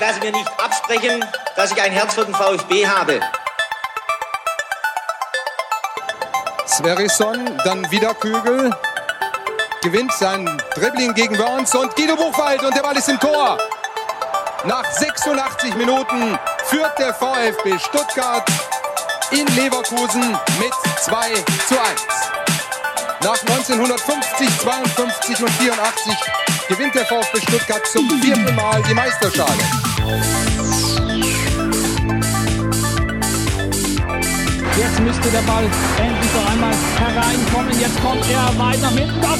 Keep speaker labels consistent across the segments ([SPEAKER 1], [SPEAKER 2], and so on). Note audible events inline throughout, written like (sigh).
[SPEAKER 1] dass Sie mir nicht absprechen, dass ich ein Herz für den VfB habe.
[SPEAKER 2] Sverrisson, dann wieder Kügel. Gewinnt sein Dribbling gegen Burns und Guido Buchwald und der Ball ist im Tor. Nach 86 Minuten führt der VfB Stuttgart in Leverkusen mit 2 zu 1. Nach 1950, 52 und 84 gewinnt der VfB Stuttgart zum vierten Mal die Meisterschale.
[SPEAKER 3] Jetzt müsste der Ball endlich noch einmal hereinkommen. Jetzt kommt er weit nach hinten auf!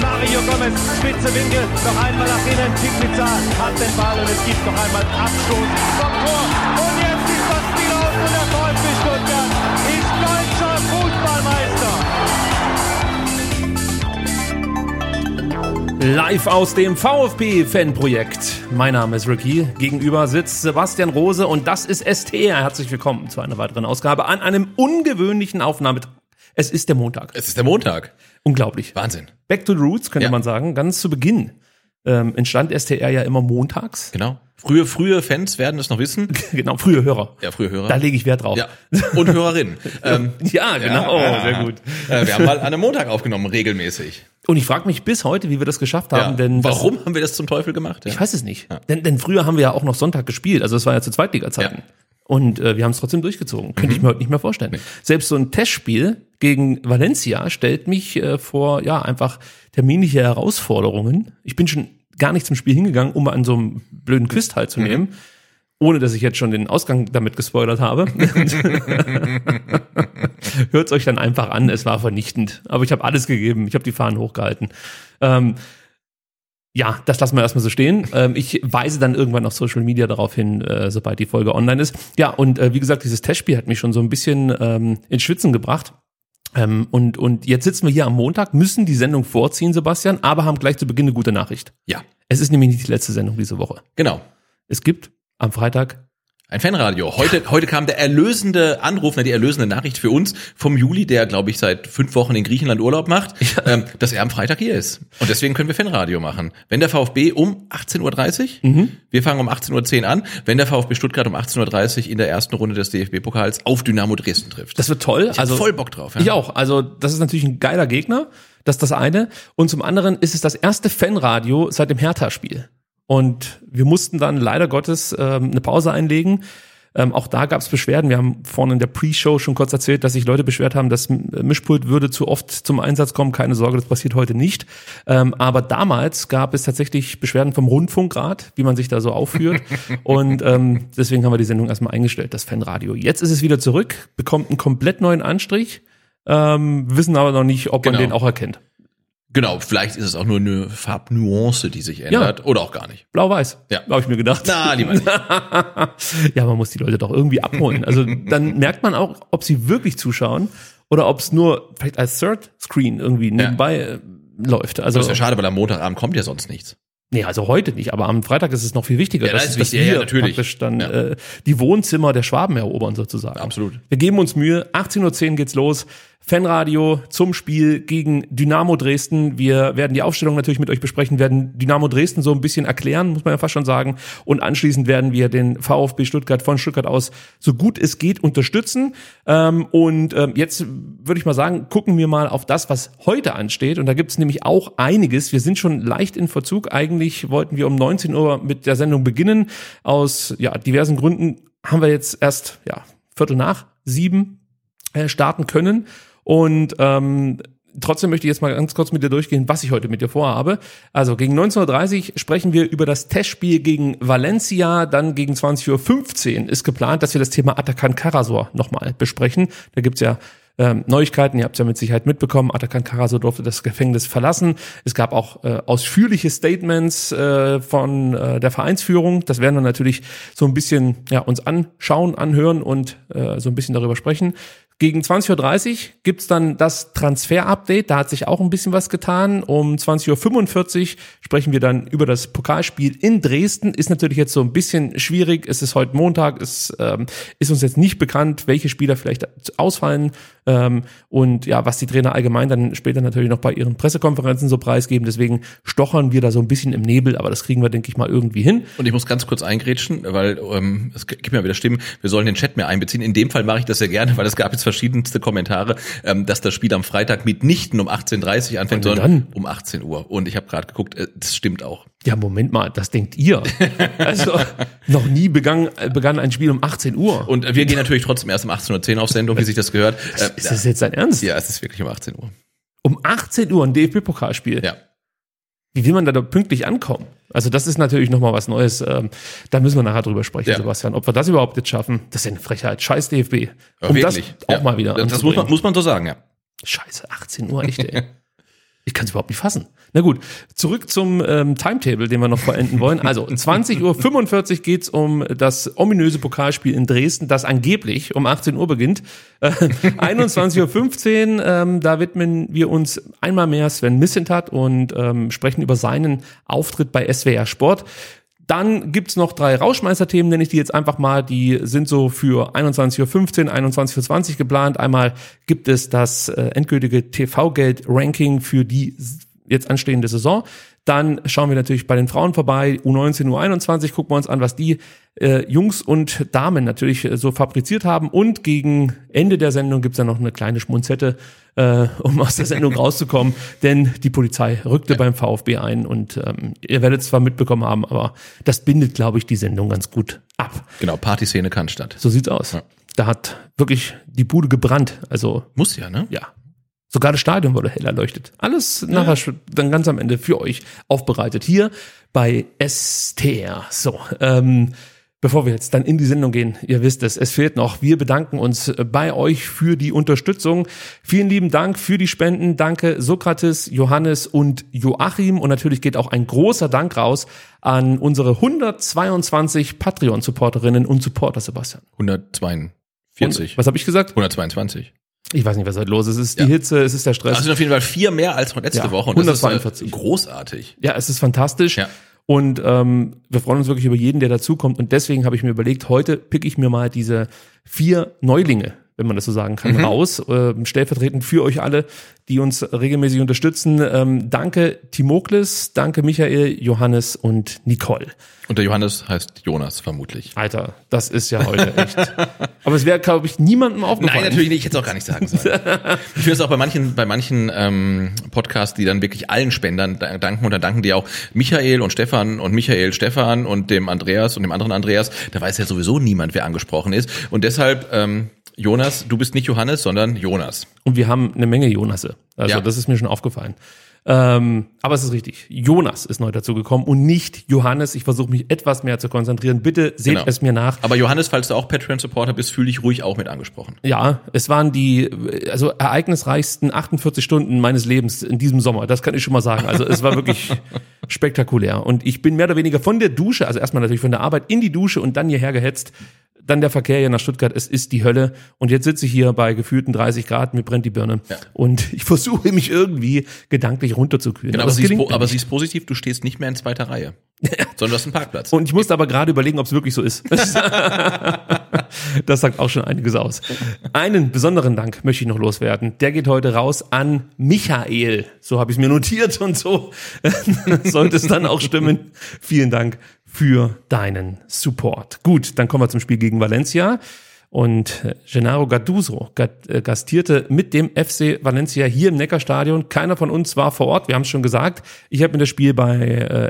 [SPEAKER 4] Mario Gomez, spitze Winkel, noch einmal nach innen, Pizza hat den Ball und es gibt noch einmal Abstoß vom Tor. Und jetzt
[SPEAKER 5] Live aus dem VfB-Fanprojekt. Mein Name ist Ricky. Gegenüber sitzt Sebastian Rose und das ist STR. Herzlich willkommen zu einer weiteren Ausgabe an einem ungewöhnlichen Aufnahmetag. Es ist der Montag.
[SPEAKER 6] Es ist der Montag.
[SPEAKER 5] Unglaublich.
[SPEAKER 6] Wahnsinn.
[SPEAKER 5] Back to the Roots, könnte
[SPEAKER 6] Ja.
[SPEAKER 5] man sagen. Ganz zu Beginn ähm, entstand STR ja immer montags.
[SPEAKER 6] Genau. Frühe, frühe Fans werden es noch wissen. (laughs)
[SPEAKER 5] Genau, frühe Hörer.
[SPEAKER 6] Ja, frühe Hörer.
[SPEAKER 5] Da lege ich Wert drauf.
[SPEAKER 6] ja. Und Hörerinnen. (laughs) ähm,
[SPEAKER 5] Ja, genau.
[SPEAKER 6] ja,
[SPEAKER 5] sehr gut.
[SPEAKER 6] Äh, wir haben mal an einem Montag aufgenommen, regelmäßig.
[SPEAKER 5] Und ich frage mich bis heute, wie wir das geschafft haben,
[SPEAKER 6] Ja.
[SPEAKER 5] denn das-
[SPEAKER 6] Warum haben wir das zum Teufel gemacht? Ja.
[SPEAKER 5] Ich weiß es nicht. Denn, denn früher haben wir ja auch noch Sonntag gespielt. Also das war ja zu Zweitliga-Zeiten. Und äh, wir haben es trotzdem durchgezogen. Könnte ich mir heute nicht mehr vorstellen. Selbst so ein Testspiel gegen Valencia stellt mich äh, vor, ja, einfach terminliche Herausforderungen. Ich bin schon gar nicht zum Spiel hingegangen, um an so einem blöden Quiz teilzunehmen. Ohne dass ich jetzt schon den Ausgang damit gespoilert habe. (laughs) Hört euch dann einfach an, es war vernichtend. Aber ich habe alles gegeben, ich habe die Fahnen hochgehalten. Ähm, ja, das lassen wir erstmal so stehen. Ähm, ich weise dann irgendwann auf Social Media darauf hin, äh, sobald die Folge online ist. Ja, und äh, wie gesagt, dieses Testspiel hat mich schon so ein bisschen ähm, ins Schwitzen gebracht. Ähm, und, und jetzt sitzen wir hier am Montag, müssen die Sendung vorziehen, Sebastian, aber haben gleich zu Beginn eine gute Nachricht.
[SPEAKER 6] ja,
[SPEAKER 5] Es ist nämlich nicht die letzte Sendung diese Woche.
[SPEAKER 6] genau.
[SPEAKER 5] Es gibt am Freitag
[SPEAKER 6] Ein Fanradio. Heute, heute kam der erlösende Anruf, ne, die erlösende Nachricht für uns vom Juli, der, glaube ich, seit fünf Wochen in Griechenland Urlaub macht, ähm, dass er am Freitag hier ist. Und deswegen können wir Fanradio machen. Wenn der VfB um 18.30 Uhr,
[SPEAKER 5] Mhm.
[SPEAKER 6] wir fangen um 18.10 Uhr an, wenn der VfB Stuttgart um 18.30 Uhr in der ersten Runde des DFB-Pokals auf Dynamo Dresden trifft.
[SPEAKER 5] Das wird toll.
[SPEAKER 6] Ich hab voll Bock drauf. Ja.
[SPEAKER 5] Ich auch. Also das ist natürlich ein geiler Gegner. Das ist das eine. Und zum anderen ist es das erste Fanradio seit dem Hertha-Spiel. Und wir mussten dann leider Gottes ähm, eine Pause einlegen. Ähm, auch da gab es Beschwerden. Wir haben vorne in der Pre-Show schon kurz erzählt, dass sich Leute beschwert haben, das Mischpult würde zu oft zum Einsatz kommen. Keine Sorge, das passiert heute nicht. Ähm, aber damals gab es tatsächlich Beschwerden vom Rundfunkrat, wie man sich da so aufführt. (laughs) Und ähm, deswegen haben wir die Sendung erstmal eingestellt, das Fanradio. Jetzt ist es wieder zurück, bekommt einen komplett neuen Anstrich, ähm, wissen aber noch nicht, ob man
[SPEAKER 6] Genau.
[SPEAKER 5] den auch erkennt.
[SPEAKER 6] Genau, vielleicht ist es auch nur eine Farbnuance, die sich ändert. Oder auch gar nicht.
[SPEAKER 5] Blau-Weiß,
[SPEAKER 6] Ja.
[SPEAKER 5] habe ich mir gedacht.
[SPEAKER 6] Na, lieber nicht. (laughs)
[SPEAKER 5] ja, man muss die Leute doch irgendwie abholen. Also dann (laughs) merkt man auch, ob sie wirklich zuschauen oder ob es nur vielleicht als Third Screen irgendwie nebenbei äh, läuft. Also
[SPEAKER 6] Das ist ja schade, weil am Montagabend kommt ja sonst nichts.
[SPEAKER 5] nee, also heute nicht, aber am Freitag ist es noch viel wichtiger,
[SPEAKER 6] Ja, das
[SPEAKER 5] dass,
[SPEAKER 6] ist
[SPEAKER 5] dass
[SPEAKER 6] wichtig, ja,
[SPEAKER 5] wir
[SPEAKER 6] ja, natürlich.
[SPEAKER 5] praktisch dann
[SPEAKER 6] Ja.
[SPEAKER 5] äh, die Wohnzimmer der Schwaben erobern sozusagen.
[SPEAKER 6] Absolut.
[SPEAKER 5] Wir geben uns Mühe. 18.10 Uhr geht's los. Fanradio zum Spiel gegen Dynamo Dresden. Wir werden die Aufstellung natürlich mit euch besprechen, werden Dynamo Dresden so ein bisschen erklären, muss man ja fast schon sagen. Und anschließend werden wir den VfB Stuttgart von Stuttgart aus so gut es geht unterstützen. Ähm, und ähm, jetzt würde ich mal sagen, gucken wir mal auf das, was heute ansteht. Und da gibt's nämlich auch einiges. Wir sind schon leicht in Verzug. Eigentlich wollten wir um 19 Uhr mit der Sendung beginnen. Aus ja, diversen Gründen haben wir jetzt erst ja, Viertel nach sieben äh, starten können. Und ähm, trotzdem möchte ich jetzt mal ganz kurz mit dir durchgehen, was ich heute mit dir vorhabe. Also gegen 19.30 Uhr sprechen wir über das Testspiel gegen Valencia. Dann gegen 20.15 Uhr ist geplant, dass wir das Thema Atakan Karasor nochmal besprechen. Da gibt's ja ähm, Neuigkeiten, ihr habt ja mit Sicherheit mitbekommen, Atakan Karasor durfte das Gefängnis verlassen. Es gab auch äh, ausführliche Statements äh, von äh, der Vereinsführung. Das werden wir natürlich so ein bisschen ja, uns anschauen, anhören und äh, so ein bisschen darüber sprechen. Gegen 20.30 Uhr gibt's dann das Transfer-Update. Da hat sich auch ein bisschen was getan. Um 20.45 Uhr sprechen wir dann über das Pokalspiel in Dresden. Ist natürlich jetzt so ein bisschen schwierig. Es ist heute Montag. Es ähm, ist uns jetzt nicht bekannt, welche Spieler vielleicht ausfallen Ähm, und ja, was die Trainer allgemein dann später natürlich noch bei ihren Pressekonferenzen so preisgeben. Deswegen stochern wir da so ein bisschen im Nebel, aber das kriegen wir, denke ich mal, irgendwie hin.
[SPEAKER 6] Und ich muss ganz kurz eingrätschen, weil ähm, es gibt mir wieder Stimmen, wir sollen den Chat mehr einbeziehen. In dem Fall mache ich das sehr gerne, weil es gab jetzt verschiedenste Kommentare, ähm, dass das Spiel am Freitag mitnichten um 18.30 Uhr anfängt, sondern um 18 Uhr. Und ich habe gerade geguckt, äh, das stimmt auch.
[SPEAKER 5] Ja, Moment mal, das denkt ihr. (laughs) Also noch nie begann, begann ein Spiel um 18 Uhr.
[SPEAKER 6] Und äh, wir gehen natürlich trotzdem erst um 18.10 Uhr auf Sendung, wie sich das gehört. Äh,
[SPEAKER 5] ist das jetzt dein Ernst?
[SPEAKER 6] ja, es ist wirklich um 18 Uhr.
[SPEAKER 5] Um 18 Uhr ein DFB-Pokalspiel.
[SPEAKER 6] Ja.
[SPEAKER 5] Wie will man da, pünktlich ankommen? Also das ist natürlich nochmal was Neues. Ähm, da müssen wir nachher drüber sprechen,
[SPEAKER 6] Ja.
[SPEAKER 5] Sebastian. Ob wir das überhaupt jetzt schaffen, das ist ja eine Frechheit. Scheiß DFB. Um
[SPEAKER 6] wirklich.
[SPEAKER 5] das auch
[SPEAKER 6] ja.
[SPEAKER 5] mal wieder
[SPEAKER 6] Das muss man, muss man so sagen, ja.
[SPEAKER 5] Scheiße, 18 Uhr, echt, ey. (laughs) Ich kann es überhaupt nicht fassen. Na gut, zurück zum ähm, Timetable, den wir noch vollenden wollen. Also (laughs) 20.45 Uhr geht's um das ominöse Pokalspiel in Dresden, das angeblich um 18 Uhr beginnt. Äh, (laughs) 21.15 Uhr, ähm, da widmen wir uns einmal mehr Sven Missentat und ähm, sprechen über seinen Auftritt bei SWR Sport. Dann gibt's noch drei Rauschmeister-Themen, nenne ich die jetzt einfach mal. Die sind so für 21.15 Uhr, 21.20 Uhr geplant. Einmal gibt es das äh, endgültige TV-Geld-Ranking für die jetzt anstehende Saison. Dann schauen wir natürlich bei den Frauen vorbei. U19, U21 gucken wir uns an, was die äh, Jungs und Damen natürlich äh, so fabriziert haben. Und gegen Ende der Sendung gibt's dann noch eine kleine Schmunzette, äh, um aus der Sendung (laughs) rauszukommen. Denn die Polizei rückte beim VfB ein und ähm, ihr werdet zwar mitbekommen haben, aber das bindet, glaube ich, die Sendung ganz gut ab.
[SPEAKER 6] Genau, Partyszene kann statt.
[SPEAKER 5] So sieht's aus. Da hat wirklich die Bude gebrannt. Also
[SPEAKER 6] Muss ja, ne?
[SPEAKER 5] ja. Sogar das Stadion wurde hell erleuchtet. Alles nachher dann ganz am Ende für euch aufbereitet. Hier bei STR. So, ähm, bevor wir jetzt dann in die Sendung gehen, ihr wisst es, es fehlt noch. Wir bedanken uns bei euch für die Unterstützung. Vielen lieben Dank für die Spenden. Danke Sokrates, Johannes und Joachim. Und natürlich geht auch ein großer Dank raus an unsere 122 Patreon-Supporterinnen und Supporter, Sebastian.
[SPEAKER 6] 142.
[SPEAKER 5] Was habe ich gesagt?
[SPEAKER 6] 122.
[SPEAKER 5] Ich weiß nicht, was heute los ist. Es ist die
[SPEAKER 6] Ja.
[SPEAKER 5] Hitze, es ist der Stress.
[SPEAKER 6] Das sind auf jeden Fall vier mehr als letzte
[SPEAKER 5] Ja,
[SPEAKER 6] Woche. Und das ist
[SPEAKER 5] 142.
[SPEAKER 6] äh, großartig.
[SPEAKER 5] Ja, es ist fantastisch.
[SPEAKER 6] Ja.
[SPEAKER 5] Und ähm, wir freuen uns wirklich über jeden, der dazukommt. Und deswegen habe ich mir überlegt, heute pick ich mir mal diese vier Neulinge, wenn man das so sagen kann,
[SPEAKER 6] Mhm.
[SPEAKER 5] raus. Ähm, stellvertretend für euch alle, die uns regelmäßig unterstützen. Ähm, danke Timokles, danke Michael, Johannes und Nicole.
[SPEAKER 6] Und der Johannes heißt Jonas vermutlich.
[SPEAKER 5] Alter, das ist ja heute echt. (laughs) Aber es wäre, glaube ich, niemandem aufgefallen.
[SPEAKER 6] Nein, natürlich nicht. Ich hätte es auch gar nicht sagen sollen. (laughs) ich finde es auch bei manchen, bei manchen ähm, Podcasts, die dann wirklich allen Spendern da- danken und dann danken die auch Michael und Stefan und Michael Stefan und dem Andreas und dem anderen Andreas. Da weiß ja sowieso niemand, wer angesprochen ist. Und deshalb, ähm, Jonas, du bist nicht Johannes, sondern Jonas.
[SPEAKER 5] Und wir haben eine Menge Jonasse. Also
[SPEAKER 6] Ja.
[SPEAKER 5] das ist mir schon aufgefallen. Ähm, aber es ist richtig. Jonas ist neu dazugekommen und nicht Johannes. Ich versuche mich etwas mehr zu konzentrieren. Bitte seht
[SPEAKER 6] Genau.
[SPEAKER 5] es mir nach.
[SPEAKER 6] Aber Johannes, falls du auch Patreon-Supporter bist, fühl dich ruhig auch mit angesprochen.
[SPEAKER 5] Ja, es waren die also ereignisreichsten 48 Stunden meines Lebens in diesem Sommer. Das kann ich schon mal sagen. Also es war wirklich (laughs) spektakulär. Und ich bin mehr oder weniger von der Dusche, also erstmal natürlich von der Arbeit in die Dusche und dann hierher gehetzt. Dann der Verkehr hier nach Stuttgart, es ist die Hölle. Und jetzt sitze ich hier bei gefühlten 30 Grad, mir brennt die Birne.
[SPEAKER 6] Ja.
[SPEAKER 5] Und (laughs) ich versuche mich irgendwie gedanklich runterzukühlen.
[SPEAKER 6] Genau,
[SPEAKER 5] Aber
[SPEAKER 6] aber, sie aber sie ist positiv, du stehst nicht mehr in zweiter Reihe. (laughs) sondern du hast einen Parkplatz.
[SPEAKER 5] Und ich musste aber gerade überlegen, ob es wirklich so ist. (laughs) das sagt auch schon einiges aus. Einen besonderen Dank möchte ich noch loswerden. Der geht heute raus an Michael. So habe ich es mir notiert und so sollte es dann auch stimmen. Vielen Dank für deinen Support. Gut, dann kommen wir zum Spiel gegen Valencia. Und äh, Gennaro Gattuso gat- äh, gastierte mit dem FC Valencia hier im Neckarstadion. Keiner von uns war vor Ort, wir haben es schon gesagt. Ich habe mir das Spiel bei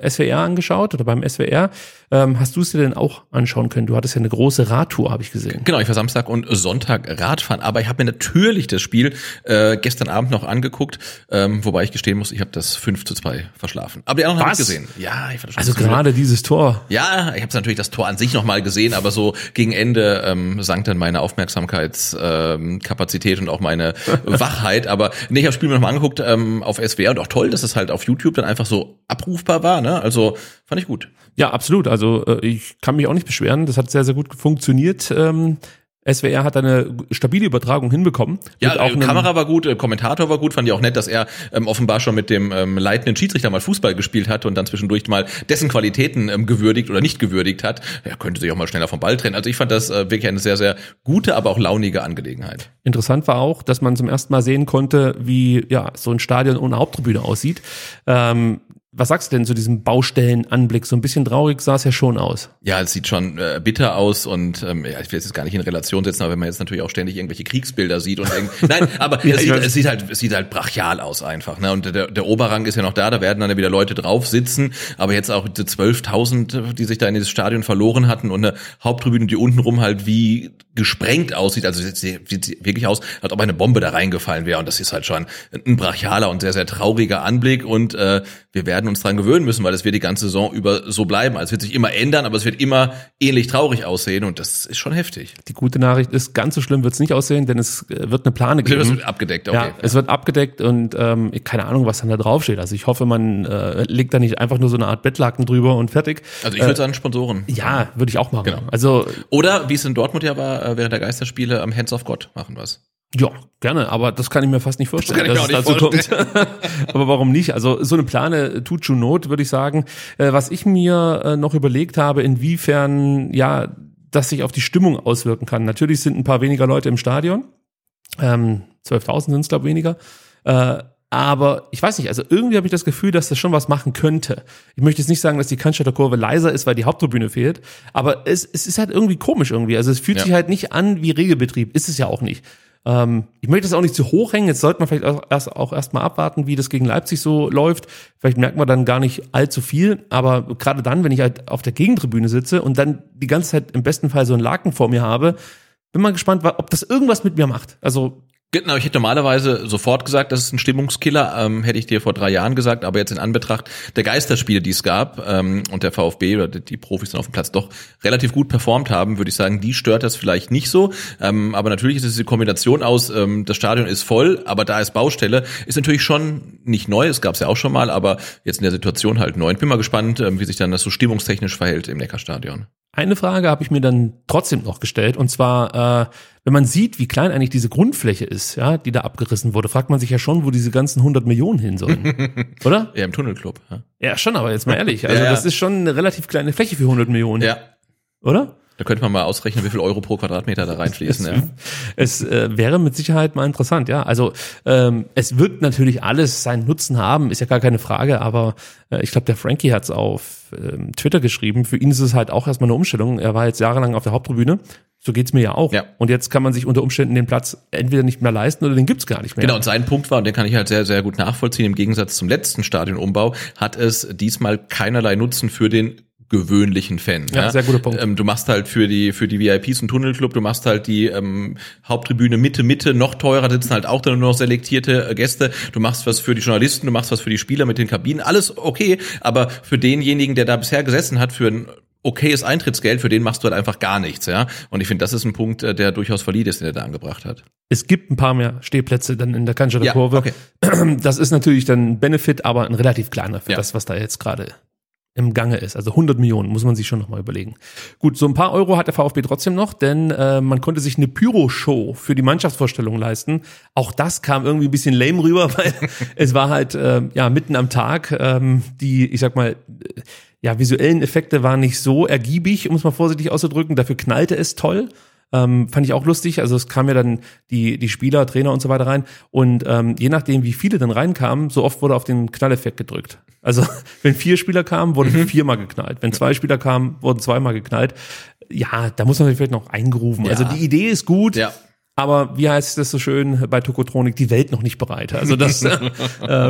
[SPEAKER 5] äh, SWR angeschaut oder beim SWR. Ähm, hast du es dir denn auch anschauen können? Du hattest ja eine große Radtour, habe ich gesehen.
[SPEAKER 6] Genau, ich war Samstag und Sonntag Radfahren, aber ich habe mir natürlich das Spiel äh, gestern Abend noch angeguckt, ähm, wobei ich gestehen muss, ich habe das 5 zu 2 verschlafen. Aber die anderen habe ich gesehen. Ja, ich fand das schon
[SPEAKER 5] Also gerade dieses Tor.
[SPEAKER 6] Ja, ich habe natürlich das Tor an sich nochmal gesehen, aber so gegen Ende ähm, sank dann meine Aufmerksamkeitskapazität ähm, und auch meine (laughs) Wachheit. Aber nee, ich habe Spiel mir nochmal angeguckt ähm, auf SWR und auch toll, dass es halt auf YouTube dann einfach so abrufbar war. Ne? Also fand ich gut.
[SPEAKER 5] Ja, absolut. Also äh, ich kann mich auch nicht beschweren. Das hat sehr, sehr gut funktioniert. Ähm, SWR hat eine stabile Übertragung hinbekommen.
[SPEAKER 6] Ja,
[SPEAKER 5] auch
[SPEAKER 6] äh, Kamera war gut, äh, Kommentator war gut, fand ich auch nett, dass er ähm, offenbar schon mit dem ähm, leitenden Schiedsrichter mal Fußball gespielt hat und dann zwischendurch mal dessen Qualitäten ähm, gewürdigt oder nicht gewürdigt hat. Er könnte sich auch mal schneller vom Ball trennen. Also ich fand das äh, wirklich eine sehr, sehr gute, aber auch launige Angelegenheit.
[SPEAKER 5] Interessant war auch, dass man zum ersten Mal sehen konnte, wie ja so ein Stadion ohne Haupttribüne aussieht. Ähm, was sagst du denn zu diesem Baustellenanblick? So ein bisschen traurig sah es ja schon aus.
[SPEAKER 6] Ja, es sieht schon äh, bitter aus und ähm, ja, ich will es jetzt gar nicht in Relation setzen, aber wenn man jetzt natürlich auch ständig irgendwelche Kriegsbilder sieht und denkt, (laughs) nein, aber
[SPEAKER 5] Ja,
[SPEAKER 6] es, sieht, es sieht halt, es sieht halt brachial aus einfach, ne? Und der, der Oberrang ist ja noch da, da werden dann ja wieder Leute drauf sitzen, aber jetzt auch die 12.000, die sich da in dieses Stadion verloren hatten und eine Haupttribüne, die untenrum halt wie gesprengt aussieht, also sieht, sieht wirklich aus, als ob eine Bombe da reingefallen wäre und das ist halt schon ein brachialer und sehr, sehr trauriger Anblick und äh, wir werden uns dran gewöhnen müssen, weil es wird die ganze Saison über so bleiben. Also es wird sich immer ändern, aber es wird immer ähnlich traurig aussehen und das ist schon heftig.
[SPEAKER 5] Die gute Nachricht ist, ganz so schlimm wird es nicht aussehen, denn es äh, wird eine Plane
[SPEAKER 6] Das
[SPEAKER 5] geben.
[SPEAKER 6] wird abgedeckt, okay.
[SPEAKER 5] Ja, es wird abgedeckt und ähm, keine Ahnung, was dann da draufsteht. Also ich hoffe, man äh, legt da nicht einfach nur so eine Art Bettlaken drüber und fertig.
[SPEAKER 6] also ich würde sagen Sponsoren.
[SPEAKER 5] Ja, würde ich auch machen.
[SPEAKER 6] Genau.
[SPEAKER 5] Also
[SPEAKER 6] Oder wie es in Dortmund ja war, äh, während der Geisterspiele am Hands of God machen was.
[SPEAKER 5] Ja, gerne, aber das kann ich mir fast nicht vorstellen,
[SPEAKER 6] ich
[SPEAKER 5] dass es dazu
[SPEAKER 6] nicht
[SPEAKER 5] kommt. (laughs) aber warum nicht? Also so eine Plane tut schon Not, würde ich sagen. Äh, was ich mir äh, noch überlegt habe, inwiefern ja das sich auf die Stimmung auswirken kann. Natürlich sind ein paar weniger Leute im Stadion. Ähm, 12.000 sind es, glaube ich, weniger. Äh, aber ich weiß nicht, also irgendwie habe ich das Gefühl, dass das schon was machen könnte. Ich möchte jetzt nicht sagen, dass die Cannstatter Kurve leiser ist, weil die Haupttribüne fehlt, aber es, es ist halt irgendwie komisch irgendwie. Also es fühlt
[SPEAKER 6] Ja.
[SPEAKER 5] sich halt nicht an wie Regelbetrieb, ist es ja auch nicht. Ähm, ich möchte das auch nicht zu hoch hängen. Jetzt sollte man vielleicht auch erst, auch erst mal abwarten, wie das gegen Leipzig so läuft. Vielleicht merkt man dann gar nicht allzu viel. Aber gerade dann, wenn ich halt auf der Gegentribüne sitze und dann die ganze Zeit im besten Fall so einen Laken vor mir habe, bin mal gespannt, ob das irgendwas mit mir macht. Also
[SPEAKER 6] Genau, ich hätte normalerweise sofort gesagt, das ist ein Stimmungskiller, ähm, hätte ich dir vor drei Jahren gesagt, aber jetzt in Anbetracht der Geisterspiele, die es gab ähm, und der VfB oder die, Profis dann auf dem Platz doch relativ gut performt haben, würde ich sagen, die stört das vielleicht nicht so. Ähm, aber natürlich ist es die Kombination aus, ähm, das Stadion ist voll, aber da ist Baustelle, ist natürlich schon nicht neu, es gab es ja auch schon mal, aber jetzt in der Situation halt neu. Ich bin mal gespannt, ähm, wie sich dann das so stimmungstechnisch verhält im Neckarstadion.
[SPEAKER 5] Eine Frage habe ich mir dann trotzdem noch gestellt, und zwar, äh, wenn man sieht, wie klein eigentlich diese Grundfläche ist, ja, die da abgerissen wurde, fragt man sich ja schon, wo diese ganzen 100 Millionen hin sollen, (laughs) oder?
[SPEAKER 6] Ja, im Tunnelclub. Ja.
[SPEAKER 5] Ja, schon, aber jetzt mal ehrlich, also
[SPEAKER 6] Ja, ja.
[SPEAKER 5] das ist schon eine relativ kleine Fläche für 100 Millionen,
[SPEAKER 6] ja.
[SPEAKER 5] oder?
[SPEAKER 6] Da könnte man mal ausrechnen, wie viel Euro pro Quadratmeter da reinfließen. Ja. (laughs)
[SPEAKER 5] Es äh, wäre mit Sicherheit mal interessant, ja. Also ähm, es wird natürlich alles seinen Nutzen haben, ist ja gar keine Frage, aber äh, ich glaube, der Frankie hat es auf ähm, Twitter geschrieben. Für ihn ist es halt auch erstmal eine Umstellung. Er war jetzt jahrelang auf der Haupttribüne. So geht's mir ja auch.
[SPEAKER 6] Ja.
[SPEAKER 5] Und jetzt kann man sich unter Umständen den Platz entweder nicht mehr leisten oder den gibt's gar nicht mehr.
[SPEAKER 6] Genau, und sein Punkt war, und den kann ich halt sehr, sehr gut nachvollziehen, im Gegensatz zum letzten Stadionumbau hat es diesmal keinerlei Nutzen für den gewöhnlichen Fan.
[SPEAKER 5] Ja, sehr guter Punkt.
[SPEAKER 6] Ähm, du machst halt für die für die VIPs einen Tunnelclub, du machst halt die ähm, Haupttribüne Mitte Mitte noch teurer, sitzen halt auch dann nur noch selektierte äh, Gäste. Du machst was für die Journalisten, du machst was für die Spieler mit den Kabinen, alles okay, aber für denjenigen, der da bisher gesessen hat, für ein okayes Eintrittsgeld, für den machst du halt einfach gar nichts, ja. Und ich finde, das ist ein Punkt, äh, der durchaus valid ist, den er da angebracht hat.
[SPEAKER 5] Es gibt ein paar mehr Stehplätze dann in der Cannstatter
[SPEAKER 6] Ja,
[SPEAKER 5] Kurve.
[SPEAKER 6] okay.
[SPEAKER 5] Das ist natürlich dann ein Benefit, aber ein relativ kleiner für
[SPEAKER 6] Ja.
[SPEAKER 5] das, was da jetzt gerade im Gange ist. Also 100 Millionen muss man sich schon nochmal überlegen. Gut, so ein paar Euro hat der VfB trotzdem noch, denn äh, man konnte sich eine Pyro-Show für die Mannschaftsvorstellung leisten. Auch das kam irgendwie ein bisschen lame rüber, (laughs) weil es war halt äh, ja mitten am Tag. Ähm, die, ich sag mal, ja visuellen Effekte waren nicht so ergiebig, um es mal vorsichtig auszudrücken. Dafür knallte es toll. Ähm, fand ich auch lustig. Also es kam ja dann die, die Spieler, Trainer und so weiter rein. Und ähm, je nachdem, wie viele dann reinkamen, so oft wurde auf den Knalleffekt gedrückt. Also (laughs) wenn vier Spieler kamen, wurde viermal geknallt. Wenn zwei Spieler kamen, wurden zweimal geknallt. Ja, da muss man sich vielleicht noch eingrooven. Also die Idee ist gut.
[SPEAKER 6] Ja.
[SPEAKER 5] Aber wie heißt das so schön bei Tokotronik, die Welt noch nicht bereit. Also das (laughs) äh,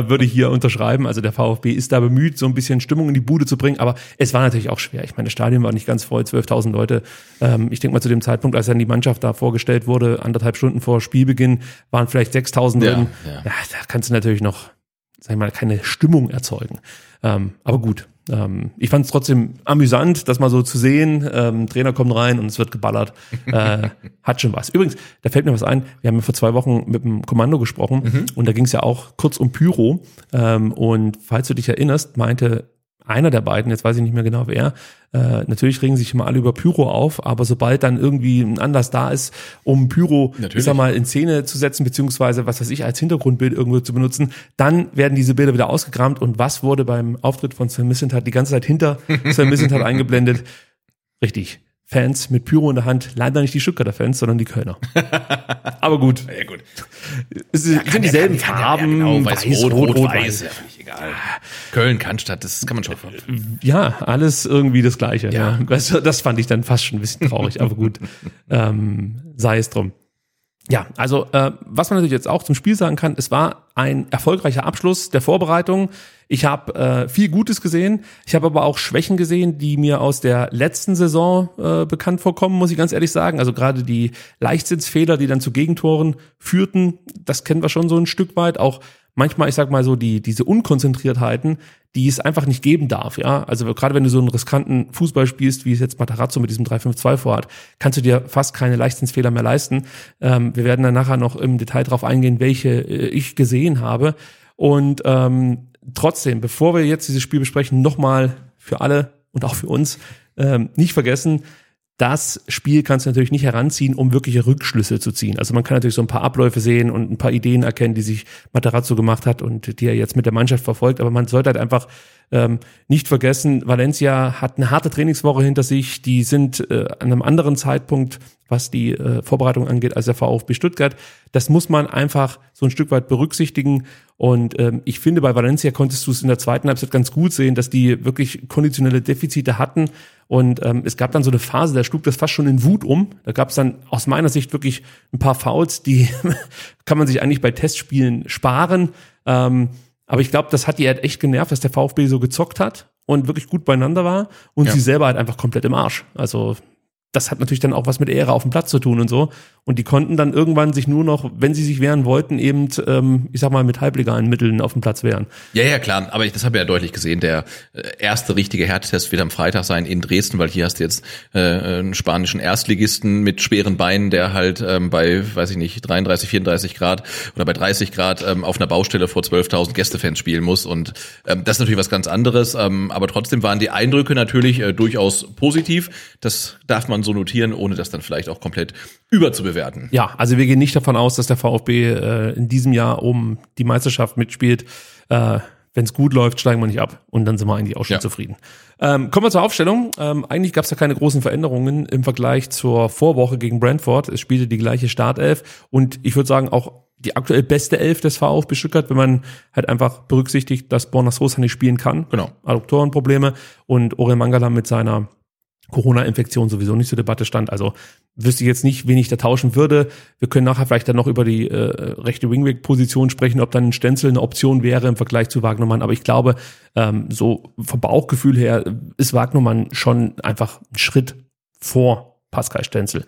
[SPEAKER 5] würde ich hier unterschreiben. Also der VfB ist da bemüht, so ein bisschen Stimmung in die Bude zu bringen. Aber es war natürlich auch schwer. Ich meine, das Stadion war nicht ganz voll, 12.000 Leute. Ähm, ich denke mal zu dem Zeitpunkt, als dann die Mannschaft da vorgestellt wurde, anderthalb Stunden vor Spielbeginn, waren vielleicht 6.000
[SPEAKER 6] Ja,
[SPEAKER 5] drin.
[SPEAKER 6] ja.
[SPEAKER 5] Ja, da kannst du natürlich noch, sag ich mal, keine Stimmung erzeugen. Ähm, aber gut. Ähm, ich fand es trotzdem amüsant, das mal so zu sehen. Ähm, Trainer kommt rein und es wird geballert. (laughs) Äh, hat schon was. Übrigens, da fällt mir was ein. Wir haben ja vor zwei Wochen mit dem Kommando gesprochen und da ging es ja auch kurz um Pyro. Ähm, und falls du dich erinnerst, meinte einer der beiden, jetzt weiß ich nicht mehr genau wer, äh, natürlich regen sich immer alle über Pyro auf, aber sobald dann irgendwie ein Anlass da ist, um Pyro,
[SPEAKER 6] Natürlich.
[SPEAKER 5] ich sag mal, in Szene zu setzen, beziehungsweise was weiß ich, als Hintergrundbild irgendwo zu benutzen, dann werden diese Bilder wieder ausgekramt und was wurde beim Auftritt von Sven Missentat die ganze Zeit hinter (laughs) Sven Missentat eingeblendet? Richtig. Fans mit Pyro in der Hand, leider nicht die Stuttgarter Fans, sondern die Kölner. (laughs) Aber gut,
[SPEAKER 6] Ja, gut.
[SPEAKER 5] es sind sind dieselben
[SPEAKER 6] Kann ja-
[SPEAKER 5] Farben,
[SPEAKER 6] Ja, genau, weiß, rot, rot,
[SPEAKER 5] rot,
[SPEAKER 6] weiß. Ja, völlig egal. Köln, Cannstatt, das kann man schon.
[SPEAKER 5] Ja, alles irgendwie das Gleiche.
[SPEAKER 6] Ja.
[SPEAKER 5] Ja. Das, das fand ich dann fast schon ein bisschen traurig, aber gut, (laughs) ähm, sei es drum. Ja, also äh, was man natürlich jetzt auch zum Spiel sagen kann, es war ein erfolgreicher Abschluss der Vorbereitung. Ich habe äh, viel Gutes gesehen. Ich habe aber auch Schwächen gesehen, die mir aus der letzten Saison äh, bekannt vorkommen, muss ich ganz ehrlich sagen. Also gerade die Leichtsinnsfehler, die dann zu Gegentoren führten, das kennen wir schon so ein Stück weit. Auch manchmal, ich sag mal so, die, diese Unkonzentriertheiten, die es einfach nicht geben darf, ja. Also gerade wenn du so einen riskanten Fußball spielst, wie es jetzt Matarazzo mit diesem 3-5-2 vorhat, kannst du dir fast keine Leichtsinnsfehler mehr leisten. Ähm, wir werden dann nachher noch im Detail drauf eingehen, welche äh, ich gesehen habe. Und ähm, trotzdem, bevor wir jetzt dieses Spiel besprechen, nochmal für alle und auch für uns ähm, nicht vergessen, das Spiel kannst du natürlich nicht heranziehen, um wirkliche Rückschlüsse zu ziehen. Also man kann natürlich so ein paar Abläufe sehen und ein paar Ideen erkennen, die sich Materazzo gemacht hat und die er jetzt mit der Mannschaft verfolgt. Aber man sollte halt einfach ähm, nicht vergessen, Valencia hat eine harte Trainingswoche hinter sich. Die sind äh, an einem anderen Zeitpunkt, was die äh, Vorbereitung angeht, als der VfB Stuttgart. Das muss man einfach so ein Stück weit berücksichtigen. Und ähm, ich finde, bei Valencia konntest du es in der zweiten Halbzeit ganz gut sehen, dass die wirklich konditionelle Defizite hatten. Und ähm, es gab dann so eine Phase, da schlug das fast schon in Wut um. Da gab es dann aus meiner Sicht wirklich ein paar Fouls, die (laughs) kann man sich eigentlich bei Testspielen sparen. Ähm, aber ich glaube, das hat die halt echt genervt, dass der VfB so gezockt hat und wirklich gut beieinander war und
[SPEAKER 6] Ja.
[SPEAKER 5] sie selber halt einfach komplett im Arsch. Also das hat natürlich dann auch was mit Ehre auf dem Platz zu tun und so. Und die konnten dann irgendwann sich nur noch, wenn sie sich wehren wollten, eben, ähm, ich sag mal, mit halblegalen Mitteln auf dem Platz wehren.
[SPEAKER 6] Ja, ja, klar. Aber ich, das habe ich ja deutlich gesehen. Der äh, erste richtige Härtetest wird am Freitag sein in Dresden, weil hier hast du jetzt äh, einen spanischen Erstligisten mit schweren Beinen, der halt ähm, bei, weiß ich nicht, 33, 34 Grad oder bei 30 Grad ähm, auf einer Baustelle vor 12.000 Gästefans spielen muss. Und ähm, das ist natürlich was ganz anderes. Ähm, aber trotzdem waren die Eindrücke natürlich äh, durchaus positiv. Das darf man so notieren, ohne das dann vielleicht auch komplett überzubewerten.
[SPEAKER 5] Ja, also wir gehen nicht davon aus, dass der VfB äh, in diesem Jahr um die Meisterschaft mitspielt. Äh, Wenn es gut läuft, steigen wir nicht ab und dann sind wir eigentlich auch schon
[SPEAKER 6] Ja.
[SPEAKER 5] zufrieden. Ähm, kommen wir zur Aufstellung. Ähm, eigentlich gab es da keine großen Veränderungen im Vergleich zur Vorwoche gegen Brentford. Es spielte die gleiche Startelf und ich würde sagen auch die aktuell beste Elf des VfB Stuttgart, wenn man halt einfach berücksichtigt, dass Borna Sosa nicht spielen kann.
[SPEAKER 6] Genau.
[SPEAKER 5] Adduktorenprobleme und Orel Mangala mit seiner Corona-Infektion sowieso nicht zur Debatte stand. Also wüsste ich jetzt nicht, wen ich da tauschen würde. Wir können nachher vielleicht dann noch über die äh, rechte Wingback-Position sprechen, ob dann ein Stenzel eine Option wäre im Vergleich zu Wagnermann. Aber ich glaube, ähm, so vom Bauchgefühl her ist Wagnermann schon einfach ein Schritt vor Pascal Stenzel.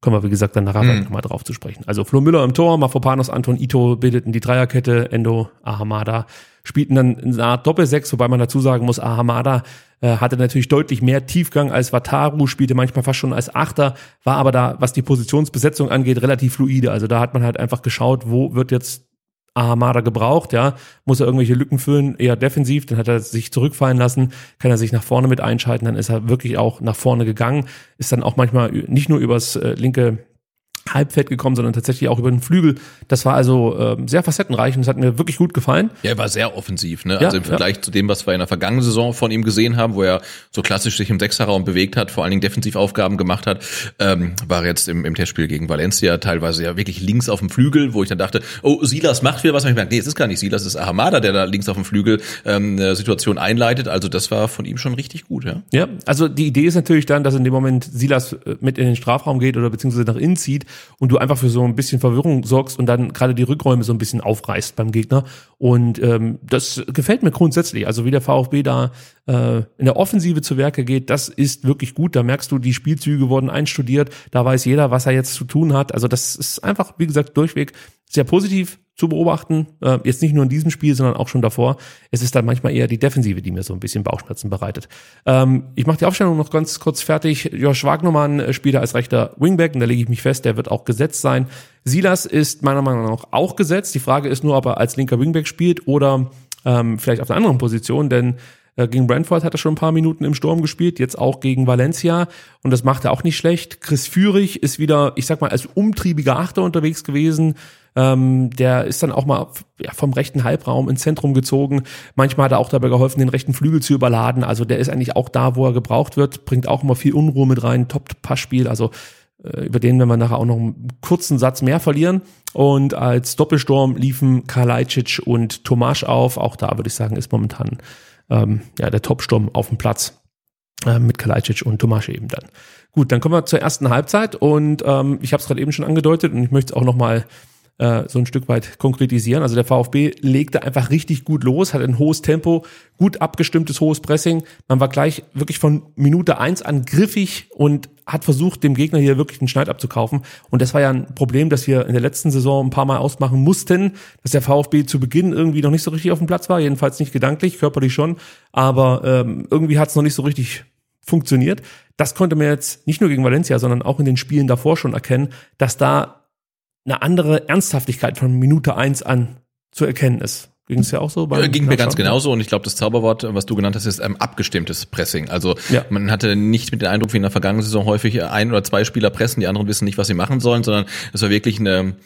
[SPEAKER 5] Kommen wir, wie gesagt, dann nachher vielleicht nochmal drauf zu sprechen. Also Flo Müller im Tor, Mafropanos, Anton Ito bildeten die Dreierkette, Endo, Ahamada spielten dann eine Art Doppelsechs, wobei man dazu sagen muss, Ahamada äh, hatte natürlich deutlich mehr Tiefgang als Wataru, spielte manchmal fast schon als Achter, war aber da, was die Positionsbesetzung angeht, relativ fluide. Also da hat man halt einfach geschaut, wo wird jetzt Ahamada gebraucht, ja, muss er irgendwelche Lücken füllen, eher defensiv, dann hat er sich zurückfallen lassen, kann er sich nach vorne mit einschalten, dann ist er wirklich auch nach vorne gegangen, ist dann auch manchmal nicht nur übers äh, linke Halbfeld gekommen, sondern tatsächlich auch über den Flügel. Das war also ähm, sehr facettenreich und das hat mir wirklich gut gefallen.
[SPEAKER 6] Ja, er war sehr offensiv, ne?
[SPEAKER 5] Ja,
[SPEAKER 6] also im Vergleich zu dem, was wir in der vergangenen Saison von ihm gesehen haben, wo er so klassisch sich im Sechserraum bewegt hat, vor allen Dingen Defensivaufgaben gemacht hat, ähm, war er jetzt im, im Testspiel gegen Valencia teilweise ja wirklich links auf dem Flügel, wo ich dann dachte, oh, Silas macht wieder was. Und ich merke, nee, es ist gar nicht Silas, es ist Ahamada, der da links auf dem Flügel ähm, eine Situation einleitet. Also das war von ihm schon richtig gut, ja.
[SPEAKER 5] Ja, also die Idee ist natürlich dann, dass in dem Moment Silas äh, mit in den Strafraum geht oder beziehungsweise nach innen zieht und du einfach für so ein bisschen Verwirrung sorgst und dann gerade die Rückräume so ein bisschen aufreißt beim Gegner. Und ähm, das gefällt mir grundsätzlich. Also wie der VfB da äh, in der Offensive zu Werke geht, das ist wirklich gut. Da merkst du, die Spielzüge wurden einstudiert. Da weiß jeder, was er jetzt zu tun hat. Also das ist einfach, wie gesagt, durchweg sehr positiv zu beobachten. Äh, jetzt nicht nur in diesem Spiel, sondern auch schon davor. Es ist dann manchmal eher die Defensive, die mir so ein bisschen Bauchschmerzen bereitet. Ähm, ich mache die Aufstellung noch ganz kurz fertig. Josh Wagnermann äh, spielt als rechter Wingback und da lege ich mich fest, der wird auch gesetzt sein. Silas ist meiner Meinung nach auch gesetzt. Die Frage ist nur, ob er als linker Wingback spielt oder ähm, vielleicht auf einer anderen Position, denn Äh, gegen Brentford hat er schon ein paar Minuten im Sturm gespielt, jetzt auch gegen Valencia und das macht er auch nicht schlecht. Chris Führig ist wieder, ich sag mal, als umtriebiger Achter unterwegs gewesen. Ähm, der ist dann auch mal ja, vom rechten Halbraum ins Zentrum gezogen. Manchmal hat er auch dabei geholfen, den rechten Flügel zu überladen. Also der ist eigentlich auch da, wo er gebraucht wird, bringt auch immer viel Unruhe mit rein, Top-Passspiel. Also äh, über den werden wir nachher auch noch einen kurzen Satz mehr verlieren. Und als Doppelsturm liefen Kalajdzic und Tomasch auf. Auch da würde ich sagen, ist momentan ähm, ja, der Topsturm auf dem Platz äh, mit Kalajdzic und Tomasch eben dann. Gut, dann kommen wir zur ersten Halbzeit und ähm, ich habe es gerade eben schon angedeutet und ich möchte es auch noch mal äh, so ein Stück weit konkretisieren. Also der VfB legte einfach richtig gut los, hat ein hohes Tempo, gut abgestimmtes hohes Pressing. Man war gleich wirklich von Minute eins an griffig und hat versucht, dem Gegner hier wirklich den Schneid abzukaufen. Und das war ja ein Problem, das wir in der letzten Saison ein paar Mal ausmachen mussten, dass der VfB zu Beginn irgendwie noch nicht so richtig auf dem Platz war, jedenfalls nicht gedanklich, körperlich schon, aber ähm, irgendwie hat es noch nicht so richtig funktioniert. Das konnte man jetzt nicht nur gegen Valencia, sondern auch in den Spielen davor schon erkennen, dass da eine andere Ernsthaftigkeit von Minute eins an zu erkennen ist. Ging es ja auch so?
[SPEAKER 6] Bei ging mir ganz genauso und ich glaube, das Zauberwort, was du genannt hast, ist ähm, abgestimmtes Pressing. Also ja. man hatte nicht mit dem Eindruck, wie in der vergangenen Saison häufig ein oder zwei Spieler pressen, die anderen wissen nicht, was sie machen sollen, sondern es war wirklich eine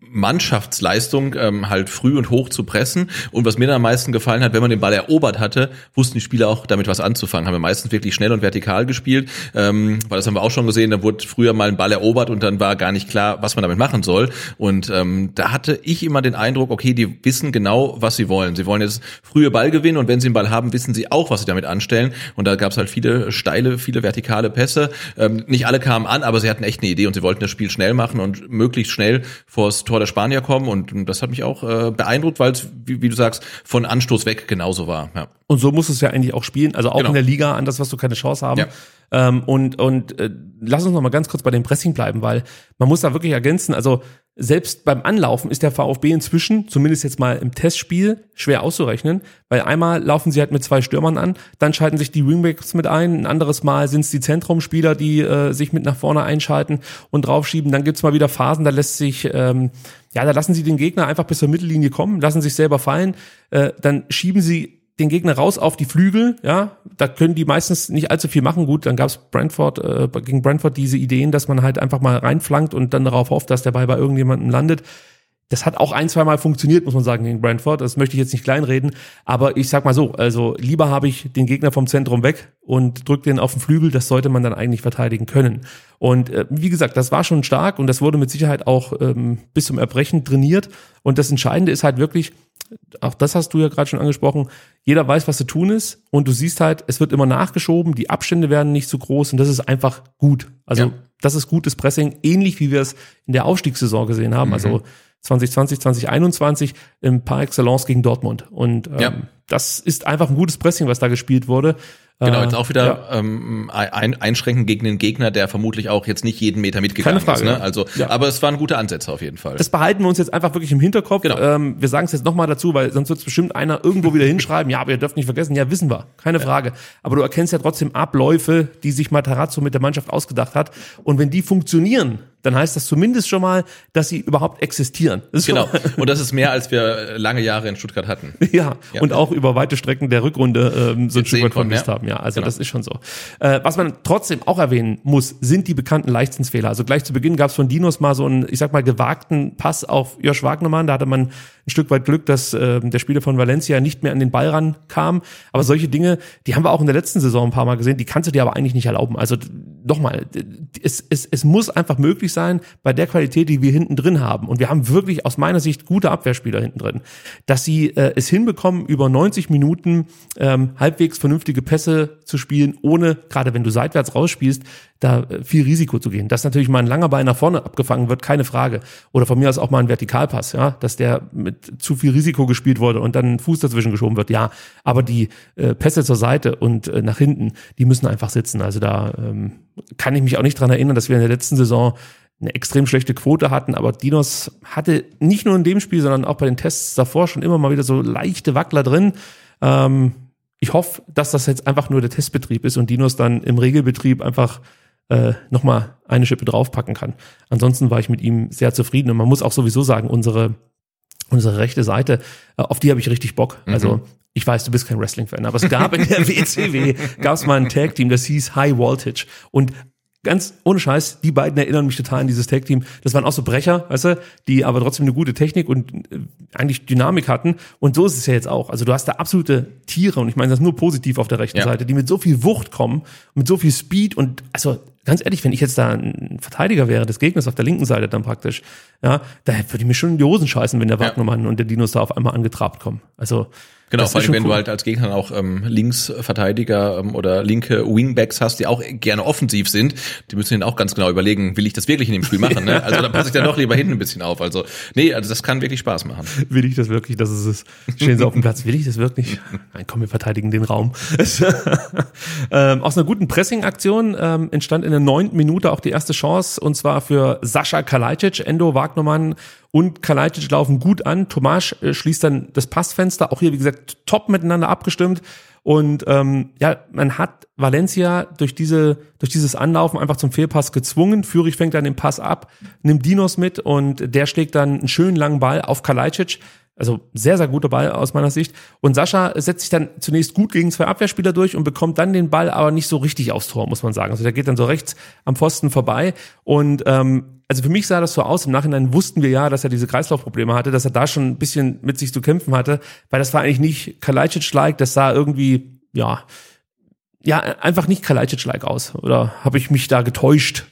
[SPEAKER 6] Mannschaftsleistung ähm, halt früh und hoch zu pressen. Und was mir dann am meisten gefallen hat, wenn man den Ball erobert hatte, wussten die Spieler auch damit was anzufangen. Haben wir meistens wirklich schnell und vertikal gespielt, ähm, weil das haben wir auch schon gesehen. Da wurde früher mal ein Ball erobert und dann war gar nicht klar, was man damit machen soll. Und ähm, da hatte ich immer den Eindruck, okay, die wissen genau, was sie wollen. Sie wollen jetzt frühe Ball gewinnen und wenn sie einen Ball haben, wissen sie auch, was sie damit anstellen. Und da gab es halt viele steile, viele vertikale Pässe. Ähm, nicht alle kamen an, aber sie hatten echt eine Idee und sie wollten das Spiel schnell machen und möglichst schnell vors Tor der Spanier kommen und das hat mich auch äh, beeindruckt, weil es, wie, wie, du sagst, von Anstoß weg genauso war. Ja.
[SPEAKER 5] Und so muss es ja eigentlich auch spielen, also auch genau. in der Liga, an das, was du keine Chance haben. Ja. Ähm, und und äh, lass uns noch mal ganz kurz bei dem Pressing bleiben, weil man muss da wirklich ergänzen, also selbst beim Anlaufen ist der VfB inzwischen, zumindest jetzt mal im Testspiel, schwer auszurechnen, weil einmal laufen sie halt mit zwei Stürmern an, dann schalten sich die Wingbacks mit ein, ein anderes Mal sind es die Zentrumspieler, die äh, sich mit nach vorne einschalten und draufschieben, dann gibt's mal wieder Phasen, da lässt sich, ähm, ja, da lassen sie den Gegner einfach bis zur Mittellinie kommen, lassen sich selber fallen, äh, dann schieben sie den Gegner raus auf die Flügel, ja, da können die meistens nicht allzu viel machen. Gut, dann gab's Brentford äh, gegen Brentford diese Ideen, dass man halt einfach mal reinflankt und dann darauf hofft, dass der Ball bei irgendjemandem landet. Das hat auch ein, zwei Mal funktioniert, muss man sagen, gegen Brentford. Das möchte ich jetzt nicht kleinreden. Aber ich sag mal so, also lieber habe ich den Gegner vom Zentrum weg und drück den auf den Flügel. Das sollte man dann eigentlich verteidigen können. Und äh, wie gesagt, das war schon stark und das wurde mit Sicherheit auch ähm, bis zum Erbrechen trainiert. Und das Entscheidende ist halt wirklich, auch das hast du ja gerade schon angesprochen, jeder weiß, was zu tun ist und du siehst halt, es wird immer nachgeschoben, die Abstände werden nicht so groß und das ist einfach gut. Also ja. das ist gutes Pressing, ähnlich wie wir es in der Aufstiegssaison gesehen haben. Mhm. Also 2020, 2021 im Par Excellence gegen Dortmund. Und ähm, ja. das ist einfach ein gutes Pressing, was da gespielt wurde.
[SPEAKER 6] Genau, jetzt auch wieder ja. ähm, ein, einschränken gegen den Gegner, der vermutlich auch jetzt nicht jeden Meter mitgegangen Keine Frage, ist. Ne? Also, ja. aber es waren gute Ansätze auf jeden Fall.
[SPEAKER 5] Das behalten wir uns jetzt einfach wirklich im Hinterkopf. Genau. Ähm, wir sagen es jetzt nochmal dazu, weil sonst wird es bestimmt einer irgendwo wieder hinschreiben, (laughs) ja, aber ihr dürft nicht vergessen, ja, wissen wir, keine ja. Frage. Aber du erkennst ja trotzdem Abläufe, die sich Matarazzo mit der Mannschaft ausgedacht hat. Und wenn die funktionieren, dann heißt das zumindest schon mal, dass sie überhaupt existieren. (laughs)
[SPEAKER 6] Genau. Und das ist mehr, als wir lange Jahre in Stuttgart hatten. (laughs)
[SPEAKER 5] Ja. Und auch über weite Strecken der Rückrunde ähm, so ein Stück weit vermisst ja. Haben. Ja, also genau. das ist schon so. Äh, was man trotzdem auch erwähnen muss, sind die bekannten Leichtsinnsfehler. Also gleich zu Beginn gab es von Dinos mal so einen, ich sag mal, gewagten Pass auf Josh Wagnermann. Da hatte man ein Stück weit Glück, dass äh, der Spieler von Valencia nicht mehr an den Ball rankam. Aber solche Dinge, die haben wir auch in der letzten Saison ein paar Mal gesehen, die kannst du dir aber eigentlich nicht erlauben. Also nochmal, es, es, es muss einfach möglich sein, bei der Qualität, die wir hinten drin haben, und wir haben wirklich aus meiner Sicht gute Abwehrspieler hinten drin, dass sie äh, es hinbekommen, über 90 Minuten ähm, halbwegs vernünftige Pässe zu spielen, ohne, gerade wenn du seitwärts rausspielst, da äh, viel Risiko zu gehen. Dass natürlich mal ein langer Ball nach vorne abgefangen wird, keine Frage. Oder von mir aus auch mal ein Vertikalpass, ja, dass der mit zu viel Risiko gespielt wurde und dann Fuß dazwischen geschoben wird, ja. Aber die äh, Pässe zur Seite und äh, nach hinten, die müssen einfach sitzen. Also da ähm, kann ich mich auch nicht dran erinnern, dass wir in der letzten Saison eine extrem schlechte Quote hatten, aber Dinos hatte nicht nur in dem Spiel, sondern auch bei den Tests davor schon immer mal wieder so leichte Wackler drin. Ähm, ich hoffe, dass das jetzt einfach nur der Testbetrieb ist und Dinos dann im Regelbetrieb einfach äh, nochmal eine Schippe draufpacken kann. Ansonsten war ich mit ihm sehr zufrieden und man muss auch sowieso sagen, unsere unsere rechte Seite, äh, auf die habe ich richtig Bock.
[SPEAKER 6] Mhm.
[SPEAKER 5] Also ich weiß, du bist kein Wrestling-Fan, aber es gab in der (laughs) WCW, gab es mal ein Tag-Team, das hieß High Voltage. Und ganz ohne Scheiß, die beiden erinnern mich total an dieses Tag-Team. Das waren auch so Brecher, weißt du, die aber trotzdem eine gute Technik und äh, eigentlich Dynamik hatten. Und so ist es ja jetzt auch. Also du hast da absolute Tiere, und ich meine das nur positiv auf der rechten
[SPEAKER 6] Ja.
[SPEAKER 5] Seite, die mit so viel Wucht kommen, mit so viel Speed und also ganz ehrlich, wenn ich jetzt da ein Verteidiger wäre des Gegners auf der linken Seite dann praktisch, ja, da würde ich mir schon in die Hosen scheißen, wenn der
[SPEAKER 6] Ja.
[SPEAKER 5] Wagnermann und der Dinos da auf einmal angetrabt kommen. Also
[SPEAKER 6] Genau,
[SPEAKER 5] das
[SPEAKER 6] vor
[SPEAKER 5] ist
[SPEAKER 6] allem, wenn
[SPEAKER 5] cool.
[SPEAKER 6] du halt als Gegner auch ähm, Linksverteidiger ähm, oder linke Wingbacks hast, die auch gerne offensiv sind, die müssen dann auch ganz genau überlegen, will ich das wirklich in dem Spiel machen? Ne? (laughs) Also da passe ich dann doch lieber hinten ein bisschen auf. Also nee, also das kann wirklich Spaß machen.
[SPEAKER 5] Will ich das wirklich? Das ist es. Stehen sie auf dem Platz. Will ich das wirklich? (laughs) Nein, komm, wir verteidigen den Raum. (laughs) ähm, aus einer guten Pressing-Aktion ähm, entstand in der neunten Minute auch die erste Chance und zwar für Sascha Kalajdzic, Endo Wagnermann und Kalajdzic laufen gut an. Tomasch äh, schließt dann das Passfenster. Auch hier, wie gesagt, top miteinander abgestimmt. Und ähm, ja, man hat Valencia durch diese durch dieses Anlaufen einfach zum Fehlpass gezwungen. Führig fängt dann den Pass ab, nimmt Dinos mit und der schlägt dann einen schönen langen Ball auf Kalajdzic. Also sehr, sehr guter Ball aus meiner Sicht. Und Sascha setzt sich dann zunächst gut gegen zwei Abwehrspieler durch und bekommt dann den Ball aber nicht so richtig aufs Tor, muss man sagen. Also der geht dann so rechts am Pfosten vorbei. Und ähm, also für mich sah das so aus. Im Nachhinein wussten wir ja, dass er diese Kreislaufprobleme hatte, dass er da schon ein bisschen mit sich zu kämpfen hatte, weil das war eigentlich nicht Kalajdzic-like, das sah irgendwie, ja, ja, einfach nicht Kalajdzic-like aus. Oder habe ich mich da getäuscht?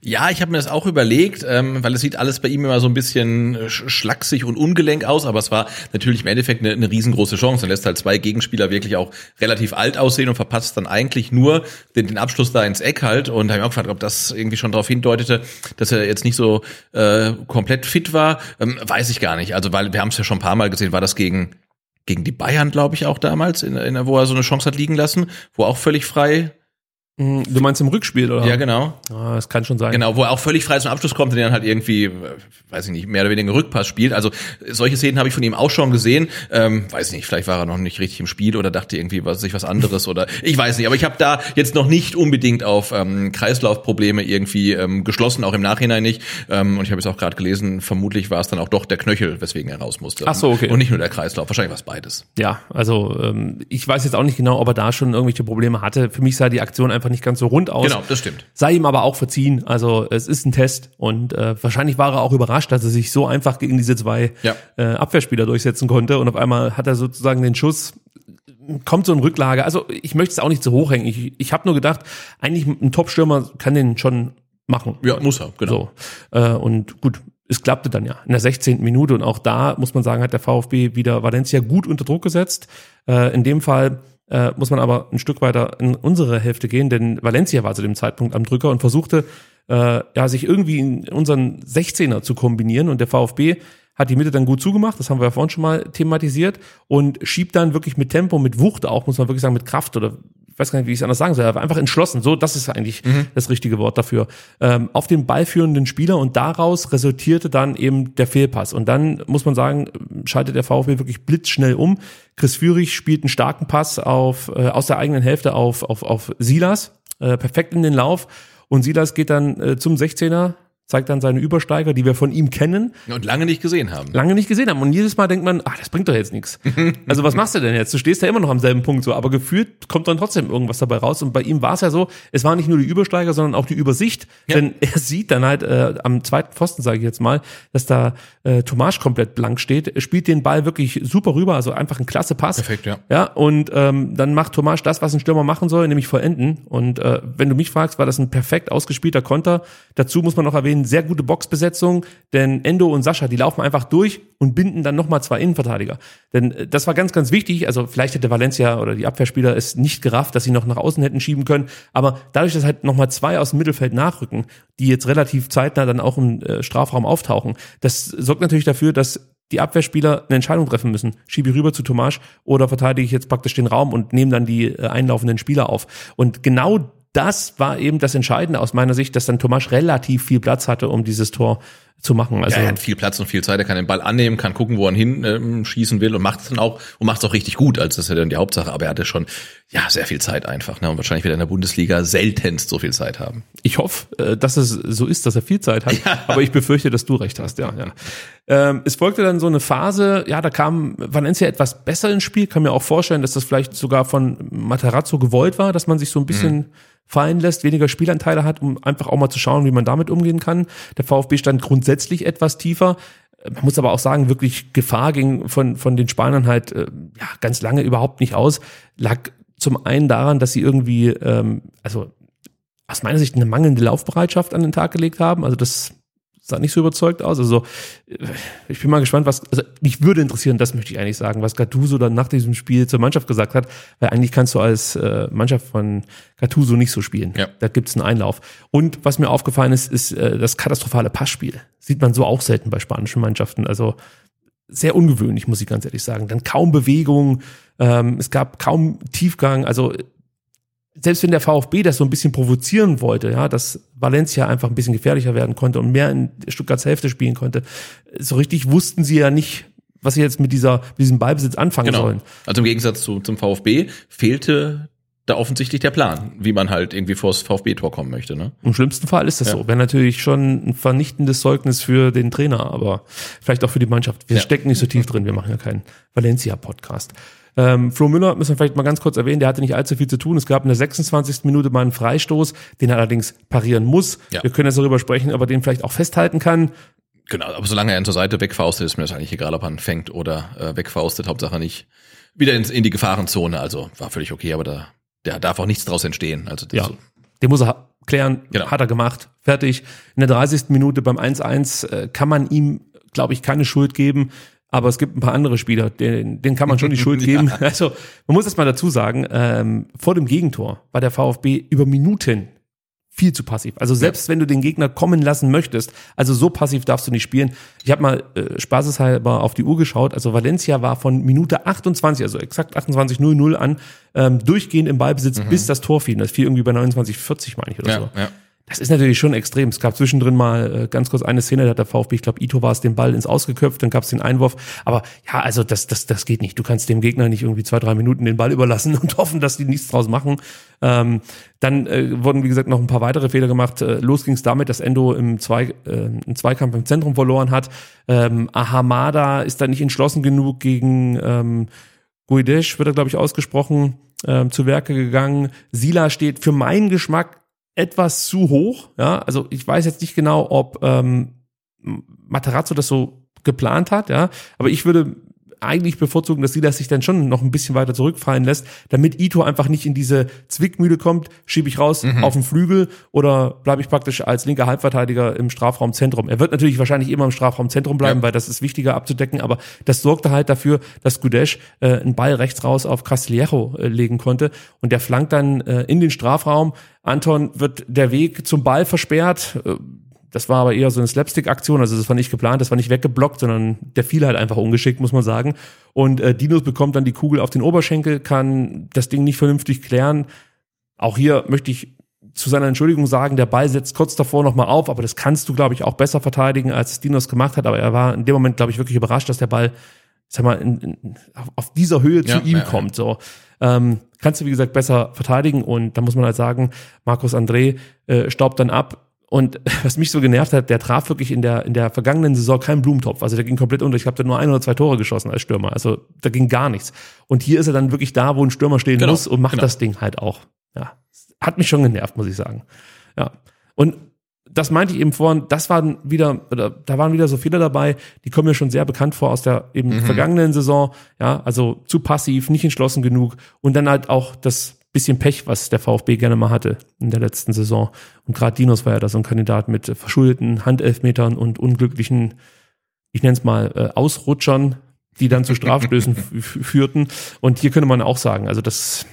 [SPEAKER 6] Ja, ich habe mir das auch überlegt, ähm, weil es sieht alles bei ihm immer so ein bisschen äh, sch- schlaksig und ungelenk aus, aber es war natürlich im Endeffekt eine, eine riesengroße Chance. Er lässt halt zwei Gegenspieler wirklich auch relativ alt aussehen und verpasst dann eigentlich nur den, den Abschluss da ins Eck halt. Und habe ich auch gefragt, ob das irgendwie schon darauf hindeutete, dass er jetzt nicht so äh, komplett fit war. Ähm, weiß ich gar nicht. Also weil wir haben es ja schon ein paar Mal gesehen, war das gegen gegen die Bayern, glaube ich, auch damals, in, in, wo er so eine Chance hat liegen lassen, wo er auch völlig frei.
[SPEAKER 5] Hm, Du meinst im Rückspiel, oder?
[SPEAKER 6] Ja, genau.
[SPEAKER 5] Ah, das kann schon sein.
[SPEAKER 6] Genau, wo er auch völlig frei zum Abschluss kommt und dann halt irgendwie, äh, weiß ich nicht, mehr oder weniger Rückpass spielt. Also solche Szenen habe ich von ihm auch schon gesehen. Ähm, weiß nicht, vielleicht war er noch nicht richtig im Spiel oder dachte irgendwie was, sich was anderes oder (laughs) ich weiß nicht. Aber ich habe da jetzt noch nicht unbedingt auf ähm, Kreislaufprobleme irgendwie ähm, geschlossen, auch im Nachhinein nicht. Ähm, und ich habe jetzt auch gerade gelesen, vermutlich war es dann auch doch der Knöchel, weswegen er raus musste.
[SPEAKER 5] Ach so, okay.
[SPEAKER 6] Und nicht nur der Kreislauf, wahrscheinlich war es beides.
[SPEAKER 5] Ja, also ähm, ich weiß jetzt auch nicht genau, ob er da schon irgendwelche Probleme hatte. Für mich sah die Aktion einfach nicht ganz so rund aus.
[SPEAKER 6] Genau, das stimmt.
[SPEAKER 5] Sei ihm aber auch verziehen. Also es ist ein Test und äh, wahrscheinlich war er auch überrascht, dass er sich so einfach gegen diese zwei
[SPEAKER 6] Ja.
[SPEAKER 5] äh, Abwehrspieler durchsetzen konnte und auf einmal hat er sozusagen den Schuss kommt so in Rücklage. Also ich möchte es auch nicht zu hoch hängen. Ich, ich habe nur gedacht, eigentlich ein Top-Stürmer kann den schon machen.
[SPEAKER 6] Ja, muss er, genau.
[SPEAKER 5] So. Äh, und gut, es klappte dann ja in der 16. Minute und auch da muss man sagen, hat der VfB wieder Valencia gut unter Druck gesetzt. Äh, in dem Fall äh, muss man aber ein Stück weiter in unsere Hälfte gehen, denn Valencia war zu dem Zeitpunkt am Drücker und versuchte äh, ja sich irgendwie in unseren 16er zu kombinieren und der VfB hat die Mitte dann gut zugemacht, das haben wir ja vorhin schon mal thematisiert und schiebt dann wirklich mit Tempo, mit Wucht auch, muss man wirklich sagen, mit Kraft oder ich weiß gar nicht, wie ich es anders sagen soll, aber einfach entschlossen. So, das ist eigentlich das richtige Wort dafür. Ähm, auf den ballführenden Spieler und daraus resultierte dann eben der Fehlpass. Und dann muss man sagen, schaltet der VfB wirklich blitzschnell um. Chris Führig spielt einen starken Pass auf, äh, aus der eigenen Hälfte auf, auf, auf Silas, äh, perfekt in den Lauf. Und Silas geht dann äh, zum 16er, zeigt dann seine Übersteiger, die wir von ihm kennen
[SPEAKER 6] Und lange nicht gesehen haben.
[SPEAKER 5] lange nicht gesehen haben. Und jedes Mal denkt man, ach, das bringt doch jetzt nichts. (laughs) Also was machst du denn jetzt? Du stehst ja immer noch am selben Punkt so, aber gefühlt kommt dann trotzdem irgendwas dabei raus. Und bei ihm war es ja so, es war nicht nur die Übersteiger, sondern auch die Übersicht.
[SPEAKER 6] Ja.
[SPEAKER 5] Denn (laughs) er sieht dann halt äh, am zweiten Pfosten, sage ich jetzt mal, dass da äh, Tomasch komplett blank steht. Er spielt den Ball wirklich super rüber, also einfach ein klasse Pass.
[SPEAKER 6] Perfekt, ja.
[SPEAKER 5] Ja, und ähm, dann macht Tomasch das, was ein Stürmer machen soll, nämlich vollenden. Und äh, wenn du mich fragst, war das ein perfekt ausgespielter Konter. Dazu muss man noch erwähnen, sehr gute Boxbesetzung, denn Endo und Sascha, die laufen einfach durch und binden dann nochmal zwei Innenverteidiger. Denn äh, das war ganz, ganz wichtig. Also vielleicht hätte Valencia oder die Abwehrspieler es nicht gerafft, dass sie noch nach außen hätten schieben können. Aber dadurch, dass halt nochmal zwei aus dem Mittelfeld nachrücken, die jetzt relativ zeitnah dann auch im äh, Strafraum auftauchen, das sorgt natürlich dafür, dass die Abwehrspieler eine Entscheidung treffen müssen. Schiebe ich rüber zu Tomasch oder verteidige ich jetzt praktisch den Raum und nehme dann die äh, einlaufenden Spieler auf. Und genau das war eben das Entscheidende aus meiner Sicht, dass dann Tomasch relativ viel Platz hatte, um dieses Tor zu machen. Also
[SPEAKER 6] ja, er hat viel Platz und viel Zeit, er kann den Ball annehmen, kann gucken, wo er hin ähm, schießen will und macht es dann auch und macht es auch richtig gut, als das ist ja dann die Hauptsache. Aber er hatte schon ja sehr viel Zeit einfach. Ne? Und wahrscheinlich wird er in der Bundesliga seltenst so viel Zeit haben.
[SPEAKER 5] ich hoffe, äh, dass es so ist, dass er viel Zeit hat, (laughs) aber ich befürchte, dass du recht hast, ja, ja. Ähm, es folgte dann so eine Phase, ja, da kam Valencia etwas besser ins Spiel, kann mir auch vorstellen, dass das vielleicht sogar von Materazzo gewollt war, dass man sich so ein bisschen fallen lässt, weniger Spielanteile hat, um einfach auch mal zu schauen, wie man damit umgehen kann. Der VfB stand grundsätzlich etwas tiefer. Man muss aber auch sagen, wirklich Gefahr ging von, von den Spaniern halt äh, ja, ganz lange überhaupt nicht aus. Lag zum einen daran, dass sie irgendwie, ähm, also aus meiner Sicht eine mangelnde Laufbereitschaft an den Tag gelegt haben. Also das sah nicht so überzeugt aus. Also äh, ich bin mal gespannt, was, also mich würde interessieren, das möchte ich eigentlich sagen, was Gattuso dann nach diesem Spiel zur Mannschaft gesagt hat, weil eigentlich kannst du als äh, Mannschaft von Gattuso nicht so spielen.
[SPEAKER 6] Ja.
[SPEAKER 5] Da gibt's einen Einlauf. Und was mir aufgefallen ist, ist äh, das katastrophale Passspiel. Sieht man so auch selten bei spanischen Mannschaften. Also sehr ungewöhnlich, muss ich ganz ehrlich sagen. Dann kaum Bewegung, ähm, es gab kaum Tiefgang. Also selbst wenn der VfB das so ein bisschen provozieren wollte, ja, dass Valencia einfach ein bisschen gefährlicher werden konnte und mehr in Stuttgarts Hälfte spielen konnte, so richtig wussten sie ja nicht, was sie jetzt mit dieser, mit diesem Ballbesitz anfangen
[SPEAKER 6] Genau.
[SPEAKER 5] sollen.
[SPEAKER 6] Also im Gegensatz zu, zum VfB fehlte da offensichtlich der Plan, wie man halt irgendwie vors VfB-Tor kommen möchte. Ne?
[SPEAKER 5] Im schlimmsten Fall ist das
[SPEAKER 6] Ja.
[SPEAKER 5] so. Wäre natürlich schon ein vernichtendes Zeugnis für den Trainer, aber vielleicht auch für die Mannschaft. Wir
[SPEAKER 6] Ja.
[SPEAKER 5] stecken nicht so tief drin, wir machen ja keinen Valencia-Podcast. Ähm, Flo Müller müssen wir vielleicht mal ganz kurz erwähnen, der hatte nicht allzu viel zu tun. Es gab in der 26. Minute mal einen Freistoß, den er allerdings parieren muss.
[SPEAKER 6] Ja.
[SPEAKER 5] Wir können jetzt darüber sprechen, ob er den vielleicht auch festhalten kann.
[SPEAKER 6] Genau, aber solange er ihn zur Seite wegfaustet, ist mir das eigentlich egal, ob er ihn fängt oder äh, wegfaustet. Hauptsache nicht wieder ins, in die Gefahrenzone. Also war völlig okay, aber da der darf auch nichts draus entstehen. Also das
[SPEAKER 5] Ja, den muss er klären,
[SPEAKER 6] Genau.
[SPEAKER 5] hat er gemacht, fertig. In der 30. Minute beim 1-1 äh, kann man ihm, glaube ich, keine Schuld geben, aber es gibt ein paar andere Spieler, denen, denen kann man schon die (laughs) Schuld geben. (laughs) Also man muss das mal dazu sagen, ähm, vor dem Gegentor war der VfB über Minuten viel zu passiv. Also selbst wenn du den Gegner kommen lassen möchtest, also so passiv darfst du nicht spielen. Ich habe mal äh, spaßeshalber auf die Uhr geschaut. Also Valencia war von Minute 28, also exakt 28.00 an, ähm, durchgehend im Ballbesitz, bis das Tor fiel. Das fiel irgendwie bei 29,40 meine ich oder
[SPEAKER 6] ja,
[SPEAKER 5] so.
[SPEAKER 6] ja.
[SPEAKER 5] Das ist natürlich schon extrem. Es gab zwischendrin mal äh, ganz kurz eine Szene, da hat der VfB, ich glaube, Ito war es, den Ball ins Ausgeköpft, dann gab es den Einwurf. Aber ja, also das, das, das geht nicht. Du kannst dem Gegner nicht irgendwie zwei, drei Minuten den Ball überlassen (laughs) und hoffen, dass die nichts draus machen. Ähm, dann äh, wurden, wie gesagt, noch ein paar weitere Fehler gemacht. Äh, los ging es damit, dass Endo im, Zwei, äh, im Zweikampf im Zentrum verloren hat. Ähm, Ahamada ist da nicht entschlossen genug gegen ähm, Guidesh, wird er, glaube ich, ausgesprochen, ähm, zu Werke gegangen. Sila steht für meinen Geschmack etwas zu hoch. Ja, also ich weiß jetzt nicht genau, ob ähm, Materazzo das so geplant hat, ja, aber ich würde eigentlich bevorzugen, dass Silas sich dann schon noch ein bisschen weiter zurückfallen lässt, damit Ito einfach nicht in diese Zwickmühle kommt, schiebe ich raus auf den Flügel oder bleibe ich praktisch als linker Halbverteidiger im Strafraumzentrum. Er wird natürlich wahrscheinlich immer im Strafraumzentrum bleiben,
[SPEAKER 6] Ja.
[SPEAKER 5] weil das ist wichtiger abzudecken, aber das sorgte halt dafür, dass Gudesh äh, einen Ball rechts raus auf Castillejo äh, legen konnte und der flankt dann äh, in den Strafraum. Anton wird der Weg zum Ball versperrt. Äh, das war aber eher so eine Slapstick-Aktion, also das war nicht geplant, das war nicht weggeblockt, sondern der fiel halt einfach ungeschickt, muss man sagen. Und äh, Dinos bekommt dann die Kugel auf den Oberschenkel, kann das Ding nicht vernünftig klären. Auch hier möchte ich zu seiner Entschuldigung sagen, der Ball setzt kurz davor nochmal auf, aber das kannst du, glaube ich, auch besser verteidigen, als es Dinos gemacht hat. Aber er war in dem Moment, glaube ich, wirklich überrascht, dass der Ball, sag mal, in, in, auf- dieser Höhe
[SPEAKER 6] Ja,
[SPEAKER 5] zu ihm
[SPEAKER 6] ja.
[SPEAKER 5] kommt. So ähm, kannst du, wie gesagt, besser verteidigen. Und da muss man halt sagen, Markus André äh, staubt dann ab. Und (laughs) was mich so genervt hat, der traf wirklich in der, in der vergangenen Saison keinen Blumentopf. Also der ging komplett unter. Ich der hat nur ein oder zwei Tore geschossen als Stürmer. Also da ging gar nichts. Und hier ist er dann wirklich da, wo ein Stürmer stehen
[SPEAKER 6] Genau,
[SPEAKER 5] muss und macht
[SPEAKER 6] genau.
[SPEAKER 5] das Ding halt auch. Ja. Hat mich schon genervt, muss ich sagen. Ja. Und das meinte ich eben vorhin, das waren wieder, oder da waren wieder so Fehler dabei, die kommen mir schon sehr bekannt vor aus der eben
[SPEAKER 6] Mhm.
[SPEAKER 5] vergangenen Saison. Ja, also zu passiv, nicht entschlossen genug und dann halt auch das bisschen Pech, was der VfB gerne mal hatte in der letzten Saison. Und gerade Dinos war ja da so ein Kandidat mit verschuldeten Handelfmetern und unglücklichen, ich nenne es mal, äh, Ausrutschern, die dann zu Strafstößen (laughs) führten. Und hier könnte man auch sagen, also das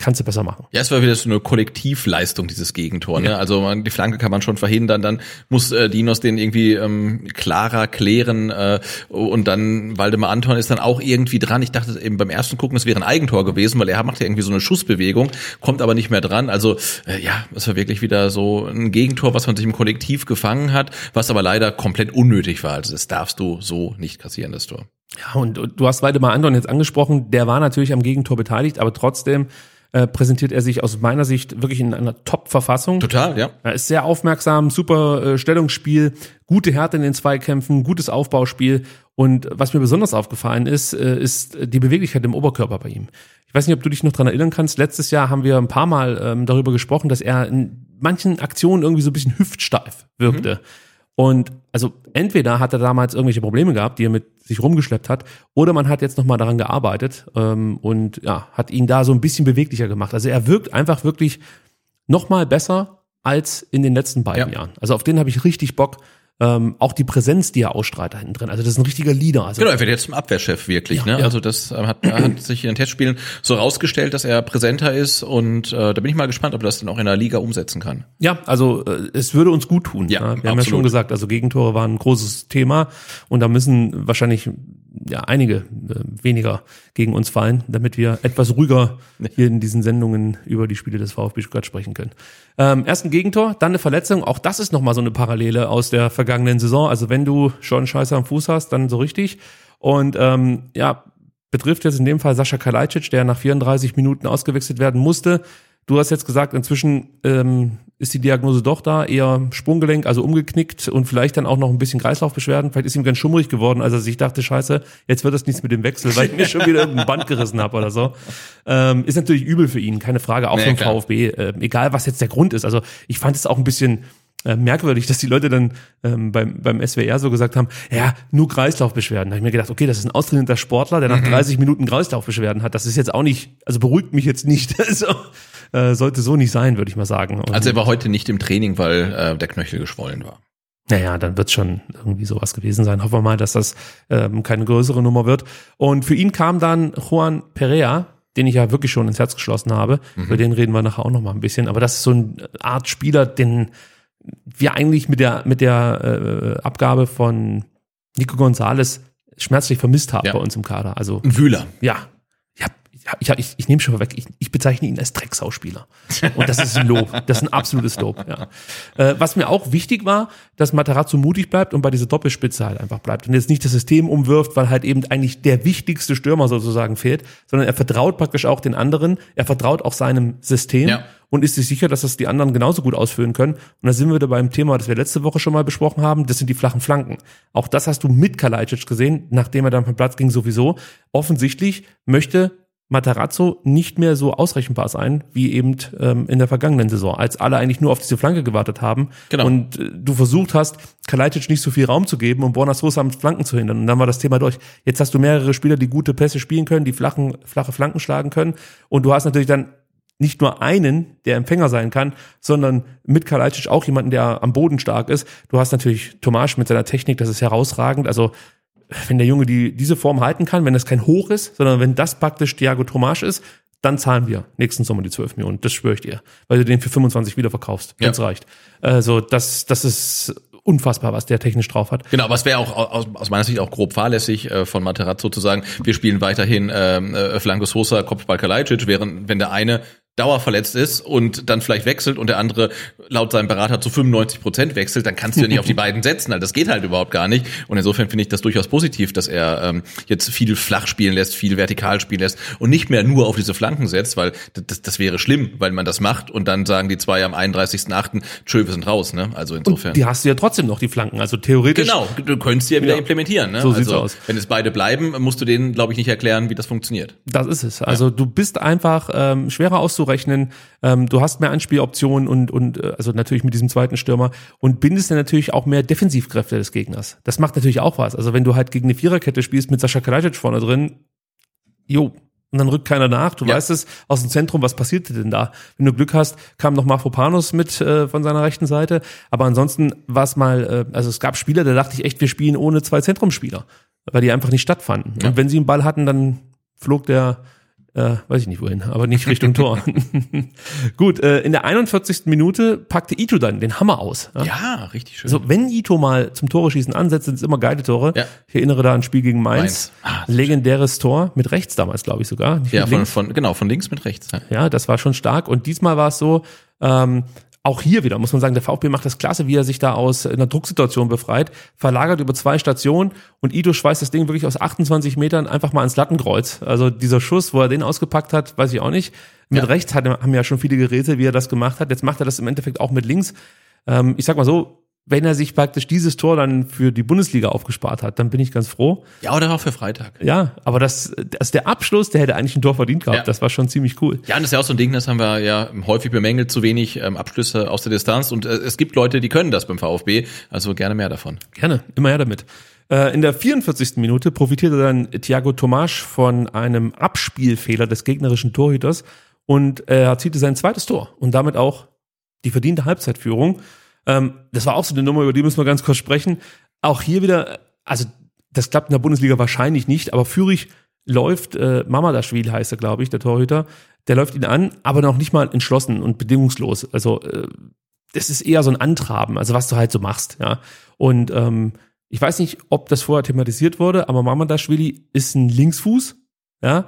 [SPEAKER 5] kannst du besser machen.
[SPEAKER 6] Ja, es war wieder so eine Kollektivleistung, dieses Gegentor. Ne?
[SPEAKER 5] Ja.
[SPEAKER 6] Also man, die Flanke kann man schon verhindern, dann muss äh, Dinos den irgendwie ähm, klarer klären äh, und dann Waldemar Anton ist dann auch irgendwie dran. Ich dachte eben beim ersten Gucken, es wäre ein Eigentor gewesen, weil er macht ja irgendwie so eine Schussbewegung, kommt aber nicht mehr dran. Also äh, ja, es war wirklich wieder so ein Gegentor, was man sich im Kollektiv gefangen hat, was aber leider komplett unnötig war. Also das darfst du so nicht kassieren, das Tor.
[SPEAKER 5] Ja, und, und du hast Waldemar Anton jetzt angesprochen, der war natürlich am Gegentor beteiligt, aber trotzdem äh, präsentiert er sich aus meiner Sicht wirklich in einer Top-Verfassung.
[SPEAKER 6] Total, ja.
[SPEAKER 5] Er ist sehr aufmerksam, super äh, Stellungsspiel, gute Härte in den Zweikämpfen, gutes Aufbauspiel. Und was mir besonders aufgefallen ist, äh, ist die Beweglichkeit im Oberkörper bei ihm. Ich weiß nicht, ob du dich noch dran erinnern kannst. Letztes Jahr haben wir ein paar Mal ähm, darüber gesprochen, dass er in manchen Aktionen irgendwie so ein bisschen hüftsteif wirkte. Und also entweder hat er damals irgendwelche Probleme gehabt, die er mit sich rumgeschleppt hat, oder man hat jetzt nochmal daran gearbeitet ähm, und ja, hat ihn da so ein bisschen beweglicher gemacht. Also er wirkt einfach wirklich nochmal besser als in den letzten beiden
[SPEAKER 6] Ja.
[SPEAKER 5] Jahren. Also auf den habe ich richtig Bock. Ähm, auch die Präsenz, die er ausstrahlt da hinten drin. Also das ist ein richtiger Leader. Also
[SPEAKER 6] Genau, er wird jetzt zum Abwehrchef wirklich.
[SPEAKER 5] Ja,
[SPEAKER 6] ne?
[SPEAKER 5] ja.
[SPEAKER 6] Also das äh, hat, hat sich in den Testspielen so rausgestellt, dass er präsenter ist und äh, da bin ich mal gespannt, ob er das dann auch in der Liga umsetzen kann.
[SPEAKER 5] Ja, also äh, es würde uns gut tun.
[SPEAKER 6] Ja,
[SPEAKER 5] Wir haben ja
[SPEAKER 6] absolut.
[SPEAKER 5] schon gesagt, also Gegentore waren ein großes Thema und da müssen wahrscheinlich ja einige äh, weniger gegen uns fallen, damit wir etwas ruhiger hier in diesen Sendungen über die Spiele des VfB Stuttgart sprechen können. Ähm, erst ein Gegentor, dann eine Verletzung. Auch das ist nochmal so eine Parallele aus der vergangenen Saison. Also wenn du schon Scheiße am Fuß hast, dann so richtig. Und ähm, ja, betrifft jetzt in dem Fall Sascha Kalajdzic, der nach 34 Minuten ausgewechselt werden musste. Du hast jetzt gesagt, inzwischen ähm, ist die Diagnose doch da, eher Sprunggelenk, also umgeknickt und vielleicht dann auch noch ein bisschen Kreislaufbeschwerden. Vielleicht ist ihm ganz schummrig geworden, als er sich dachte, scheiße, jetzt wird das nichts mit dem Wechsel, weil ich mir schon wieder irgendein Band gerissen habe oder so. Ähm, ist natürlich übel für ihn, keine Frage, auch
[SPEAKER 6] Nee,
[SPEAKER 5] vom
[SPEAKER 6] klar.
[SPEAKER 5] VfB, äh, egal was jetzt der Grund ist. Also ich fand es auch ein bisschen äh, merkwürdig, dass die Leute dann ähm, beim, beim SWR so gesagt haben, ja, nur Kreislaufbeschwerden. Da habe ich mir gedacht, okay, das ist ein austrainierter Sportler, der nach 30 Minuten Kreislaufbeschwerden hat. Das ist jetzt auch nicht, also beruhigt mich jetzt nicht. (laughs) Also äh, sollte so nicht sein, würde ich mal sagen. Und,
[SPEAKER 6] Also er war heute nicht im Training, weil äh, der Knöchel geschwollen war.
[SPEAKER 5] naja, dann wird schon irgendwie sowas gewesen sein. Hoffen wir mal, dass das ähm, keine größere Nummer wird. Und für ihn kam dann Juan Perea, den ich ja wirklich schon ins Herz geschlossen habe. Über den reden wir nachher auch noch mal ein bisschen. Aber das ist so eine Art Spieler, den wir eigentlich mit der mit der äh, Abgabe von Nico Gonzalez schmerzlich vermisst haben
[SPEAKER 6] Ja.
[SPEAKER 5] bei uns im Kader. Also
[SPEAKER 6] Ein Wühler.
[SPEAKER 5] ja, ich, ich, ich nehme schon mal weg, ich, ich bezeichne ihn als Dreckschauspieler. Und das ist ein Lob, das ist ein absolutes Lob. Ja. Äh, was mir auch wichtig war, dass Matarazzo mutig bleibt und bei dieser Doppelspitze halt einfach bleibt und jetzt nicht das System umwirft, weil halt eben eigentlich der wichtigste Stürmer sozusagen fehlt, sondern er vertraut praktisch auch den anderen, er vertraut auch seinem System
[SPEAKER 6] Ja.
[SPEAKER 5] und ist sich sicher, dass das die anderen genauso gut ausführen können. Und da sind wir wieder beim Thema, das wir letzte Woche schon mal besprochen haben, das sind die flachen Flanken. Auch das hast du mit Kalajdzic gesehen, nachdem er dann vom Platz ging sowieso. Offensichtlich möchte Matarazzo nicht mehr so ausrechenbar sein, wie eben ähm, in der vergangenen Saison, als alle eigentlich nur auf diese Flanke gewartet haben
[SPEAKER 6] Genau.
[SPEAKER 5] und äh, du versucht hast, Kalajdzic nicht so viel Raum zu geben, um Borna Sosa am Flanken zu hindern. Und dann war das Thema durch. Jetzt hast du mehrere Spieler, die gute Pässe spielen können, die flachen, flache Flanken schlagen können und du hast natürlich dann nicht nur einen, der Empfänger sein kann, sondern mit Kalajdzic auch jemanden, der am Boden stark ist. Du hast natürlich Tomasch mit seiner Technik, das ist herausragend. Also wenn der Junge die, diese Form halten kann, wenn das kein Hoch ist, sondern wenn das praktisch Thiago Tomasch ist, dann zahlen wir nächsten Sommer die 12 Millionen. Das schwöre ich dir. Weil du den für 25 wieder verkaufst, wenn's
[SPEAKER 6] Ja.
[SPEAKER 5] reicht. Also das, das ist unfassbar, was der technisch drauf hat.
[SPEAKER 6] Genau, aber es wäre auch aus, aus meiner Sicht auch grob fahrlässig äh, von Materazzo zu sagen, wir spielen weiterhin ähm, äh, Flanco Sosa, Kopfball Kalajdzic, während wenn der eine dauerverletzt ist und dann vielleicht wechselt und der andere laut seinem Berater zu 95 Prozent wechselt, dann kannst du ja nicht auf die beiden setzen. Also das geht halt überhaupt gar nicht. Und insofern finde ich das durchaus positiv, dass er ähm, jetzt viel flach spielen lässt, viel vertikal spielen lässt und nicht mehr nur auf diese Flanken setzt, weil das, das wäre schlimm, weil man das macht und dann sagen die zwei am 31.8. Tschö, wir sind raus. Ne? Also insofern.
[SPEAKER 5] Und die hast du ja trotzdem noch, die Flanken. Also theoretisch.
[SPEAKER 6] Genau, du könntest sie ja wieder
[SPEAKER 5] Ja.
[SPEAKER 6] implementieren. Ne?
[SPEAKER 5] So sieht's
[SPEAKER 6] also,
[SPEAKER 5] aus.
[SPEAKER 6] Wenn es beide bleiben, musst du denen, glaube ich, nicht erklären, wie das funktioniert.
[SPEAKER 5] Das ist es. Also du bist einfach ähm, schwerer auszurechnen. Ähm, du hast mehr Anspieloptionen und und äh, also natürlich mit diesem zweiten Stürmer und bindest dann natürlich auch mehr Defensivkräfte des Gegners. Das macht natürlich auch was. Also wenn du halt gegen eine Viererkette spielst mit Sascha Kalajdzic vorne drin, jo, und dann rückt keiner nach. Du
[SPEAKER 6] Ja.
[SPEAKER 5] weißt es aus dem Zentrum, was passierte denn da? Wenn du Glück hast, kam noch Mafropanos mit äh, von seiner rechten Seite. Aber ansonsten war es mal, äh, also es gab Spieler, da dachte ich echt, wir spielen ohne zwei Zentrumspieler, weil die einfach nicht stattfanden. Und wenn sie einen Ball hatten, dann flog der äh, weiß ich nicht wohin, aber nicht Richtung Tor. (laughs) Gut, äh, in der 41. Minute packte Ito dann den Hammer aus. Ja?
[SPEAKER 6] Ja, richtig schön.
[SPEAKER 5] Also wenn Ito mal zum Tore schießen ansetzt, sind es immer geile Tore.
[SPEAKER 6] Ja.
[SPEAKER 5] Ich erinnere da an ein Spiel gegen Mainz.
[SPEAKER 6] Mainz. Ah,
[SPEAKER 5] Legendäres Tor mit rechts damals, glaube ich sogar. Nicht
[SPEAKER 6] ja, von,
[SPEAKER 5] links.
[SPEAKER 6] von, genau, von links mit rechts. Ja.
[SPEAKER 5] Ja, das war schon stark. Und diesmal war es so, ähm, auch hier wieder muss man sagen, der VfB macht das klasse, wie er sich da aus einer Drucksituation befreit, verlagert über zwei Stationen und Ido schweißt das Ding wirklich aus 28 Metern einfach mal ans Lattenkreuz. Also dieser Schuss, wo er den ausgepackt hat, weiß ich auch nicht. Mit
[SPEAKER 6] Ja.
[SPEAKER 5] rechts hat, haben ja schon viele Geräte, wie er das gemacht hat. Jetzt macht er das im Endeffekt auch mit links. Ähm, ich sag mal so, wenn er sich praktisch dieses Tor dann für die Bundesliga aufgespart hat, dann bin ich ganz froh.
[SPEAKER 6] ja, oder auch für Freitag.
[SPEAKER 5] Ja, aber das, das der Abschluss, der hätte eigentlich ein Tor verdient gehabt.
[SPEAKER 6] Ja.
[SPEAKER 5] Das war schon ziemlich cool.
[SPEAKER 6] Ja, und das ist ja auch so ein Ding, das haben wir ja häufig bemängelt, zu wenig ähm, Abschlüsse aus der Distanz. Und äh, es gibt Leute, die können das beim VfB, also gerne mehr davon.
[SPEAKER 5] Gerne, immer her damit. Äh, In der 44. Minute profitierte dann Thiago Tomasch von einem Abspielfehler des gegnerischen Torhüters und er erzielte sein zweites Tor und damit auch die verdiente Halbzeitführung. Ähm, Das war auch so eine Nummer, über die müssen wir ganz kurz sprechen. Auch hier wieder, also das klappt in der Bundesliga wahrscheinlich nicht, aber Fürich läuft, äh, Mamadashvili heißt er, glaube ich, der Torhüter, der läuft ihn an, aber noch nicht mal entschlossen und bedingungslos. Also äh, das ist eher so ein Antraben, also was du halt so machst, ja. Und ähm, ich weiß nicht, ob das vorher thematisiert wurde, aber Mamadashvili ist ein Linksfuß, ja.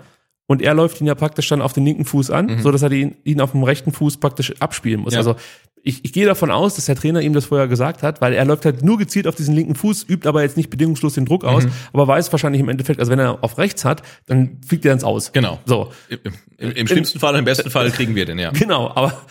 [SPEAKER 5] Und er läuft ihn ja praktisch dann auf den linken Fuß an, so dass er ihn, ihn auf dem rechten Fuß praktisch abspielen muss.
[SPEAKER 6] Ja.
[SPEAKER 5] Also ich, ich gehe davon aus, dass der Trainer ihm das vorher gesagt hat, weil er läuft halt nur gezielt auf diesen linken Fuß, übt aber jetzt nicht bedingungslos den Druck aus, aber weiß wahrscheinlich im Endeffekt, also wenn er auf rechts hat, dann fliegt er ins Aus.
[SPEAKER 6] Genau.
[SPEAKER 5] So,
[SPEAKER 6] Im, im, im schlimmsten Fall, im besten Fall kriegen wir den, ja. (laughs)
[SPEAKER 5] Genau, aber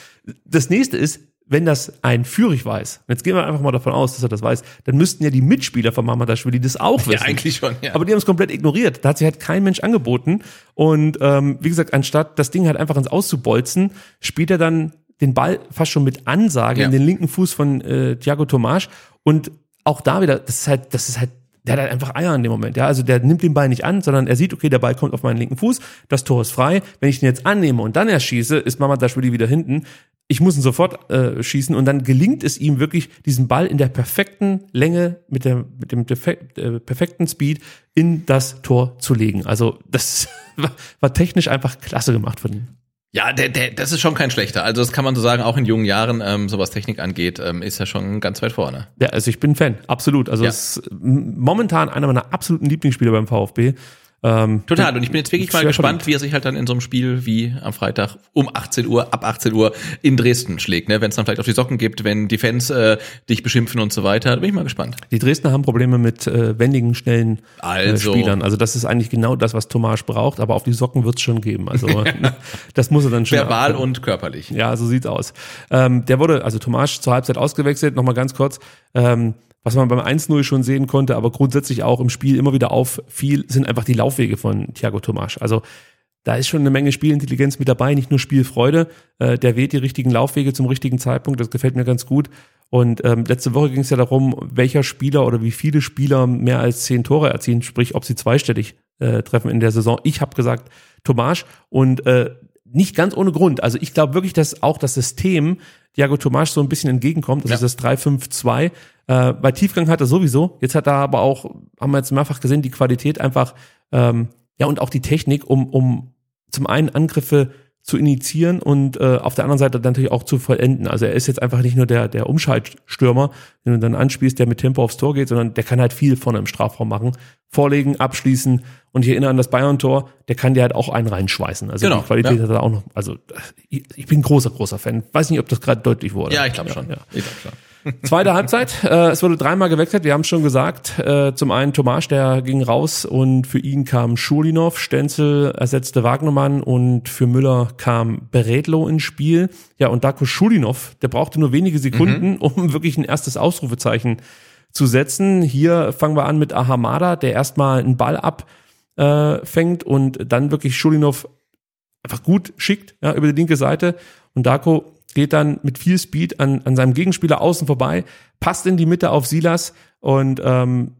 [SPEAKER 5] das nächste ist, wenn das ein Führig weiß, und jetzt gehen wir einfach mal davon aus, dass er das weiß, dann müssten ja die Mitspieler von Mamadashvili das auch (laughs) wissen.
[SPEAKER 6] Ja, eigentlich schon, ja.
[SPEAKER 5] Aber die haben es komplett ignoriert. Da hat sich halt kein Mensch angeboten. Und ähm, wie gesagt, anstatt das Ding halt einfach ins Auszubolzen, spielt er dann den Ball fast schon mit Ansage
[SPEAKER 6] Ja.
[SPEAKER 5] in den linken Fuß von äh, Thiago Tomasch. Und auch da wieder, das ist halt, das ist halt, der hat halt einfach Eier in dem Moment. Ja, also der nimmt den Ball nicht an, sondern er sieht, okay, der Ball kommt auf meinen linken Fuß, das Tor ist frei. Wenn ich den jetzt annehme und dann erschieße, ist Mamadashvili wieder hinten. Ich muss ihn sofort äh, schießen und dann gelingt es ihm wirklich, diesen Ball in der perfekten Länge mit, der, mit dem defekt, äh, perfekten Speed in das Tor zu legen. Also das (laughs) war, war technisch einfach klasse gemacht von ihm.
[SPEAKER 6] Ja, der, der, das ist schon kein schlechter. Also das kann man so sagen, auch in jungen Jahren, ähm, so was Technik angeht, ähm, ist er schon ganz weit vorne.
[SPEAKER 5] Ja, also ich bin Fan, absolut. Also
[SPEAKER 6] Ja.
[SPEAKER 5] es ist momentan einer meiner absoluten Lieblingsspieler beim VfB. Ähm,
[SPEAKER 6] Total. Und ich bin jetzt wirklich mal gespannt, wie er sich halt dann in so einem Spiel wie am Freitag um 18 Uhr, ab 18 Uhr in Dresden schlägt. Ne? Wenn es dann vielleicht auf die Socken gibt, wenn die Fans äh, dich beschimpfen und so weiter. Da bin ich mal gespannt.
[SPEAKER 5] Die Dresdner haben Probleme mit äh, wendigen, schnellen äh,
[SPEAKER 6] Also.
[SPEAKER 5] Spielern. Also das ist eigentlich genau das, was Tomasch braucht, aber auf die Socken wird's schon geben. Also (laughs) (laughs) das muss er dann schon.
[SPEAKER 6] Verbal
[SPEAKER 5] abkönnen.
[SPEAKER 6] und körperlich.
[SPEAKER 5] Ja, so sieht's aus. Ähm, der wurde, also Tomasch zur Halbzeit ausgewechselt, nochmal ganz kurz. Ähm, was man beim 1-0 schon sehen konnte, aber grundsätzlich auch im Spiel immer wieder auffiel, sind einfach die Laufwege von Thiago Tomasch. Also da ist schon eine Menge Spielintelligenz mit dabei, nicht nur Spielfreude. Äh, der wählt die richtigen Laufwege zum richtigen Zeitpunkt, das gefällt mir ganz gut. Und ähm, letzte Woche ging es ja darum, welcher Spieler oder wie viele Spieler mehr als zehn Tore erzielen, sprich, ob sie zweistellig äh, treffen in der Saison. Ich habe gesagt, Tomasch und äh, nicht ganz ohne Grund. Also ich glaube wirklich, dass auch das System Diago Tomasch so ein bisschen entgegenkommt. Das
[SPEAKER 6] Ja.
[SPEAKER 5] ist das 3-5-2. Äh, bei Tiefgang hat er sowieso. Jetzt hat er aber auch, haben wir jetzt mehrfach gesehen, die Qualität einfach, ähm, ja, und auch die Technik, um, um zum einen Angriffe zu initiieren und äh, auf der anderen Seite natürlich auch zu vollenden. Also er ist jetzt einfach nicht nur der, der Umschaltstürmer, den du dann anspielst, der mit Tempo aufs Tor geht, sondern der kann halt viel vorne im Strafraum machen. Vorlegen, abschließen und ich erinnere an das Bayern-Tor, der kann dir halt auch einen reinschweißen. Also
[SPEAKER 6] Genau,
[SPEAKER 5] die Qualität
[SPEAKER 6] ja.
[SPEAKER 5] hat er auch noch. Also ich, ich bin großer, großer Fan. Weiß nicht, ob das gerade deutlich wurde.
[SPEAKER 6] Ja, ich glaube schon.
[SPEAKER 5] Ja.
[SPEAKER 6] Ich glaub schon.
[SPEAKER 5] Zweite Halbzeit. Äh, es wurde dreimal gewechselt. Wir haben es schon gesagt. Äh, zum einen Tomasch, der ging raus und für ihn kam Schulinov. Stenzel ersetzte Wagnermann und für Müller kam Beredlo ins Spiel. Ja, und Darko Schulinov, der brauchte nur wenige Sekunden, um wirklich ein erstes Ausrufezeichen zu setzen. Hier fangen wir an mit Ahamada, der erstmal einen Ball abfängt äh, und dann wirklich Schulinov einfach gut schickt, ja, über die linke Seite. Und Darko geht dann mit viel Speed an, an seinem Gegenspieler außen vorbei, passt in die Mitte auf Silas und ähm,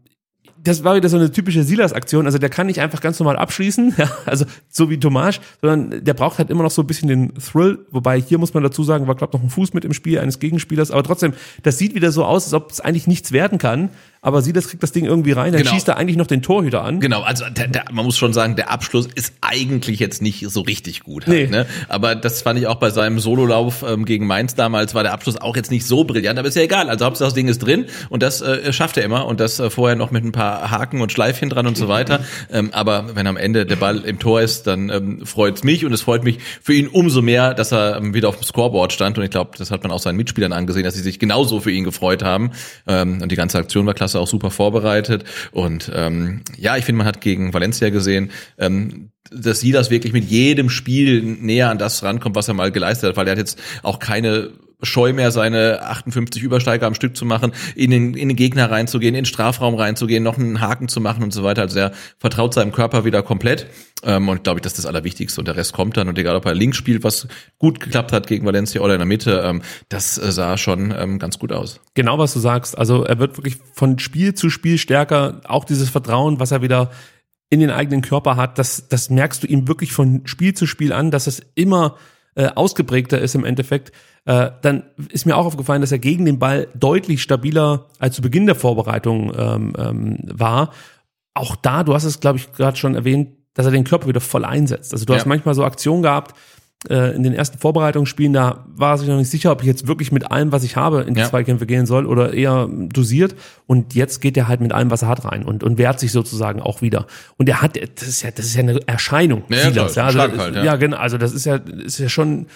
[SPEAKER 5] das war wieder so eine typische Silas-Aktion. Also der kann nicht einfach ganz normal abschließen, (laughs) ja, also so wie Tomasch, sondern der braucht halt immer noch so ein bisschen den Thrill. Wobei hier muss man dazu sagen, war glaube noch ein Fuß mit im Spiel eines Gegenspielers, aber trotzdem, das sieht wieder so aus, als ob es eigentlich nichts werden kann. Aber Silas kriegt das Ding irgendwie rein, dann
[SPEAKER 6] Genau.
[SPEAKER 5] schießt er eigentlich noch den Torhüter an.
[SPEAKER 6] Genau, also der, der, man muss schon sagen, der Abschluss ist eigentlich jetzt nicht so richtig gut.
[SPEAKER 5] Nee.
[SPEAKER 6] Halt, ne? Aber das fand ich auch bei seinem Sololauf ähm, gegen Mainz damals, war der Abschluss auch jetzt nicht so brillant, aber ist ja egal. Also Hauptsache das Ding ist drin und das äh, schafft er immer und das äh, vorher noch mit ein paar Haken und Schleifchen dran und so weiter. (laughs) Ähm, aber wenn am Ende der Ball im Tor ist, dann ähm, freut's mich und es freut mich für ihn umso mehr, dass er ähm, wieder auf dem Scoreboard stand und ich glaube, das hat man auch seinen Mitspielern angesehen, dass sie sich genauso für ihn gefreut haben. Ähm, und die ganze Aktion war klasse, auch super vorbereitet. Und ähm, ja, ich finde, man hat gegen Valencia gesehen, ähm, dass sie das wirklich mit jedem Spiel näher an das rankommt, was er mal geleistet hat, weil er hat jetzt auch keine Scheu mehr, seine 58 Übersteiger am Stück zu machen, in den, in den Gegner reinzugehen, in den Strafraum reinzugehen, noch einen Haken zu machen und so weiter. Also er vertraut seinem Körper wieder komplett. Ähm, und glaube ich, das ist das Allerwichtigste. Und der Rest kommt dann. Und egal, ob er links spielt, was gut geklappt hat gegen Valencia oder in der Mitte, ähm, das äh, sah schon ähm, ganz gut aus.
[SPEAKER 5] Genau, was du sagst. Also er wird wirklich von Spiel zu Spiel stärker. Auch dieses Vertrauen, was er wieder in den eigenen Körper hat, das, das merkst du ihm wirklich von Spiel zu Spiel an, dass es immer äh, ausgeprägter ist im Endeffekt. Äh, dann ist mir auch aufgefallen, dass er gegen den Ball deutlich stabiler als zu Beginn der Vorbereitung ähm, ähm, war. Auch da, du hast es, glaube ich, gerade schon erwähnt, dass er den Körper wieder voll einsetzt. Also du
[SPEAKER 6] Ja.
[SPEAKER 5] hast manchmal so Aktionen gehabt, in den ersten Vorbereitungsspielen, da war sich noch nicht sicher, ob ich jetzt wirklich mit allem, was ich habe, in die
[SPEAKER 6] Ja.
[SPEAKER 5] Zweikämpfe gehen soll oder eher dosiert. Und jetzt geht er halt mit allem, was er hat, rein und, und wehrt sich sozusagen auch wieder. Und er hat, das ist ja, das ist ja eine Erscheinung.
[SPEAKER 6] Ja, ja,
[SPEAKER 5] Silas,
[SPEAKER 6] klar,
[SPEAKER 5] also,
[SPEAKER 6] halt, ja.
[SPEAKER 5] ja, genau. Also das ist ja, ist ja schon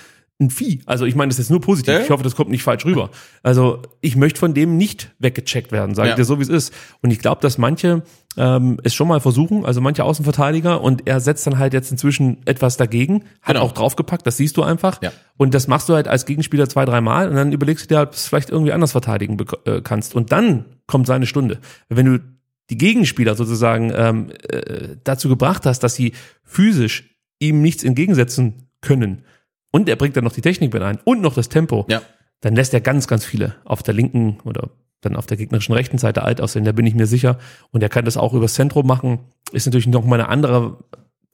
[SPEAKER 5] ein Vieh. Also ich meine, das ist nur positiv.
[SPEAKER 6] Ja.
[SPEAKER 5] Ich hoffe, das kommt nicht falsch rüber. Also ich möchte von dem nicht weggecheckt werden, sage
[SPEAKER 6] Ja.
[SPEAKER 5] ich dir so, wie es ist. Und ich glaube, dass manche ähm, es schon mal versuchen, also manche Außenverteidiger, und er setzt dann halt jetzt inzwischen etwas dagegen, hat
[SPEAKER 6] Genau.
[SPEAKER 5] auch draufgepackt, das siehst du einfach.
[SPEAKER 6] Ja.
[SPEAKER 5] Und das machst du halt als Gegenspieler zwei, dreimal und dann überlegst du dir, ob du es vielleicht irgendwie anders verteidigen äh, kannst. Und dann kommt seine Stunde. Wenn du die Gegenspieler sozusagen ähm, äh, dazu gebracht hast, dass sie physisch ihm nichts entgegensetzen können und er bringt dann noch die Technik mit ein und noch das Tempo,
[SPEAKER 6] Ja.
[SPEAKER 5] dann lässt er ganz, ganz viele auf der linken oder dann auf der gegnerischen rechten Seite alt aussehen, da bin ich mir sicher. Und er kann das auch übers Zentrum machen. Ist natürlich noch mal eine andere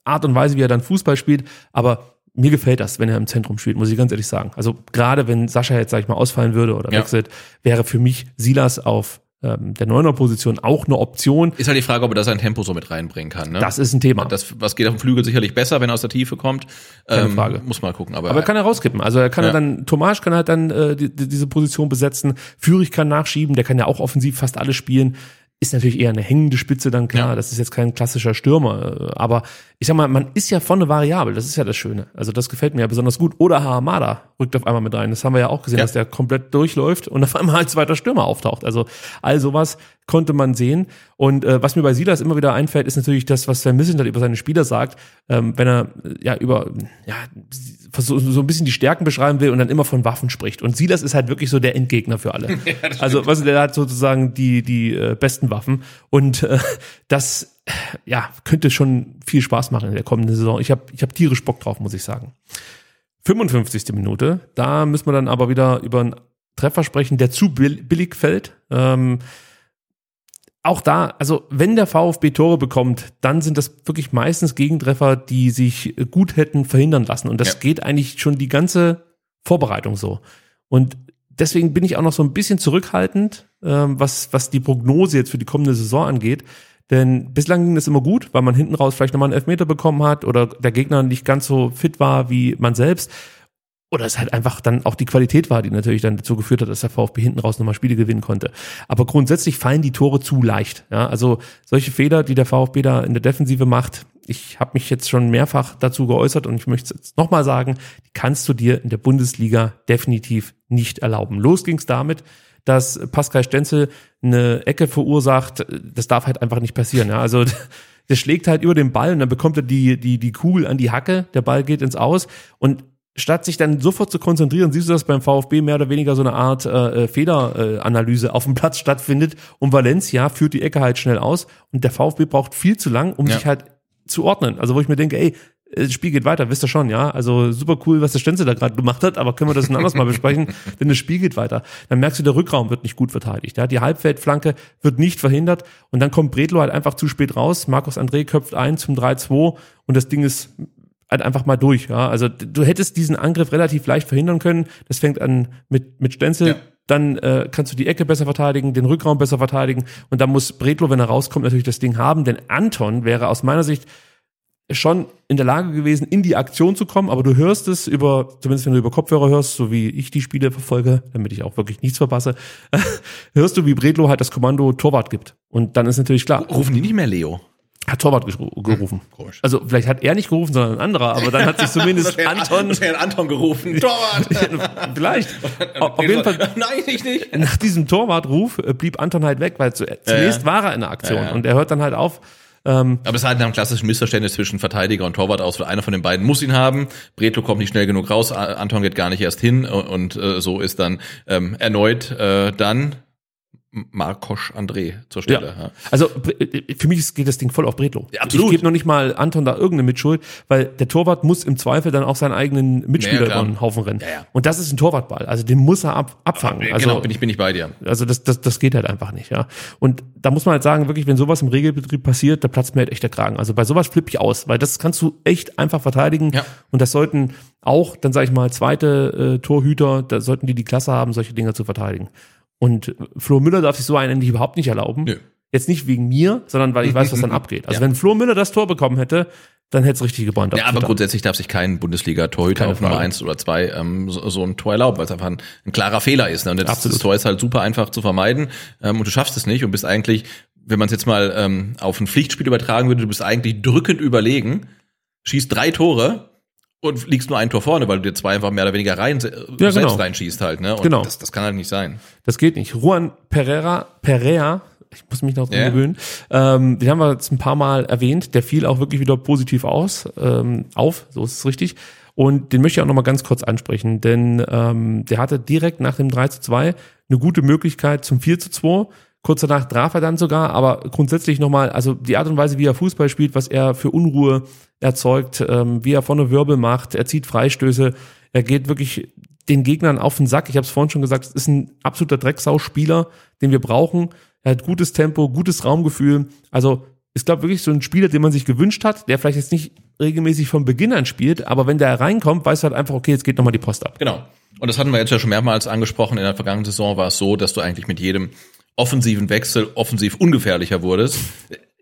[SPEAKER 5] Art und Weise, wie er dann Fußball spielt, aber mir gefällt das, wenn er im Zentrum spielt, muss ich ganz ehrlich sagen. Also gerade wenn Sascha jetzt, sag ich mal, ausfallen würde oder
[SPEAKER 6] Ja.
[SPEAKER 5] wechselt, wäre für mich Silas auf ähm, der Neuner-Position auch eine Option.
[SPEAKER 6] Ist halt die Frage, ob er da sein Tempo so mit reinbringen kann. Ne?
[SPEAKER 5] Das ist ein Thema.
[SPEAKER 6] Das, was geht auf dem Flügel sicherlich besser, wenn er aus der Tiefe kommt. Ähm,
[SPEAKER 5] Keine Frage.
[SPEAKER 6] Muss mal gucken. Aber,
[SPEAKER 5] Aber er kann er rauskippen. Also er kann
[SPEAKER 6] Ja.
[SPEAKER 5] er dann, Tomasch kann halt dann äh, die, die, diese Position besetzen. Führig kann nachschieben, der kann ja auch offensiv fast alles spielen. Ist natürlich eher eine hängende Spitze dann klar.
[SPEAKER 6] Ja.
[SPEAKER 5] Das ist jetzt kein klassischer Stürmer. äh, Aber ich sag mal, man ist ja vorne variabel. Das ist ja das Schöne. Also das gefällt mir ja besonders gut. Oder Hamada rückt auf einmal mit rein. Das haben wir ja auch gesehen,
[SPEAKER 6] Ja.
[SPEAKER 5] dass der komplett durchläuft und auf einmal als zweiter Stürmer auftaucht. Also all sowas konnte man sehen. Und äh, was mir bei Silas immer wieder einfällt, ist natürlich das, was Sven Missentat über seine Spieler sagt. Ähm, wenn er äh, ja über ja so, so ein bisschen die Stärken beschreiben will und dann immer von Waffen spricht. Und Silas ist halt wirklich so der Endgegner für alle. (laughs) also, was der hat sozusagen die die äh, besten Waffen und äh, das ja könnte schon viel Spaß machen in der kommenden Saison. Ich habe ich habe tierisch Bock drauf, muss ich sagen. 55. Minute, da müssen wir dann aber wieder über einen Treffer sprechen, der zu bill- billig fällt. Ähm, auch da, also wenn der VfB Tore bekommt, dann sind das wirklich meistens Gegentreffer, die sich gut hätten verhindern lassen. Und das
[SPEAKER 6] Ja.
[SPEAKER 5] geht eigentlich schon die ganze Vorbereitung so. Und deswegen bin ich auch noch so ein bisschen zurückhaltend, ähm, was, was die Prognose jetzt für die kommende Saison angeht. Denn bislang ging das immer gut, weil man hinten raus vielleicht nochmal einen Elfmeter bekommen hat oder der Gegner nicht ganz so fit war wie man selbst. Oder es halt einfach dann auch die Qualität war, die natürlich dann dazu geführt hat, dass der VfB hinten raus nochmal Spiele gewinnen konnte. Aber grundsätzlich fallen die Tore zu leicht. Ja, also solche Fehler, die der VfB da in der Defensive macht, ich habe mich jetzt schon mehrfach dazu geäußert und ich möchte es jetzt nochmal sagen, die kannst du dir in der Bundesliga definitiv nicht erlauben. Los ging's damit, dass Pascal Stenzel eine Ecke verursacht. Das darf halt einfach nicht passieren. Ja, also (laughs) der schlägt halt über den Ball und dann bekommt er die, die, die Kugel an die Hacke, der Ball geht ins Aus und statt sich dann sofort zu konzentrieren, siehst du, dass beim VfB mehr oder weniger so eine Art äh, Fehleranalyse äh, auf dem Platz stattfindet und Valencia führt die Ecke halt schnell aus und der VfB braucht viel zu lang, um
[SPEAKER 6] Ja.
[SPEAKER 5] sich halt zu ordnen. Also wo ich mir denke, ey, das Spiel geht weiter, wisst ihr schon, ja. Also super cool, was der Stenzel da gerade gemacht hat, aber können wir das ein anderes Mal besprechen, (laughs) denn das Spiel geht weiter. Dann merkst du, der Rückraum wird nicht gut verteidigt. Ja? Die Halbfeldflanke wird nicht verhindert und dann kommt Bredlo halt einfach zu spät raus. Markus André köpft ein zum 3-2 und das Ding ist halt einfach mal durch. Ja? Also du hättest diesen Angriff relativ leicht verhindern können. Das fängt an mit, mit Stenzel,
[SPEAKER 6] Ja.
[SPEAKER 5] dann äh, kannst du die Ecke besser verteidigen, den Rückraum besser verteidigen und dann muss Bredlo, wenn er rauskommt, natürlich das Ding haben, denn Anton wäre aus meiner Sicht schon in der Lage gewesen, in die Aktion zu kommen, aber du hörst es über, zumindest wenn du über Kopfhörer hörst, so wie ich die Spiele verfolge, damit ich auch wirklich nichts verpasse, (laughs) hörst du, wie Bredlo halt das Kommando Torwart gibt. Und dann ist natürlich klar.
[SPEAKER 6] Rufen die nicht mehr Leo?
[SPEAKER 5] Hat Torwart gerufen.
[SPEAKER 6] Hm, komisch.
[SPEAKER 5] Also vielleicht hat er nicht gerufen, sondern ein anderer, aber dann hat sich (laughs) zumindest Anton.
[SPEAKER 6] Wäre Anton gerufen. (laughs) Torwart! (laughs)
[SPEAKER 5] vielleicht. Auf jeden Fall.
[SPEAKER 6] Nein, ich nicht.
[SPEAKER 5] Nach diesem Torwartruf äh, blieb Anton halt weg, weil zu, zunächst
[SPEAKER 6] ja.
[SPEAKER 5] war er in der Aktion
[SPEAKER 6] Ja, ja.
[SPEAKER 5] und er hört dann halt auf. Ähm,
[SPEAKER 6] Aber es ist halt ein klassisches Missverständnis zwischen Verteidiger und Torwart aus, weil einer von den beiden muss ihn haben. Bretlo kommt nicht schnell genug raus, Anton geht gar nicht erst hin und, und äh, so ist dann ähm, erneut äh, dann Markosch André zur Stelle. Ja.
[SPEAKER 5] Also äh, für mich geht das Ding voll auf Bredlo.
[SPEAKER 6] Ja, absolut.
[SPEAKER 5] Ich gebe noch nicht mal Anton da irgendeine Mitschuld, weil der Torwart muss im Zweifel dann auch seinen eigenen Mitspieler über den Haufen rennen.
[SPEAKER 6] Ja.
[SPEAKER 5] Und das ist ein Torwartball. Also den muss er ab, abfangen. Also,
[SPEAKER 6] genau, bin ich, bin ich bei dir.
[SPEAKER 5] also das, das, das geht halt einfach nicht, ja. Und da muss man halt sagen, wirklich, wenn sowas im Regelbetrieb passiert, da platzt mir halt echt der Kragen. Also bei sowas flippe ich aus, weil das kannst du echt einfach verteidigen.
[SPEAKER 6] Ja.
[SPEAKER 5] Und das sollten auch, dann sage ich mal, zweite äh, Torhüter, da sollten die die Klasse haben, solche Dinge zu verteidigen. Und Flo Müller darf sich so einen eigentlich überhaupt nicht erlauben.
[SPEAKER 6] Nö.
[SPEAKER 5] Jetzt nicht wegen mir, sondern weil ich weiß, was dann (laughs) abgeht. Also
[SPEAKER 6] Ja.
[SPEAKER 5] wenn Flo Müller das Tor bekommen hätte, dann hätte es richtig gebrannt.
[SPEAKER 6] Ja, aber
[SPEAKER 5] Twitter.
[SPEAKER 6] grundsätzlich darf sich kein Bundesliga-Torhüter auf Nummer
[SPEAKER 5] Frage.
[SPEAKER 6] eins oder zwei ähm, so, so ein Tor erlauben, weil es einfach ein, ein klarer Fehler ist. Ne? Und das,
[SPEAKER 5] Absolut.
[SPEAKER 6] das Tor ist halt super einfach zu vermeiden ähm, und du schaffst es nicht und bist eigentlich, wenn man es jetzt mal ähm, auf ein Pflichtspiel übertragen würde, du bist eigentlich drückend überlegen, schießt drei Tore und liegst nur ein Tor vorne, weil du dir zwei einfach mehr oder weniger rein, äh,
[SPEAKER 5] Ja,
[SPEAKER 6] selbst
[SPEAKER 5] genau.
[SPEAKER 6] reinschießt halt. Ne? Und
[SPEAKER 5] Genau.
[SPEAKER 6] das, das kann halt nicht sein.
[SPEAKER 5] Das geht nicht. Juan Pereira, Pereira, ich muss mich noch dran
[SPEAKER 6] Ja.
[SPEAKER 5] gewöhnen, ähm, den haben wir jetzt ein paar Mal erwähnt, der fiel auch wirklich wieder positiv aus, ähm, auf, so ist es richtig. Und den möchte ich auch noch mal ganz kurz ansprechen, denn ähm, der hatte direkt nach dem 3 zu 2 eine gute Möglichkeit zum 4 zu 2. Kurz danach traf er dann sogar, aber grundsätzlich nochmal, also die Art und Weise, wie er Fußball spielt, was er für Unruhe erzeugt, ähm, wie er vorne Wirbel macht, er zieht Freistöße, er geht wirklich den Gegnern auf den Sack. Ich habe es vorhin schon gesagt, es ist ein absoluter Drecksau-Spieler, den wir brauchen. Er hat gutes Tempo, gutes Raumgefühl. Also ist, glaube wirklich so ein Spieler, den man sich gewünscht hat, der vielleicht jetzt nicht regelmäßig von Beginn an spielt, aber wenn der reinkommt, weiß halt einfach, okay, jetzt geht nochmal die Post ab.
[SPEAKER 6] Genau. Und das hatten wir jetzt ja schon mehrmals angesprochen. In der vergangenen Saison war es so, dass du eigentlich mit jedem offensiven Wechsel offensiv ungefährlicher wurdest.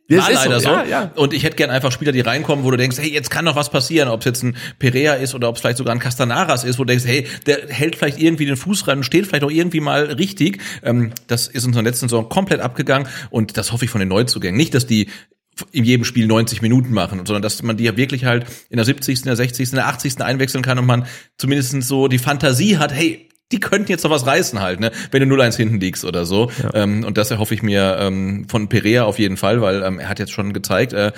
[SPEAKER 5] Das
[SPEAKER 6] War
[SPEAKER 5] ist so,
[SPEAKER 6] leider so.
[SPEAKER 5] ja, ja.
[SPEAKER 6] Und ich hätte gern einfach Spieler, die reinkommen, wo du denkst, hey, jetzt kann noch was passieren. Ob es jetzt ein Perea ist oder ob es vielleicht sogar ein Castanaras ist, wo du denkst, hey, der hält vielleicht irgendwie den Fuß rein und steht vielleicht auch irgendwie mal richtig. Ähm, das ist uns in der letzten Saison komplett abgegangen und das hoffe ich von den Neuzugängen. Nicht, dass die in jedem Spiel 90 Minuten machen, sondern dass man die ja wirklich halt in der 70., in der 60., in der 80. einwechseln kann und man zumindest so die Fantasie hat, hey, die könnten jetzt noch was reißen halt, ne? wenn du 0-1 hinten liegst oder so. Ähm, und das erhoffe ich mir ähm, von Perea auf jeden Fall, weil ähm, er hat jetzt schon gezeigt, äh,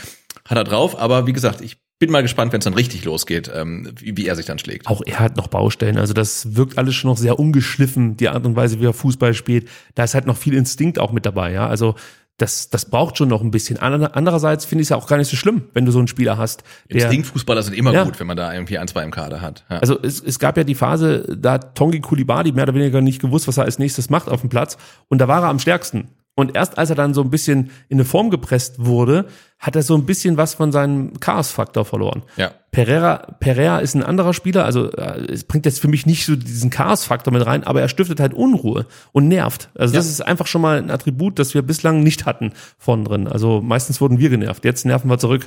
[SPEAKER 6] hat er drauf. Aber wie gesagt, ich bin mal gespannt, wenn es dann richtig losgeht, ähm, wie, wie er sich dann schlägt.
[SPEAKER 5] Auch er hat noch Baustellen. Also das wirkt alles schon noch sehr ungeschliffen, die Art und Weise, wie er Fußball spielt. Da ist halt noch viel Instinkt auch mit dabei, ja. Also das, das braucht schon noch ein bisschen. Ander- Andererseits finde ich es ja auch gar nicht so schlimm, wenn du so einen Spieler hast. Der,
[SPEAKER 6] Instinktfußballer sind immer
[SPEAKER 5] Ja.
[SPEAKER 6] gut, wenn man da irgendwie ein, zwei im Kader hat. Ja.
[SPEAKER 5] Also es, es gab ja die Phase, da hat Tongi Kulibali mehr oder weniger nicht gewusst, was er als nächstes macht auf dem Platz. Und da war er am stärksten. Und erst als er dann so ein bisschen in eine Form gepresst wurde, hat er so ein bisschen was von seinem Chaos-Faktor verloren.
[SPEAKER 6] Ja.
[SPEAKER 5] Pereira, Pereira ist ein anderer Spieler, also äh, es bringt jetzt für mich nicht so diesen Chaos-Faktor mit rein, aber er stiftet halt Unruhe und nervt. Also das
[SPEAKER 6] Ja.
[SPEAKER 5] ist einfach schon mal ein Attribut, das wir bislang nicht hatten vorn drin. Also meistens wurden wir genervt, jetzt nerven wir zurück.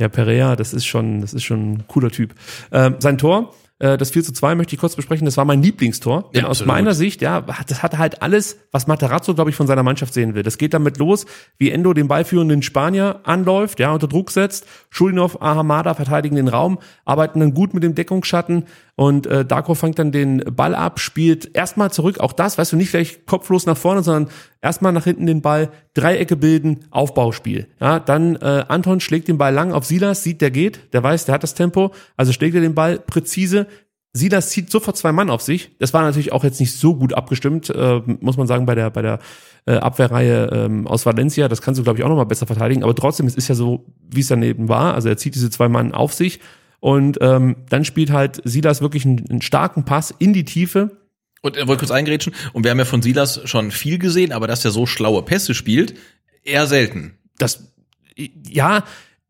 [SPEAKER 5] Der Pereira, das ist schon, das ist schon ein cooler Typ. Ähm, sein Tor, das 4 zu 2 möchte ich kurz besprechen, das war mein Lieblingstor. Denn
[SPEAKER 6] Ja,
[SPEAKER 5] aus meiner Sicht, ja, das hatte halt alles, was Materazzo, glaube ich, von seiner Mannschaft sehen will. Das geht damit los, wie Endo den ballführenden Spanier anläuft, ja, unter Druck setzt. Schulinov, Ahamada verteidigen den Raum, arbeiten dann gut mit dem Deckungsschatten und äh, Darko fängt dann den Ball ab, spielt erstmal zurück, auch das, weißt du, nicht gleich kopflos nach vorne, sondern erstmal nach hinten den Ball, Dreiecke bilden, Aufbauspiel. Ja, dann äh, Anton schlägt den Ball lang auf Silas, sieht, der geht, der weiß, der hat das Tempo, also schlägt er den Ball präzise, Silas zieht sofort zwei Mann auf sich. Das war natürlich auch jetzt nicht so gut abgestimmt, äh, muss man sagen, bei der, bei der äh, Abwehrreihe ähm, aus Valencia. Das kannst du, glaube ich, auch nochmal besser verteidigen. Aber trotzdem, es ist ja so, wie es daneben war. Also er zieht diese zwei Mann auf sich. Und ähm, dann spielt halt Silas wirklich einen, einen starken Pass in die Tiefe.
[SPEAKER 6] Und er wollte kurz eingrätschen. Und wir haben ja von Silas schon viel gesehen, aber dass er so schlaue Pässe spielt, eher selten.
[SPEAKER 5] Das, ja,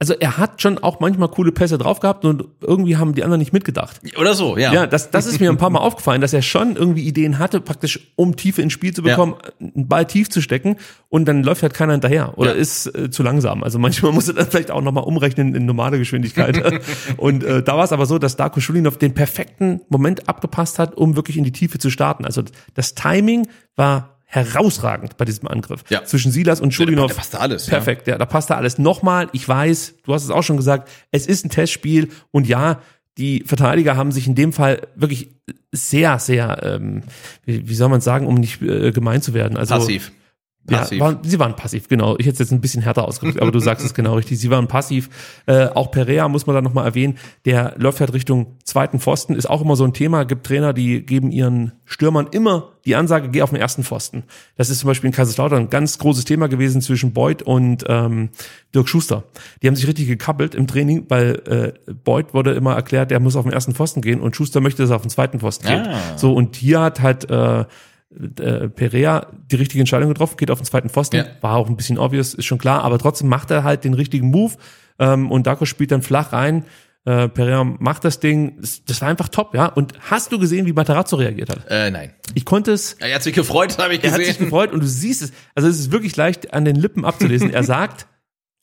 [SPEAKER 5] also er hat schon auch manchmal coole Pässe drauf gehabt und irgendwie haben die anderen nicht mitgedacht.
[SPEAKER 6] Oder so, ja.
[SPEAKER 5] Ja, das, das ist mir ein paar Mal (laughs) aufgefallen, dass er schon irgendwie Ideen hatte, praktisch um Tiefe ins Spiel zu bekommen, einen Ball tief zu stecken und dann läuft halt keiner hinterher oder
[SPEAKER 6] Ja.
[SPEAKER 5] ist äh, zu langsam. Also manchmal (laughs) muss er dann vielleicht auch nochmal umrechnen in normale Geschwindigkeit. (laughs) und äh, da war es aber so, dass Darko Schulinov den perfekten Moment abgepasst hat, um wirklich in die Tiefe zu starten. Also das Timing war herausragend bei diesem Angriff.
[SPEAKER 6] Ja.
[SPEAKER 5] Zwischen Silas und Schulinov.
[SPEAKER 6] da passte alles, ja.
[SPEAKER 5] Perfekt, ja, da passte alles. Nochmal, ich weiß, du hast es auch schon gesagt, es ist ein Testspiel und ja, die Verteidiger haben sich in dem Fall wirklich sehr, sehr, ähm, wie, wie soll man sagen, um nicht äh, gemein zu werden. Also,
[SPEAKER 6] Passiv. Passiv.
[SPEAKER 5] Ja, waren, sie waren passiv, genau. Ich hätte es jetzt ein bisschen härter ausgedrückt, aber du sagst es (laughs) genau richtig. Sie waren passiv. Äh, auch Perea muss man da nochmal erwähnen. Der läuft halt Richtung zweiten Pfosten. Ist auch immer so ein Thema. Gibt Trainer, die geben ihren Stürmern immer die Ansage, geh auf den ersten Pfosten. Das ist zum Beispiel in Kaiserslautern ein ganz großes Thema gewesen zwischen Beuth und ähm, Dirk Schuster. Die haben sich richtig gekappelt im Training, weil äh, Beuth wurde immer erklärt, er muss auf den ersten Pfosten gehen und Schuster möchte, dass er auf den zweiten Pfosten geht.
[SPEAKER 6] Ah.
[SPEAKER 5] So, und hier hat halt äh, äh, Perea die richtige Entscheidung getroffen, geht auf den zweiten Pfosten.
[SPEAKER 6] Ja.
[SPEAKER 5] War auch ein bisschen obvious, ist schon klar, aber trotzdem macht er halt den richtigen Move ähm, und Darko spielt dann flach rein. Äh, Perea macht das Ding. Das, war einfach top, ja. Und hast du gesehen, wie Materazzo reagiert hat?
[SPEAKER 6] Äh, nein.
[SPEAKER 5] Ich konnte es.
[SPEAKER 6] Er hat sich gefreut, habe ich
[SPEAKER 5] Er hat sich
[SPEAKER 6] gesehen.
[SPEAKER 5] gefreut und du siehst es. Also es ist wirklich leicht an den Lippen abzulesen. Er (laughs) sagt,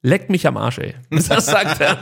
[SPEAKER 5] leck mich am Arsch, ey. (laughs) Das sagt er.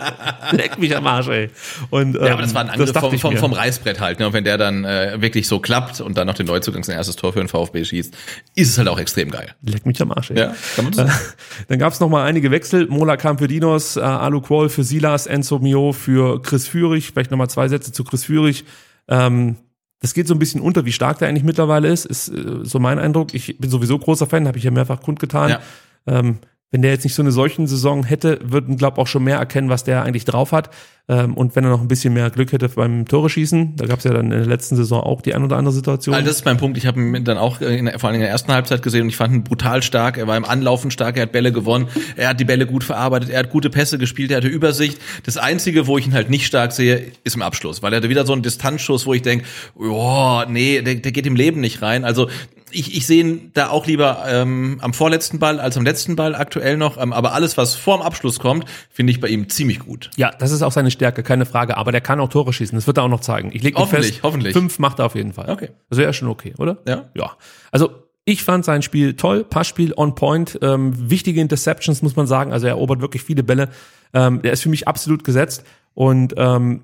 [SPEAKER 5] leck mich am Arsch, ey. Und, ähm,
[SPEAKER 6] Ja, aber das war ein Angriff
[SPEAKER 5] dachte
[SPEAKER 6] vom, vom, vom Reißbrett halt. Ne? Und wenn der dann äh, wirklich so klappt und dann noch den Neuzugang sein erstes Tor für den VfB schießt, ist es halt auch extrem geil.
[SPEAKER 5] Leck mich am Arsch, ey.
[SPEAKER 6] Ja, kann man so sagen. (laughs)
[SPEAKER 5] Dann gab es noch mal einige Wechsel. Mola kam für Dinos, äh, Alu Quol für Silas, Enzo Mio für Chris Führig. Vielleicht noch mal zwei Sätze zu Chris Führig. Ähm, das geht so ein bisschen unter, wie stark der eigentlich mittlerweile ist, ist äh, so mein Eindruck. Ich bin sowieso großer Fan, habe ich ja mehrfach kundgetan.
[SPEAKER 6] Ja.
[SPEAKER 5] Ähm, wenn der jetzt nicht so eine solchen Saison hätte, würden, glaub auch schon mehr erkennen, was der eigentlich drauf hat. Ähm, und wenn er noch ein bisschen mehr Glück hätte beim Tore schießen, da gab es ja dann in der letzten Saison auch die ein oder andere Situation.
[SPEAKER 6] Also das ist mein Punkt. Ich habe ihn dann auch in der, vor allem in der ersten Halbzeit gesehen und ich fand ihn brutal stark. Er war im Anlaufen stark, er hat Bälle gewonnen, er hat die Bälle gut verarbeitet, er hat gute Pässe gespielt, er hatte Übersicht. Das Einzige, wo ich ihn halt nicht stark sehe, ist im Abschluss, weil er hatte wieder so einen Distanzschuss, wo ich denke, oh, nee, der, der geht im Leben nicht rein. Also ich, ich sehe ihn da auch lieber ähm, am vorletzten Ball als am letzten Ball aktuell noch. Ähm, aber alles, was vorm Abschluss kommt, finde ich bei ihm ziemlich gut.
[SPEAKER 5] Ja, das ist auch seine Stärke, keine Frage. Aber der kann auch Tore schießen. Das wird er auch noch zeigen. Ich leg mich
[SPEAKER 6] Hoffentlich,
[SPEAKER 5] fest,
[SPEAKER 6] hoffentlich.
[SPEAKER 5] fünf macht er auf jeden Fall.
[SPEAKER 6] Okay.
[SPEAKER 5] Das wäre schon okay, oder?
[SPEAKER 6] Ja.
[SPEAKER 5] Ja. Also ich fand sein Spiel toll, Passspiel on point, ähm, wichtige Interceptions muss man sagen. Also er erobert wirklich viele Bälle. Ähm, der ist für mich absolut gesetzt und ähm,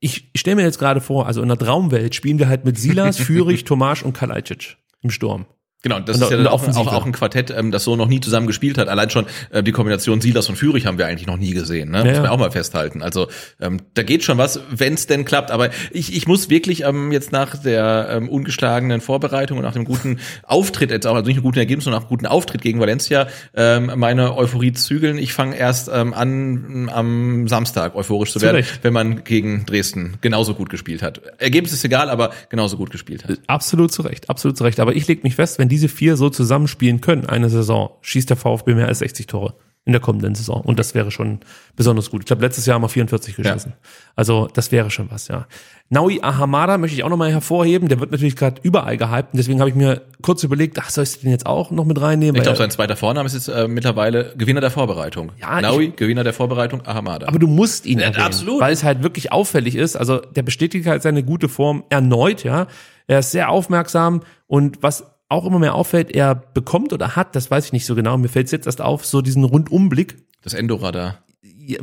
[SPEAKER 5] ich, stelle mir jetzt gerade vor, also in der Traumwelt spielen wir halt mit Silas, (laughs) Führig, Tomasch und Kalajdzic im Sturm.
[SPEAKER 6] Genau, das
[SPEAKER 5] der-
[SPEAKER 6] ist ja dann auch, auch, auch ein Quartett, ähm, das so noch nie zusammen gespielt hat. Allein schon äh, die Kombination Silas und Führig haben wir eigentlich noch nie gesehen. Ne? Muss
[SPEAKER 5] ja.
[SPEAKER 6] man auch mal festhalten. Also ähm, da geht schon was, wenn es denn klappt. Aber ich, ich muss wirklich ähm, jetzt nach der ähm, ungeschlagenen Vorbereitung und nach dem guten Auftritt jetzt auch, also nicht nur guten Ergebnis, sondern auch guten Auftritt gegen Valencia, ähm, meine Euphorie zügeln. Ich fange erst ähm, an, am Samstag euphorisch zu werden,
[SPEAKER 5] Recht.
[SPEAKER 6] wenn man gegen Dresden genauso gut gespielt hat. Ergebnis ist egal, aber genauso gut gespielt hat.
[SPEAKER 5] Absolut zu Recht, absolut zu Recht. Aber ich leg mich fest, wenn diese vier so zusammenspielen können, eine Saison, schießt der VfB mehr als 60 Tore in der kommenden Saison. Und das wäre schon besonders gut. Ich glaube, letztes Jahr haben wir 44 geschossen. Also das wäre schon was, ja. Naui Ahamada möchte ich auch nochmal hervorheben. Der wird natürlich gerade überall gehypt. Und deswegen habe ich mir kurz überlegt, ach, soll ich den jetzt auch noch mit reinnehmen?
[SPEAKER 6] Ich glaube, sein zweiter Vorname ist jetzt äh, mittlerweile Gewinner der Vorbereitung.
[SPEAKER 5] Ja,
[SPEAKER 6] Naui, Gewinner der Vorbereitung, Ahamada.
[SPEAKER 5] Aber du musst ihn erwähnen,
[SPEAKER 6] absolut.
[SPEAKER 5] weil es halt wirklich auffällig ist. Also der bestätigt halt seine gute Form erneut, ja. Er ist sehr aufmerksam und was auch immer mehr auffällt, er bekommt oder hat, das weiß ich nicht so genau, mir fällt es jetzt erst auf, so diesen Rundumblick.
[SPEAKER 6] das Endoradar.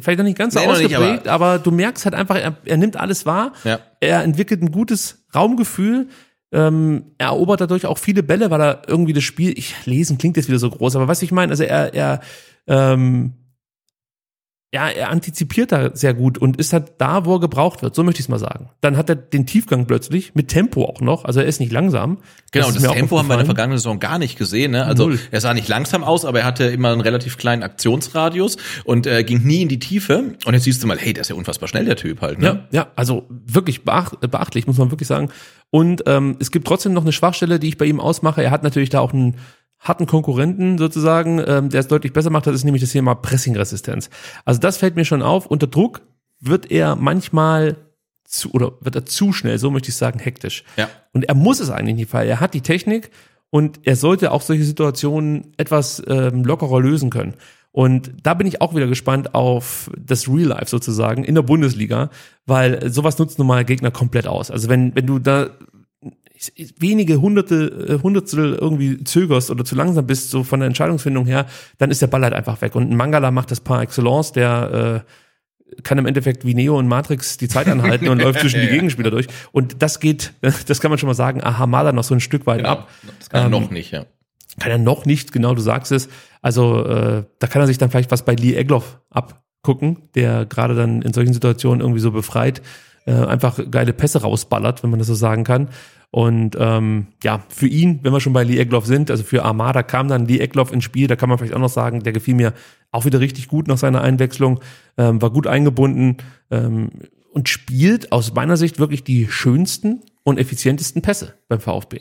[SPEAKER 5] Vielleicht noch nicht ganz so
[SPEAKER 6] Nee, noch nicht,
[SPEAKER 5] ausgeprägt, aber, du merkst halt einfach, er, er nimmt alles wahr.
[SPEAKER 6] Ja.
[SPEAKER 5] Er entwickelt ein gutes Raumgefühl. Ähm, er erobert dadurch auch viele Bälle, weil er irgendwie das Spiel, ich lesen klingt jetzt wieder so groß, aber was ich meine, also er, er, ähm, ja, er antizipiert da sehr gut und ist halt da, wo er gebraucht wird. So möchte ich es mal sagen. Dann hat er den Tiefgang plötzlich, mit Tempo auch noch. Also er ist nicht langsam.
[SPEAKER 6] Genau, das,
[SPEAKER 5] auch
[SPEAKER 6] Tempo haben wir in der vergangenen Saison gar nicht gesehen. Ne? Also
[SPEAKER 5] Null.
[SPEAKER 6] er sah nicht langsam aus, aber er hatte immer einen relativ kleinen Aktionsradius und äh, ging nie in die Tiefe. Und jetzt siehst du mal, hey, der ist ja unfassbar schnell, der Typ halt. Ne?
[SPEAKER 5] Ja, ja, also wirklich beacht, beachtlich, muss man wirklich sagen. Und ähm, es gibt trotzdem noch eine Schwachstelle, die ich bei ihm ausmache. Er hat natürlich da auch einen harten Konkurrenten sozusagen, ähm, der es deutlich besser macht. Das ist nämlich das Thema Pressingresistenz. Also das fällt mir schon auf. Unter Druck wird er manchmal zu, oder wird er zu schnell, so möchte ich sagen, hektisch.
[SPEAKER 6] Ja.
[SPEAKER 5] Und er muss es eigentlich nicht, weil er hat die Technik und er sollte auch solche Situationen etwas ähm, lockerer lösen können. Und da bin ich auch wieder gespannt auf das Real Life sozusagen in der Bundesliga, weil sowas nutzt nun mal Gegner komplett aus. Also wenn, wenn du da wenige hunderte, äh, hundertstel irgendwie zögerst oder zu langsam bist, so von der Entscheidungsfindung her, dann ist der Ball halt einfach weg. Und ein Mangala macht das par excellence, der äh, kann im Endeffekt wie Neo und Matrix die Zeit anhalten und (laughs) läuft zwischen die Gegenspieler durch. Und das geht, (laughs) das kann man schon mal sagen, aha, Maler noch so ein Stück weit
[SPEAKER 6] Genau.
[SPEAKER 5] ab.
[SPEAKER 6] Das kann er
[SPEAKER 5] Ähm,
[SPEAKER 6] noch nicht, ja.
[SPEAKER 5] Kann er noch nicht, genau, du sagst es. Also äh, da kann er sich dann vielleicht was bei Lee Egloff abgucken, der gerade dann in solchen Situationen irgendwie so befreit, äh, einfach geile Pässe rausballert, wenn man das so sagen kann. Und ähm, ja, für ihn, wenn wir schon bei Lee Egloff sind, also für Armada kam dann Lee Egloff ins Spiel, da kann man vielleicht auch noch sagen, der gefiel mir auch wieder richtig gut nach seiner Einwechslung, ähm, war gut eingebunden ähm, und spielt aus meiner Sicht wirklich die schönsten und effizientesten Pässe beim VfB.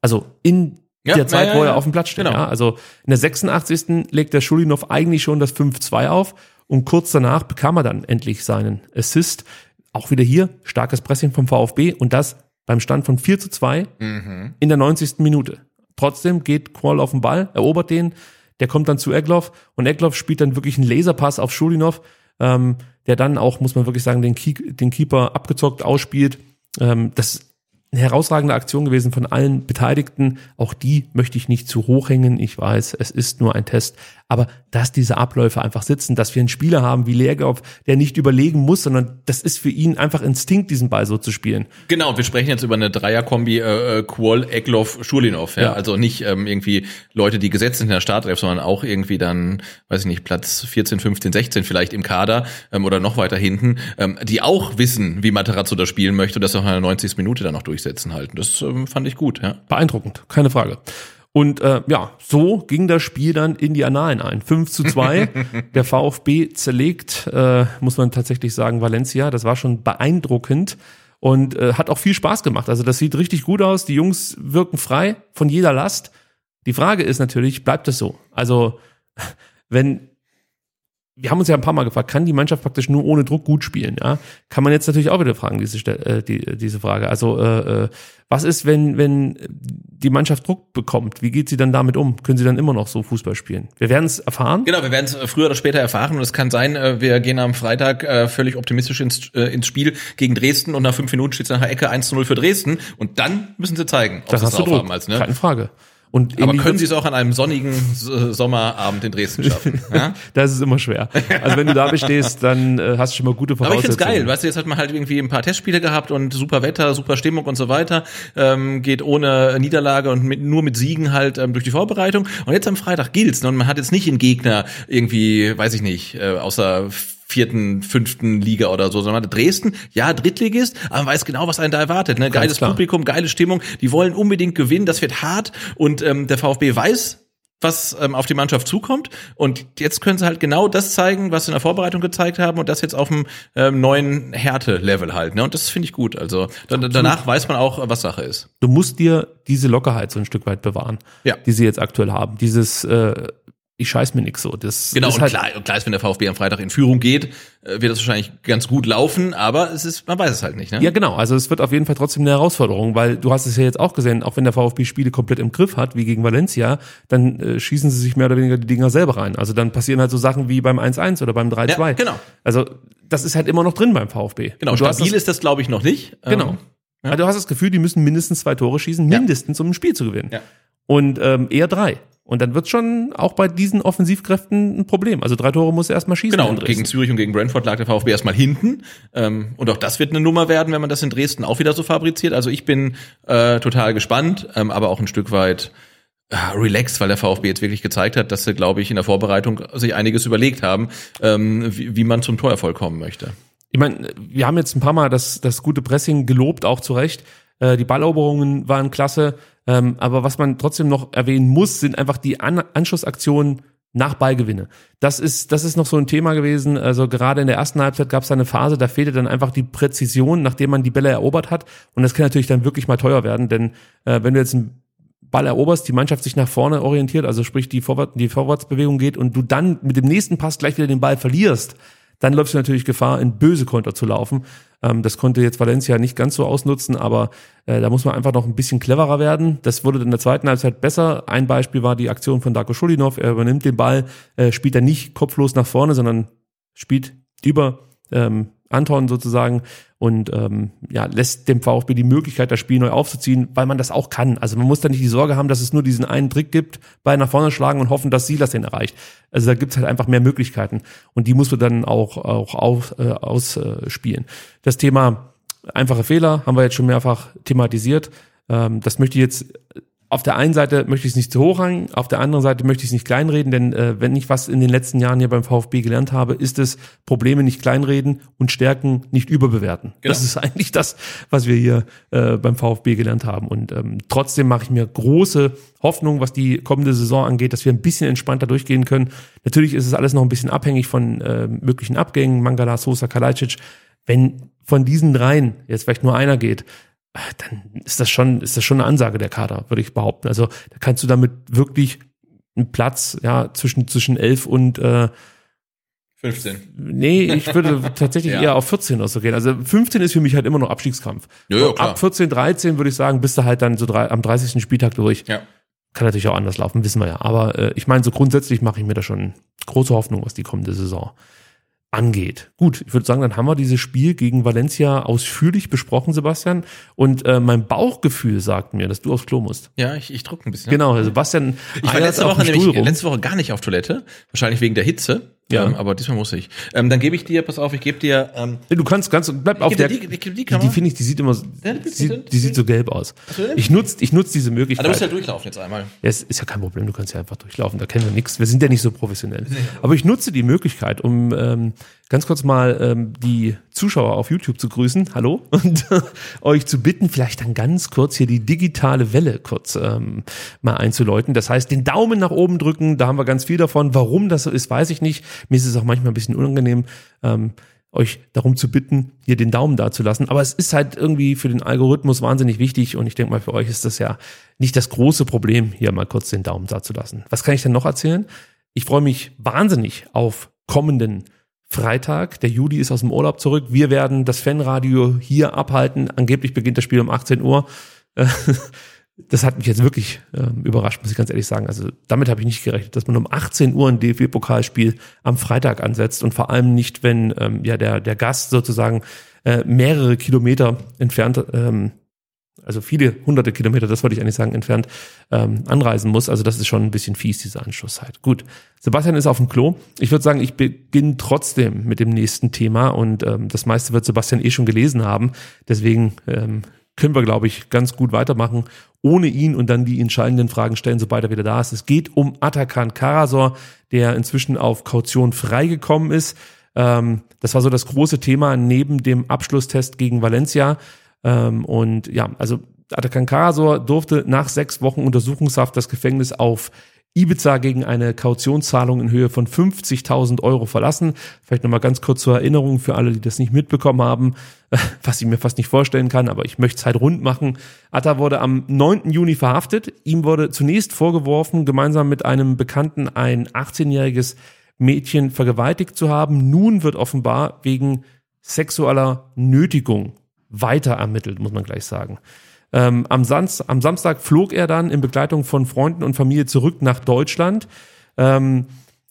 [SPEAKER 5] Also in
[SPEAKER 6] Ja,
[SPEAKER 5] der Zeit,
[SPEAKER 6] ja, ja,
[SPEAKER 5] wo er auf dem Platz steht.
[SPEAKER 6] Genau.
[SPEAKER 5] Ja, also in der 86. legt der Schulinov eigentlich schon das 5-2 auf und kurz danach bekam er dann endlich seinen Assist. Auch wieder hier starkes Pressing vom VfB und das beim Stand von 4 zu 2
[SPEAKER 6] Mhm.
[SPEAKER 5] in der 90. Minute. Trotzdem geht Qual auf den Ball, erobert den, der kommt dann zu Egloff und Egloff spielt dann wirklich einen Laserpass auf Schulinov, ähm, der dann auch, muss man wirklich sagen, den, Key, den Keeper abgezockt ausspielt. Ähm, das ist eine herausragende Aktion gewesen von allen Beteiligten. Auch die möchte ich nicht zu hoch hängen. Ich weiß, es ist nur ein Test. Aber dass diese Abläufe einfach sitzen, dass wir einen Spieler haben wie Lehrgauf, der nicht überlegen muss, sondern das ist für ihn einfach Instinkt, diesen Ball so zu spielen.
[SPEAKER 6] Genau, wir sprechen jetzt über eine Dreierkombi äh, äh, Qual, Egloff, Schulinov. Ja?
[SPEAKER 5] Ja.
[SPEAKER 6] Also nicht ähm, irgendwie Leute, die gesetzt sind in der Startelf, sondern auch irgendwie dann, weiß ich nicht, Platz 14, 15, 16 vielleicht im Kader ähm, oder noch weiter hinten, ähm, die auch wissen, wie Materazzo das spielen möchte und das auch in der 90. Minute dann noch durchsetzen halten. Das ähm, fand ich gut, ja.
[SPEAKER 5] Beeindruckend, keine Frage. Und äh, ja, so ging das Spiel dann in die Annalen ein. 5 zu 2. (laughs) der VfB zerlegt, äh, muss man tatsächlich sagen, Valencia. Das war schon beeindruckend und äh, hat auch viel Spaß gemacht. Also das sieht richtig gut aus. Die Jungs wirken frei von jeder Last. Die Frage ist natürlich, bleibt das so? Also (laughs) wenn wir haben uns ja ein paar Mal gefragt, kann die Mannschaft praktisch nur ohne Druck gut spielen? Ja, kann man jetzt natürlich auch wieder fragen diese äh, die, diese Frage. Also äh, äh, was ist, wenn wenn die Mannschaft Druck bekommt? Wie geht sie dann damit um? Können sie dann immer noch so Fußball spielen? Wir werden es erfahren.
[SPEAKER 6] Genau, wir werden es äh, früher oder später erfahren und es kann sein, äh, wir gehen am Freitag äh, völlig optimistisch ins, äh, ins Spiel gegen Dresden und nach fünf Minuten steht es nach der Ecke 1 zu 0 für Dresden und dann müssen sie zeigen, ob
[SPEAKER 5] Da
[SPEAKER 6] sie es drauf
[SPEAKER 5] Druck,
[SPEAKER 6] haben als, ne?
[SPEAKER 5] keine Frage. Und
[SPEAKER 6] Aber können sie es auch an einem sonnigen äh, Sommerabend in Dresden schaffen? (laughs) ja?
[SPEAKER 5] Das ist immer schwer. Also wenn du da bestehst, dann äh, hast du schon mal gute
[SPEAKER 6] Aber ich
[SPEAKER 5] Voraussetzungen.
[SPEAKER 6] find's geil, weißt du, jetzt hat man halt irgendwie ein paar Testspiele gehabt und super Wetter, super Stimmung und so weiter, ähm, geht ohne Niederlage und mit, nur mit Siegen halt ähm, durch die Vorbereitung. Und jetzt am Freitag gilt's ne? und man hat jetzt nicht einen Gegner irgendwie, weiß ich nicht, äh, außer vierten, fünften Liga oder so, sondern Dresden, ja, Drittligist, aber man weiß genau, was einen da erwartet. Ne? Geiles. Publikum, geile Stimmung, die wollen unbedingt gewinnen, das wird hart und ähm, der VfB weiß, was ähm, auf die Mannschaft zukommt. Und jetzt können sie halt genau das zeigen, was sie in der Vorbereitung gezeigt haben und das jetzt auf dem ähm, neuen Härte-Level halt. Ne? Und das finde ich gut. Also da, danach weiß man auch, was Sache ist.
[SPEAKER 5] du musst dir diese Lockerheit so ein Stück weit bewahren,
[SPEAKER 6] Ja.
[SPEAKER 5] die sie jetzt aktuell haben. Dieses äh, ich scheiß mir nix so. Das
[SPEAKER 6] Genau,
[SPEAKER 5] ist
[SPEAKER 6] und
[SPEAKER 5] halt,
[SPEAKER 6] klar, und klar ist, wenn der VfB am Freitag in Führung geht, äh, wird das wahrscheinlich ganz gut laufen, aber es ist, man weiß es halt nicht. Ne?
[SPEAKER 5] Ja, genau. Also es wird auf jeden Fall trotzdem eine Herausforderung, weil du hast es ja jetzt auch gesehen, auch wenn der VfB Spiele komplett im Griff hat, wie gegen Valencia, dann äh, schießen sie sich mehr oder weniger die Dinger selber rein. Also dann passieren halt so Sachen wie beim 1-1 oder beim 3-2.
[SPEAKER 6] Ja, genau.
[SPEAKER 5] Also das ist halt immer noch drin beim VfB.
[SPEAKER 6] Genau, stabil
[SPEAKER 5] das,
[SPEAKER 6] ist das, glaube ich, noch nicht.
[SPEAKER 5] Genau.
[SPEAKER 6] Ähm,
[SPEAKER 5] Also du hast das Gefühl, die müssen mindestens zwei Tore schießen, mindestens, um ein Spiel zu gewinnen.
[SPEAKER 6] Ja.
[SPEAKER 5] Und ähm, eher drei. Und dann wird schon auch bei diesen Offensivkräften ein Problem. Also drei Tore muss er erstmal schießen.
[SPEAKER 6] Genau, und gegen Zürich und gegen Brentford lag der VfB erstmal hinten. Ähm, und auch das wird eine Nummer werden, wenn man das in Dresden auch wieder so fabriziert. Also ich bin äh, total gespannt, ähm, aber auch ein Stück weit äh, relaxed, weil der VfB jetzt wirklich gezeigt hat, dass sie, glaube ich, in der Vorbereitung sich einiges überlegt haben, ähm, wie, wie man zum Torerfolg kommen möchte.
[SPEAKER 5] Ich meine, wir haben jetzt ein paar Mal das, das gute Pressing gelobt, auch zu Recht. Äh, die Balleroberungen waren klasse. Ähm, aber was man trotzdem noch erwähnen muss, sind einfach die An Anschlussaktionen nach Ballgewinne. Das ist, das ist noch so ein Thema gewesen. Also gerade in der ersten Halbzeit gab es eine Phase, da fehlte dann einfach die Präzision, nachdem man die Bälle erobert hat. Und das kann natürlich dann wirklich mal teuer werden, denn äh, wenn du jetzt einen Ball eroberst, die Mannschaft sich nach vorne orientiert, also sprich die, Vorwärts, die Vorwärtsbewegung geht und du dann mit dem nächsten Pass gleich wieder den Ball verlierst, dann läufst du natürlich Gefahr, in böse Konter zu laufen. Ähm, das konnte jetzt Valencia nicht ganz so ausnutzen, aber äh, da muss man einfach noch ein bisschen cleverer werden. Das wurde in der zweiten Halbzeit besser. Ein Beispiel war die Aktion von Darko Schulinov. Er übernimmt den Ball, äh, spielt er nicht kopflos nach vorne, sondern spielt über ähm, Anton sozusagen und ähm, ja, lässt dem VfB die Möglichkeit, das Spiel neu aufzuziehen, weil man das auch kann. Also man muss da nicht die Sorge haben, dass es nur diesen einen Trick gibt, bei nach vorne schlagen und hoffen, dass Silas den erreicht. Also da gibt's halt einfach mehr Möglichkeiten und die musst du dann auch, auch auf, äh, ausspielen. Das Thema einfache Fehler haben wir jetzt schon mehrfach thematisiert. Ähm, das möchte ich jetzt auf der einen Seite möchte ich es nicht zu hoch hängen, auf der anderen Seite möchte ich es nicht kleinreden, denn äh, wenn ich was in den letzten Jahren hier beim VfB gelernt habe, ist es Probleme nicht kleinreden und Stärken nicht überbewerten. Genau. Das ist eigentlich das, was wir hier äh, beim VfB gelernt haben. Und ähm, trotzdem mache ich mir große Hoffnung, was die kommende Saison angeht, dass wir ein bisschen entspannter durchgehen können. Natürlich ist es alles noch ein bisschen abhängig von äh, möglichen Abgängen, Mangala, Sosa, Kalajdzic. Wenn von diesen dreien jetzt vielleicht nur einer geht, dann ist das schon, ist das schon eine Ansage der Kader, würde ich behaupten. Also da kannst du damit wirklich einen Platz, ja, zwischen, zwischen 11 und äh,
[SPEAKER 6] 15.
[SPEAKER 5] Nee, ich würde (laughs) tatsächlich ja. eher auf 14 oder so gehen. Also 15 ist für mich halt immer noch Abstiegskampf.
[SPEAKER 6] Klar.
[SPEAKER 5] Ab 14, 13 würde ich sagen, bist du halt dann so drei, am 30. Spieltag durch.
[SPEAKER 6] Ja.
[SPEAKER 5] Kann natürlich auch anders laufen, wissen wir ja. Aber äh, ich meine, so grundsätzlich mache ich mir da schon große Hoffnung, was die kommende Saison angeht. Gut, ich würde sagen, dann haben wir dieses Spiel gegen Valencia ausführlich besprochen, Sebastian. Und äh, mein Bauchgefühl sagt mir, dass du aufs Klo musst.
[SPEAKER 6] Ja, ich, ich druck ein bisschen.
[SPEAKER 5] Genau, Sebastian.
[SPEAKER 6] Ich war letzte Woche nämlich letzte Woche gar nicht auf Toilette, wahrscheinlich wegen der Hitze. Ja. Ähm, aber diesmal muss ich. Ähm, dann gebe ich dir, pass auf, ich gebe dir. Ähm,
[SPEAKER 5] du kannst ganz, bleib auf der. Die, die, die, die, die finde ich, die sieht immer, die, sieht, die sieht so gelb aus. Ich nutze, ich nutze diese Möglichkeit.
[SPEAKER 6] Aber du musst ja durchlaufen jetzt einmal.
[SPEAKER 5] Ja, es ist ja kein Problem, du kannst ja einfach durchlaufen. Da kennen wir nichts. Wir sind ja nicht so professionell. Aber ich nutze die Möglichkeit, um ähm, ganz kurz mal ähm, die Zuschauer auf YouTube zu grüßen. Hallo (laughs) und äh, euch zu bitten, vielleicht dann ganz kurz hier die digitale Welle kurz ähm, mal einzuläuten. Das heißt, den Daumen nach oben drücken. Da haben wir ganz viel davon. Warum das so ist, weiß ich nicht. Mir ist es auch manchmal ein bisschen unangenehm, ähm, euch darum zu bitten, hier den Daumen da zu lassen. Aber es ist halt irgendwie für den Algorithmus wahnsinnig wichtig und ich denke mal, für euch ist das ja nicht das große Problem, hier mal kurz den Daumen da zu lassen. Was kann ich denn noch erzählen? Ich freue mich wahnsinnig auf kommenden Freitag. Der Juli ist aus dem Urlaub zurück. Wir werden das Fanradio hier abhalten. Angeblich beginnt das Spiel um 18 Uhr. (laughs) das hat mich jetzt wirklich ähm, überrascht, muss ich ganz ehrlich sagen. Also damit habe ich nicht gerechnet, dass man um 18 Uhr ein DFB-Pokalspiel am Freitag ansetzt und vor allem nicht, wenn ähm, ja der der Gast sozusagen äh, mehrere Kilometer entfernt, ähm, also viele hunderte Kilometer, das wollte ich eigentlich sagen, entfernt ähm, anreisen muss. Also das ist schon ein bisschen fies, diese Anschlusszeit. Gut, Sebastian ist auf dem Klo. Ich würde sagen, ich beginne trotzdem mit dem nächsten Thema und ähm, das meiste wird Sebastian eh schon gelesen haben. Deswegen ähm, können wir, glaube ich, ganz gut weitermachen ohne ihn und dann die entscheidenden Fragen stellen, sobald er wieder da ist. Es geht um Atakan Karasor, der inzwischen auf Kaution freigekommen ist. Ähm, das war so das große Thema neben dem Abschlusstest gegen Valencia. Ähm, und ja, also Atakan Karasor durfte nach sechs Wochen Untersuchungshaft das Gefängnis auf Ibiza gegen eine Kautionszahlung in Höhe von 50.000 Euro verlassen. Vielleicht nochmal ganz kurz zur Erinnerung für alle, die das nicht mitbekommen haben, (laughs) was ich mir fast nicht vorstellen kann, aber ich möchte es halt rund machen. Atta wurde am 9. Juni verhaftet. Ihm wurde zunächst vorgeworfen, gemeinsam mit einem Bekannten ein 18-jähriges Mädchen vergewaltigt zu haben. Nun wird offenbar wegen sexueller Nötigung weiter ermittelt, muss man gleich sagen. Ähm, am, Samst, am, Samstag flog er dann in Begleitung von Freunden und Familie zurück nach Deutschland. Ähm,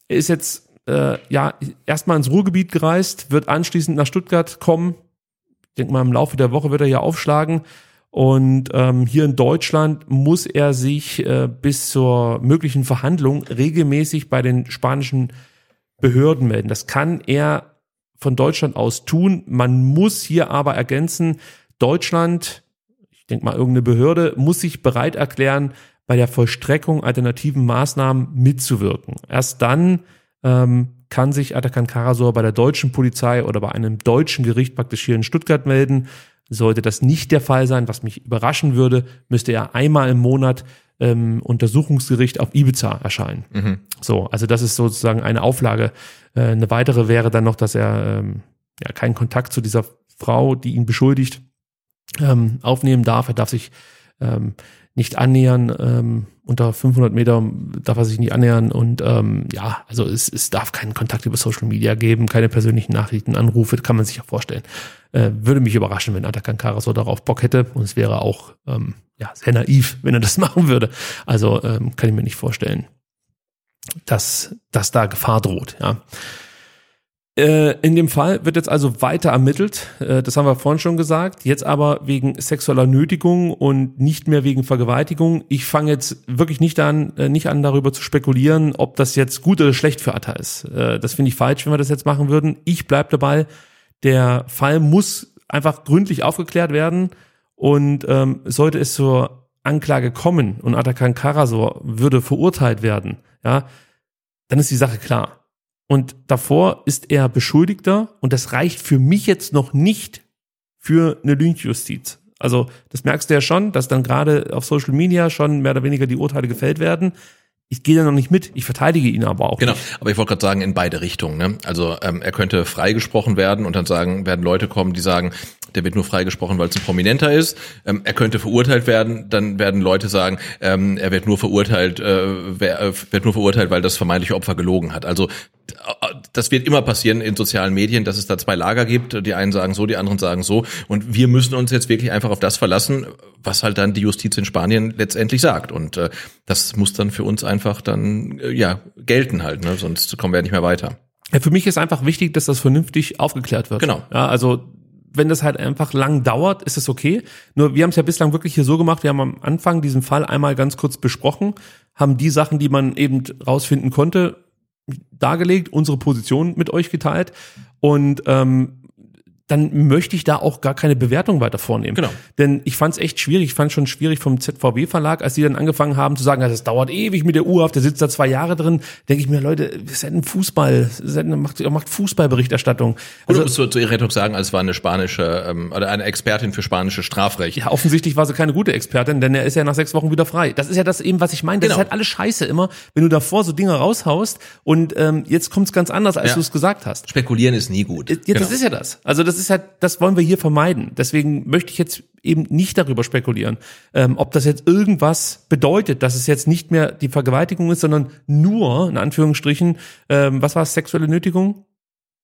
[SPEAKER 5] er ist jetzt äh, ja erstmal ins Ruhrgebiet gereist, wird anschließend nach Stuttgart kommen. Ich denke mal, im Laufe der Woche wird er ja aufschlagen. Und ähm, hier in Deutschland muss er sich äh, bis zur möglichen Verhandlung regelmäßig bei den spanischen Behörden melden. Das kann er von Deutschland aus tun. Man muss hier aber ergänzen, Deutschland ich denke mal, irgendeine Behörde muss sich bereit erklären, bei der Vollstreckung alternativen Maßnahmen mitzuwirken. Erst dann ähm, kann sich Atakan Karasor bei der deutschen Polizei oder bei einem deutschen Gericht praktisch hier in Stuttgart melden. Sollte das nicht der Fall sein, was mich überraschen würde, müsste er einmal im Monat ähm, Untersuchungsgericht auf Ibiza erscheinen. Mhm. So, also das ist sozusagen eine Auflage. Äh, eine weitere wäre dann noch, dass er ähm, ja keinen Kontakt zu dieser Frau, die ihn beschuldigt, ähm, aufnehmen darf. Er darf sich ähm, nicht annähern. Ähm, unter 500 Meter darf er sich nicht annähern. Und ähm, ja, also es, es darf keinen Kontakt über Social Media geben, keine persönlichen Nachrichten, Anrufe, kann man sich ja vorstellen. Äh, würde mich überraschen, wenn Atakan Karasor darauf Bock hätte. Und es wäre auch ähm, ja, sehr naiv, (laughs) wenn er das machen würde. Also ähm, kann ich mir nicht vorstellen, dass, dass da Gefahr droht. Ja. Äh, in dem Fall wird jetzt also weiter ermittelt, äh, das haben wir vorhin schon gesagt, jetzt aber wegen sexueller Nötigung und nicht mehr wegen Vergewaltigung. Ich fange jetzt wirklich nicht an, äh, nicht an darüber zu spekulieren, ob das jetzt gut oder schlecht für Atta ist. Das finde ich falsch, wenn wir das jetzt machen würden. Ich bleib dabei, der Fall muss einfach gründlich aufgeklärt werden und ähm, sollte es zur Anklage kommen und Atakan Karasor würde verurteilt werden, ja, dann ist die Sache klar. Und davor ist er Beschuldigter und das reicht für mich jetzt noch nicht für eine Lynchjustiz. Also das merkst du ja schon, dass dann gerade auf Social Media schon mehr oder weniger die Urteile gefällt werden. Ich gehe da noch nicht mit, ich verteidige ihn aber auch.
[SPEAKER 6] Genau,
[SPEAKER 5] nicht.
[SPEAKER 6] aber ich wollte gerade sagen, in beide Richtungen. Ne? Also ähm, er könnte freigesprochen werden und dann sagen, werden Leute kommen, die sagen, der wird nur freigesprochen, weil es ein Prominenter ist. Ähm, er könnte verurteilt werden, dann werden Leute sagen, ähm, er wird nur verurteilt, äh, wer, äh, wird nur verurteilt, weil das vermeintliche Opfer gelogen hat. Also das wird immer passieren in sozialen Medien, dass es da zwei Lager gibt. Die einen sagen so, die anderen sagen so. Und wir müssen uns jetzt wirklich einfach auf das verlassen, was halt dann die Justiz in Spanien letztendlich sagt. Und äh, das muss dann für uns einfach dann äh, ja gelten halt, ne? sonst kommen wir ja nicht mehr weiter.
[SPEAKER 5] Ja, für mich ist einfach wichtig, dass das vernünftig aufgeklärt wird.
[SPEAKER 6] Genau.
[SPEAKER 5] Ja, also wenn das halt einfach lang dauert, ist es okay. Nur wir haben es ja bislang wirklich hier so gemacht, wir haben am Anfang diesen Fall einmal ganz kurz besprochen, haben die Sachen, die man eben rausfinden konnte, dargelegt, unsere Position mit euch geteilt. Und ähm, dann möchte ich da auch gar keine Bewertung weiter vornehmen.
[SPEAKER 6] Genau.
[SPEAKER 5] Denn ich fand es echt schwierig, ich fand schon schwierig vom ZVW-Verlag, als die dann angefangen haben zu sagen, das dauert ewig mit der Uhr, der sitzt da zwei Jahre drin, denke ich mir, Leute, wir senden Fußball, senden, macht, macht Fußballberichterstattung.
[SPEAKER 6] Also, Oder musst du zu ihrer Rettung sagen, es war eine spanische ähm, oder eine Expertin für spanische Strafrecht.
[SPEAKER 5] Ja, offensichtlich war sie keine gute Expertin, denn er ist ja nach sechs Wochen wieder frei. Das ist ja das eben, was ich meine. Das
[SPEAKER 6] Genau.
[SPEAKER 5] ist halt alles scheiße immer, wenn du davor so Dinge raushaust und ähm, jetzt kommt es ganz anders, als
[SPEAKER 6] Ja.
[SPEAKER 5] du es gesagt hast.
[SPEAKER 6] Spekulieren ist nie gut.
[SPEAKER 5] Ja, das ist ja das. Also das ist halt, das wollen wir hier vermeiden. Deswegen möchte ich jetzt eben nicht darüber spekulieren, ähm, ob das jetzt irgendwas bedeutet, dass es jetzt nicht mehr die Vergewaltigung ist, sondern nur, in Anführungsstrichen, ähm, was war es, sexuelle Nötigung?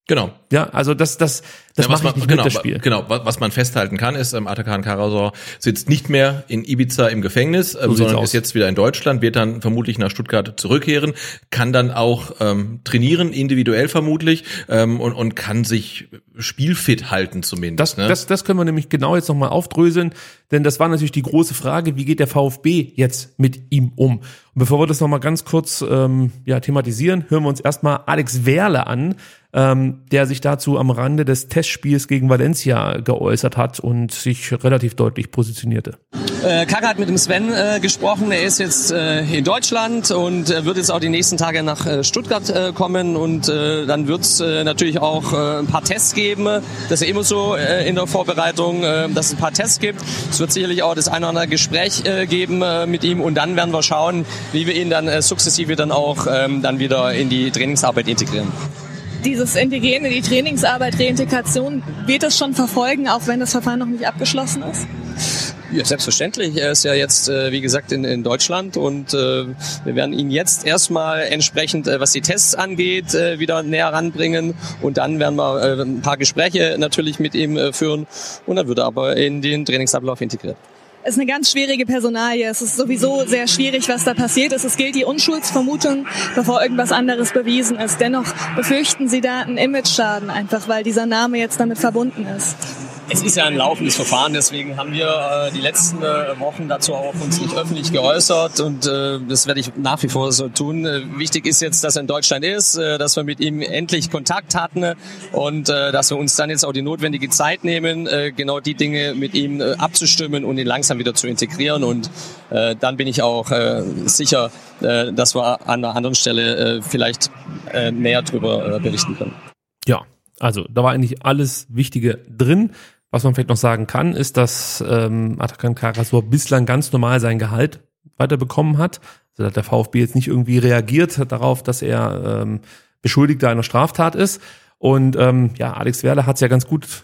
[SPEAKER 6] Genau.
[SPEAKER 5] Ja, also das, das, das
[SPEAKER 6] Ja, was
[SPEAKER 5] mache ich
[SPEAKER 6] man,
[SPEAKER 5] nicht
[SPEAKER 6] genau,
[SPEAKER 5] mit das Spiel.
[SPEAKER 6] Genau, wa- was man festhalten kann, ist, ähm, Atakan Karasor sitzt nicht mehr in Ibiza im Gefängnis, ähm,
[SPEAKER 5] sieht's
[SPEAKER 6] sondern
[SPEAKER 5] aus.
[SPEAKER 6] ist jetzt wieder in Deutschland, wird dann vermutlich nach Stuttgart zurückkehren, kann dann auch ähm, trainieren, individuell vermutlich, ähm, und, und kann sich spielfit halten zumindest.
[SPEAKER 5] Das,
[SPEAKER 6] ne?
[SPEAKER 5] das, das können wir nämlich genau jetzt nochmal aufdröseln, denn das war natürlich die große Frage, wie geht der VfB jetzt mit ihm um? Und bevor wir das nochmal ganz kurz ähm, ja, thematisieren, hören wir uns erstmal Alex Werle an, ähm, der sich dazu am Rande des Testspiels gegen Valencia geäußert hat und sich relativ deutlich positionierte.
[SPEAKER 7] Äh, Kaka hat mit dem Sven äh, gesprochen. Er ist jetzt äh, in Deutschland und äh, wird jetzt auch die nächsten Tage nach äh, Stuttgart äh, kommen. Und dann wird es natürlich auch ein paar Tests geben. Das ist ja immer so in der Vorbereitung, dass es ein paar Tests gibt. Es wird sicherlich auch das eine oder andere Gespräch geben mit ihm. Und dann werden wir schauen, wie wir ihn dann sukzessive dann auch ähm, dann wieder in die Trainingsarbeit integrieren.
[SPEAKER 8] Dieses Integrieren in die Trainingsarbeit, Reintegration, wird es schon verfolgen, auch wenn das Verfahren noch nicht abgeschlossen ist?
[SPEAKER 7] Ja, selbstverständlich. Er ist ja jetzt, äh, wie gesagt, in, in Deutschland und äh, wir werden ihn jetzt erstmal entsprechend, äh, was die Tests angeht, wieder näher ranbringen und dann werden wir ein paar Gespräche natürlich mit ihm führen und dann wird er aber in den Trainingsablauf integriert.
[SPEAKER 8] Es ist eine ganz schwierige Personalie. Es ist sowieso sehr schwierig, was da passiert ist. Es gilt die Unschuldsvermutung, bevor irgendwas anderes bewiesen ist. Dennoch befürchten Sie da einen Imageschaden, einfach weil dieser Name jetzt damit verbunden ist.
[SPEAKER 7] Es ist ja ein laufendes Verfahren, deswegen haben wir äh, die letzten äh, Wochen dazu auch uns nicht öffentlich geäußert und äh, das werde ich nach wie vor so tun. Äh, wichtig ist jetzt, dass er in Deutschland ist, äh, dass wir mit ihm endlich Kontakt hatten und äh, dass wir uns dann jetzt auch die notwendige Zeit nehmen, genau die Dinge mit ihm abzustimmen und ihn langsam wieder zu integrieren und dann bin ich auch sicher, dass wir an einer anderen Stelle vielleicht äh, näher drüber äh, berichten können.
[SPEAKER 5] Ja, also da war eigentlich alles Wichtige drin. Was man vielleicht noch sagen kann, ist, dass ähm, Atakan Karasor bislang ganz normal sein Gehalt weiterbekommen hat. Also hat der VfB jetzt nicht irgendwie reagiert darauf, dass er ähm, Beschuldigter einer Straftat ist. Und ähm, ja, Alex Werle hat es ja ganz gut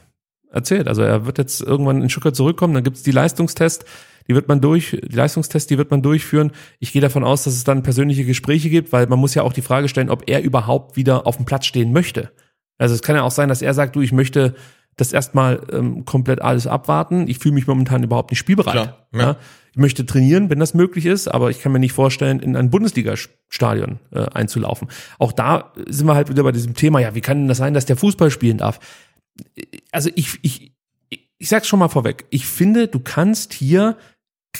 [SPEAKER 5] erzählt. Also er wird jetzt irgendwann in Stuttgart zurückkommen, dann gibt's die Leistungstest, die wird man durch, die Leistungstests, die wird man durchführen. Ich gehe davon aus, dass es dann persönliche Gespräche gibt, weil man muss ja auch die Frage stellen, ob er überhaupt wieder auf dem Platz stehen möchte. Also es kann ja auch sein, dass er sagt, du, ich möchte das erstmal ähm, komplett alles abwarten. Ich fühle mich momentan überhaupt nicht spielbereit.
[SPEAKER 6] Klar, ja.
[SPEAKER 5] ja. Ich möchte trainieren, wenn das möglich ist, aber ich kann mir nicht vorstellen, in ein Bundesliga-Stadion äh, einzulaufen. Auch da sind wir halt wieder bei diesem Thema, ja, wie kann denn das sein, dass der Fußball spielen darf? Also ich, ich, ich sag's schon mal vorweg, ich finde, du kannst hier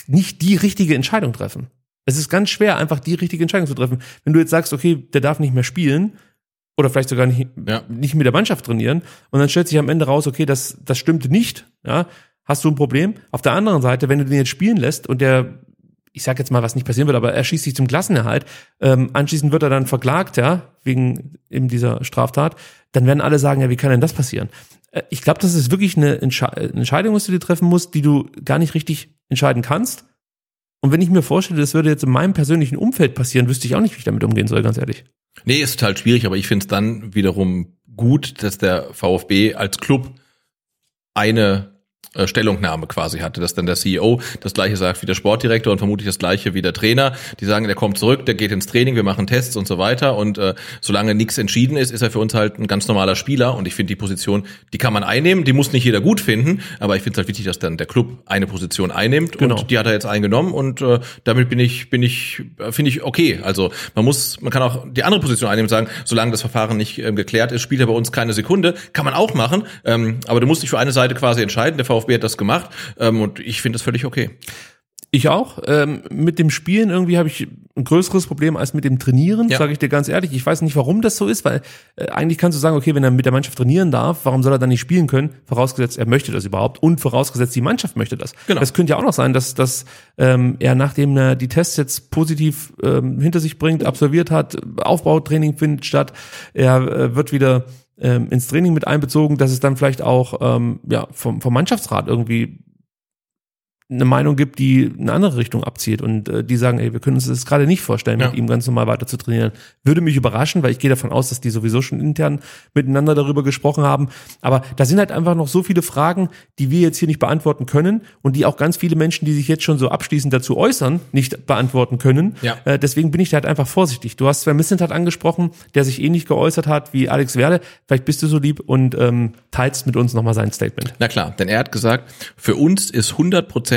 [SPEAKER 5] nicht die richtige Entscheidung treffen. Es ist ganz schwer, einfach die richtige Entscheidung zu treffen. Wenn du jetzt sagst, okay, der darf nicht mehr spielen, oder vielleicht sogar nicht,
[SPEAKER 6] Ja.
[SPEAKER 5] nicht mit der Mannschaft trainieren. Und dann stellt sich am Ende raus, okay, das, das stimmte nicht. Ja, hast du ein Problem. Auf der anderen Seite, wenn du den jetzt spielen lässt und der, ich sag jetzt mal, was nicht passieren wird, aber er schießt sich zum Klassenerhalt, ähm, anschließend wird er dann verklagt, ja, wegen eben dieser Straftat, dann werden alle sagen, ja, wie kann denn das passieren? Äh, Ich glaube, das ist wirklich eine Entsche eine Entscheidung, was du dir treffen musst, die du gar nicht richtig entscheiden kannst. Und wenn ich mir vorstelle, das würde jetzt in meinem persönlichen Umfeld passieren, wüsste ich auch nicht, wie ich damit umgehen soll, ganz ehrlich.
[SPEAKER 6] Nee, ist total schwierig, aber ich finde es dann wiederum gut, dass der VfB als Club eine Stellungnahme quasi hatte, dass dann der CEO das gleiche sagt wie der Sportdirektor und vermutlich das gleiche wie der Trainer. Die sagen, der kommt zurück, der geht ins Training, wir machen Tests und so weiter und äh, solange nichts entschieden ist, ist er für uns halt ein ganz normaler Spieler und ich finde die Position, die kann man einnehmen, die muss nicht jeder gut finden, aber ich finde es halt wichtig, dass dann der Club eine Position einnimmt
[SPEAKER 5] Genau.
[SPEAKER 6] und die hat er jetzt eingenommen und äh, damit bin ich bin ich äh, finde ich okay. Also man muss man kann auch die andere Position einnehmen und sagen, solange das Verfahren nicht ähm, geklärt ist, spielt er bei uns keine Sekunde, kann man auch machen, ähm, aber du musst dich für eine Seite quasi entscheiden. Der VfB hat das gemacht ähm, und ich finde das völlig okay.
[SPEAKER 5] Ich auch. Ähm, mit dem Spielen irgendwie habe ich ein größeres Problem als mit dem Trainieren,
[SPEAKER 6] Ja.
[SPEAKER 5] sage ich dir ganz ehrlich. Ich weiß nicht, warum das so ist, weil äh, eigentlich kannst du sagen, okay, wenn er mit der Mannschaft trainieren darf, warum soll er dann nicht spielen können? Vorausgesetzt, er möchte das überhaupt und vorausgesetzt, die Mannschaft möchte das.
[SPEAKER 6] Genau.
[SPEAKER 5] Das könnte ja auch noch sein, dass, dass ähm, er, nachdem er die Tests jetzt positiv ähm, hinter sich bringt, absolviert hat, Aufbautraining findet statt, er äh, wird wieder ähm, ins Training mit einbezogen, dass es dann vielleicht auch ähm, ja, vom, vom Mannschaftsrat irgendwie eine Meinung gibt, die in eine andere Richtung abzielt und äh, die sagen, ey, wir können uns das gerade nicht vorstellen,
[SPEAKER 6] Ja.
[SPEAKER 5] mit ihm ganz normal weiter zu trainieren. Würde mich überraschen, weil ich gehe davon aus, dass die sowieso schon intern miteinander darüber gesprochen haben. Aber da sind halt einfach noch so viele Fragen, die wir jetzt hier nicht beantworten können und die auch ganz viele Menschen, die sich jetzt schon so abschließend dazu äußern, nicht beantworten können.
[SPEAKER 6] Ja.
[SPEAKER 5] Äh, deswegen bin ich da halt einfach vorsichtig. Du hast Sven Missentat angesprochen, der sich ähnlich geäußert hat wie Alex Werle. Vielleicht bist du so lieb und ähm, teilst mit uns nochmal sein Statement.
[SPEAKER 6] Na klar, denn er hat gesagt, für uns ist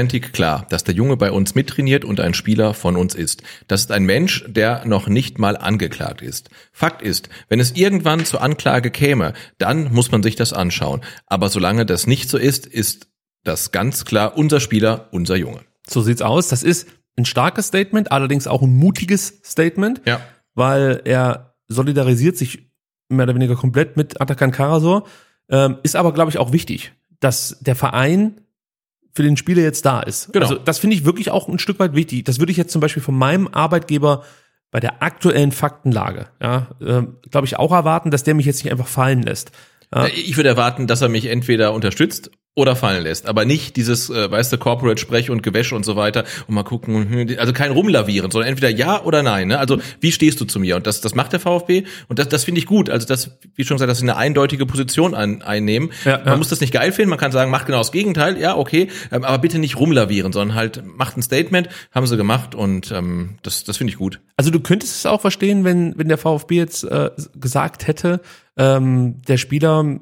[SPEAKER 6] hundertprozentig klar, dass der Junge bei uns mittrainiert und ein Spieler von uns ist. Das ist ein Mensch, der noch nicht mal angeklagt ist. Fakt ist, wenn es irgendwann zur Anklage käme, dann muss man sich das anschauen. Aber solange das nicht so ist, ist das ganz klar unser Spieler, unser Junge.
[SPEAKER 5] So sieht's aus. Das ist ein starkes Statement, allerdings auch ein mutiges Statement,
[SPEAKER 6] Ja.
[SPEAKER 5] weil er solidarisiert sich mehr oder weniger komplett mit Atakan Karasor. Ähm, ist aber, glaube ich, auch wichtig, dass der Verein für den Spieler jetzt da ist.
[SPEAKER 6] Genau.
[SPEAKER 5] Also das finde ich wirklich auch ein Stück weit wichtig. Das würde ich jetzt zum Beispiel von meinem Arbeitgeber bei der aktuellen Faktenlage, ja, ähm, glaube ich, auch erwarten, dass der mich jetzt nicht einfach fallen lässt. Ja.
[SPEAKER 6] Ich würde erwarten, dass er mich entweder unterstützt oder fallen lässt, aber nicht dieses, äh, weißt du, Corporate-Sprech und Gewäsch und so weiter und mal gucken, hm, also kein Rumlavieren, sondern entweder ja oder nein. Ne? Also wie stehst du zu mir? Und das, das macht der VfB und das, das finde ich gut. Also das, wie schon gesagt, dass sie eine eindeutige Position ein, einnehmen.
[SPEAKER 5] Ja,
[SPEAKER 6] man
[SPEAKER 5] ja.
[SPEAKER 6] muss das nicht geil finden, man kann sagen, macht genau das Gegenteil, ja, okay, ähm, aber bitte nicht rumlavieren, sondern halt macht ein Statement, haben sie gemacht und ähm, das, das finde ich gut.
[SPEAKER 5] Also du könntest es auch verstehen, wenn, wenn der VfB jetzt äh, gesagt hätte, ähm, der Spieler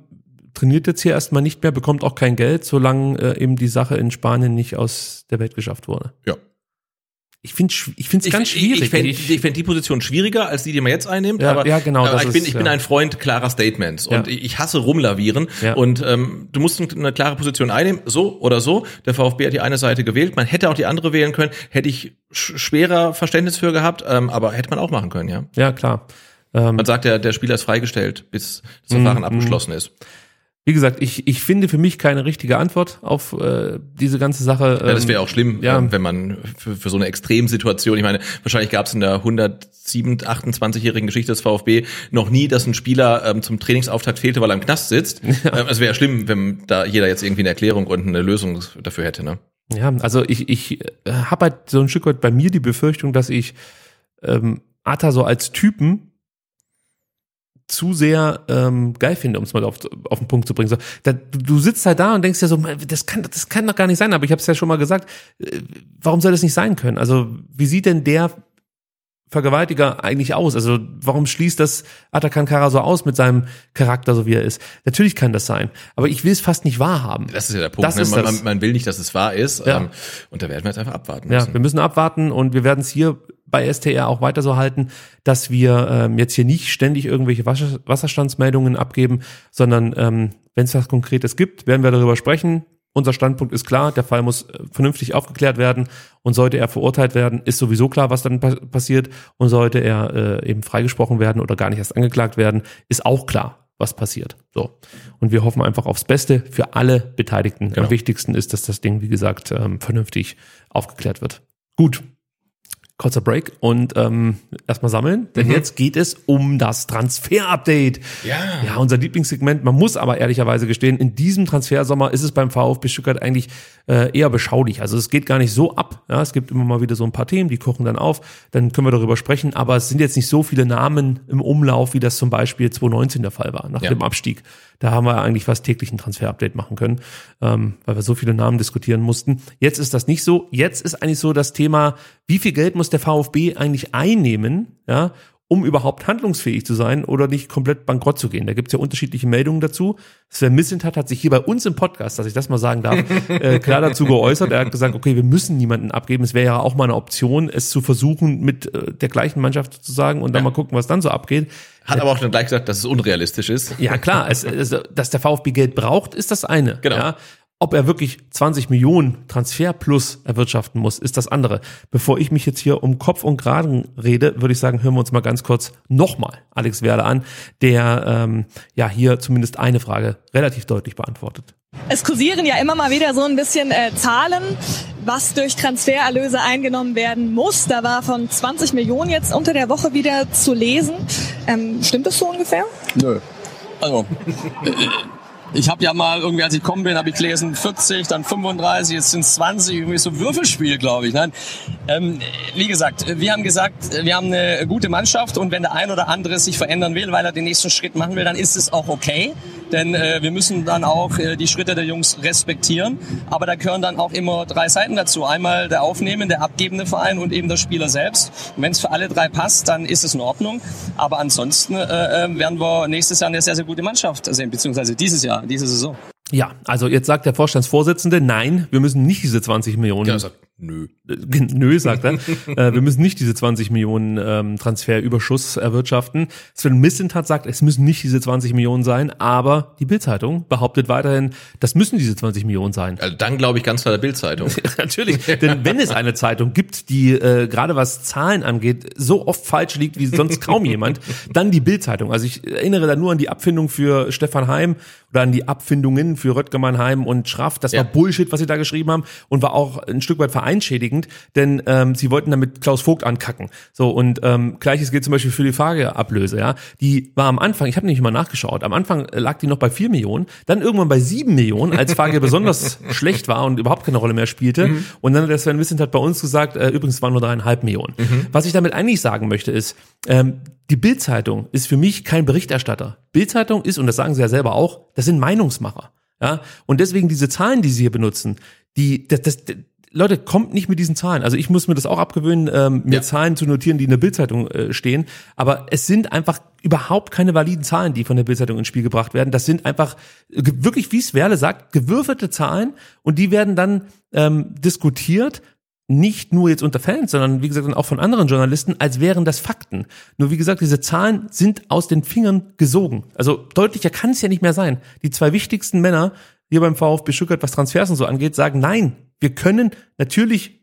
[SPEAKER 5] trainiert jetzt hier erstmal nicht mehr, bekommt auch kein Geld, solange äh, eben die Sache in Spanien nicht aus der Welt geschafft wurde.
[SPEAKER 6] Ja.
[SPEAKER 5] Ich finde ich finde es ganz
[SPEAKER 6] ich,
[SPEAKER 5] schwierig.
[SPEAKER 6] Ich fände ich fänd die Position schwieriger als die, die man jetzt einnimmt.
[SPEAKER 5] Ja,
[SPEAKER 6] aber,
[SPEAKER 5] ja, genau,
[SPEAKER 6] Aber
[SPEAKER 5] das
[SPEAKER 6] ich bin,
[SPEAKER 5] ist,
[SPEAKER 6] ich bin
[SPEAKER 5] ja.
[SPEAKER 6] ein Freund klarer Statements und
[SPEAKER 5] Ja.
[SPEAKER 6] ich ich hasse rumlavieren.
[SPEAKER 5] Ja.
[SPEAKER 6] Und ähm, du musst eine klare Position einnehmen, so oder so. Der VfB hat die eine Seite gewählt. Man hätte auch die andere wählen können. Hätte ich sch schwerer Verständnis für gehabt, ähm, aber hätte man auch machen können, ja.
[SPEAKER 5] ja, klar. Ähm,
[SPEAKER 6] Man sagt ja, der Spieler ist freigestellt, bis das
[SPEAKER 5] Mhm,
[SPEAKER 6] Verfahren abgeschlossen ist.
[SPEAKER 5] Wie gesagt, ich, ich finde für mich keine richtige Antwort auf äh, diese ganze Sache.
[SPEAKER 6] Ja, das
[SPEAKER 5] Ähm,
[SPEAKER 6] wäre auch schlimm,
[SPEAKER 5] ja.
[SPEAKER 6] ähm, wenn man für, für so eine Extremsituation, ich meine, wahrscheinlich gab es in der 107, 28-jährigen Geschichte des VfB noch nie, dass ein Spieler ähm, zum Trainingsauftakt fehlte, weil er im Knast sitzt. (laughs) Ähm, es wäre schlimm, wenn da jeder jetzt irgendwie eine Erklärung und eine Lösung dafür hätte. Ne?
[SPEAKER 5] Ja, also ich, ich habe halt so ein Stück weit bei mir die Befürchtung, dass ich ähm, Ata so als Typen zu sehr ähm, geil finde, um es mal auf, auf den Punkt zu bringen. So, da, du, sitzt halt da und denkst dir so, das kann, das kann doch gar nicht sein, aber ich habe es ja schon mal gesagt, äh, warum soll das nicht sein können? Also wie sieht denn der Vergewaltiger eigentlich aus? Also warum schließt das Atakan Kara so aus mit seinem Charakter, so wie er ist? Natürlich kann das sein, aber ich will es fast nicht wahrhaben.
[SPEAKER 6] Das ist ja der Punkt. Ne? Man, man, man will nicht, dass es wahr ist.
[SPEAKER 5] Ja.
[SPEAKER 6] Ähm, und da werden wir jetzt einfach abwarten
[SPEAKER 5] Ja,
[SPEAKER 6] müssen.
[SPEAKER 5] wir müssen abwarten und wir werden es hier bei STR auch weiter so halten, dass wir ähm, jetzt hier nicht ständig irgendwelche Wasser Wasserstandsmeldungen abgeben, sondern ähm, wenn es was Konkretes gibt, werden wir darüber sprechen. Unser Standpunkt ist klar, der Fall muss äh, vernünftig aufgeklärt werden und sollte er verurteilt werden, ist sowieso klar, was dann pa passiert und sollte er äh, eben freigesprochen werden oder gar nicht erst angeklagt werden, ist auch klar, was passiert. So. Und wir hoffen einfach aufs Beste für alle Beteiligten.
[SPEAKER 6] Genau.
[SPEAKER 5] Am wichtigsten ist, dass das Ding, wie gesagt, ähm, vernünftig aufgeklärt wird. Gut. Kurzer Break und ähm, erstmal sammeln, denn jetzt geht es um das Transfer-Update.
[SPEAKER 6] Ja.
[SPEAKER 5] Ja, unser Lieblingssegment. Man muss aber ehrlicherweise gestehen, in diesem Transfersommer ist es beim VfB Stuttgart eigentlich äh, eher beschaulich. Also es geht gar nicht so ab. Ja, es gibt immer mal wieder so ein paar Themen, die kochen dann auf. Dann können wir darüber sprechen. Aber es sind jetzt nicht so viele Namen im Umlauf, wie das zum Beispiel 2019 der Fall war, nach
[SPEAKER 6] Ja.
[SPEAKER 5] dem Abstieg. Da haben wir eigentlich fast täglich ein Transfer-Update machen können, ähm, weil wir so viele Namen diskutieren mussten. Jetzt ist das nicht so. Jetzt ist eigentlich so das Thema, wie viel Geld muss der VfB eigentlich einnehmen, ja, um überhaupt handlungsfähig zu sein oder nicht komplett bankrott zu gehen. Da gibt's ja unterschiedliche Meldungen dazu. Sven Missentat hat sich hier bei uns im Podcast, dass ich das mal sagen darf, (laughs) äh, klar dazu geäußert. Er hat gesagt, okay, wir müssen niemanden abgeben. Es wäre ja auch mal eine Option, es zu versuchen mit äh, der gleichen Mannschaft sozusagen und dann mal gucken, was dann so abgeht.
[SPEAKER 6] Hat aber auch dann gleich gesagt, dass es unrealistisch ist.
[SPEAKER 5] Ja, klar, es, es, dass der VfB Geld braucht, ist das eine.
[SPEAKER 6] Genau.
[SPEAKER 5] Ja. Ob er wirklich 20 Millionen Transfer plus erwirtschaften muss, ist das andere. Bevor ich mich jetzt hier um Kopf und Kragen rede, würde ich sagen, hören wir uns mal ganz kurz nochmal Alex Werle an, der ähm, ja hier zumindest eine Frage relativ deutlich beantwortet.
[SPEAKER 8] Es kursieren ja immer mal wieder so ein bisschen äh, Zahlen, was durch Transfererlöse eingenommen werden muss. Da war von 20 Millionen jetzt unter der Woche wieder zu lesen. Ähm, stimmt das so ungefähr?
[SPEAKER 7] Nö. Also, (laughs) ich habe ja mal irgendwie, als ich gekommen bin, habe ich gelesen 40, dann 35, jetzt sind es 20, irgendwie so Würfelspiel, glaube ich. Nein, ähm, wie gesagt, wir haben gesagt, wir haben eine gute Mannschaft und wenn der ein oder andere sich verändern will, weil er den nächsten Schritt machen will, dann ist es auch okay. Denn äh, wir müssen dann auch äh, die Schritte der Jungs respektieren. Aber da gehören dann auch immer drei Seiten dazu. Einmal der aufnehmende, der abgebende Verein und eben der Spieler selbst. Und wenn es für alle drei passt, dann ist es in Ordnung. Aber ansonsten äh, äh, werden wir nächstes Jahr eine sehr, sehr gute Mannschaft sehen, beziehungsweise dieses Jahr, diese Saison.
[SPEAKER 5] Ja, also jetzt sagt der Vorstandsvorsitzende, nein, wir müssen nicht diese 20 Millionen
[SPEAKER 6] Genau, nö.
[SPEAKER 5] Äh, Nö, sagt er. (laughs) äh, wir müssen nicht diese 20 Millionen ähm, Transferüberschuss erwirtschaften. Sven Missentat sagt, es müssen nicht diese 20 Millionen sein, aber die Bildzeitung behauptet weiterhin, das müssen diese 20 Millionen sein.
[SPEAKER 6] Also dann glaube ich ganz klar der Bildzeitung. (laughs)
[SPEAKER 5] Natürlich, denn wenn es eine Zeitung gibt, die äh, gerade was Zahlen angeht, so oft falsch liegt wie sonst kaum jemand, dann die Bildzeitung. Also ich erinnere da nur an die Abfindung für Stefan Heim oder an die Abfindungen für Röttgermann Heim und Schraff. Das
[SPEAKER 6] Ja.
[SPEAKER 5] war Bullshit, was sie da geschrieben haben und war auch ein Stück weit vereinschädigend, denn ähm, sie wollten damit Klaus Vogt ankacken. So und ähm, gleiches gilt zum Beispiel für die Fahrerablöse. Ja, die war am Anfang, ich habe nicht mal nachgeschaut, am Anfang äh, lag die noch bei 4 Millionen, dann irgendwann bei 7 Millionen, als Fahrgeld (laughs) besonders schlecht war und überhaupt keine Rolle mehr spielte. Und dann hat der Sven Wissent hat bei uns gesagt, äh, übrigens waren nur dreieinhalb Millionen. Was ich damit eigentlich sagen möchte ist, ähm, die Bild-Zeitung ist für mich kein Berichterstatter. Bild-Zeitung ist, und das sagen sie ja selber auch, das sind Meinungsmacher. Ja, und deswegen diese Zahlen, die sie hier benutzen, die, das, das, Leute, kommt nicht mit diesen Zahlen. Also ich muss mir das auch abgewöhnen, ähm, mir
[SPEAKER 6] Ja.
[SPEAKER 5] Zahlen zu notieren, die in der Bildzeitung äh, stehen. Aber es sind einfach überhaupt keine validen Zahlen, die von der Bildzeitung ins Spiel gebracht werden. Das sind einfach äh, wirklich, wie Swerle sagt, gewürfelte Zahlen und die werden dann ähm, diskutiert. Nicht nur jetzt unter Fans, sondern wie gesagt dann auch von anderen Journalisten, als wären das Fakten. Nur wie gesagt, diese Zahlen sind aus den Fingern gesogen. Also deutlicher kann es ja nicht mehr sein. Die zwei wichtigsten Männer hier beim VfB Stuttgart, was Transfers und so angeht, sagen, nein, wir können natürlich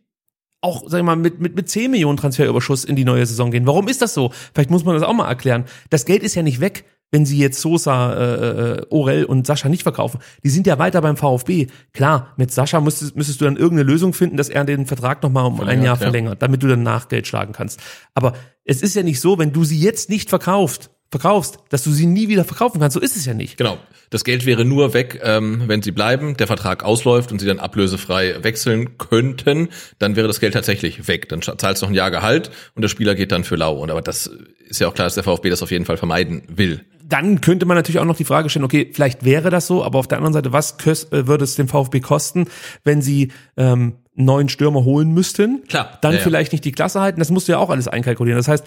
[SPEAKER 5] auch, sag ich mal, mit, mit, mit 10 Millionen Transferüberschuss in die neue Saison gehen. Warum ist das so? Vielleicht muss man das auch mal erklären. Das Geld ist ja nicht weg, wenn sie jetzt Sosa, äh, äh, Orel und Sascha nicht verkaufen. Die sind ja weiter beim VfB. Klar, mit Sascha müsstest, müsstest du dann irgendeine Lösung finden, dass er den Vertrag nochmal um ein Jahr
[SPEAKER 6] ja.
[SPEAKER 5] verlängert, damit du dann Nachgeld schlagen kannst. Aber es ist ja nicht so, wenn du sie jetzt nicht verkaufst, verkaufst, dass du sie nie wieder verkaufen kannst. So ist es ja nicht.
[SPEAKER 6] Genau. Das Geld wäre nur weg, ähm, wenn sie bleiben, der Vertrag ausläuft und sie dann ablösefrei wechseln könnten, dann wäre das Geld tatsächlich weg. Dann zahlst du noch ein Jahr Gehalt und der Spieler geht dann für lau. Und aber das ist ja auch klar, dass der VfB das auf jeden Fall vermeiden will.
[SPEAKER 5] dann könnte man natürlich auch noch die Frage stellen, okay, vielleicht wäre das so, aber auf der anderen Seite, was äh, würde es dem VfB kosten, wenn sie ähm, neuen Stürmer holen müssten?
[SPEAKER 6] Klar,
[SPEAKER 5] Dann
[SPEAKER 6] ja, ja.
[SPEAKER 5] vielleicht nicht die Klasse halten. Das musst du ja auch alles einkalkulieren. Das heißt,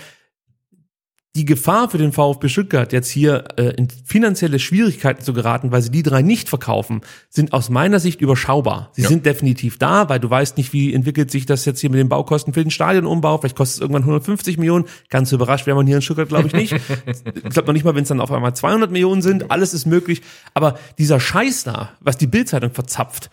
[SPEAKER 5] die Gefahr für den VfB Stuttgart jetzt hier äh, in finanzielle Schwierigkeiten zu geraten, weil sie die drei nicht verkaufen, sind aus meiner Sicht überschaubar. Sie
[SPEAKER 6] Ja.
[SPEAKER 5] sind definitiv da, weil du weißt nicht, wie entwickelt sich das jetzt hier mit den Baukosten für den Stadionumbau. Vielleicht kostet es irgendwann 150 Millionen. Ganz überrascht wäre man hier in Stuttgart, glaube ich nicht. (laughs) ich glaube noch nicht mal, wenn es dann auf einmal 200 Millionen sind. Alles ist möglich. Aber dieser Scheiß da, was die Bildzeitung verzapft,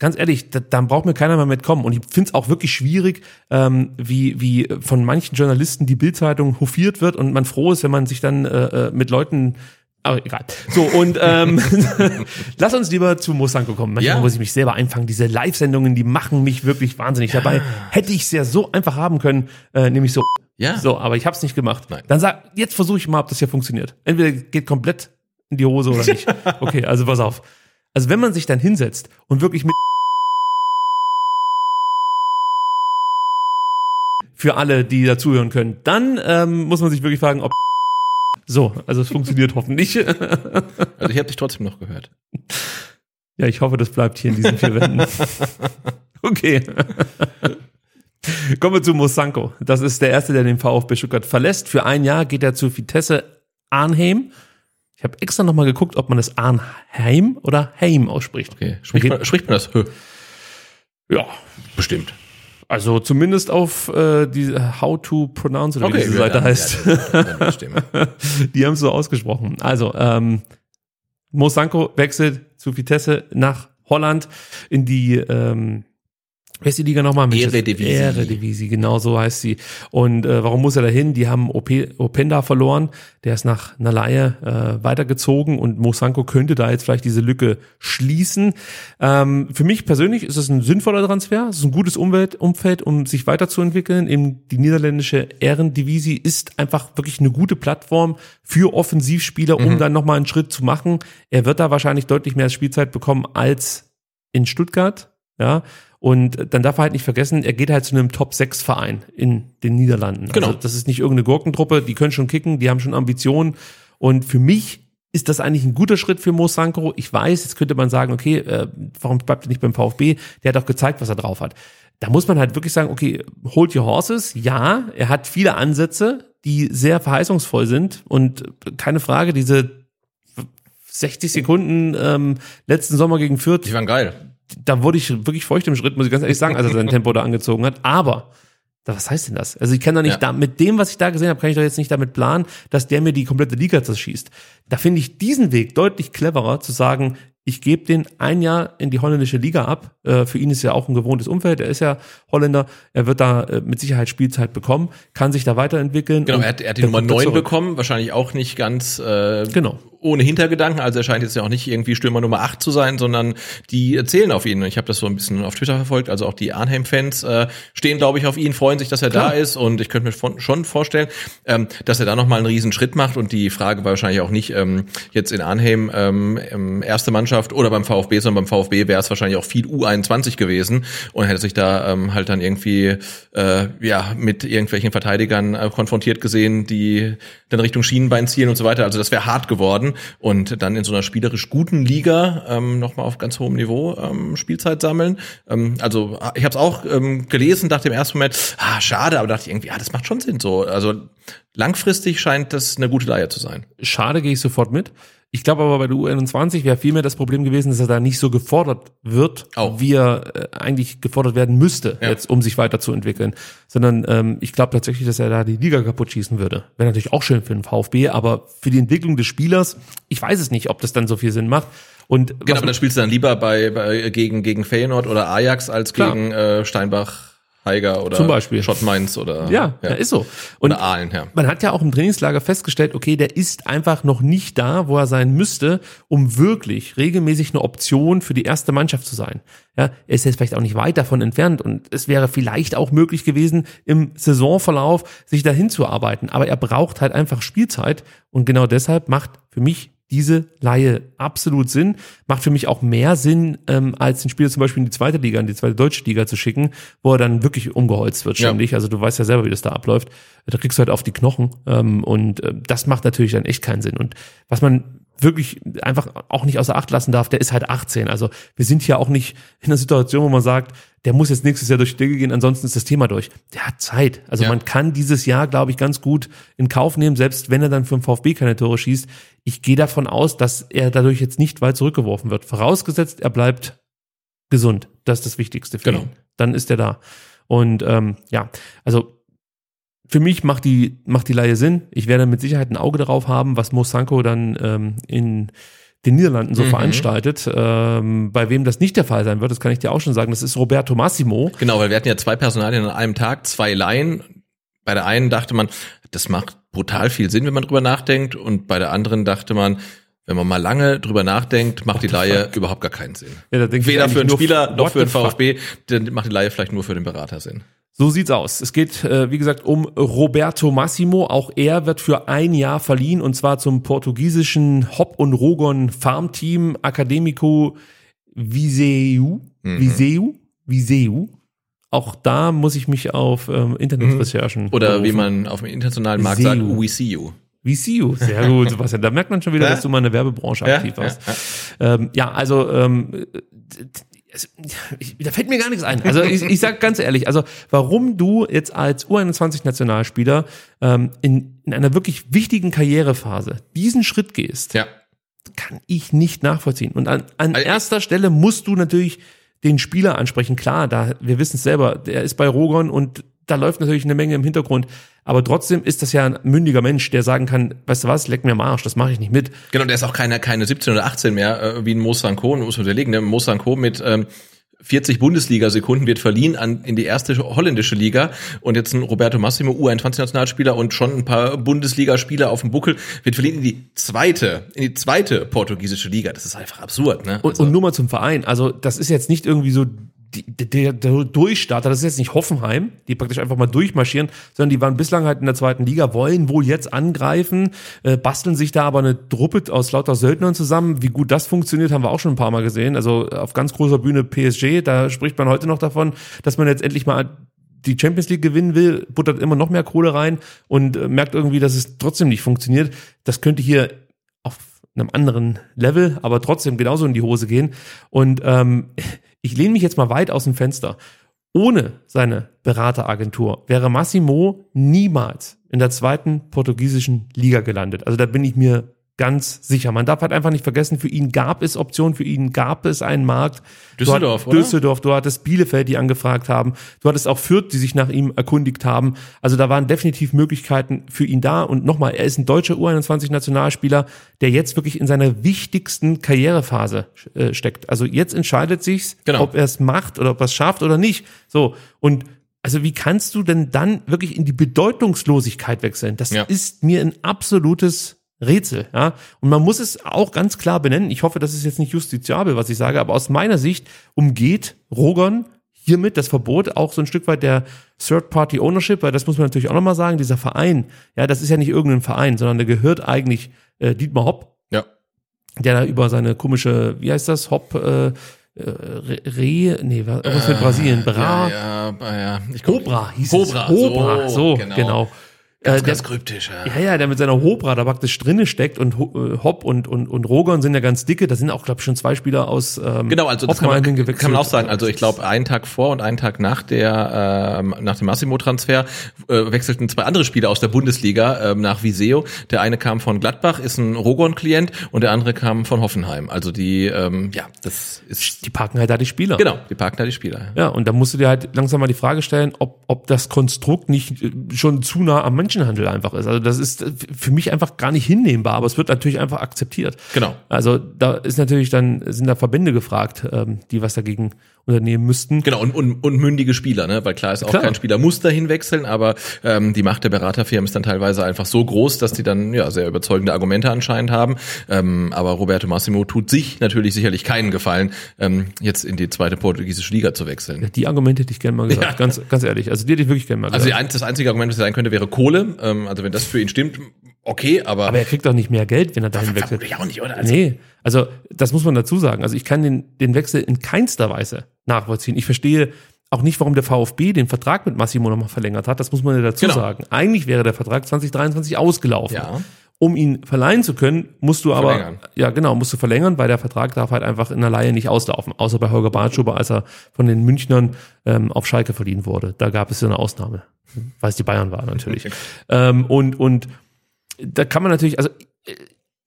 [SPEAKER 5] ganz ehrlich, da, da braucht mir keiner mehr mitkommen. Und ich finde es auch wirklich schwierig, ähm, wie, wie von manchen Journalisten die Bildzeitung hofiert wird und man froh ist, wenn man sich dann äh, äh, mit Leuten aber egal. So, und ähm, (laughs) lass uns lieber zu Mosanko kommen. Manchmal
[SPEAKER 6] Ja.
[SPEAKER 5] muss ich mich selber einfangen. Diese Live-Sendungen, die machen mich wirklich wahnsinnig. Dabei hätte ich es ja so einfach haben können, äh, nämlich so.
[SPEAKER 6] Ja.
[SPEAKER 5] So, aber ich habe es nicht gemacht.
[SPEAKER 6] Nein.
[SPEAKER 5] Dann sag, jetzt versuche ich mal, ob das hier funktioniert. Entweder geht komplett in die Hose oder nicht. (laughs) Okay, also pass auf. Also wenn man sich dann hinsetzt und wirklich mit für alle, die dazuhören können, dann ähm, muss man sich wirklich fragen, ob so, also es funktioniert (laughs) hoffentlich.
[SPEAKER 6] Also ich habe dich trotzdem noch gehört.
[SPEAKER 5] Ja, ich hoffe, das bleibt hier in diesen vier Wänden. (laughs) Okay. Kommen wir zu Mosanko. Das ist der erste, der den VfB Stuttgart verlässt. Für ein Jahr geht er zu Vitesse Arnheim. Ich habe extra nochmal geguckt, ob man das Arnheim oder Heim ausspricht.
[SPEAKER 6] Okay. Spricht,
[SPEAKER 5] Okay.
[SPEAKER 6] man, spricht man das? Hö.
[SPEAKER 5] Ja,
[SPEAKER 6] Bestimmt.
[SPEAKER 5] also zumindest auf äh, diese How to Pronounce oder wie diese Seite
[SPEAKER 6] dann-
[SPEAKER 5] heißt.
[SPEAKER 6] Ja.
[SPEAKER 5] Die (laughs) haben es so ausgesprochen. Also, ähm, Mosanko wechselt zu Vitesse nach Holland in die, ähm, wer ist die Liga nochmal?
[SPEAKER 6] Eredivisie.
[SPEAKER 5] Eredivisie, genau so heißt sie. Und äh, warum muss er dahin? Die haben OP, Openda verloren. Der ist nach Nalaye äh, weitergezogen und Mosanko könnte da jetzt vielleicht diese Lücke schließen. Ähm, für mich persönlich ist es ein sinnvoller Transfer. Es ist ein gutes Umwelt, Umfeld, um sich weiterzuentwickeln. Eben die niederländische Ehrendivisie ist einfach wirklich eine gute Plattform für Offensivspieler, um dann nochmal einen Schritt zu machen. Er wird da wahrscheinlich deutlich mehr Spielzeit bekommen als in Stuttgart. Ja, und dann darf er halt nicht vergessen, er geht halt zu einem Top-6-Verein in den Niederlanden.
[SPEAKER 6] Genau.
[SPEAKER 5] Also das ist nicht irgendeine Gurkentruppe, die können schon kicken, die haben schon Ambitionen. Und für mich ist das eigentlich ein guter Schritt für Mo Sanko. Ich weiß, jetzt könnte man sagen, okay, äh, warum bleibt er nicht beim VfB? Der hat doch gezeigt, was er drauf hat. Da muss man halt wirklich sagen, okay, hold your horses. Ja, er hat viele Ansätze, die sehr verheißungsvoll sind. Und keine Frage, diese 60 Sekunden ähm, letzten Sommer gegen Fürth,
[SPEAKER 6] Die waren geil.
[SPEAKER 5] Da wurde ich wirklich feucht im Schritt, muss ich ganz ehrlich sagen, als er sein (laughs) Tempo da angezogen hat. Aber, da, was heißt denn das? Also ich kann doch nicht
[SPEAKER 6] Ja.
[SPEAKER 5] da, mit dem, was ich da gesehen habe, kann ich doch jetzt nicht damit planen, dass der mir die komplette Liga zerschießt. Da finde ich diesen Weg deutlich cleverer, zu sagen, ich gebe den ein Jahr in die holländische Liga ab. Äh, für ihn ist ja auch ein gewohntes Umfeld. Er ist ja Holländer. Er wird da äh, mit Sicherheit Spielzeit bekommen, kann sich da weiterentwickeln.
[SPEAKER 6] Genau, er hat, er hat die Nummer
[SPEAKER 5] kommt da
[SPEAKER 6] 9
[SPEAKER 5] zurück.
[SPEAKER 6] bekommen, wahrscheinlich auch nicht ganz äh,
[SPEAKER 5] Genau.
[SPEAKER 6] Ohne Hintergedanken. Also er scheint jetzt ja auch nicht irgendwie Stürmer Nummer 8 zu sein, sondern die zählen auf ihn. Ich habe das so ein bisschen auf Twitter verfolgt. Also auch die Arnhem-Fans äh, stehen, glaube ich, auf ihn, freuen sich, dass er da ist. Und ich könnte mir von, schon vorstellen, ähm, dass er da nochmal einen riesen Schritt macht. Und die Frage war wahrscheinlich auch nicht ähm, jetzt in Arnhem ähm, erste Mannschaft oder beim VfB, sondern beim VfB wäre es wahrscheinlich auch viel U21 gewesen und hätte sich da ähm, halt dann irgendwie äh, ja mit irgendwelchen Verteidigern äh, konfrontiert gesehen, die dann Richtung Schienenbein zielen und so weiter. Also das wäre hart geworden und dann in so einer spielerisch guten Liga ähm, nochmal auf ganz hohem Niveau ähm, Spielzeit sammeln. Ähm, also ich habe es auch ähm, gelesen, dachte im ersten Moment, ah, schade, aber dachte ich irgendwie, ja, das macht schon Sinn so. Also langfristig scheint das eine gute Leihe zu sein.
[SPEAKER 5] Schade, gehe ich sofort mit. Ich glaube aber bei der U21 wäre vielmehr das Problem gewesen, dass er da nicht so gefordert wird,
[SPEAKER 6] Auch.
[SPEAKER 5] wie er äh, eigentlich gefordert werden müsste,
[SPEAKER 6] Ja.
[SPEAKER 5] jetzt um sich weiterzuentwickeln. Sondern ähm, ich glaube tatsächlich, dass er da die Liga kaputt schießen würde. Wäre natürlich auch schön für den VfB, aber für die Entwicklung des Spielers, ich weiß es nicht, ob das dann so viel Sinn macht. Und
[SPEAKER 6] Genau, aber dann spielst du dann lieber bei, bei gegen gegen Feyenoord oder Ajax als
[SPEAKER 5] Klar.
[SPEAKER 6] gegen äh, Steinbach, Heiger oder
[SPEAKER 5] Zum Beispiel.
[SPEAKER 6] Schott Mainz oder
[SPEAKER 5] ja, ja, ist so. Und
[SPEAKER 6] oder Aalen, ja.
[SPEAKER 5] man hat ja auch im Trainingslager festgestellt, okay, der ist einfach noch nicht da, wo er sein müsste, um wirklich regelmäßig eine Option für die erste Mannschaft zu sein. Ja, er ist jetzt vielleicht auch nicht weit davon entfernt und es wäre vielleicht auch möglich gewesen, im Saisonverlauf sich dahin zu arbeiten. Aber er braucht halt einfach Spielzeit und genau deshalb macht für mich diese Laie absolut Sinn. Macht für mich auch mehr Sinn, ähm, als den Spieler zum Beispiel in die zweite Liga, in die zweite deutsche Liga zu schicken, wo er dann wirklich umgeholzt wird ständig. Ja. Also du weißt ja selber, wie das da abläuft. Da kriegst du halt auf die Knochen. Ähm, und äh, das macht natürlich dann echt keinen Sinn. Und was man wirklich einfach auch nicht außer Acht lassen darf, der ist halt 18. Also wir sind hier auch nicht in einer Situation, wo man sagt, der muss jetzt nächstes Jahr durch die Decke gehen, ansonsten ist das Thema durch. Der hat Zeit. Also ja. man kann dieses Jahr, glaube ich, ganz gut in Kauf nehmen, selbst wenn er dann für den VfB keine Tore schießt. Ich gehe davon aus, dass er dadurch jetzt nicht weit zurückgeworfen wird. Vorausgesetzt, er bleibt gesund. Das ist das Wichtigste für genau. ihn. Dann ist er da. Und ähm, ja, also für mich macht die, macht die Laie Sinn. Ich werde mit Sicherheit ein Auge darauf haben, was Mo Sanko dann ähm, in den Niederlanden so mhm. veranstaltet. Ähm, bei wem das nicht der Fall sein wird, das kann ich dir auch schon sagen, das ist Roberto Massimo.
[SPEAKER 6] Genau, weil wir hatten ja zwei Personalien an einem Tag, zwei Laien. Bei der einen dachte man, das macht brutal viel Sinn, wenn man drüber nachdenkt. Und bei der anderen dachte man, wenn man mal lange drüber nachdenkt, macht die Laie fuck? überhaupt gar keinen Sinn. Ja, Weder für einen Spieler noch für den VfB, dann macht die Laie vielleicht nur für den Berater Sinn.
[SPEAKER 5] So sieht's aus. Es geht, äh, wie gesagt, um Roberto Massimo. Auch er wird für ein Jahr verliehen und zwar zum portugiesischen Hop und Rogon Farmteam Academico Viseu. Mhm. Viseu? Viseu. Auch da muss ich mich auf ähm, Internetrecherchen.
[SPEAKER 6] Mhm. Oder berufen. wie man auf dem internationalen Markt Viseu. sagt, we see you.
[SPEAKER 5] We see you. Sehr gut, Sebastian. Da merkt man schon wieder, dass du mal in der Werbebranche aktiv warst. Ja, ja. Ähm, ja also ähm, also, ich, da fällt mir gar nichts ein. Also ich, ich sag ganz ehrlich, also warum du jetzt als U21-Nationalspieler ähm, in, in einer wirklich wichtigen Karrierephase diesen Schritt gehst, ja. kann ich nicht nachvollziehen. Und an, an also erster Stelle musst du natürlich den Spieler ansprechen. Klar, da wir wissen es selber, der ist bei Rogon und da läuft natürlich eine Menge im Hintergrund. Aber trotzdem ist das ja ein mündiger Mensch, der sagen kann, weißt du was, leck mir am Arsch, das mache ich nicht mit.
[SPEAKER 6] Genau, der ist auch keine, keine 17 oder 18 mehr, äh, wie ein Mo Sanko, muss man überlegen, ne? Mo Sanko mit ähm, 40 Bundesliga-Sekunden wird verliehen an, in die erste holländische Liga und jetzt ein Roberto Massimo, U21-Nationalspieler und schon ein paar Bundesligaspieler auf dem Buckel, wird verliehen in die zweite, in die zweite portugiesische Liga. Das ist einfach absurd, ne?
[SPEAKER 5] Und, also. und nur mal zum Verein. Also, das ist jetzt nicht irgendwie so die, der, der Durchstarter, das ist jetzt nicht Hoffenheim, die praktisch einfach mal durchmarschieren, sondern die waren bislang halt in der zweiten Liga, wollen wohl jetzt angreifen, äh, basteln sich da aber eine Truppe aus lauter Söldnern zusammen. Wie gut das funktioniert, haben wir auch schon ein paar Mal gesehen. Also auf ganz großer Bühne PSG, da spricht man heute noch davon, dass man jetzt endlich mal die Champions League gewinnen will, buttert immer noch mehr Kohle rein und äh, merkt irgendwie, dass es trotzdem nicht funktioniert. Das könnte hier auf einem anderen Level, aber trotzdem genauso in die Hose gehen. Und ähm, ich lehne mich jetzt mal weit aus dem Fenster. Ohne seine Berateragentur wäre Massimo niemals in der zweiten portugiesischen Liga gelandet. Also da bin ich mir ganz sicher. Man darf halt einfach nicht vergessen, für ihn gab es Optionen, für ihn gab es einen Markt.
[SPEAKER 6] Düsseldorf,
[SPEAKER 5] du oder? Düsseldorf, du hattest Bielefeld, die angefragt haben. Du hattest auch Fürth, die sich nach ihm erkundigt haben. Also da waren definitiv Möglichkeiten für ihn da. Und nochmal, er ist ein deutscher U21-Nationalspieler, der jetzt wirklich in seiner wichtigsten Karrierephase äh, steckt. Also jetzt entscheidet sich's, genau. ob er es macht oder ob er es schafft oder nicht. So. Und also wie kannst du denn dann wirklich in die Bedeutungslosigkeit wechseln? Das ja. ist mir ein absolutes Rätsel, ja. Und man muss es auch ganz klar benennen. Ich hoffe, das ist jetzt nicht justiziabel, was ich sage, aber aus meiner Sicht umgeht Rogon hiermit das Verbot auch so ein Stück weit der Third-Party-Ownership, weil das muss man natürlich auch nochmal sagen, dieser Verein, ja, das ist ja nicht irgendein Verein, sondern der gehört eigentlich äh, Dietmar Hopp.
[SPEAKER 6] Ja.
[SPEAKER 5] Der da über seine komische, wie heißt das, Hopp, äh, äh Re, nee, was mit Brasilien? Bra?
[SPEAKER 6] Ja, ja, ja.
[SPEAKER 5] Ich Cobra hieß
[SPEAKER 6] Cobra,
[SPEAKER 5] es. Cobra, so, so genau. genau.
[SPEAKER 6] Ganz, äh, ganz kryptisch,
[SPEAKER 5] ja. Ja, ja, der mit seiner Hobra da praktisch drinne steckt und äh, Hopp und, und, und Rogon sind ja ganz dicke. Da sind auch, glaube ich, schon zwei Spieler aus
[SPEAKER 6] ähm, Genau, also das kann man, kann man auch sagen. Also ich glaube, einen Tag vor und einen Tag nach der ähm, nach dem Massimo-Transfer äh, wechselten zwei andere Spieler aus der Bundesliga ähm, nach Viseo. Der eine kam von Gladbach, ist ein Rogon-Klient und der andere kam von Hoffenheim. Also die, ähm, ja, das ist...
[SPEAKER 5] Die parken halt da die Spieler.
[SPEAKER 6] Genau, die parken da die Spieler.
[SPEAKER 5] Ja, und da musst du dir halt langsam mal die Frage stellen, ob, ob das Konstrukt nicht äh, schon zu nah am Menschen Menschenhandel einfach ist. Also das ist für mich einfach gar nicht hinnehmbar, aber es wird natürlich einfach akzeptiert.
[SPEAKER 6] Genau.
[SPEAKER 5] Also da ist natürlich dann, sind da Verbände gefragt, ähm, die was dagegen unternehmen müssten.
[SPEAKER 6] Genau, und, und, und mündige Spieler, ne? Weil klar ist auch klar. kein Spieler muss dahin wechseln, aber ähm, die Macht der Beraterfirmen ist dann teilweise einfach so groß, dass die dann ja sehr überzeugende Argumente anscheinend haben. Ähm, aber Roberto Massimo tut sich natürlich sicherlich keinen Gefallen, ähm, jetzt in die zweite portugiesische Liga zu wechseln.
[SPEAKER 5] Ja, die Argumente hätte ich gerne mal gesagt, ja. ganz, ganz ehrlich. Also die hätte ich wirklich gerne mal
[SPEAKER 6] gesagt. Also das einzige Argument, was sein könnte, wäre Kohle. Ähm, also wenn das für ihn stimmt, okay, aber,
[SPEAKER 5] Aber er kriegt doch nicht mehr Geld, wenn er dahin wechselt.
[SPEAKER 6] vermutlich auch nicht, oder? Also,
[SPEAKER 5] Nee, also das muss man dazu sagen. Also ich kann den, den Wechsel in keinster Weise nachvollziehen. Ich verstehe auch nicht, warum der VfB den Vertrag mit Massimo nochmal verlängert hat. Das muss man ja dazu
[SPEAKER 6] Genau.
[SPEAKER 5] sagen. Eigentlich wäre der Vertrag 2023 ausgelaufen.
[SPEAKER 6] Ja.
[SPEAKER 5] Um ihn verleihen zu können, musst du aber,
[SPEAKER 6] Verlängern.
[SPEAKER 5] ja genau, musst du verlängern, weil der Vertrag darf halt einfach in der Laie nicht auslaufen. Außer bei Holger Bartschuber, als er von den Münchnern ähm, auf Schalke verliehen wurde. Da gab es ja eine Ausnahme. Weil es die Bayern war natürlich. (laughs) ähm, und, und da kann man natürlich, also äh,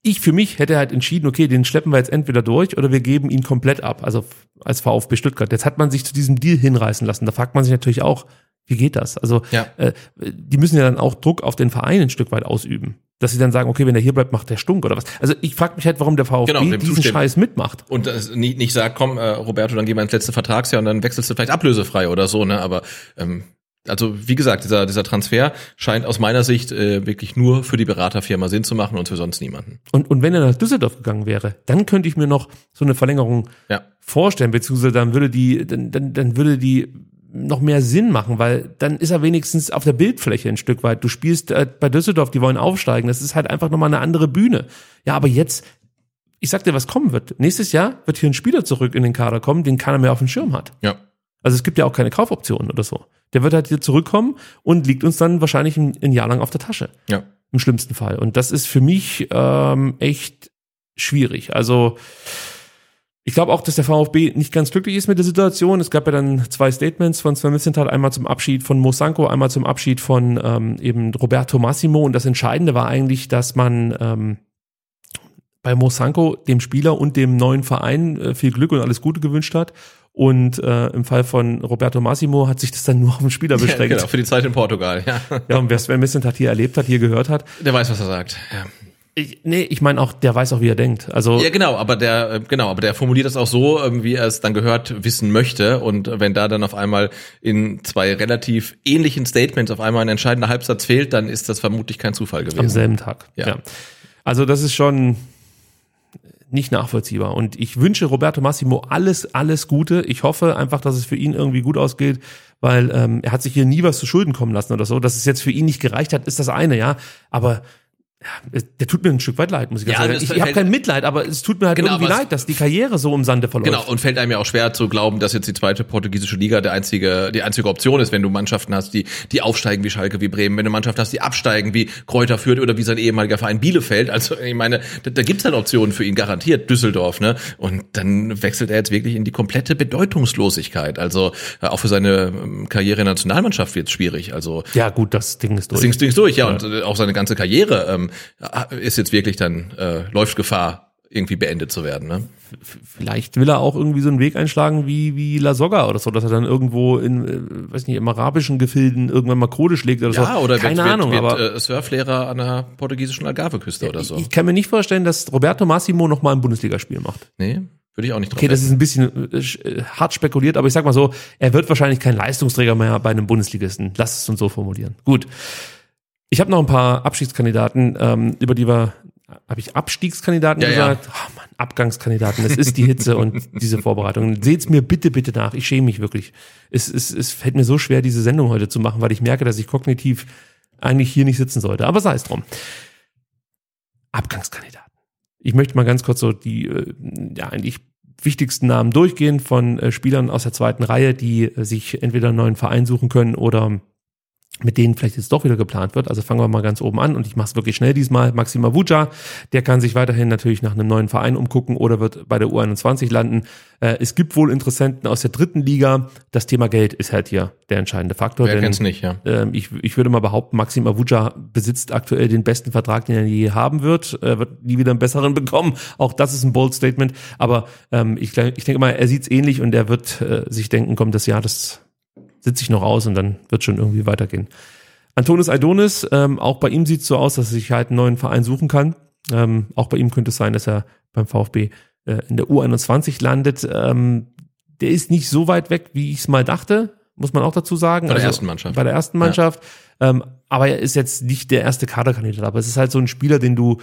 [SPEAKER 5] ich für mich hätte halt entschieden, okay, den schleppen wir jetzt entweder durch oder wir geben ihn komplett ab, also als VfB Stuttgart. Jetzt hat man sich zu diesem Deal hinreißen lassen. Da fragt man sich natürlich auch, wie geht das? Also
[SPEAKER 6] Ja.
[SPEAKER 5] äh, die müssen ja dann auch Druck auf den Verein ein Stück weit ausüben. Dass sie dann sagen, okay, wenn er hier bleibt, macht der stunk oder was. Also ich frage mich halt, warum der VfB
[SPEAKER 6] Genau,
[SPEAKER 5] diesen
[SPEAKER 6] zustimmen.
[SPEAKER 5] Scheiß mitmacht.
[SPEAKER 6] Und das nicht, nicht sagt, komm, äh, Roberto, dann gehen wir ins letzte Vertragsjahr und dann wechselst du vielleicht ablösefrei oder so, ne? Aber ähm, also wie gesagt, dieser, dieser Transfer scheint aus meiner Sicht äh, wirklich nur für die Beraterfirma Sinn zu machen und für sonst niemanden.
[SPEAKER 5] Und, und wenn er nach Düsseldorf gegangen wäre, dann könnte ich mir noch so eine Verlängerung
[SPEAKER 6] Ja.
[SPEAKER 5] vorstellen, beziehungsweise dann würde die, dann, dann, dann würde die noch mehr Sinn machen, weil dann ist er wenigstens auf der Bildfläche ein Stück weit. Du spielst äh, bei Düsseldorf, die wollen aufsteigen. Das ist halt einfach nochmal eine andere Bühne. Ja, aber jetzt, ich sag dir, was kommen wird. Nächstes Jahr wird hier ein Spieler zurück in den Kader kommen, den keiner mehr auf dem Schirm hat.
[SPEAKER 6] Ja.
[SPEAKER 5] Also es gibt ja auch keine Kaufoptionen oder so. Der wird halt hier zurückkommen und liegt uns dann wahrscheinlich ein, ein Jahr lang auf der Tasche.
[SPEAKER 6] Ja.
[SPEAKER 5] Im schlimmsten Fall. Und das ist für mich ähm, echt schwierig. Also ich glaube auch, dass der VfB nicht ganz glücklich ist mit der Situation. Es gab ja dann zwei Statements von Sven Missenthal, einmal zum Abschied von Mosanko, einmal zum Abschied von ähm, eben Roberto Massimo. Und das Entscheidende war eigentlich, dass man ähm, bei Mosanko dem Spieler und dem neuen Verein äh, viel Glück und alles Gute gewünscht hat. Und äh, im Fall von Roberto Massimo hat sich das dann nur auf den Spieler (laughs)
[SPEAKER 6] Ja,
[SPEAKER 5] beschränkt.
[SPEAKER 6] genau, für die Zeit in Portugal, ja.
[SPEAKER 5] Ja, und wer Sven Missentat hier erlebt hat, hier gehört hat,
[SPEAKER 6] Der weiß, was er sagt. Ja.
[SPEAKER 5] ich, nee, ich meine auch, der weiß auch, wie er denkt. Also
[SPEAKER 6] Ja, genau, aber der, äh, genau, aber der formuliert das auch so, ähm, wie er es dann gehört wissen möchte. Und wenn da dann auf einmal in zwei relativ ähnlichen Statements auf einmal ein entscheidender Halbsatz fehlt, dann ist das vermutlich kein Zufall
[SPEAKER 5] am
[SPEAKER 6] gewesen.
[SPEAKER 5] selben Tag.
[SPEAKER 6] Ja.
[SPEAKER 5] Ja. Also das ist schon nicht nachvollziehbar. Und ich wünsche Roberto Massimo alles, alles Gute. Ich hoffe einfach, dass es für ihn irgendwie gut ausgeht, weil ähm, er hat sich hier nie was zu Schulden kommen lassen oder so. Dass es jetzt für ihn nicht gereicht hat, ist das eine, ja. Aber der tut mir ein Stück weit leid, muss ich ganz
[SPEAKER 6] Ja,
[SPEAKER 5] sagen. Ich, ich habe kein Mitleid, aber es tut mir halt
[SPEAKER 6] Genau,
[SPEAKER 5] irgendwie leid, dass die Karriere so im Sande verläuft.
[SPEAKER 6] Genau, und fällt einem ja auch schwer zu glauben, dass jetzt die zweite portugiesische Liga der einzige, die einzige Option ist, wenn du Mannschaften hast, die, die aufsteigen wie Schalke, wie Bremen, wenn du Mannschaften hast, die absteigen wie Kräuter Fürth oder wie sein ehemaliger Verein Bielefeld. Also ich meine, da, da gibt's halt Optionen für ihn, garantiert Düsseldorf, ne? Und dann wechselt er jetzt wirklich in die komplette Bedeutungslosigkeit. Also äh, auch für seine ähm, Karriere in der Nationalmannschaft wird's schwierig. Also
[SPEAKER 5] Ja, gut, das Ding ist durch.
[SPEAKER 6] das Ding ist Ding ist durch, ja, und äh, auch seine ganze Karriere ähm, ist jetzt wirklich dann, äh, läuft Gefahr, irgendwie beendet zu werden. Ne?
[SPEAKER 5] Vielleicht will er auch irgendwie so einen Weg einschlagen wie, wie La Soga oder so, dass er dann irgendwo in, äh, weiß nicht, im arabischen Gefilden irgendwann mal Kohle schlägt oder so.
[SPEAKER 6] Ja, oder
[SPEAKER 5] Keine
[SPEAKER 6] wird,
[SPEAKER 5] Ahnung,
[SPEAKER 6] wird,
[SPEAKER 5] aber
[SPEAKER 6] wird äh, Surflehrer an der portugiesischen Algarve-Küste oder so.
[SPEAKER 5] ich, ich kann mir nicht vorstellen, dass Roberto Massimo noch mal ein Bundesligaspiel macht.
[SPEAKER 6] nee, würde ich auch nicht drauf
[SPEAKER 5] Okay, das ist ein bisschen äh, sch- äh, hart spekuliert, aber ich sag mal so, er wird wahrscheinlich kein Leistungsträger mehr bei einem Bundesligisten. Lass es uns so formulieren. Gut. Ich habe noch ein paar Abstiegskandidaten, ähm, über die wir, habe ich Abstiegskandidaten
[SPEAKER 6] Ja, ja.
[SPEAKER 5] gesagt? Oh Mann, Abgangskandidaten. Es ist die Hitze und diese Vorbereitung. Seht's mir bitte, bitte nach. Ich schäme mich wirklich. Es, es, es fällt mir so schwer, diese Sendung heute zu machen, weil ich merke, dass ich kognitiv eigentlich hier nicht sitzen sollte. Aber sei es drum. Abgangskandidaten. Ich möchte mal ganz kurz so die, äh, ja, eigentlich wichtigsten Namen durchgehen von äh, Spielern aus der zweiten Reihe, die äh, sich entweder einen neuen Verein suchen können oder mit denen vielleicht jetzt doch wieder geplant wird. Also fangen wir mal ganz oben an und ich mache es wirklich schnell diesmal. Maxima Vuja, der kann sich weiterhin natürlich nach einem neuen Verein umgucken oder wird bei der U21 landen. Äh, es gibt wohl Interessenten aus der dritten Liga. Das Thema Geld ist halt hier der entscheidende Faktor.
[SPEAKER 6] Wer kennt's nicht, ja.
[SPEAKER 5] ähm, ich, ich würde mal behaupten, Maxim Avuja besitzt aktuell den besten Vertrag, den er je haben wird. Er wird nie wieder einen besseren (laughs) bekommen. Auch das ist ein bold Statement. Aber ähm, ich, ich denke mal, er sieht's ähnlich und er wird äh, sich denken, komm, das Jahr, das sitze ich noch aus und dann wird schon irgendwie weitergehen. Antonis Aidonis, ähm, auch bei ihm sieht's so aus, dass er sich halt einen neuen Verein suchen kann. Ähm, auch bei ihm könnte es sein, dass er beim VfB äh, in der U21 landet. Ähm, der ist nicht so weit weg, wie ich es mal dachte, muss man auch dazu sagen. Also
[SPEAKER 6] Bei der ersten Mannschaft.
[SPEAKER 5] Bei der ersten Mannschaft. Ähm, aber er ist jetzt nicht der erste Kaderkandidat. Aber es ist halt so ein Spieler, den du,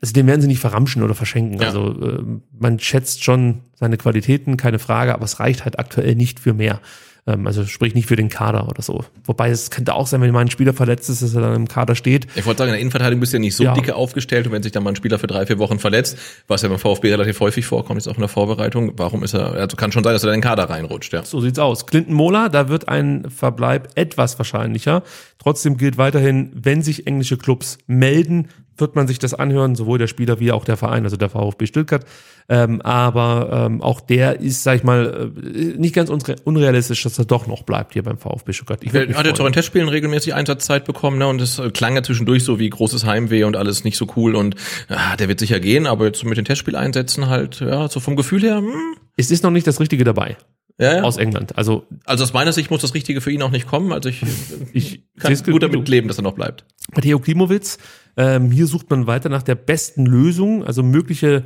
[SPEAKER 5] also den werden sie nicht verramschen oder verschenken.
[SPEAKER 6] Ja.
[SPEAKER 5] Also ähm, man schätzt schon seine Qualitäten, keine Frage, aber es reicht halt aktuell nicht für mehr. Ähm, also sprich nicht für den Kader oder so. Wobei es könnte auch sein, wenn mal ein Spieler verletzt ist, dass er dann im Kader steht.
[SPEAKER 6] Ich wollte sagen, in der Innenverteidigung bist du ja nicht so
[SPEAKER 5] Ja.
[SPEAKER 6] dicke aufgestellt und wenn sich dann mal ein Spieler für drei, vier Wochen verletzt, was ja beim VfB relativ häufig vorkommt, ist auch in der Vorbereitung, warum ist er, also kann schon sein, dass er in den Kader reinrutscht, ja.
[SPEAKER 5] So sieht's aus. Clinton Mola, da wird ein Verbleib etwas wahrscheinlicher. Trotzdem gilt weiterhin, wenn sich englische Clubs melden, wird man sich das anhören, sowohl der Spieler wie auch der Verein, also der VfB Stuttgart. Ähm, aber ähm, auch der ist, sag ich mal, äh, nicht ganz unre unrealistisch, dass er doch noch bleibt hier beim VfB Stuttgart. Ich
[SPEAKER 6] Er hat jetzt auch
[SPEAKER 5] freuen.
[SPEAKER 6] in Testspielen regelmäßig Einsatzzeit bekommen, ne? Und es äh, klang ja zwischendurch so wie großes Heimweh und alles nicht so cool und ah, der wird sicher gehen, aber jetzt mit den Testspieleinsätzen halt, ja, so vom Gefühl her, hm,
[SPEAKER 5] Es ist noch nicht das Richtige dabei
[SPEAKER 6] ja, ja.
[SPEAKER 5] aus England. Also
[SPEAKER 6] Also aus meiner Sicht muss das Richtige für ihn auch nicht kommen. Also ich, (laughs)
[SPEAKER 5] ich
[SPEAKER 6] kann gut damit leben, dass er noch bleibt.
[SPEAKER 5] Matteo Klimowitz. Ähm, hier sucht man weiter nach der besten Lösung. Also mögliche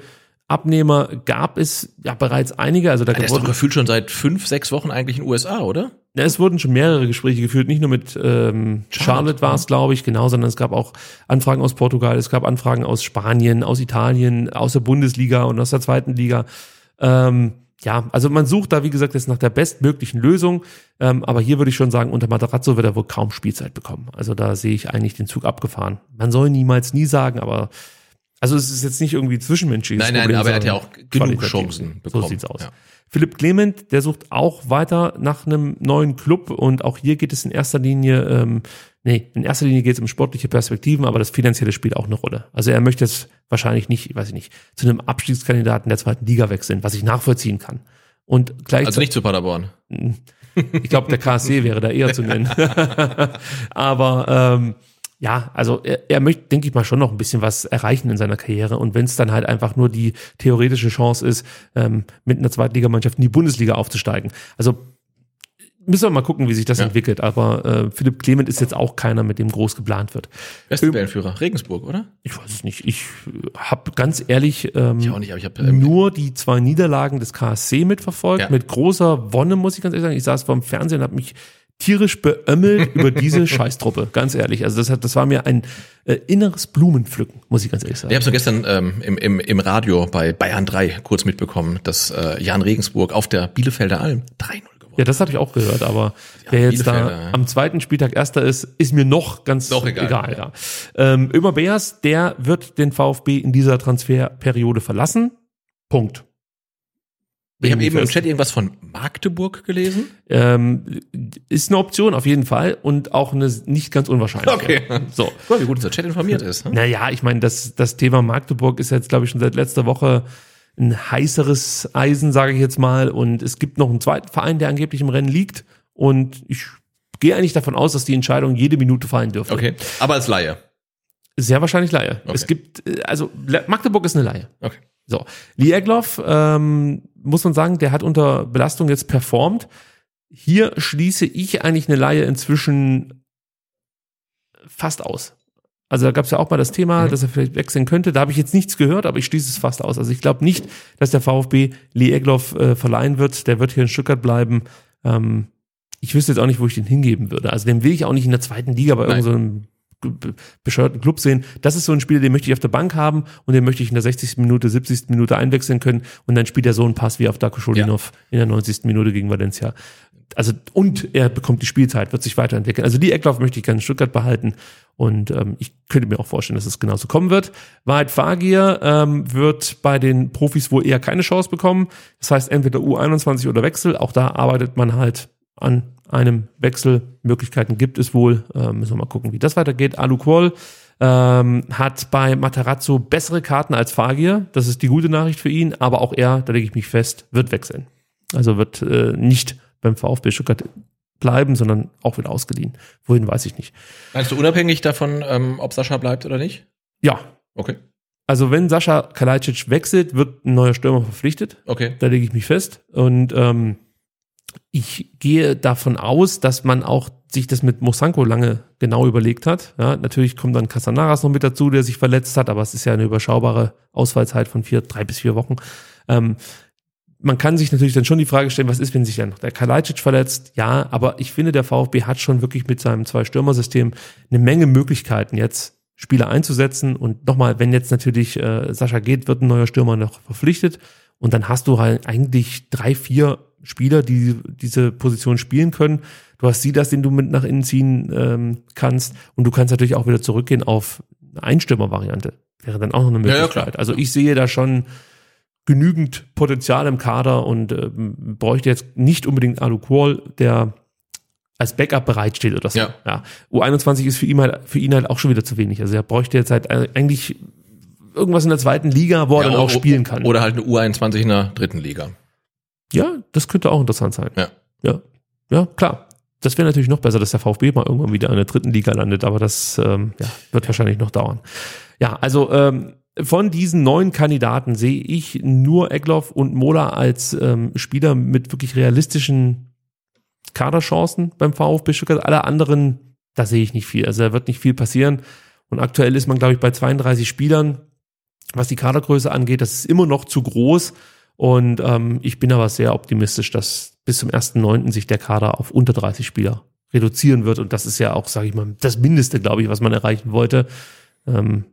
[SPEAKER 5] Abnehmer gab es ja bereits einige. Also da
[SPEAKER 6] Der ist doch gefühlt schon seit fünf, sechs Wochen eigentlich in den USA, oder?
[SPEAKER 5] ja, es wurden schon mehrere Gespräche geführt, nicht nur mit ähm, Charlotte war es, glaube ich, genau, sondern es gab auch Anfragen aus Portugal, es gab Anfragen aus Spanien, aus Italien, aus der Bundesliga und aus der zweiten Liga. Ähm, ja, also man sucht da, wie gesagt, jetzt nach der bestmöglichen Lösung. Ähm, aber hier würde ich schon sagen, unter Matarazzo wird er wohl kaum Spielzeit bekommen. Also da sehe ich eigentlich den Zug abgefahren. Man soll niemals nie sagen, aber also es ist jetzt nicht irgendwie zwischenmenschliches
[SPEAKER 6] Nein, nein,
[SPEAKER 5] Problem,
[SPEAKER 6] aber er hat ja auch genug. Chancen bekommen.
[SPEAKER 5] So sieht's aus.
[SPEAKER 6] Ja.
[SPEAKER 5] Philipp Clement, der sucht auch weiter nach einem neuen Club und auch hier geht es in erster Linie, ähm, nee, in erster Linie geht es um sportliche Perspektiven, aber das Finanzielle spielt auch eine Rolle. Also er möchte jetzt wahrscheinlich nicht, weiß ich nicht, zu einem Abstiegskandidaten der zweiten Liga wechseln, was ich nachvollziehen kann. Und gleichzeitig,
[SPEAKER 6] Also nicht zu Paderborn.
[SPEAKER 5] ich glaube, der KSC wäre da eher zu nennen. (laughs) Aber ähm, ja, also er, er möchte, denke ich mal, schon noch ein bisschen was erreichen in seiner Karriere. Und wenn es dann halt einfach nur die theoretische Chance ist, ähm, mit einer Zweitligamannschaft in die Bundesliga aufzusteigen. Also müssen wir mal gucken, wie sich das
[SPEAKER 6] Ja.
[SPEAKER 5] entwickelt. Aber äh, Philipp Clement ist jetzt auch keiner, mit dem groß geplant wird.
[SPEAKER 6] Wer ist Tabellenführer? Regensburg, oder?
[SPEAKER 5] Ich weiß es nicht. Ich habe ganz ehrlich ähm,
[SPEAKER 6] Ich auch nicht, aber ich habe ähm,
[SPEAKER 5] nur die zwei Niederlagen des KSC mitverfolgt,
[SPEAKER 6] Ja.
[SPEAKER 5] mit großer Wonne, muss ich ganz ehrlich sagen. Ich saß vor dem Fernsehen und habe mich tierisch beömmelt (laughs) über diese Scheißtruppe, ganz ehrlich. Also das hat, das war mir ein äh, inneres Blumenpflücken, muss ich ganz ehrlich sagen.
[SPEAKER 6] Ich habe so gestern ähm, im, im, im Radio bei Bayern 3 kurz mitbekommen, dass äh, Jan Regensburg auf der Bielefelder Alm 3-0 gewonnen
[SPEAKER 5] Ja, das habe ich auch gehört, aber wer jetzt da
[SPEAKER 6] ja.
[SPEAKER 5] am zweiten Spieltag Erster ist, ist mir noch ganz
[SPEAKER 6] Doch egal,
[SPEAKER 5] egal ja. ähm, Ömer Beers, der wird den VfB in dieser Transferperiode verlassen. Punkt.
[SPEAKER 6] Ich habe eben im. Chat irgendwas von Magdeburg gelesen.
[SPEAKER 5] Ähm, ist eine Option auf jeden Fall und auch eine nicht ganz unwahrscheinliche.
[SPEAKER 6] Okay.
[SPEAKER 5] So.
[SPEAKER 6] Guck mal, wie gut unser Chat informiert (laughs) ist. Hm?
[SPEAKER 5] Naja, ich meine, das, das Thema Magdeburg ist jetzt, glaube ich, schon seit letzter Woche ein heißeres Eisen, sage ich jetzt mal. Und es gibt noch einen zweiten Verein, der angeblich im Rennen liegt. Und ich gehe eigentlich davon aus, dass die Entscheidung jede Minute fallen dürfte.
[SPEAKER 6] Okay, aber als Laie.
[SPEAKER 5] Sehr wahrscheinlich Laie.
[SPEAKER 6] Okay.
[SPEAKER 5] Es gibt, äh, also Magdeburg ist eine Laie.
[SPEAKER 6] Okay.
[SPEAKER 5] So. Lee Egloff, ähm, muss man sagen, der hat unter Belastung jetzt performt. Hier schließe ich eigentlich eine Laie inzwischen fast aus. Also da gab es ja auch mal das Thema,
[SPEAKER 6] Mhm.
[SPEAKER 5] dass er vielleicht wechseln könnte. Da habe ich jetzt nichts gehört, aber ich schließe es fast aus. Also ich glaube nicht, dass der VfB Lee Egloff äh, verleihen wird. Der wird hier in Stuttgart bleiben. Ähm, ich wüsste jetzt auch nicht, wo ich den hingeben würde. Also den will ich auch nicht in der zweiten Liga bei
[SPEAKER 6] Nein.
[SPEAKER 5] irgendeinem bescheuerten Club sehen. Das ist so ein Spieler, den möchte ich auf der Bank haben und den möchte ich in der 60. Minute, 70. Minute einwechseln können und dann spielt er so einen Pass wie auf Darko Scholinov in der 90. Minute gegen Valencia. Also und er bekommt die Spielzeit, wird sich weiterentwickeln. Also die Ecklauf möchte ich gerne in Stuttgart behalten und ähm, ich könnte mir auch vorstellen, dass es genauso kommen wird. Wahrheit Fagir ähm, wird bei den Profis wohl eher keine Chance bekommen. Das heißt entweder U21 oder Wechsel. Auch da arbeitet man halt an einem Wechsel. Möglichkeiten gibt es wohl. Ähm, müssen wir mal gucken, wie das weitergeht. Alu Quol ähm, hat bei Matarazzo bessere Karten als Fagir. Das ist die gute Nachricht für ihn. Aber auch er, da lege ich mich fest, wird wechseln. Also wird äh, nicht beim VfB Stuttgart bleiben, sondern auch wieder ausgeliehen. Wohin weiß ich nicht.
[SPEAKER 6] Meinst du unabhängig davon, ähm, ob Sascha bleibt oder nicht?
[SPEAKER 5] Ja,
[SPEAKER 6] Okay.
[SPEAKER 5] also wenn Sascha Kalajdzic wechselt, wird ein neuer Stürmer verpflichtet.
[SPEAKER 6] Okay.
[SPEAKER 5] Da lege ich mich fest. Und ähm, ich gehe davon aus, dass man auch sich das mit Mosanko lange genau überlegt hat. Ja, natürlich kommt dann Casanaras noch mit dazu, der sich verletzt hat, aber es ist ja eine überschaubare Ausfallzeit von vier, drei bis vier Wochen. Ähm, man kann sich natürlich dann schon die Frage stellen, was ist, wenn sich dann noch der Kalajdzic verletzt? Ja, aber ich finde, der VfB hat schon wirklich mit seinem Zwei-Stürmer-System eine Menge Möglichkeiten jetzt, Spieler einzusetzen. Und nochmal, wenn jetzt natürlich äh, Sascha geht, wird ein neuer Stürmer noch verpflichtet. Und dann hast du halt eigentlich drei, vier Spieler, die diese Position spielen können. Du hast sie das, den du mit nach innen ziehen ähm, kannst. Und du kannst natürlich auch wieder zurückgehen auf eine Einstürmer-Variante. Wäre dann auch noch eine Möglichkeit.
[SPEAKER 6] Ja, ja,
[SPEAKER 5] also ich sehe da schon genügend Potenzial im Kader und ähm, bräuchte jetzt nicht unbedingt Alu Qual, der als Backup bereitsteht oder so.
[SPEAKER 6] Ja.
[SPEAKER 5] ja. U21 ist für ihn halt, für ihn halt auch schon wieder zu wenig. Also er bräuchte jetzt halt eigentlich irgendwas in der zweiten Liga, wo er
[SPEAKER 6] Ja,
[SPEAKER 5] dann auch spielen kann.
[SPEAKER 6] Oder halt eine U21 in der dritten Liga.
[SPEAKER 5] ja, das könnte auch interessant sein.
[SPEAKER 6] Ja.
[SPEAKER 5] Ja, ja klar. Das wäre natürlich noch besser, dass der VfB mal irgendwann wieder in der dritten Liga landet, aber das ähm, ja, wird wahrscheinlich noch dauern. Ja, also ähm, von diesen neun Kandidaten sehe ich nur Egloff und Mola als ähm, Spieler mit wirklich realistischen Kaderchancen beim VfB Stuttgart. Alle anderen, da sehe ich nicht viel. Also da wird nicht viel passieren. Und aktuell ist man, glaube ich, bei 32 Spielern, was die Kadergröße angeht. Das ist immer noch zu groß. Und ähm, ich bin aber sehr optimistisch, dass bis zum 1.9. sich der Kader auf unter 30 Spieler reduzieren wird. Und das ist ja auch, sage ich mal, das Mindeste, glaube ich, was man erreichen wollte. Ähm,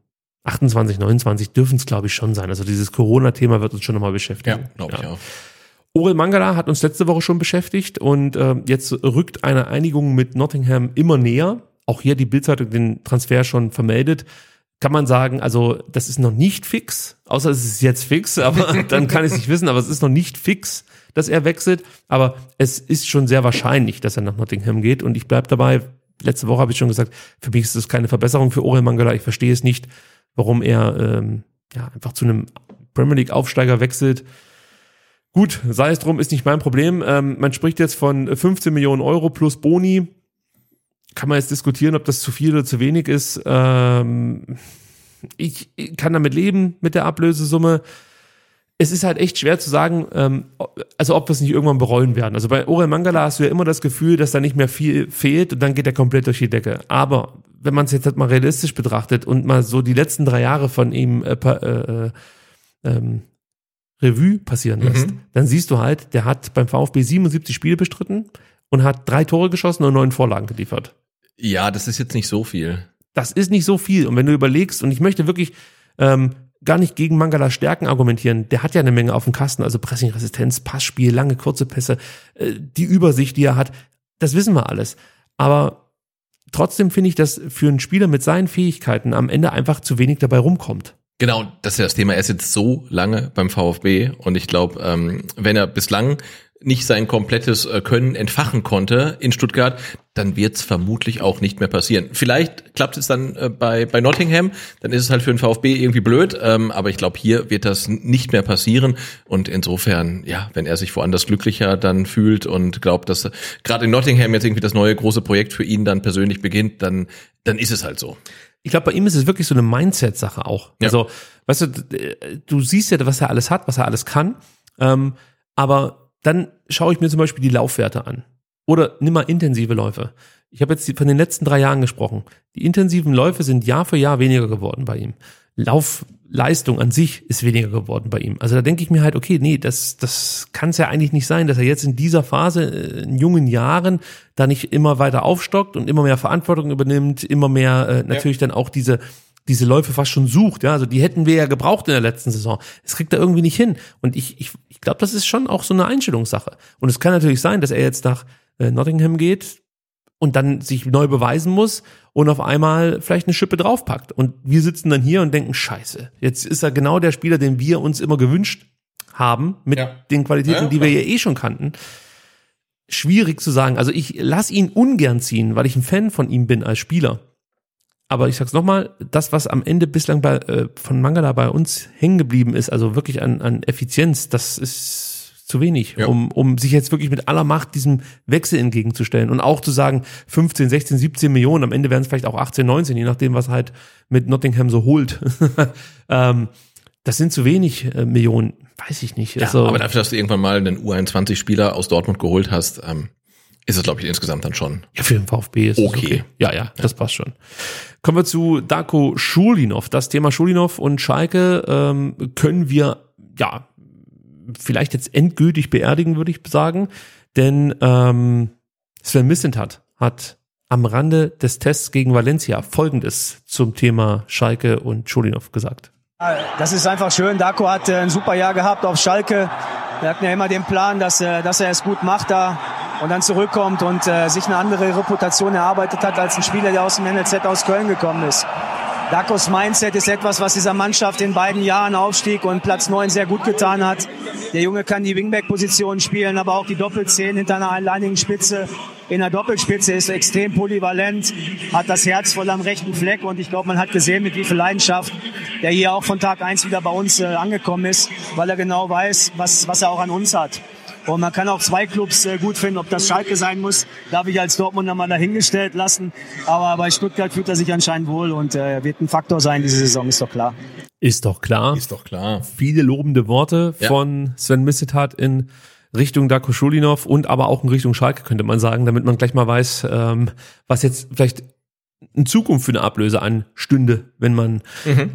[SPEAKER 5] 28, 29 dürfen es, glaube ich, schon sein. Also dieses Corona-Thema wird uns schon nochmal beschäftigen.
[SPEAKER 6] glaube ich auch.
[SPEAKER 5] Orel Mangala hat uns letzte Woche schon beschäftigt und äh, jetzt rückt eine Einigung mit Nottingham immer näher. Auch hier die Bildzeitung den Transfer schon vermeldet. Kann man sagen, also das ist noch nicht fix, außer es ist jetzt fix, aber (laughs) dann kann ich es nicht wissen, aber es ist noch nicht fix, dass er wechselt. Aber es ist schon sehr wahrscheinlich, dass er nach Nottingham geht und ich bleib dabei. Letzte Woche habe ich schon gesagt, für mich ist das keine Verbesserung für Orel Mangala. Ich verstehe es nicht, warum er ähm, ja einfach zu einem Premier League Aufsteiger wechselt. Gut, sei es drum, ist nicht mein Problem. Ähm, man spricht jetzt von 15 Millionen Euro plus Boni. Kann man jetzt diskutieren, ob das zu viel oder zu wenig ist. Ähm, ich, ich kann damit leben, mit der Ablösesumme. Es ist halt echt schwer zu sagen, ähm, also ob wir es nicht irgendwann bereuen werden. Also bei Orel Mangala hast du ja immer das Gefühl, dass da nicht mehr viel fehlt und dann geht er komplett durch die Decke. Aber wenn man es jetzt halt mal realistisch betrachtet und mal so die letzten drei Jahre von ihm äh, äh, äh, ähm, Revue passieren lässt, dann siehst du halt, der hat beim VfB 77 Spiele bestritten und hat drei Tore geschossen und neun Vorlagen geliefert.
[SPEAKER 6] Ja, das ist jetzt nicht so viel.
[SPEAKER 5] Das ist nicht so viel. Und wenn du überlegst, und ich möchte wirklich ähm, gar nicht gegen Mangala Stärken argumentieren, der hat ja eine Menge auf dem Kasten, also Pressingresistenz, Passspiel, lange, kurze Pässe, äh, die Übersicht, die er hat, das wissen wir alles. Aber trotzdem finde ich, dass für einen Spieler mit seinen Fähigkeiten am Ende einfach zu wenig dabei rumkommt.
[SPEAKER 6] Genau, das ist ja das Thema. Er ist jetzt so lange beim VfB und ich glaube, ähm, wenn er bislang nicht sein komplettes äh, Können entfachen konnte in Stuttgart, dann wird es vermutlich auch nicht mehr passieren. Vielleicht klappt es dann äh, bei, bei Nottingham, dann ist es halt für den VfB irgendwie blöd, ähm, aber ich glaube, hier wird das nicht mehr passieren und insofern, ja, wenn er sich woanders glücklicher dann fühlt und glaubt, dass gerade in Nottingham jetzt irgendwie das neue große Projekt für ihn dann persönlich beginnt, dann, dann ist es halt so.
[SPEAKER 5] Ich glaube, bei ihm ist es wirklich so eine Mindset-Sache auch.
[SPEAKER 6] Ja.
[SPEAKER 5] Also, weißt du, d- du siehst ja, was er alles hat, was er alles kann. Ähm, aber dann schaue ich mir zum Beispiel die Laufwerte an. Oder nimm mal intensive Läufe. Ich habe jetzt von den letzten drei Jahren gesprochen. Die intensiven Läufe sind Jahr für Jahr weniger geworden bei ihm. Laufleistung an sich ist weniger geworden bei ihm. Also da denke ich mir halt, okay, nee, das, das kann es ja eigentlich nicht sein, dass er jetzt in dieser Phase, äh, in jungen Jahren, da nicht immer weiter aufstockt und immer mehr Verantwortung übernimmt, immer mehr äh, natürlich dann auch diese diese Läufe fast schon sucht. Ja, also die hätten wir ja gebraucht in der letzten Saison. Das kriegt er irgendwie nicht hin. Und ich, ich glaube, das ist schon auch so eine Einstellungssache. Und es kann natürlich sein, dass er jetzt nach äh, Nottingham geht und dann sich neu beweisen muss und auf einmal vielleicht eine Schippe draufpackt. Und wir sitzen dann hier und denken, scheiße, jetzt ist er genau der Spieler, den wir uns immer gewünscht haben, mit
[SPEAKER 6] Ja.
[SPEAKER 5] den Qualitäten,
[SPEAKER 6] Ja,
[SPEAKER 5] die wir ja eh schon kannten. Schwierig zu sagen. Also ich lass ihn ungern ziehen, weil ich ein Fan von ihm bin als Spieler. Aber ich sag's nochmal, das, was am Ende bislang bei, äh, von Mangala bei uns hängen geblieben ist, also wirklich an, an Effizienz, das ist zu wenig,
[SPEAKER 6] Ja.
[SPEAKER 5] um, um sich jetzt wirklich mit aller Macht diesem Wechsel entgegenzustellen und auch zu sagen, 15, 16, 17 Millionen, am Ende werden es vielleicht auch 18, 19, je nachdem, was halt mit Nottingham so holt. (laughs) ähm, das sind zu wenig äh, Millionen, weiß ich nicht.
[SPEAKER 6] Ja,
[SPEAKER 5] also,
[SPEAKER 6] aber dafür, dass du irgendwann mal einen U21-Spieler aus Dortmund geholt hast, ähm, ist es, glaube ich, insgesamt dann schon.
[SPEAKER 5] Ja, für den VfB ist es
[SPEAKER 6] Okay.
[SPEAKER 5] okay. Ja, ja, das passt schon. Kommen wir zu Darko Schulinov. Das Thema Schulinov und Schalke ähm, können wir ja vielleicht jetzt endgültig beerdigen, würde ich sagen. Denn ähm, Sven Missentat hat am Rande des Tests gegen Valencia Folgendes zum Thema Schalke und Schulinov gesagt.
[SPEAKER 9] Das ist einfach schön. Darko hat äh, ein super Jahr gehabt auf Schalke. Wir hatten ja immer den Plan, dass, äh, dass er es gut macht da und dann zurückkommt und äh, sich eine andere Reputation erarbeitet hat als ein Spieler, der aus dem NLZ aus Köln gekommen ist. Dakos Mindset ist etwas, was dieser Mannschaft in beiden Jahren Aufstieg und Platz 9 sehr gut getan hat. Der Junge kann die Wingback-Position spielen, aber auch die Doppelzehn hinter einer alleinigen Spitze. In der Doppelspitze ist extrem polyvalent, hat das Herz voll am rechten Fleck und ich glaube, man hat gesehen, mit wie viel Leidenschaft der hier auch von Tag eins wieder bei uns äh, angekommen ist, weil er genau weiß, was, was er auch an uns hat. Und man kann auch zwei Clubs äh, gut finden, ob das Schalke sein muss, darf ich als Dortmunder mal dahingestellt lassen. Aber bei Stuttgart fühlt er sich anscheinend wohl und äh, wird ein Faktor sein diese Saison, ist doch klar.
[SPEAKER 5] Ist doch klar.
[SPEAKER 6] Ist doch klar.
[SPEAKER 5] Viele lobende Worte
[SPEAKER 6] Ja.
[SPEAKER 5] von Sven Missetat in Richtung Darko Schulinov und aber auch in Richtung Schalke, könnte man sagen, damit man gleich mal weiß, ähm, was jetzt vielleicht in Zukunft für eine Ablöse anstünde, wenn man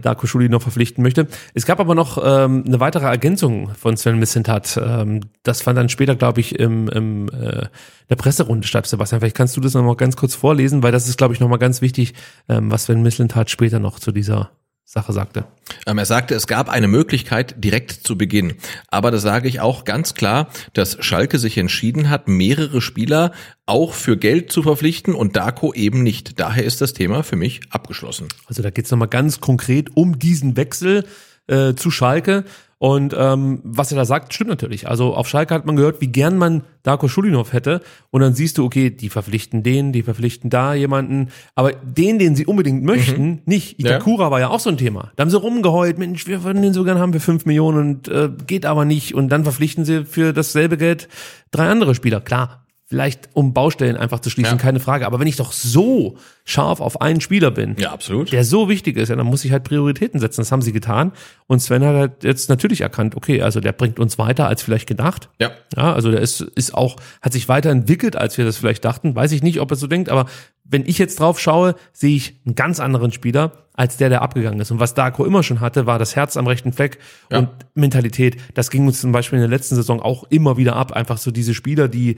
[SPEAKER 5] Darko Schulinov verpflichten möchte. Es gab aber noch ähm, eine weitere Ergänzung von Sven Missetat. Ähm, das fand dann später, glaube ich, im, im, äh, der Presserunde statt. Sebastian, vielleicht kannst du das noch mal ganz kurz vorlesen, weil das ist, glaube ich, noch mal ganz wichtig, ähm, was Sven Missetat später noch zu dieser Sache sagte.
[SPEAKER 6] Ähm, er sagte, es gab eine Möglichkeit direkt zu Beginn. Aber da sage ich auch ganz klar, dass Schalke sich entschieden hat, mehrere Spieler auch für Geld zu verpflichten und Darko eben nicht. Daher ist das Thema für mich abgeschlossen.
[SPEAKER 5] Also da geht's noch nochmal ganz konkret um diesen Wechsel äh, zu Schalke. Und ähm, was er da sagt, stimmt natürlich. Also auf Schalke hat man gehört, wie gern man Darko Schulinov hätte. Und dann siehst du, okay, die verpflichten den, die verpflichten da jemanden. Aber den, den sie unbedingt möchten, nicht. Itakura war ja auch so ein Thema. Da haben sie rumgeheult, Mensch, wir würden den so gern haben für fünf Millionen und äh, geht aber nicht. Und dann verpflichten sie für dasselbe Geld drei andere Spieler. Klar, vielleicht um Baustellen einfach zu schließen,
[SPEAKER 6] Ja.
[SPEAKER 5] keine Frage. Aber wenn ich doch so scharf auf einen Spieler bin,
[SPEAKER 6] Ja, absolut.
[SPEAKER 5] der so wichtig ist, ja, dann muss ich halt Prioritäten setzen. Das haben sie getan. Und Sven hat halt jetzt natürlich erkannt, okay, also der bringt uns weiter als vielleicht gedacht.
[SPEAKER 6] Ja.
[SPEAKER 5] Ja, also der ist, ist auch, hat sich weiterentwickelt, als wir das vielleicht dachten. Weiß ich nicht, ob er so denkt, aber wenn ich jetzt drauf schaue, sehe ich einen ganz anderen Spieler als der, der abgegangen ist. Und was Darko immer schon hatte, war das Herz am rechten Fleck
[SPEAKER 6] Ja.
[SPEAKER 5] und Mentalität. Das ging uns zum Beispiel in der letzten Saison auch immer wieder ab. Einfach so diese Spieler, die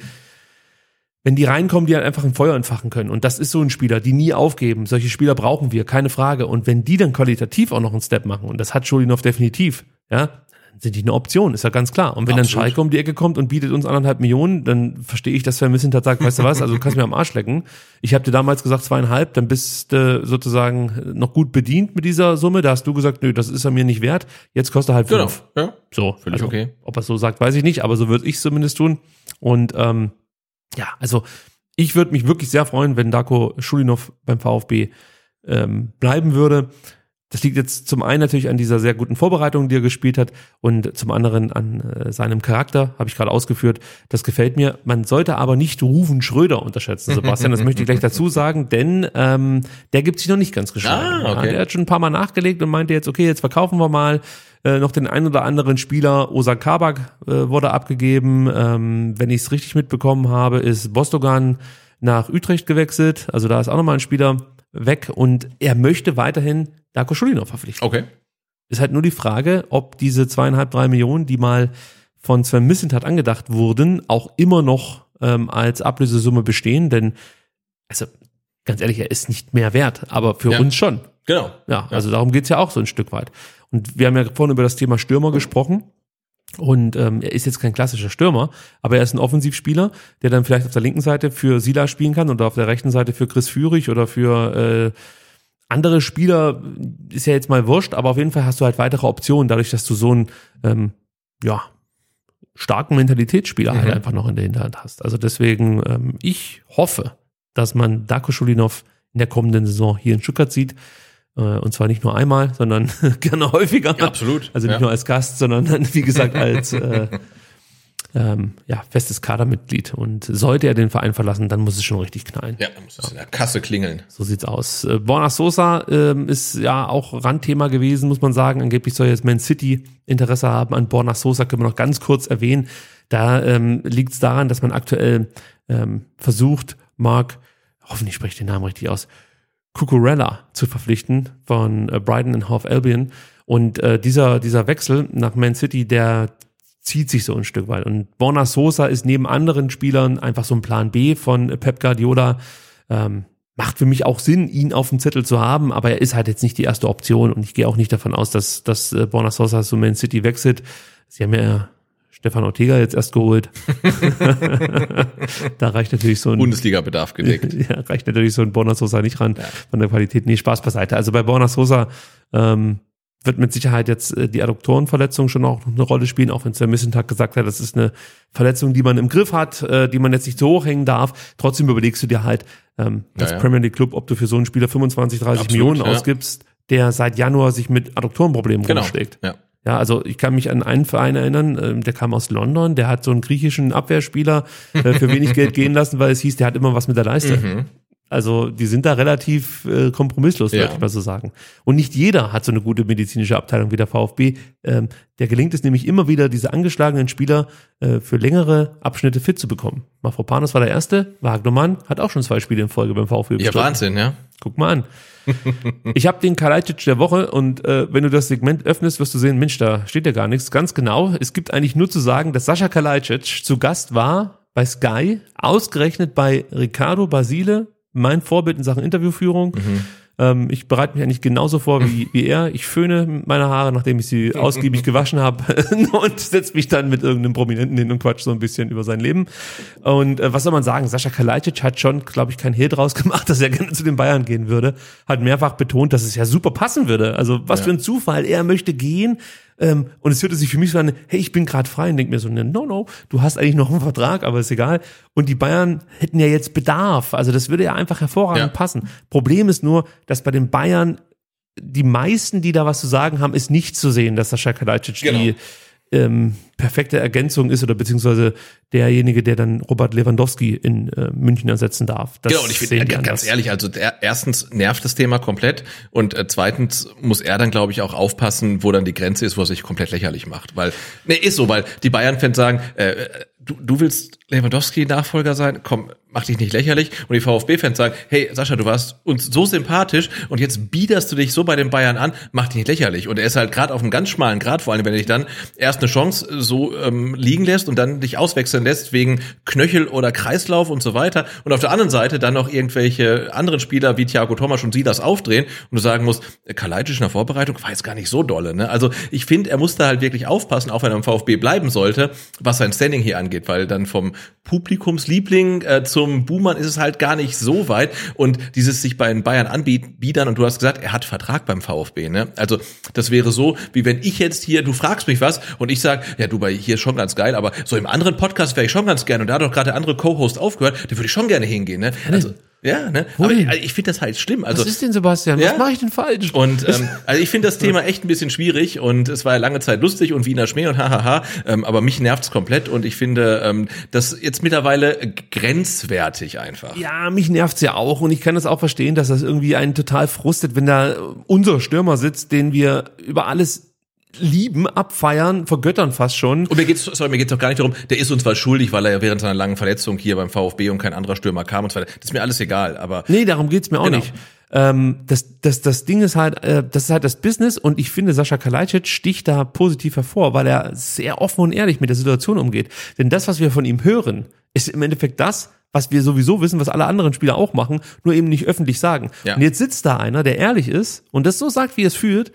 [SPEAKER 5] wenn die reinkommen, die halt einfach ein Feuer entfachen können. Und das ist so ein Spieler, die nie aufgeben. Solche Spieler brauchen wir, keine Frage. Und wenn die dann qualitativ auch noch einen Step machen, und das hat Schulinov definitiv, ja, dann sind die eine Option, ist ja ganz klar. Und wenn dann
[SPEAKER 6] Absolut.
[SPEAKER 5] Schalke um die Ecke kommt und bietet uns anderthalb Millionen, dann verstehe ich, dass Sven Missentat sagt, weißt du was, also du kannst mir am Arsch lecken. Ich habe dir damals gesagt zweieinhalb, dann bist du sozusagen noch gut bedient mit dieser Summe. Da hast du gesagt, nö, das ist er mir nicht wert. Jetzt kostet er halt
[SPEAKER 6] Genau.
[SPEAKER 5] fünf.
[SPEAKER 6] Ja.
[SPEAKER 5] So,
[SPEAKER 6] Völlig
[SPEAKER 5] also,
[SPEAKER 6] okay.
[SPEAKER 5] Ob er es so sagt, weiß ich nicht, aber so würde ich zumindest tun. Und ähm, ja, also ich würde mich wirklich sehr freuen, wenn Darko Schulinov beim VfB ähm, bleiben würde. Das liegt jetzt zum einen natürlich an dieser sehr guten Vorbereitung, die er gespielt hat, und zum anderen an äh, seinem Charakter, habe ich gerade ausgeführt. Das gefällt mir. Man sollte aber nicht Ruven Schröder unterschätzen, (laughs) Sebastian. Das möchte ich gleich dazu sagen, denn ähm, der gibt sich noch nicht ganz geschlagen.
[SPEAKER 6] Ah, okay.
[SPEAKER 5] Der hat schon ein paar Mal nachgelegt und meinte jetzt, okay, jetzt verkaufen wir mal äh, noch den ein oder anderen Spieler. Osa Kabak äh, wurde abgegeben. Ähm, wenn ich es richtig mitbekommen habe, ist Bostogan nach Utrecht gewechselt. Also da ist auch nochmal ein Spieler weg und er möchte weiterhin Darko Schulinov verpflichten.
[SPEAKER 6] Okay.
[SPEAKER 5] Ist halt nur die Frage, ob diese zweieinhalb, drei Millionen, die mal von Sven Missentat angedacht wurden, auch immer noch ähm, als Ablösesumme bestehen, denn also ganz ehrlich, er ist nicht mehr wert, aber für
[SPEAKER 6] Ja.
[SPEAKER 5] uns schon.
[SPEAKER 6] Genau.
[SPEAKER 5] Ja, also darum geht's ja auch so ein Stück weit. Und wir haben ja vorhin über das Thema Stürmer gesprochen. Und ähm, er ist jetzt kein klassischer Stürmer, aber er ist ein Offensivspieler, der dann vielleicht auf der linken Seite für Sila spielen kann oder auf der rechten Seite für Chris Führig oder für äh, andere Spieler. Ist ja jetzt mal wurscht, aber auf jeden Fall hast du halt weitere Optionen, dadurch, dass du so einen ähm, ja, starken Mentalitätsspieler halt einfach noch in der Hinterhand hast. Also deswegen, ähm, ich hoffe, dass man Darko Schulinov in der kommenden Saison hier in Stuttgart sieht. Äh, und zwar nicht nur einmal, sondern (laughs) gerne häufiger.
[SPEAKER 6] Ja, absolut.
[SPEAKER 5] Also nicht
[SPEAKER 6] Ja.
[SPEAKER 5] nur als Gast, sondern dann, wie gesagt, als (laughs) äh, ähm, ja, festes Kadermitglied. Und sollte er den Verein verlassen, dann muss es schon richtig knallen.
[SPEAKER 6] Ja, dann muss es in der Kasse klingeln.
[SPEAKER 5] So sieht's aus. Äh, Borna Sosa ähm, ist ja auch Randthema gewesen, muss man sagen. Angeblich soll jetzt Man City Interesse haben an Borna Sosa, können wir noch ganz kurz erwähnen. Da ähm, liegt es daran, dass man aktuell ähm, versucht, Mark, hoffentlich spreche ich den Namen richtig aus, Cucurella zu verpflichten von äh, Brighton and Hove Albion. Und äh, dieser, dieser Wechsel nach Man City, der zieht sich so ein Stück weit. Und Borna Sosa ist neben anderen Spielern einfach so ein Plan B von Pep Guardiola. Ähm, macht für mich auch Sinn, ihn auf dem Zettel zu haben, aber er ist halt jetzt nicht die erste Option und ich gehe auch nicht davon aus, dass, dass äh, Borna Sosa zu Man City wechselt. Sie haben ja Stefan Ortega jetzt erst geholt. (laughs) da reicht natürlich so ein
[SPEAKER 6] Bundesliga-Bedarf gedeckt. (laughs)
[SPEAKER 5] ja, reicht natürlich so ein Borna Sosa nicht ran von der Qualität. Nee, Spaß beiseite. Also bei Borna Sosa ähm, wird mit Sicherheit jetzt äh, die Adduktorenverletzung schon auch noch eine Rolle spielen, auch wenn es der Missentag gesagt hat, das ist eine Verletzung, die man im Griff hat, äh, die man jetzt nicht so hochhängen darf. Trotzdem überlegst du dir halt ähm,
[SPEAKER 6] Ja, ja.
[SPEAKER 5] Premier League Club, ob du für so einen Spieler 25, 30
[SPEAKER 6] Absolut,
[SPEAKER 5] Millionen
[SPEAKER 6] ja.
[SPEAKER 5] ausgibst, der seit Januar sich mit Adduktorenproblemen
[SPEAKER 6] Genau.
[SPEAKER 5] rumschlägt.
[SPEAKER 6] Ja.
[SPEAKER 5] Ja, also ich kann mich an einen Verein erinnern, ähm, der kam aus London, der hat so einen griechischen Abwehrspieler äh, für wenig Geld gehen lassen, weil es hieß, der hat immer was mit der Leiste.
[SPEAKER 6] Mhm.
[SPEAKER 5] Also die sind da relativ äh, kompromisslos,
[SPEAKER 6] Ja.
[SPEAKER 5] würde ich mal so sagen. Und nicht jeder hat so eine gute medizinische Abteilung wie der VfB. Ähm, der gelingt es nämlich immer wieder, diese angeschlagenen Spieler äh, für längere Abschnitte fit zu bekommen. Mafropanos war der Erste, Wagnermann hat auch schon zwei Spiele in Folge beim VfB
[SPEAKER 6] Ja. Wahnsinn, ja.
[SPEAKER 5] Guck mal an. (laughs) Ich habe den Kalajdzic der Woche und äh, wenn du das Segment öffnest, wirst du sehen, Mensch, da steht ja gar nichts. Ganz genau, es gibt eigentlich nur zu sagen, dass Sascha Kalajdzic zu Gast war bei Sky, ausgerechnet bei Ricardo Basile, mein Vorbild in Sachen Interviewführung. Ähm, ich bereite mich eigentlich genauso vor wie, (laughs) wie er. Ich föhne meine Haare, nachdem ich sie ausgiebig gewaschen habe (laughs) und setze mich dann mit irgendeinem Prominenten hin und quatsch so ein bisschen über sein Leben. Und äh, was soll man sagen? Sascha Kalajdzic hat schon, glaube ich, kein Hehl draus (laughs) gemacht, dass er gerne zu den Bayern gehen würde. Hat mehrfach betont, dass es ja super passen würde. Also was für ein Zufall. Er möchte gehen. Ähm, und es hörte sich für mich so an, hey, ich bin gerade frei und denk mir so, ne, no, no, du hast eigentlich noch einen Vertrag, aber ist egal. Und die Bayern hätten ja jetzt Bedarf. Also das würde ja einfach hervorragend
[SPEAKER 6] Ja.
[SPEAKER 5] passen. Problem ist nur, dass bei den Bayern die meisten, die da was zu sagen haben, ist nicht zu sehen, dass Sascha Kalajdzic die
[SPEAKER 6] Genau.
[SPEAKER 5] Ähm, perfekte Ergänzung ist oder beziehungsweise derjenige, der dann Robert Lewandowski in äh, München ersetzen darf. Das
[SPEAKER 6] Genau, und ich finde, ganz
[SPEAKER 5] anders.
[SPEAKER 6] ehrlich, also der, erstens nervt das Thema komplett und äh, zweitens muss er dann, glaube ich, auch aufpassen, wo dann die Grenze ist, wo er sich komplett lächerlich macht. Weil, ne, ist so, weil die Bayern-Fans sagen, äh, du, du willst Lewandowski-Nachfolger sein, komm, mach dich nicht lächerlich. Und die VfB-Fans sagen, hey, Sascha, du warst uns so sympathisch und jetzt biederst du dich so bei den Bayern an, mach dich nicht lächerlich. Und er ist halt gerade auf einem ganz schmalen Grad, vor allem, wenn er dich dann erst eine Chance so ähm, liegen lässt und dann dich auswechseln lässt wegen Knöchel oder Kreislauf und so weiter. Und auf der anderen Seite dann noch irgendwelche anderen Spieler wie Thiago Thomas und Silas aufdrehen und du sagen musst, äh, Kalajdzic in der Vorbereitung war jetzt gar nicht so dolle. Ne? Also ich finde, er muss da halt wirklich aufpassen, auch wenn er im VfB bleiben sollte, was sein Standing hier angeht, weil dann vom Publikumsliebling äh, zum Buhmann ist es halt gar nicht so weit und dieses sich bei den Bayern anbiedern und du hast gesagt, er hat Vertrag beim VfB, ne? Also das wäre so, wie wenn ich jetzt hier, du fragst mich was und ich sag, ja du bei hier ist schon ganz geil, aber so im anderen Podcast wäre ich schon ganz gerne und da hat doch gerade der andere Co-Host aufgehört, da würde ich schon gerne hingehen, ne? Also ja, ne? Aber ich, ich finde das halt schlimm. Also
[SPEAKER 5] Was ist denn, Sebastian?
[SPEAKER 6] Ja?
[SPEAKER 5] Was mache ich denn falsch?
[SPEAKER 6] und (laughs) ähm, also ich finde das Thema echt ein bisschen schwierig und es war ja lange Zeit lustig und Wiener Schmäh und hahaha, ähm, aber mich nervt's komplett und ich finde ähm, das jetzt mittlerweile grenzwertig einfach.
[SPEAKER 5] Ja, mich nervt's ja auch und ich kann das auch verstehen, dass das irgendwie einen total frustet, wenn da unser Stürmer sitzt, den wir über alles lieben, abfeiern, vergöttern fast schon.
[SPEAKER 6] Und mir geht's, sorry, mir geht's doch gar nicht darum, der ist uns was schuldig, weil er ja während seiner langen Verletzung hier beim VfB und kein anderer Stürmer kam und so weiter. Das ist mir alles egal, aber
[SPEAKER 5] Nee, darum geht's mir auch
[SPEAKER 6] Genau.
[SPEAKER 5] nicht. Ähm, das, das, das Ding ist halt, äh, das ist halt das Business und ich finde, Sascha Kalajdzic sticht da positiv hervor, weil er sehr offen und ehrlich mit der Situation umgeht. Denn das, was wir von ihm hören, ist im Endeffekt das, was wir sowieso wissen, was alle anderen Spieler auch machen, nur eben nicht öffentlich sagen.
[SPEAKER 6] Ja.
[SPEAKER 5] Und jetzt sitzt da einer, der ehrlich ist und das so sagt, wie er es fühlt.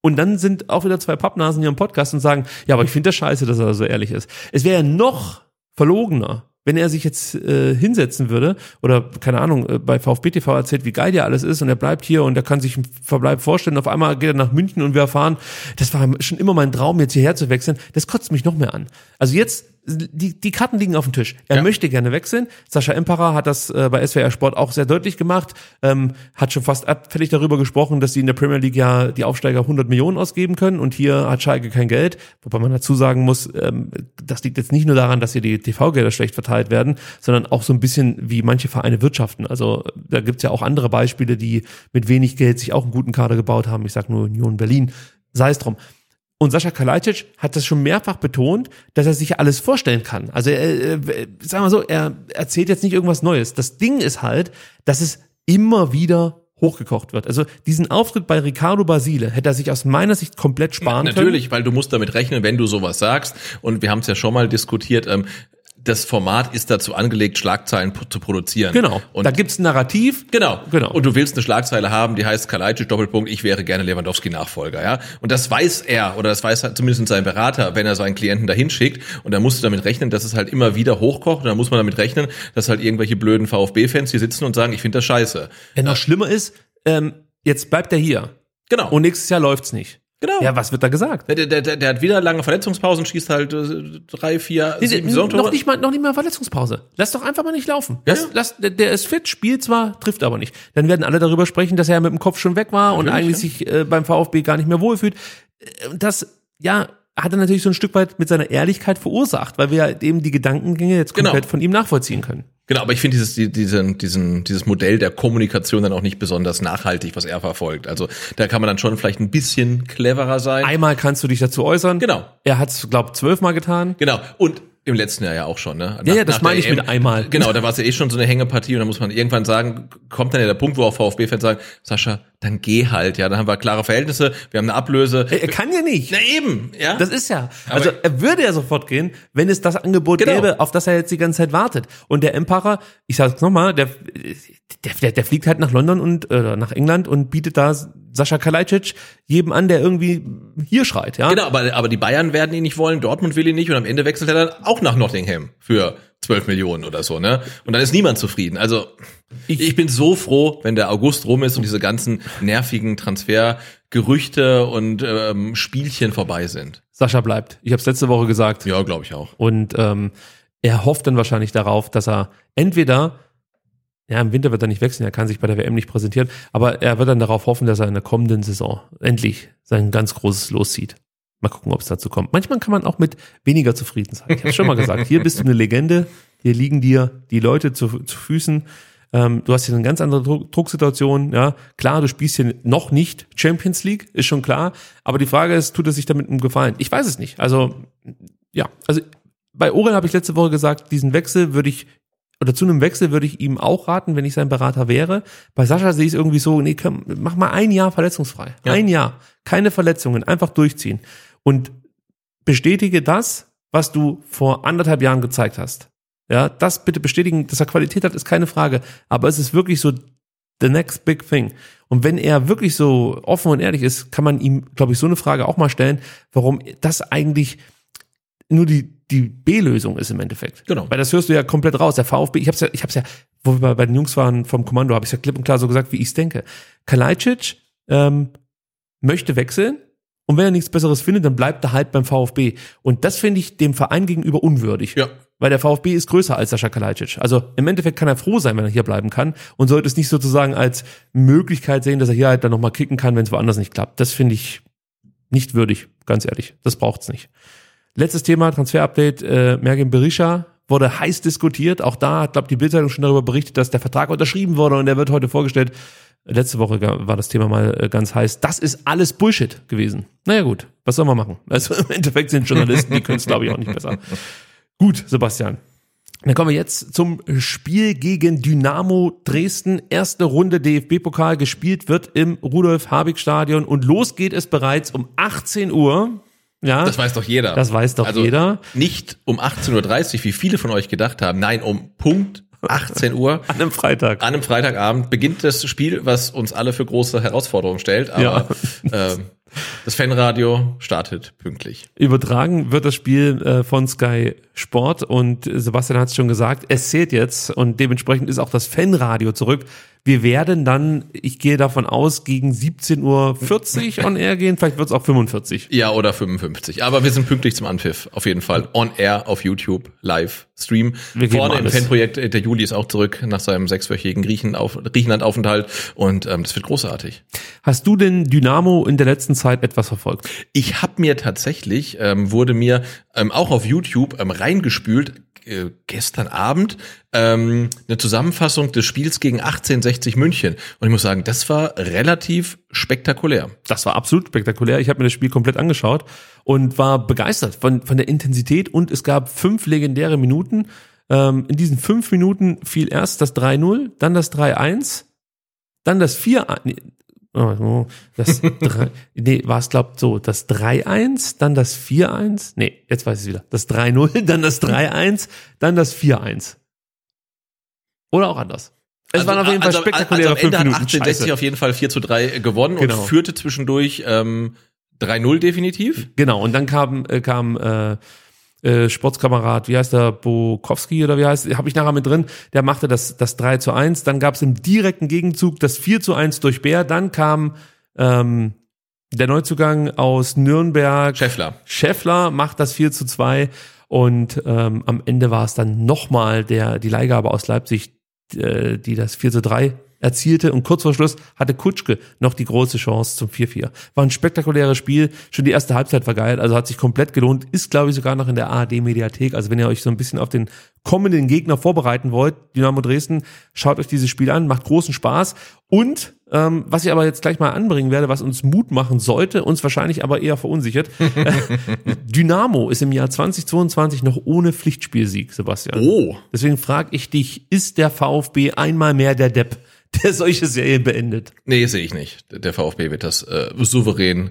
[SPEAKER 5] Und dann sind auch wieder zwei Pappnasen hier im Podcast und sagen, ja, aber ich finde das scheiße, dass er so ehrlich ist. Es wäre ja noch verlogener, wenn er sich jetzt äh, hinsetzen würde oder keine Ahnung äh, bei VfB TV erzählt, wie geil ja alles ist und er bleibt hier und er kann sich einen Verbleib vorstellen. Auf einmal geht er nach München und wir erfahren, das war schon immer mein Traum, jetzt hierher zu wechseln. Das kotzt mich noch mehr an. Also jetzt die, die Karten liegen auf dem Tisch. Er
[SPEAKER 6] Ja.
[SPEAKER 5] möchte gerne wechseln. Sascha Emperer hat das äh, bei SWR Sport auch sehr deutlich gemacht. Ähm, hat schon fast abfällig darüber gesprochen, dass sie in der Premier League ja die Aufsteiger 100 Millionen ausgeben können und hier hat Schalke kein Geld. Wobei man dazu sagen muss, ähm, das liegt jetzt nicht nur daran, dass hier die TV-Gelder schlecht verteilt werden, sondern auch so ein bisschen wie manche Vereine wirtschaften. Also da gibt's ja auch andere Beispiele, die mit wenig Geld sich auch einen guten Kader gebaut haben. Ich sag nur Union Berlin. Sei es drum. Und Sascha Kalajdzic hat das schon mehrfach betont, dass er sich alles vorstellen kann. Also, äh, äh, sagen wir so, er erzählt jetzt nicht irgendwas Neues. Das Ding ist halt, dass es immer wieder hochgekocht wird. Also diesen Auftritt bei Ricardo Basile hätte er sich aus meiner Sicht komplett sparen können.
[SPEAKER 6] Natürlich, weil du musst damit rechnen, wenn du sowas sagst. Und wir haben es ja schon mal diskutiert. Ähm, das Format ist dazu angelegt, Schlagzeilen zu produzieren.
[SPEAKER 5] Genau.
[SPEAKER 6] Und
[SPEAKER 5] da gibt's ein Narrativ.
[SPEAKER 6] Genau.
[SPEAKER 5] Genau.
[SPEAKER 6] Und du willst eine Schlagzeile haben, die heißt Kalajdzic Doppelpunkt, ich wäre gerne Lewandowski-Nachfolger, ja. Und das weiß er, oder das weiß halt zumindest sein Berater, wenn er seinen Klienten dahin schickt. Und da musst du damit rechnen, dass es halt immer wieder hochkocht. Und da muss man damit rechnen, dass halt irgendwelche blöden VfB-Fans hier sitzen und sagen, ich finde das scheiße.
[SPEAKER 5] Ja, noch schlimmer ist, ähm, jetzt bleibt er hier.
[SPEAKER 6] Genau.
[SPEAKER 5] Und nächstes Jahr läuft's nicht.
[SPEAKER 6] Genau.
[SPEAKER 5] Ja, was wird da gesagt?
[SPEAKER 6] Der, der, der, der hat wieder lange Verletzungspausen, schießt halt äh, drei, vier, sieben
[SPEAKER 5] noch
[SPEAKER 6] Saisontore.
[SPEAKER 5] nicht mal, noch nicht mal Verletzungspause. Lass doch einfach mal nicht laufen. Lass,
[SPEAKER 6] Ja.
[SPEAKER 5] lass, der, der ist fit, spielt zwar, trifft aber nicht. Dann werden alle darüber sprechen, dass er mit dem Kopf schon weg war und eigentlich sich äh, beim VfB gar nicht mehr wohlfühlt. Äh, Das, ja, hat er natürlich so ein Stück weit mit seiner Ehrlichkeit verursacht, weil wir halt eben die Gedankengänge jetzt
[SPEAKER 6] Genau.
[SPEAKER 5] komplett von ihm nachvollziehen können.
[SPEAKER 6] Genau, aber ich finde dieses, die- diesen, diesen, dieses Modell der Kommunikation dann auch nicht besonders nachhaltig, was er verfolgt. Also da kann man dann schon vielleicht ein bisschen cleverer sein.
[SPEAKER 5] Einmal kannst du dich dazu äußern.
[SPEAKER 6] Genau.
[SPEAKER 5] Er hat es, glaube zwölfmal getan.
[SPEAKER 6] Genau. Und im letzten Jahr ja auch schon, ne?
[SPEAKER 5] Ja, ja, das
[SPEAKER 6] nach
[SPEAKER 5] meine ich mit einmal.
[SPEAKER 6] Genau, da war es ja eh schon so eine Hängepartie und da muss man irgendwann sagen, kommt dann ja der Punkt, wo auch VfB-Fans sagen, Sascha, dann geh halt, ja, dann haben wir klare Verhältnisse, wir haben eine Ablöse.
[SPEAKER 5] Er, er kann ja nicht.
[SPEAKER 6] Na eben, ja.
[SPEAKER 5] Das ist ja. Also er würde ja sofort gehen, wenn es das Angebot
[SPEAKER 6] Genau.
[SPEAKER 5] gäbe, auf das er jetzt die ganze Zeit wartet. Und der Empacher, ich sag's nochmal, der, der, der, der fliegt halt nach London und äh, nach England und bietet da Sascha Kalajdzic jedem an, der irgendwie hier schreit, ja.
[SPEAKER 6] Genau, aber, aber die Bayern werden ihn nicht wollen, Dortmund will ihn nicht und am Ende wechselt er dann auch nach Nottingham für 12 Millionen oder so, ne? Und dann ist niemand zufrieden. Also ich, bin so froh, wenn der August rum ist und diese ganzen nervigen Transfergerüchte und ähm, Spielchen vorbei sind.
[SPEAKER 5] Sascha bleibt. Ich habe es letzte Woche gesagt.
[SPEAKER 6] Ja, glaube ich auch.
[SPEAKER 5] Und ähm, er hofft dann wahrscheinlich darauf, dass er entweder, ja, im Winter wird er nicht wechseln, er kann sich bei der WM nicht präsentieren, aber er wird dann darauf hoffen, dass er in der kommenden Saison endlich sein ganz großes Los zieht. Mal gucken, ob es dazu kommt. Manchmal kann man auch mit weniger zufrieden sein. Ich habe schon mal gesagt, hier bist du eine Legende, hier liegen dir die Leute zu, zu Füßen. Ähm, du hast hier eine ganz andere Druck, Drucksituation. Ja, klar, du spielst hier noch nicht Champions League, ist schon klar. Aber die Frage ist, tut es sich damit einen Gefallen? Ich weiß es nicht. Also ja, also bei Orel habe ich letzte Woche gesagt, diesen Wechsel würde ich oder zu einem Wechsel würde ich ihm auch raten, wenn ich sein Berater wäre. Bei Sascha sehe ich es irgendwie so, nee, komm, mach mal ein Jahr verletzungsfrei.
[SPEAKER 6] Ja.
[SPEAKER 5] Ein Jahr. Keine Verletzungen, einfach durchziehen. Und bestätige das, was du vor anderthalb Jahren gezeigt hast. Ja, das bitte bestätigen, dass er Qualität hat, ist keine Frage. Aber es ist wirklich so the next big thing. Und wenn er wirklich so offen und ehrlich ist, kann man ihm, glaube ich, so eine Frage auch mal stellen, warum das eigentlich nur die, die B-Lösung ist im Endeffekt.
[SPEAKER 6] Genau.
[SPEAKER 5] Weil das hörst du ja komplett raus. Der VfB, ich hab's ja, ich hab's ja, wo wir bei den Jungs waren vom Kommando, habe ich ja klipp und klar so gesagt, wie ich's denke. Kalajdzic ähm, möchte wechseln und wenn er nichts Besseres findet, dann bleibt er halt beim VfB. Und das finde ich dem Verein gegenüber unwürdig.
[SPEAKER 6] Ja.
[SPEAKER 5] Weil der VfB ist größer als Sascha Kalajdzic. Also im Endeffekt kann er froh sein, wenn er hier bleiben kann und sollte es nicht sozusagen als Möglichkeit sehen, dass er hier halt dann nochmal kicken kann, wenn es woanders nicht klappt. Das finde ich nicht würdig, ganz ehrlich. Das braucht's nicht. Letztes Thema, Transfer-Update, äh, Mergin Berisha wurde heiß diskutiert. Auch da hat, glaube die Bildzeitung schon darüber berichtet, dass der Vertrag unterschrieben wurde und der wird heute vorgestellt. Letzte Woche war das Thema mal äh, ganz heiß. Das ist alles Bullshit gewesen. Naja gut, was soll man machen? Also im Endeffekt sind Journalisten, die können es glaube ich auch nicht besser. Gut, Sebastian. Dann kommen wir jetzt zum Spiel gegen Dynamo Dresden. Erste Runde DFB-Pokal gespielt wird im Rudolf-Habig-Stadion und los geht es bereits um 18 Uhr. Ja,
[SPEAKER 6] Das weiß doch jeder.
[SPEAKER 5] Das weiß doch
[SPEAKER 6] also
[SPEAKER 5] jeder.
[SPEAKER 6] Nicht um 18.30 Uhr, wie viele von euch gedacht haben. Nein, um Punkt 18 Uhr. (laughs)
[SPEAKER 5] an einem Freitag.
[SPEAKER 6] An einem Freitagabend beginnt das Spiel, was uns alle für große Herausforderungen stellt. Aber ähm, das Fanradio startet pünktlich.
[SPEAKER 5] Übertragen wird das Spiel äh, von Sky Sport und Sebastian hat es schon gesagt, es zählt jetzt und dementsprechend ist auch das Fanradio zurück. Wir werden dann, ich gehe davon aus, gegen 17.40 Uhr on air gehen, vielleicht wird es auch 45.
[SPEAKER 6] Ja, oder 55. Aber wir sind pünktlich zum Anpfiff. Auf jeden Fall. On air, auf YouTube, live, Stream.
[SPEAKER 5] Wir
[SPEAKER 6] Vorne im. Fanprojekt, äh, der Juli ist auch zurück nach seinem sechswöchigen Griechen auf, Griechenlandaufenthalt. Und ähm, das wird großartig.
[SPEAKER 5] Hast du denn Dynamo in der letzten Zeit etwas verfolgt?
[SPEAKER 6] Ich habe mir tatsächlich, ähm, wurde mir ähm, auch auf YouTube ähm, reingespült, äh, gestern Abend, ähm, eine Zusammenfassung des Spiels gegen 1860 München. Und ich muss sagen, das war relativ spektakulär.
[SPEAKER 5] Das war absolut spektakulär. Ich habe mir das Spiel komplett angeschaut und war begeistert von, von der Intensität und es gab fünf legendäre Minuten. Ähm, in diesen fünf Minuten fiel erst das 3-0, dann das 3-1, dann das 4 nee, Oh, (laughs) Das drei, nee, war es glaubt so, das 3-1, dann das 4-1. Nee, jetzt weiß ich wieder. Das 3-0, (laughs) dann das 3-1, dann das 4-1. Oder auch anders. Es waren auf jeden Fall
[SPEAKER 6] also,
[SPEAKER 5] spektakuläre
[SPEAKER 6] also am Ende hat
[SPEAKER 5] Minuten
[SPEAKER 6] 1860
[SPEAKER 5] Scheiße.
[SPEAKER 6] auf jeden Fall 4 zu 3 gewonnen
[SPEAKER 5] Genau.
[SPEAKER 6] und führte zwischendurch ähm, 3-0 definitiv.
[SPEAKER 5] Genau, und dann kam, äh, kam äh, äh, Sportskamerad, wie heißt der, Bukowski oder wie heißt, habe ich nachher mit drin, der machte das, das 3 zu 1, dann gab es im direkten Gegenzug das 4 zu 1 durch Bär, dann kam ähm, der Neuzugang aus Nürnberg,
[SPEAKER 6] Scheffler.
[SPEAKER 5] Scheffler macht das 4 zu 2 und ähm, am Ende war es dann nochmal der, die Leihgabe aus Leipzig, äh, die das 4 zu 3 erzielte und kurz vor Schluss hatte Kutschke noch die große Chance zum 4-4. War ein spektakuläres Spiel, schon die erste Halbzeit war geil, also hat sich komplett gelohnt, ist glaube ich sogar noch in der ARD-Mediathek, also wenn ihr euch so ein bisschen auf den kommenden Gegner vorbereiten wollt, Dynamo Dresden, schaut euch dieses Spiel an, macht großen Spaß und ähm, was ich aber jetzt gleich mal anbringen werde, was uns Mut machen sollte, uns wahrscheinlich aber eher verunsichert. (laughs) Dynamo ist im Jahr 2022 noch ohne Pflichtspielsieg, Sebastian.
[SPEAKER 6] Oh.
[SPEAKER 5] Deswegen frage ich dich, ist der VfB einmal mehr der Depp, (laughs) der solche Serien beendet?
[SPEAKER 6] Nee, sehe ich nicht. Der VfB wird das äh, souverän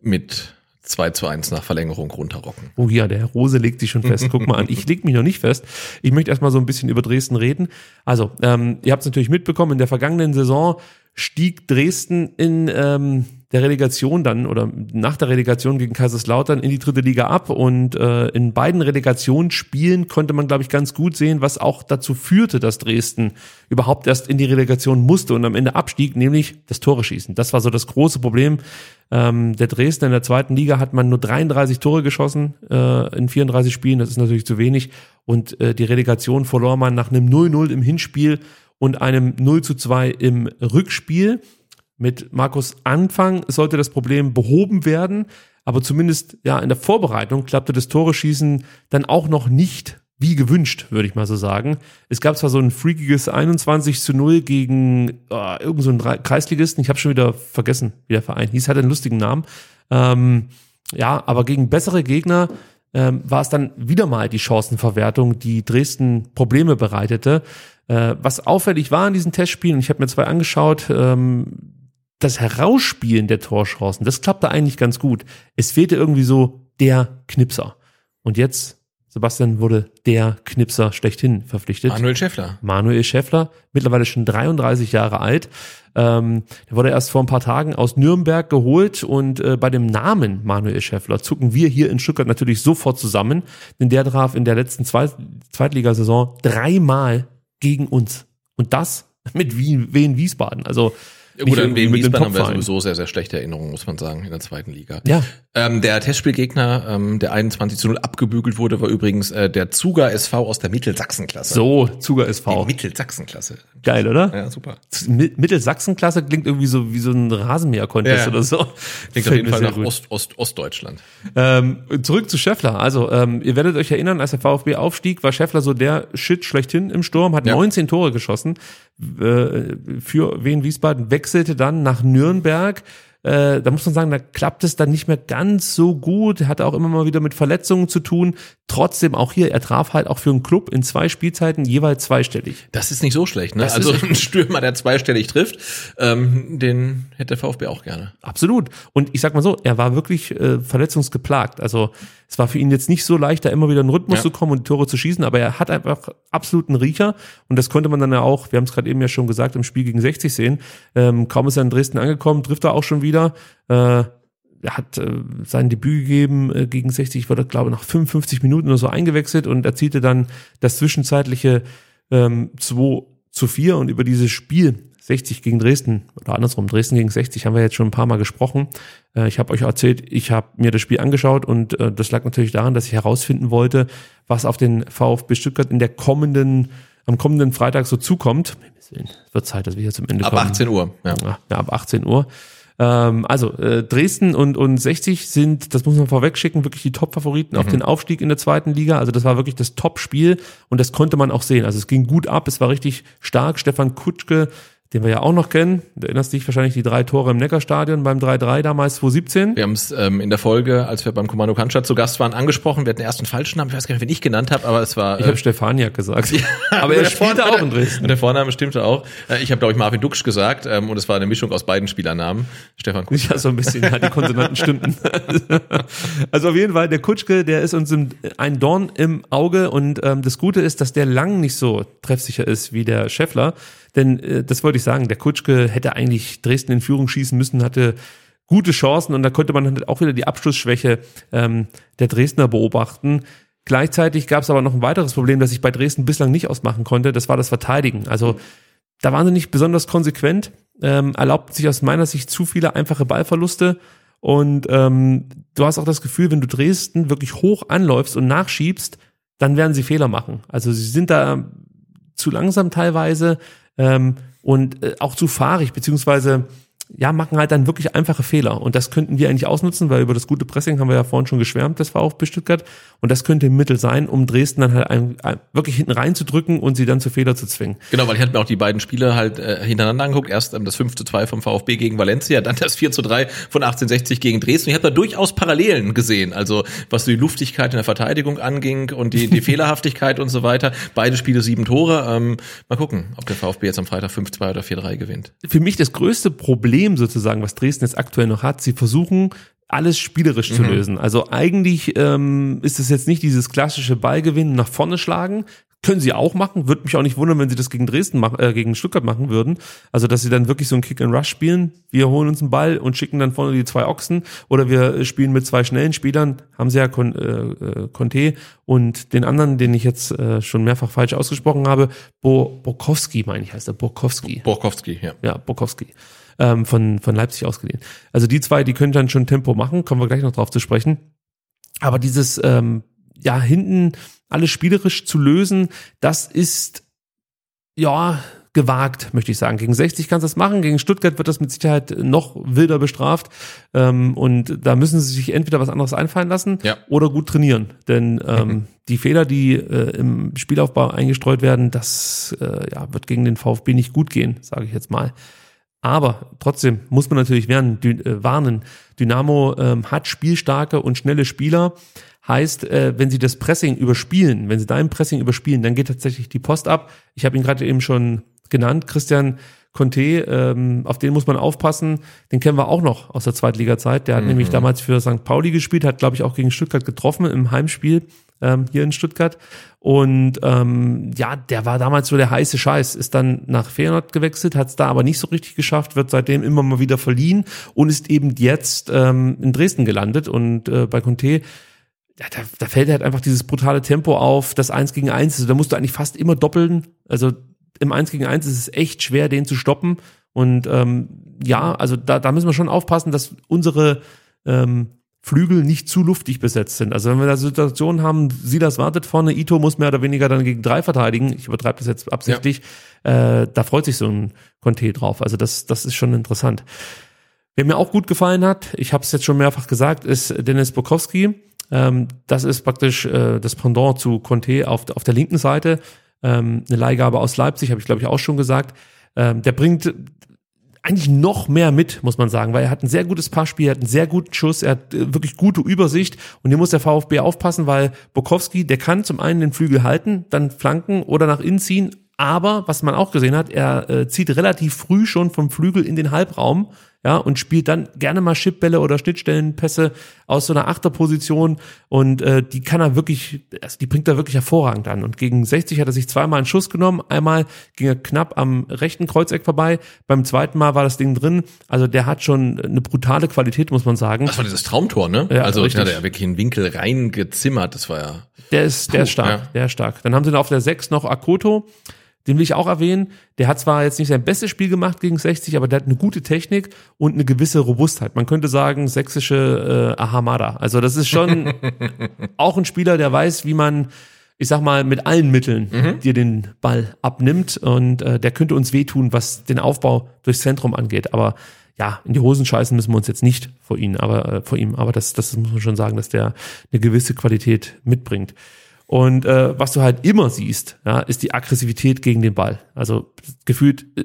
[SPEAKER 6] mit 2 zu 1 nach Verlängerung runterrocken.
[SPEAKER 5] Oh ja, der Herr Rose legt sich schon fest. Guck mal an, ich (laughs) leg mich noch nicht fest. Ich möchte erstmal so ein bisschen über Dresden reden. Also, ähm, ihr habt es natürlich mitbekommen, in der vergangenen Saison stieg Dresden in ähm, der Relegation dann oder nach der Relegation gegen Kaiserslautern in die dritte Liga ab und äh, in beiden Relegationsspielen konnte man, glaube ich, ganz gut sehen, was auch dazu führte, dass Dresden überhaupt erst in die Relegation musste und am Ende abstieg, nämlich das Tore schießen. Das war so das große Problem. Ähm, der Dresden in der zweiten Liga hat man nur 33 Tore geschossen äh, in 34 Spielen, das ist natürlich zu wenig und äh, die Relegation verlor man nach einem 0-0 im Hinspiel und einem 0 zu 2 im Rückspiel. Mit Markus Anfang sollte das Problem behoben werden, aber zumindest ja in der Vorbereitung klappte das Tore-Schießen dann auch noch nicht wie gewünscht, würde ich mal so sagen. Es gab zwar so ein freakiges 21 zu 0 gegen oh, irgend so Kreisligisten, ich habe schon wieder vergessen, wie der Verein hieß, hat einen lustigen Namen. Ähm, ja, aber gegen bessere Gegner ähm, war es dann wieder mal die Chancenverwertung, die Dresden Probleme bereitete. Äh, was auffällig war in diesen Testspielen, ich habe mir zwei angeschaut, ähm, das Herausspielen der Torchancen, das klappte eigentlich ganz gut. Es fehlte irgendwie so der Knipser. Und jetzt, Sebastian, wurde der Knipser schlechthin verpflichtet.
[SPEAKER 6] Manuel Schäffler.
[SPEAKER 5] Manuel Schäffler, mittlerweile schon 33 Jahre alt. Ähm, der wurde erst vor ein paar Tagen aus Nürnberg geholt und äh, bei dem Namen Manuel Schäffler zucken wir hier in Stuttgart natürlich sofort zusammen, denn der traf in der letzten Zweit Zweitligasaison dreimal gegen uns. Und das mit Wien, Wien Wiesbaden. Also
[SPEAKER 6] An
[SPEAKER 5] irgendwie
[SPEAKER 6] Wien Wiesbaden haben wir sowieso sehr, sehr schlechte Erinnerungen, muss man sagen, in der zweiten Liga.
[SPEAKER 5] Ja.
[SPEAKER 6] Ähm, der Testspielgegner, ähm, der 21 zu 0 abgebügelt wurde, war übrigens äh, der Zuger SV aus der Mittelsachsenklasse.
[SPEAKER 5] So, Zuger
[SPEAKER 6] Die
[SPEAKER 5] SV.
[SPEAKER 6] Mittelsachsenklasse.
[SPEAKER 5] Geil, oder?
[SPEAKER 6] Ja, super.
[SPEAKER 5] Mi- Mittelsachsenklasse klingt irgendwie so wie so ein Rasenmäher-Contest
[SPEAKER 6] Ja.
[SPEAKER 5] oder so.
[SPEAKER 6] Klingt auf
[SPEAKER 5] Gefällt
[SPEAKER 6] jeden Fall nach
[SPEAKER 5] gut.
[SPEAKER 6] Ost, Ost, Ostdeutschland.
[SPEAKER 5] Ähm, zurück zu Scheffler. Also, ähm, ihr werdet euch erinnern, als der VfB aufstieg, war Scheffler so der Shit schlechthin im Sturm, hat
[SPEAKER 6] Ja.
[SPEAKER 5] 19 Tore geschossen äh, für Wien Wiesbaden, wechselte dann nach Nürnberg. Äh, da muss man sagen, da klappt es dann nicht mehr ganz so gut. Er hatte auch immer mal wieder mit Verletzungen zu tun. Trotzdem auch hier, er traf halt auch für einen Club in zwei Spielzeiten jeweils zweistellig.
[SPEAKER 6] Das ist nicht so schlecht, ne?
[SPEAKER 5] Das
[SPEAKER 6] Also (laughs) ein Stürmer, der zweistellig trifft, ähm, den hätte der VfB auch gerne.
[SPEAKER 5] Absolut. Und ich sag mal so, er war wirklich äh, verletzungsgeplagt. Also es war für ihn jetzt nicht so leicht, da immer wieder in den Rhythmus
[SPEAKER 6] Ja.
[SPEAKER 5] zu kommen und die Tore zu schießen, aber er hat einfach absoluten Riecher und das konnte man dann ja auch, wir haben es gerade eben ja schon gesagt, im Spiel gegen 60 sehen. Ähm, kaum ist er in Dresden angekommen, trifft er auch schon wieder. Äh, er hat äh, sein Debüt gegeben äh, gegen 60, wurde, glaube ich, nach 55 Minuten oder so eingewechselt und erzielte dann das zwischenzeitliche ähm, 2 zu 4 und über dieses Spiel 60 gegen Dresden oder andersrum, Dresden gegen 60 haben wir jetzt schon ein paar Mal gesprochen. Äh, ich habe euch erzählt, ich habe mir das Spiel angeschaut und äh, das lag natürlich daran, dass ich herausfinden wollte, was auf den VfB Stuttgart in der kommenden, am kommenden Freitag so zukommt. Es wird Zeit, dass wir hier zum Ende
[SPEAKER 6] Ab
[SPEAKER 5] kommen.
[SPEAKER 6] 18 Uhr. Ja.
[SPEAKER 5] Ja, ab 18 Uhr. Ähm, also äh, Dresden und, und 60 sind, das muss man vorweg schicken, wirklich die Top-Favoriten auf den Aufstieg in der zweiten Liga. Also das war wirklich das Top-Spiel und das konnte man auch sehen. Also es ging gut ab, es war richtig stark. Stefan Kutschke den wir ja auch noch kennen. Du erinnerst dich wahrscheinlich die drei Tore im Neckarstadion beim 3-3 damals 2017.
[SPEAKER 6] Wir haben es ähm, in der Folge, als wir beim Kommando Cannstatt zu Gast waren, angesprochen. Wir hatten erst einen falschen Namen. Ich weiß gar nicht, wen ich genannt habe, aber es war.
[SPEAKER 5] Ich habe Stefaniak gesagt. (laughs) aber er spielte auch in Dresden.
[SPEAKER 6] Und der Vorname stimmte auch. Äh, Ich habe, glaube ich, Marvin Duksch gesagt ähm, und es war eine Mischung aus beiden Spielernamen. Stefan Kutschke.
[SPEAKER 5] Ja, so ein bisschen, ja, die Konsonanten stimmten. (laughs) also auf jeden Fall, der Kutschke, der ist uns im, ein Dorn im Auge und ähm, das Gute ist, dass der lang nicht so treffsicher ist wie der Scheffler. Denn äh, das wollte ich sagen, der Kutschke hätte eigentlich Dresden in Führung schießen müssen, hatte gute Chancen und da konnte man halt auch wieder die Abschlussschwäche ähm, der Dresdner beobachten. Gleichzeitig gab es aber noch ein weiteres Problem, das ich bei Dresden bislang nicht ausmachen konnte, das war das Verteidigen. Also da waren sie nicht besonders konsequent, ähm, erlaubten sich aus meiner Sicht zu viele einfache Ballverluste und ähm, du hast auch das Gefühl, wenn du Dresden wirklich hoch anläufst und nachschiebst, dann werden sie Fehler machen. Also sie sind da zu langsam teilweise ähm, und äh, auch zu fahrig, beziehungsweise ja, machen halt dann wirklich einfache Fehler. Und das könnten wir eigentlich ausnutzen, weil über das gute Pressing haben wir ja vorhin schon geschwärmt, das war auch bei Stuttgart. Und das könnte ein Mittel sein, um Dresden dann halt ein, ein, wirklich hinten reinzudrücken und sie dann zu Fehler zu zwingen.
[SPEAKER 6] Genau, weil ich hatte mir auch die beiden Spiele halt äh, hintereinander angeguckt. Erst ähm, das 5 zu 2 vom VfB gegen Valencia, dann das 4 zu 3 von 1860 gegen Dresden. Ich habe da durchaus Parallelen gesehen. Also was so die Luftigkeit in der Verteidigung anging und die, die (laughs) Fehlerhaftigkeit und so weiter. Beide Spiele sieben Tore. Ähm, mal gucken, ob der VfB jetzt am Freitag 5-2 oder 4-3 gewinnt.
[SPEAKER 5] Für mich das größte Problem sozusagen, was Dresden jetzt aktuell noch hat, sie versuchen alles spielerisch
[SPEAKER 6] Mhm.
[SPEAKER 5] zu lösen. Also eigentlich ähm, ist es jetzt nicht dieses klassische Ballgewinnen nach vorne schlagen. Können sie auch machen. Würde mich auch nicht wundern, wenn sie das gegen Dresden machen, äh, gegen Stuttgart machen würden. Also, dass sie dann wirklich so ein Kick and Rush spielen. Wir holen uns einen Ball und schicken dann vorne die zwei Ochsen. Oder wir spielen mit zwei schnellen Spielern. Haben sie ja Con, äh, äh, Conte und den anderen, den ich jetzt äh, schon mehrfach falsch ausgesprochen habe. Bo Bokowski, meine ich, heißt er. Bokowski.
[SPEAKER 6] Borkowski, ja.
[SPEAKER 5] Ja, Bokowski. Ähm, von, von Leipzig ausgeliehen. Also die zwei, die können dann schon Tempo machen, kommen wir gleich noch drauf zu sprechen. Aber dieses, ähm, ja, hinten alles spielerisch zu lösen, das ist, ja, gewagt, möchte ich sagen. Gegen 60 kannst du das machen, gegen Stuttgart wird das mit Sicherheit noch wilder bestraft. Ähm, und da müssen sie sich entweder was anderes einfallen lassen
[SPEAKER 6] Ja.
[SPEAKER 5] oder gut trainieren. Denn ähm, die Fehler, die äh, im Spielaufbau eingestreut werden, das äh, ja, wird gegen den VfB nicht gut gehen, sage ich jetzt mal. Aber trotzdem muss man natürlich werden, äh, warnen. Dynamo ähm, hat spielstarke und schnelle Spieler. Heißt, äh, wenn sie das Pressing überspielen, wenn sie dein Pressing überspielen, dann geht tatsächlich die Post ab. Ich habe ihn gerade eben schon genannt, Christian Conte, ähm, auf den muss man aufpassen. Den kennen wir auch noch aus der Zweitliga-Zeit. Der hat nämlich damals für St. Pauli gespielt, hat, glaube ich, auch gegen Stuttgart getroffen im Heimspiel ähm, hier in Stuttgart. Und ähm, ja, der war damals so der heiße Scheiß, ist dann nach Feyenoord gewechselt, hat es da aber nicht so richtig geschafft, wird seitdem immer mal wieder verliehen und ist eben jetzt ähm, in Dresden gelandet. Und äh, bei Conte, ja, da, da fällt halt einfach dieses brutale Tempo auf, das Eins gegen Eins. Also da musst du eigentlich fast immer doppeln. Also im Eins gegen Eins ist es echt schwer, den zu stoppen. Und ähm, ja, also da, da müssen wir schon aufpassen, dass unsere ähm, Flügel nicht zu luftig besetzt sind. Also wenn wir da Situationen haben, Silas wartet vorne, Ito muss mehr oder weniger dann gegen drei verteidigen. Ich übertreibe das jetzt absichtlich. Äh, da freut sich so ein Conte drauf. Also das, das ist schon interessant. Wer mir auch gut gefallen hat, ich habe es jetzt schon mehrfach gesagt, ist Dennis Bukowski. Ähm, das ist praktisch äh, das Pendant zu Conte auf, auf der linken Seite. Ähm, eine Leihgabe aus Leipzig, habe ich glaube ich auch schon gesagt. Ähm, der bringt eigentlich noch mehr mit, muss man sagen, weil er hat ein sehr gutes Passspiel, er hat einen sehr guten Schuss, er hat äh, wirklich gute Übersicht und hier muss der VfB aufpassen, weil Bukowski, der kann zum einen den Flügel halten, dann flanken oder nach innen ziehen, aber was man auch gesehen hat, er äh, zieht relativ früh schon vom Flügel in den Halbraum, ja, und spielt dann gerne mal Chipbälle oder Schnittstellenpässe aus so einer Achterposition und äh, die kann er wirklich, also die bringt er wirklich hervorragend an. Und gegen 60 hat er sich zweimal einen Schuss genommen, einmal ging er knapp am rechten Kreuzeck vorbei, beim zweiten Mal war das Ding drin. Also der hat schon eine brutale Qualität, muss man sagen.
[SPEAKER 6] Das war dieses Traumtor, ne?
[SPEAKER 5] Ja,
[SPEAKER 6] also
[SPEAKER 5] richtig.
[SPEAKER 6] hat er ja wirklich einen Winkel reingezimmert. Das war ja.
[SPEAKER 5] Der ist, der ist stark,
[SPEAKER 6] ja.
[SPEAKER 5] der ist stark. Dann haben sie noch auf der 6 noch Akoto. Den will ich auch erwähnen. Der hat zwar jetzt nicht sein bestes Spiel gemacht gegen 60, aber der hat eine gute Technik und eine gewisse Robustheit. Man könnte sagen, sächsische äh, Ahamada. Also das ist schon (laughs) auch ein Spieler, der weiß, wie man, ich sag mal, mit allen Mitteln dir den Ball abnimmt. Und äh, der könnte uns wehtun, was den Aufbau durchs Zentrum angeht. Aber ja, in die Hosen scheißen müssen wir uns jetzt nicht vor ihm, aber äh, vor ihm. Aber das, das muss man schon sagen, dass der eine gewisse Qualität mitbringt. Und äh, was du halt immer siehst, ja, ist die Aggressivität gegen den Ball. Also gefühlt äh,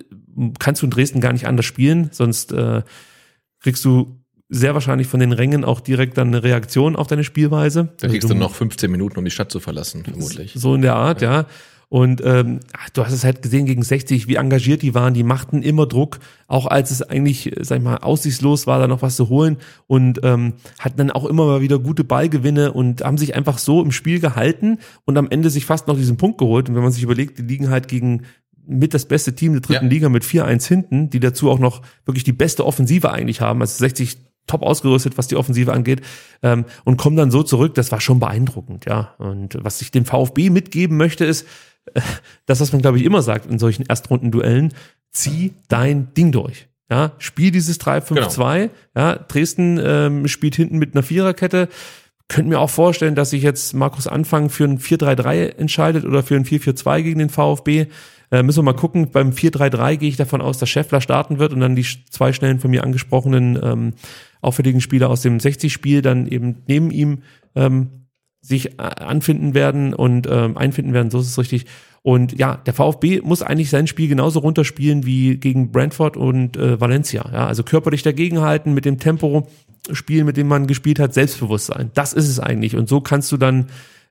[SPEAKER 5] kannst du in Dresden gar nicht anders spielen, sonst äh, kriegst du sehr wahrscheinlich von den Rängen auch direkt dann eine Reaktion auf deine Spielweise.
[SPEAKER 6] Dann kriegst
[SPEAKER 5] Also
[SPEAKER 6] du noch 15 Minuten, um die Stadt zu verlassen, vermutlich.
[SPEAKER 5] so in der Art, ja. Und ähm, du hast es halt gesehen gegen 60, wie engagiert die waren. Die machten immer Druck, auch als es eigentlich, sag ich mal, aussichtslos war, da noch was zu holen. Und ähm, hatten dann auch immer mal wieder gute Ballgewinne und haben sich einfach so im Spiel gehalten und am Ende sich fast noch diesen Punkt geholt. Und wenn man sich überlegt, die liegen halt gegen mit das beste Team der dritten
[SPEAKER 6] Ja.
[SPEAKER 5] Liga mit 4-1 hinten, die dazu auch noch wirklich die beste Offensive eigentlich haben. Also 60 top ausgerüstet, was die Offensive angeht, ähm, und kommen dann so zurück. Das war schon beeindruckend, ja. Und was ich dem VfB mitgeben möchte, ist, äh, das, was man, glaube ich, immer sagt in solchen Erstrundenduellen, zieh dein Ding durch. Ja, spiel dieses 3-5-2. Ja, Dresden ähm, spielt hinten mit einer Viererkette. Könnte mir auch vorstellen, dass sich jetzt Markus Anfang für ein 4-3-3 entscheidet oder für ein 4-4-2 gegen den VfB. Äh, müssen wir mal gucken. Beim 4-3-3 gehe ich davon aus, dass Scheffler starten wird und dann die zwei schnellen von mir angesprochenen ähm, auffälligen Spieler aus dem 60-Spiel dann eben neben ihm ähm, sich äh, anfinden werden und ähm, einfinden werden, so ist es richtig. Und ja, der VfB muss eigentlich sein Spiel genauso runterspielen wie gegen Brentford und äh, Valencia. Ja, also körperlich dagegenhalten, mit dem Tempo spielen, mit dem man gespielt hat, Selbstbewusstsein. Das ist es eigentlich. Und so kannst du dann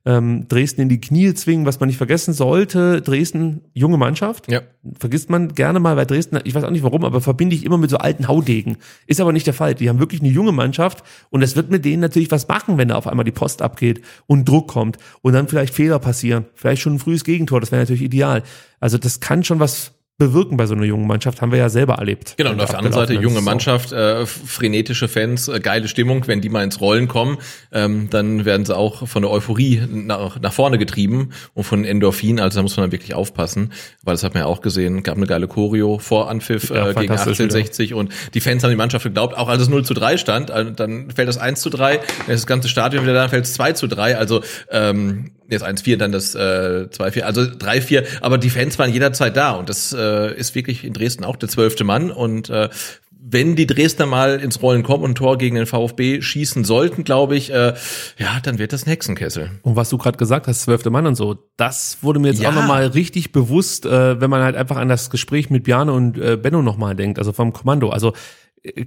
[SPEAKER 5] ähm, Dresden in die Knie zwingen, was man nicht vergessen sollte. Dresden, junge Mannschaft.
[SPEAKER 6] Ja.
[SPEAKER 5] Vergisst man gerne mal bei Dresden, ich weiß auch nicht warum, aber verbinde ich immer mit so alten Haudegen. Ist aber nicht der Fall. Die haben wirklich eine junge Mannschaft und es wird mit denen natürlich was machen, wenn da auf einmal die Post abgeht und Druck kommt und dann vielleicht Fehler passieren. Vielleicht schon ein frühes Gegentor, das wäre natürlich ideal. Also das kann schon was bewirken bei so einer jungen Mannschaft, haben wir ja selber erlebt.
[SPEAKER 6] Genau, und auf der anderen Seite junge. Mannschaft, äh, frenetische Fans, äh, geile Stimmung. Wenn die mal ins Rollen kommen, ähm, dann werden sie auch von der Euphorie nach, nach vorne getrieben und von Endorphin. Also da muss man dann wirklich aufpassen, weil das hat man ja auch gesehen. Gab eine geile Choreo vor Anpfiff
[SPEAKER 5] Ja,
[SPEAKER 6] äh, gegen
[SPEAKER 5] fantastisch
[SPEAKER 6] 1860 und die Fans haben die Mannschaft geglaubt, auch als es 0 zu 3 stand, also dann fällt das 1 zu 3, dann ist das ganze Stadion wieder da, dann fällt es 2 zu 3. Also ähm, jetzt 1-4, dann das äh, 2-4, also 3-4, aber die Fans waren jederzeit da und das äh, ist wirklich in Dresden auch der zwölfte Mann und äh, wenn die Dresdner mal ins Rollen kommen und ein Tor gegen den VfB schießen sollten, glaube ich, äh, ja, dann wird das ein Hexenkessel.
[SPEAKER 5] Und was du gerade gesagt hast, zwölfte Mann und so, das wurde mir jetzt
[SPEAKER 6] Ja.
[SPEAKER 5] auch nochmal richtig bewusst, äh, wenn man halt einfach an das Gespräch mit Bjarne und äh, Benno nochmal denkt, also vom Kommando. Also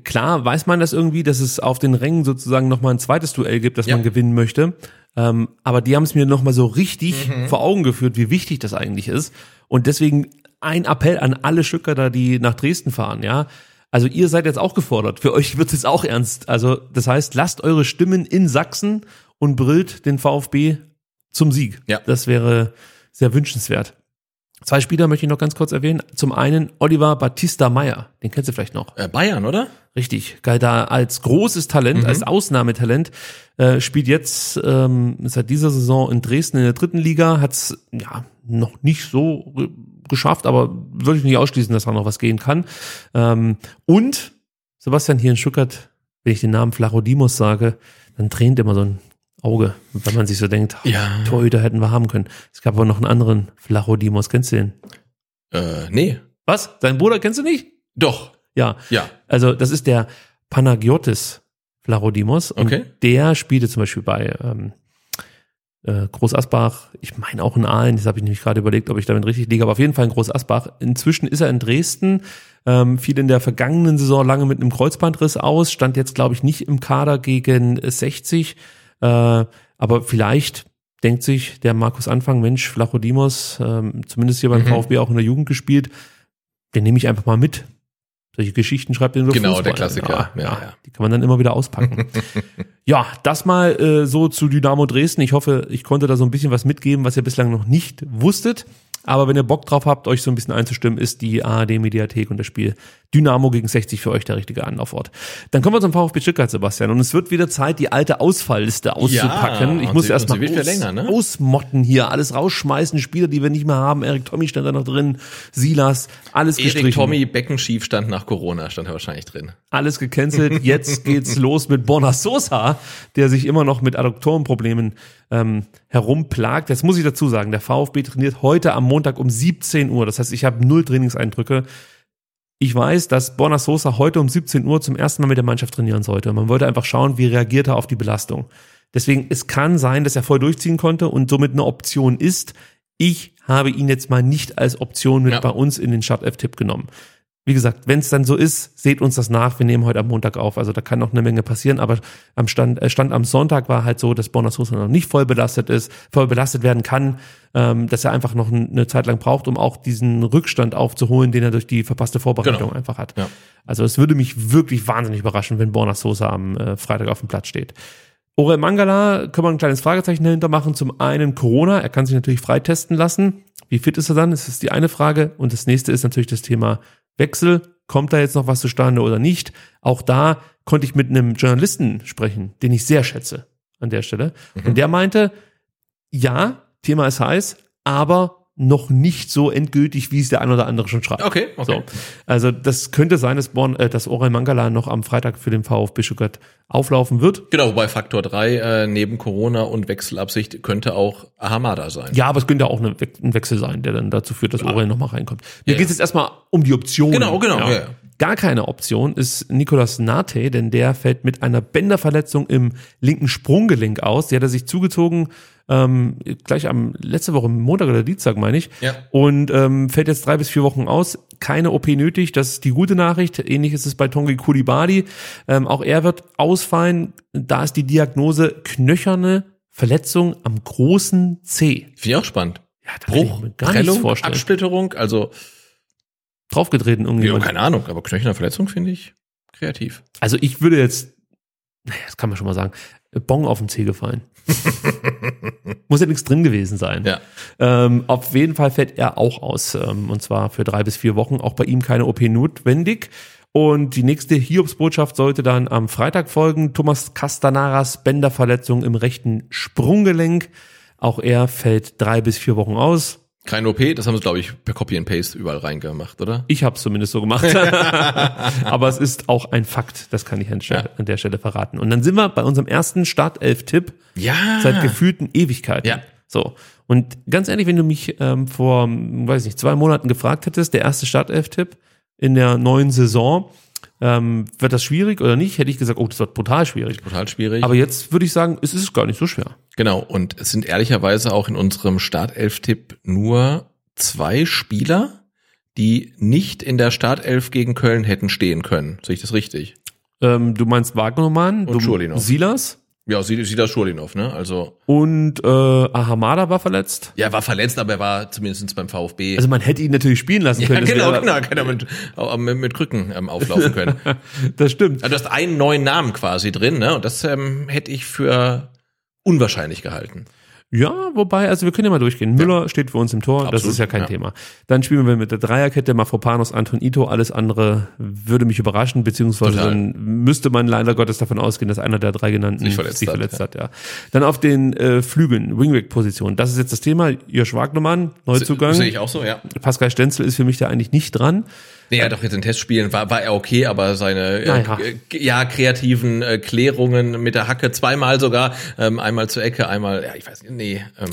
[SPEAKER 5] klar weiß man das irgendwie, dass es auf den Rängen sozusagen nochmal ein zweites Duell gibt, das
[SPEAKER 6] Ja.
[SPEAKER 5] man gewinnen möchte. Ähm, aber die haben es mir nochmal so richtig vor Augen geführt, wie wichtig das eigentlich ist. Und deswegen ein Appell an alle Stuttgarter, die nach Dresden fahren, ja. Also ihr seid jetzt auch gefordert. Für euch wird es auch ernst. Also das heißt, lasst eure Stimmen in Sachsen und brüllt den VfB zum Sieg.
[SPEAKER 6] Ja.
[SPEAKER 5] Das wäre sehr wünschenswert. Zwei Spieler möchte ich noch ganz kurz erwähnen. Zum einen Oliver Battista Meyer. Den kennst du vielleicht noch.
[SPEAKER 6] Äh, Bayern, oder?
[SPEAKER 5] Richtig, galt da als großes Talent, als Ausnahmetalent, äh, spielt jetzt ähm, seit dieser Saison in Dresden in der dritten Liga, hat es ja noch nicht so geschafft, aber würde ich nicht ausschließen, dass da noch was gehen kann. Ähm, und Sebastian hier in Stuttgart, wenn ich den Namen Flachodimos sage, dann tränt immer so ein Auge, wenn man sich so denkt,
[SPEAKER 6] Ja.
[SPEAKER 5] Torhüter hätten wir haben können. Es gab aber noch einen anderen Flachodimos, kennst du den?
[SPEAKER 6] Äh, nee.
[SPEAKER 5] Was? Dein Bruder kennst du nicht?
[SPEAKER 6] Doch.
[SPEAKER 5] Ja.
[SPEAKER 6] Ja.
[SPEAKER 5] Also das ist der Panagiotis Flarodimos. Und
[SPEAKER 6] Okay.
[SPEAKER 5] der spielte zum Beispiel bei ähm, äh, Groß Asbach, ich meine auch in Aalen, das habe ich nämlich gerade überlegt, ob ich damit richtig liege, aber auf jeden Fall in Groß Asbach. Inzwischen ist er in Dresden, ähm, fiel in der vergangenen Saison lange mit einem Kreuzbandriss aus, stand jetzt, glaube ich, nicht im Kader gegen 60, äh, aber vielleicht denkt sich der Markus Anfang, Mensch, Flachodimos, ähm, zumindest hier beim
[SPEAKER 6] Mhm.
[SPEAKER 5] VfB auch in der Jugend gespielt, den nehme ich einfach mal mit. Solche Geschichten schreibt er nur
[SPEAKER 6] Genau,
[SPEAKER 5] Fußball.
[SPEAKER 6] der Klassiker.
[SPEAKER 5] Ja,
[SPEAKER 6] Ja,
[SPEAKER 5] ja. Die kann man dann immer wieder auspacken. (laughs) ja, das mal äh, so zu Dynamo Dresden. Ich hoffe, ich konnte da so ein bisschen was mitgeben, was ihr bislang noch nicht wusstet. Aber wenn ihr Bock drauf habt, euch so ein bisschen einzustimmen, ist die ARD-Mediathek und das Spiel Dynamo gegen 60 für euch der richtige Anlaufort. Dann kommen wir zum VfB Stuttgart, Sebastian. Und es wird wieder Zeit, die alte Ausfallliste auszupacken.
[SPEAKER 6] Ja,
[SPEAKER 5] ich muss
[SPEAKER 6] sie-
[SPEAKER 5] erst
[SPEAKER 6] und
[SPEAKER 5] mal
[SPEAKER 6] sie wird
[SPEAKER 5] aus,
[SPEAKER 6] länger, ne?
[SPEAKER 5] ausmotten hier, alles rausschmeißen, Spieler, die wir nicht mehr haben. Erik Tommy stand da noch drin, Silas, alles
[SPEAKER 6] Erik
[SPEAKER 5] gestrichen.
[SPEAKER 6] Tommy Beckenschief stand nach Corona, stand er wahrscheinlich drin.
[SPEAKER 5] Alles gecancelt. Jetzt (laughs) geht's los mit Borna Sosa, der sich immer noch mit Adduktorenproblemen ähm, herumplagt. Jetzt muss ich dazu sagen, der VfB trainiert heute am Montag um 17 Uhr. Das heißt, ich habe null Trainingseindrücke. Ich weiß, dass Borna Sosa heute um 17 Uhr zum ersten Mal mit der Mannschaft trainieren sollte. Man wollte einfach schauen, wie reagiert er auf die Belastung. Deswegen, es kann sein, dass er voll durchziehen konnte und somit eine Option ist. Ich habe ihn jetzt mal nicht als Option mit
[SPEAKER 6] Ja.
[SPEAKER 5] bei uns in den Start-F-Tipp genommen. Wie gesagt, wenn es dann so ist, seht uns das nach. Wir nehmen heute am Montag auf. Also da kann noch eine Menge passieren. Aber am Stand, äh, Stand am Sonntag war halt so, dass Bonner Sosa noch nicht voll belastet ist, voll belastet werden kann, ähm, dass er einfach noch ein- eine Zeit lang braucht, um auch diesen Rückstand aufzuholen, den er durch die verpasste Vorbereitung
[SPEAKER 6] Genau.
[SPEAKER 5] einfach hat.
[SPEAKER 6] Ja.
[SPEAKER 5] Also es würde mich wirklich wahnsinnig überraschen, wenn Borna Sosa am äh, Freitag auf dem Platz steht. Orel Mangala können wir ein kleines Fragezeichen dahinter machen. Zum einen Corona, er kann sich natürlich freitesten lassen. Wie fit ist er dann? Das ist die eine Frage. Und das nächste ist natürlich das Thema Wechsel. Kommt da jetzt noch was zustande oder nicht? Auch da konnte ich mit einem Journalisten sprechen, den ich sehr schätze an der Stelle. Und der meinte, ja, Thema ist heiß, aber noch nicht so endgültig, wie es der ein oder andere schon schreibt.
[SPEAKER 6] Okay, okay.
[SPEAKER 5] So. Also das könnte sein, dass, Born, äh, dass Orel Mangala noch am Freitag für den VfB Stuttgart auflaufen wird.
[SPEAKER 6] Genau, bei Faktor 3 äh, neben Corona und Wechselabsicht könnte auch Hamada sein.
[SPEAKER 5] Ja, aber es könnte auch eine, ein Wechsel sein, der dann dazu führt, dass Orel nochmal reinkommt. Mir
[SPEAKER 6] Ja,
[SPEAKER 5] geht es jetzt erstmal um die Option.
[SPEAKER 6] Genau, genau, ja, ja.
[SPEAKER 5] Gar keine Option ist Nicolas Nate, denn der fällt mit einer Bänderverletzung im linken Sprunggelenk aus. Die hat er sich zugezogen, ähm, gleich am letzte Woche, Montag oder Dienstag, meine ich.
[SPEAKER 6] Ja.
[SPEAKER 5] Und ähm, fällt jetzt drei bis vier Wochen aus. Keine OP nötig, das ist die gute Nachricht. Ähnlich ist es bei Tongi Kulibadi. Ähm, auch er wird ausfallen. Da ist die Diagnose knöcherne Verletzung am großen C.
[SPEAKER 6] Finde ich auch spannend.
[SPEAKER 5] Ja, da
[SPEAKER 6] Bruch,
[SPEAKER 5] vorstellen.
[SPEAKER 6] Absplitterung, also
[SPEAKER 5] Draufgetreten
[SPEAKER 6] ja,
[SPEAKER 5] irgendjemand.
[SPEAKER 6] keine Ahnung, aber knöcherner Verletzung finde ich kreativ.
[SPEAKER 5] Also ich würde jetzt, naja, das kann man schon mal sagen, Bong auf den Zeh gefallen. (laughs) Muss ja nichts drin gewesen sein.
[SPEAKER 6] Ja.
[SPEAKER 5] Ähm, auf jeden Fall fällt er auch aus. Ähm, und zwar für drei bis vier Wochen. Auch bei ihm keine OP notwendig. Und die nächste Hiobsbotschaft sollte dann am Freitag folgen. Thomas Castanaras Bänderverletzung im rechten Sprunggelenk. Auch er fällt drei bis vier Wochen aus.
[SPEAKER 6] Kein OP, das haben sie, glaube ich, per Copy and Paste überall reingemacht, oder?
[SPEAKER 5] Ich habe es zumindest so gemacht. (laughs) Aber es ist auch ein Fakt, das kann ich an,
[SPEAKER 6] Ja.
[SPEAKER 5] an der Stelle verraten. Und dann sind wir bei unserem ersten Startelf-Tipp
[SPEAKER 6] Ja.
[SPEAKER 5] seit gefühlten Ewigkeiten.
[SPEAKER 6] Ja.
[SPEAKER 5] So. Und ganz ehrlich, wenn du mich ähm, vor, weiß nicht, zwei Monaten gefragt hättest, der erste Startelf-Tipp in der neuen Saison, ähm, wird das schwierig oder nicht, hätte ich gesagt, oh, das wird brutal schwierig.
[SPEAKER 6] Total schwierig.
[SPEAKER 5] Aber jetzt würde ich sagen, es ist gar nicht so schwer.
[SPEAKER 6] Genau, und es sind ehrlicherweise auch in unserem Startelf-Tipp nur zwei Spieler, die nicht in der Startelf gegen Köln hätten stehen können. Sehe ich das richtig?
[SPEAKER 5] Ähm, du meinst Wagnermann,
[SPEAKER 6] Und
[SPEAKER 5] du. Silas
[SPEAKER 6] Ja, sieht, sieht das Schulinov, ne? Also,
[SPEAKER 5] und äh, Ahamada war verletzt.
[SPEAKER 6] ja, er war verletzt, aber er war zumindest beim VfB.
[SPEAKER 5] Also man hätte ihn natürlich spielen lassen
[SPEAKER 6] ja,
[SPEAKER 5] können. das
[SPEAKER 6] genau, genau, kann er mit, mit, mit Krücken ähm, auflaufen können. (laughs)
[SPEAKER 5] Das stimmt.
[SPEAKER 6] Also du hast einen neuen Namen quasi drin, ne? Und das ähm, hätte ich für unwahrscheinlich gehalten.
[SPEAKER 5] Ja, wobei, also wir können ja mal durchgehen. Müller steht für uns im Tor, das
[SPEAKER 6] Absolut,
[SPEAKER 5] ist ja kein
[SPEAKER 6] ja.
[SPEAKER 5] Thema. Dann spielen wir mit der Dreierkette Mafropanos, Anton Ito, alles andere würde mich überraschen, beziehungsweise
[SPEAKER 6] Total.
[SPEAKER 5] dann müsste man leider Gottes davon ausgehen, dass einer der drei genannten
[SPEAKER 6] Sich verletzt hat,
[SPEAKER 5] verletzt hat, ja. Dann auf den äh, Flügeln, Wingback-Position, das ist jetzt das Thema. Josh Wagnermann, Neuzugang.
[SPEAKER 6] Sehe ich auch so, ja.
[SPEAKER 5] Pascal Stenzel ist für mich da eigentlich nicht dran.
[SPEAKER 6] Nee, hat doch jetzt in Testspielen, war, war er okay, aber seine äh,
[SPEAKER 5] Naja.
[SPEAKER 6] äh, ja, kreativen äh, Klärungen mit der Hacke, zweimal sogar, ähm, einmal zur Ecke, einmal, ja, ich weiß nicht, nee. Ähm,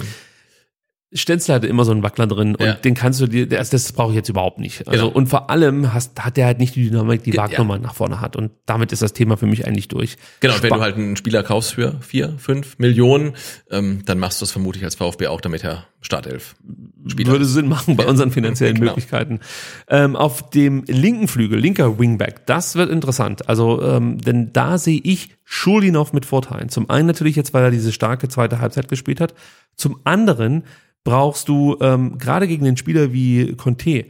[SPEAKER 5] Stenzel hatte immer so einen Wackler drin und
[SPEAKER 6] Ja.
[SPEAKER 5] den kannst du dir, das, das brauche ich jetzt überhaupt nicht. Also,
[SPEAKER 6] Genau.
[SPEAKER 5] und vor allem hast, hat der halt nicht die Dynamik, die
[SPEAKER 6] Ge-
[SPEAKER 5] Wagnermann nach vorne hat. Und damit ist das Thema für mich eigentlich durch.
[SPEAKER 6] genau, und wenn du halt einen Spieler kaufst für vier, fünf Millionen, ähm, dann machst du das vermutlich als VfB auch, damit er Startelf Spieler
[SPEAKER 5] würde. Sinn machen bei unseren finanziellen (laughs)
[SPEAKER 6] Genau.
[SPEAKER 5] Möglichkeiten. Ähm, auf dem linken Flügel, linker Wingback, das wird interessant. Also, ähm, denn da sehe ich Schulinov mit Vorteilen. Zum einen natürlich jetzt, weil er diese starke zweite Halbzeit gespielt hat. Zum anderen brauchst du ähm, gerade gegen den Spieler wie Conte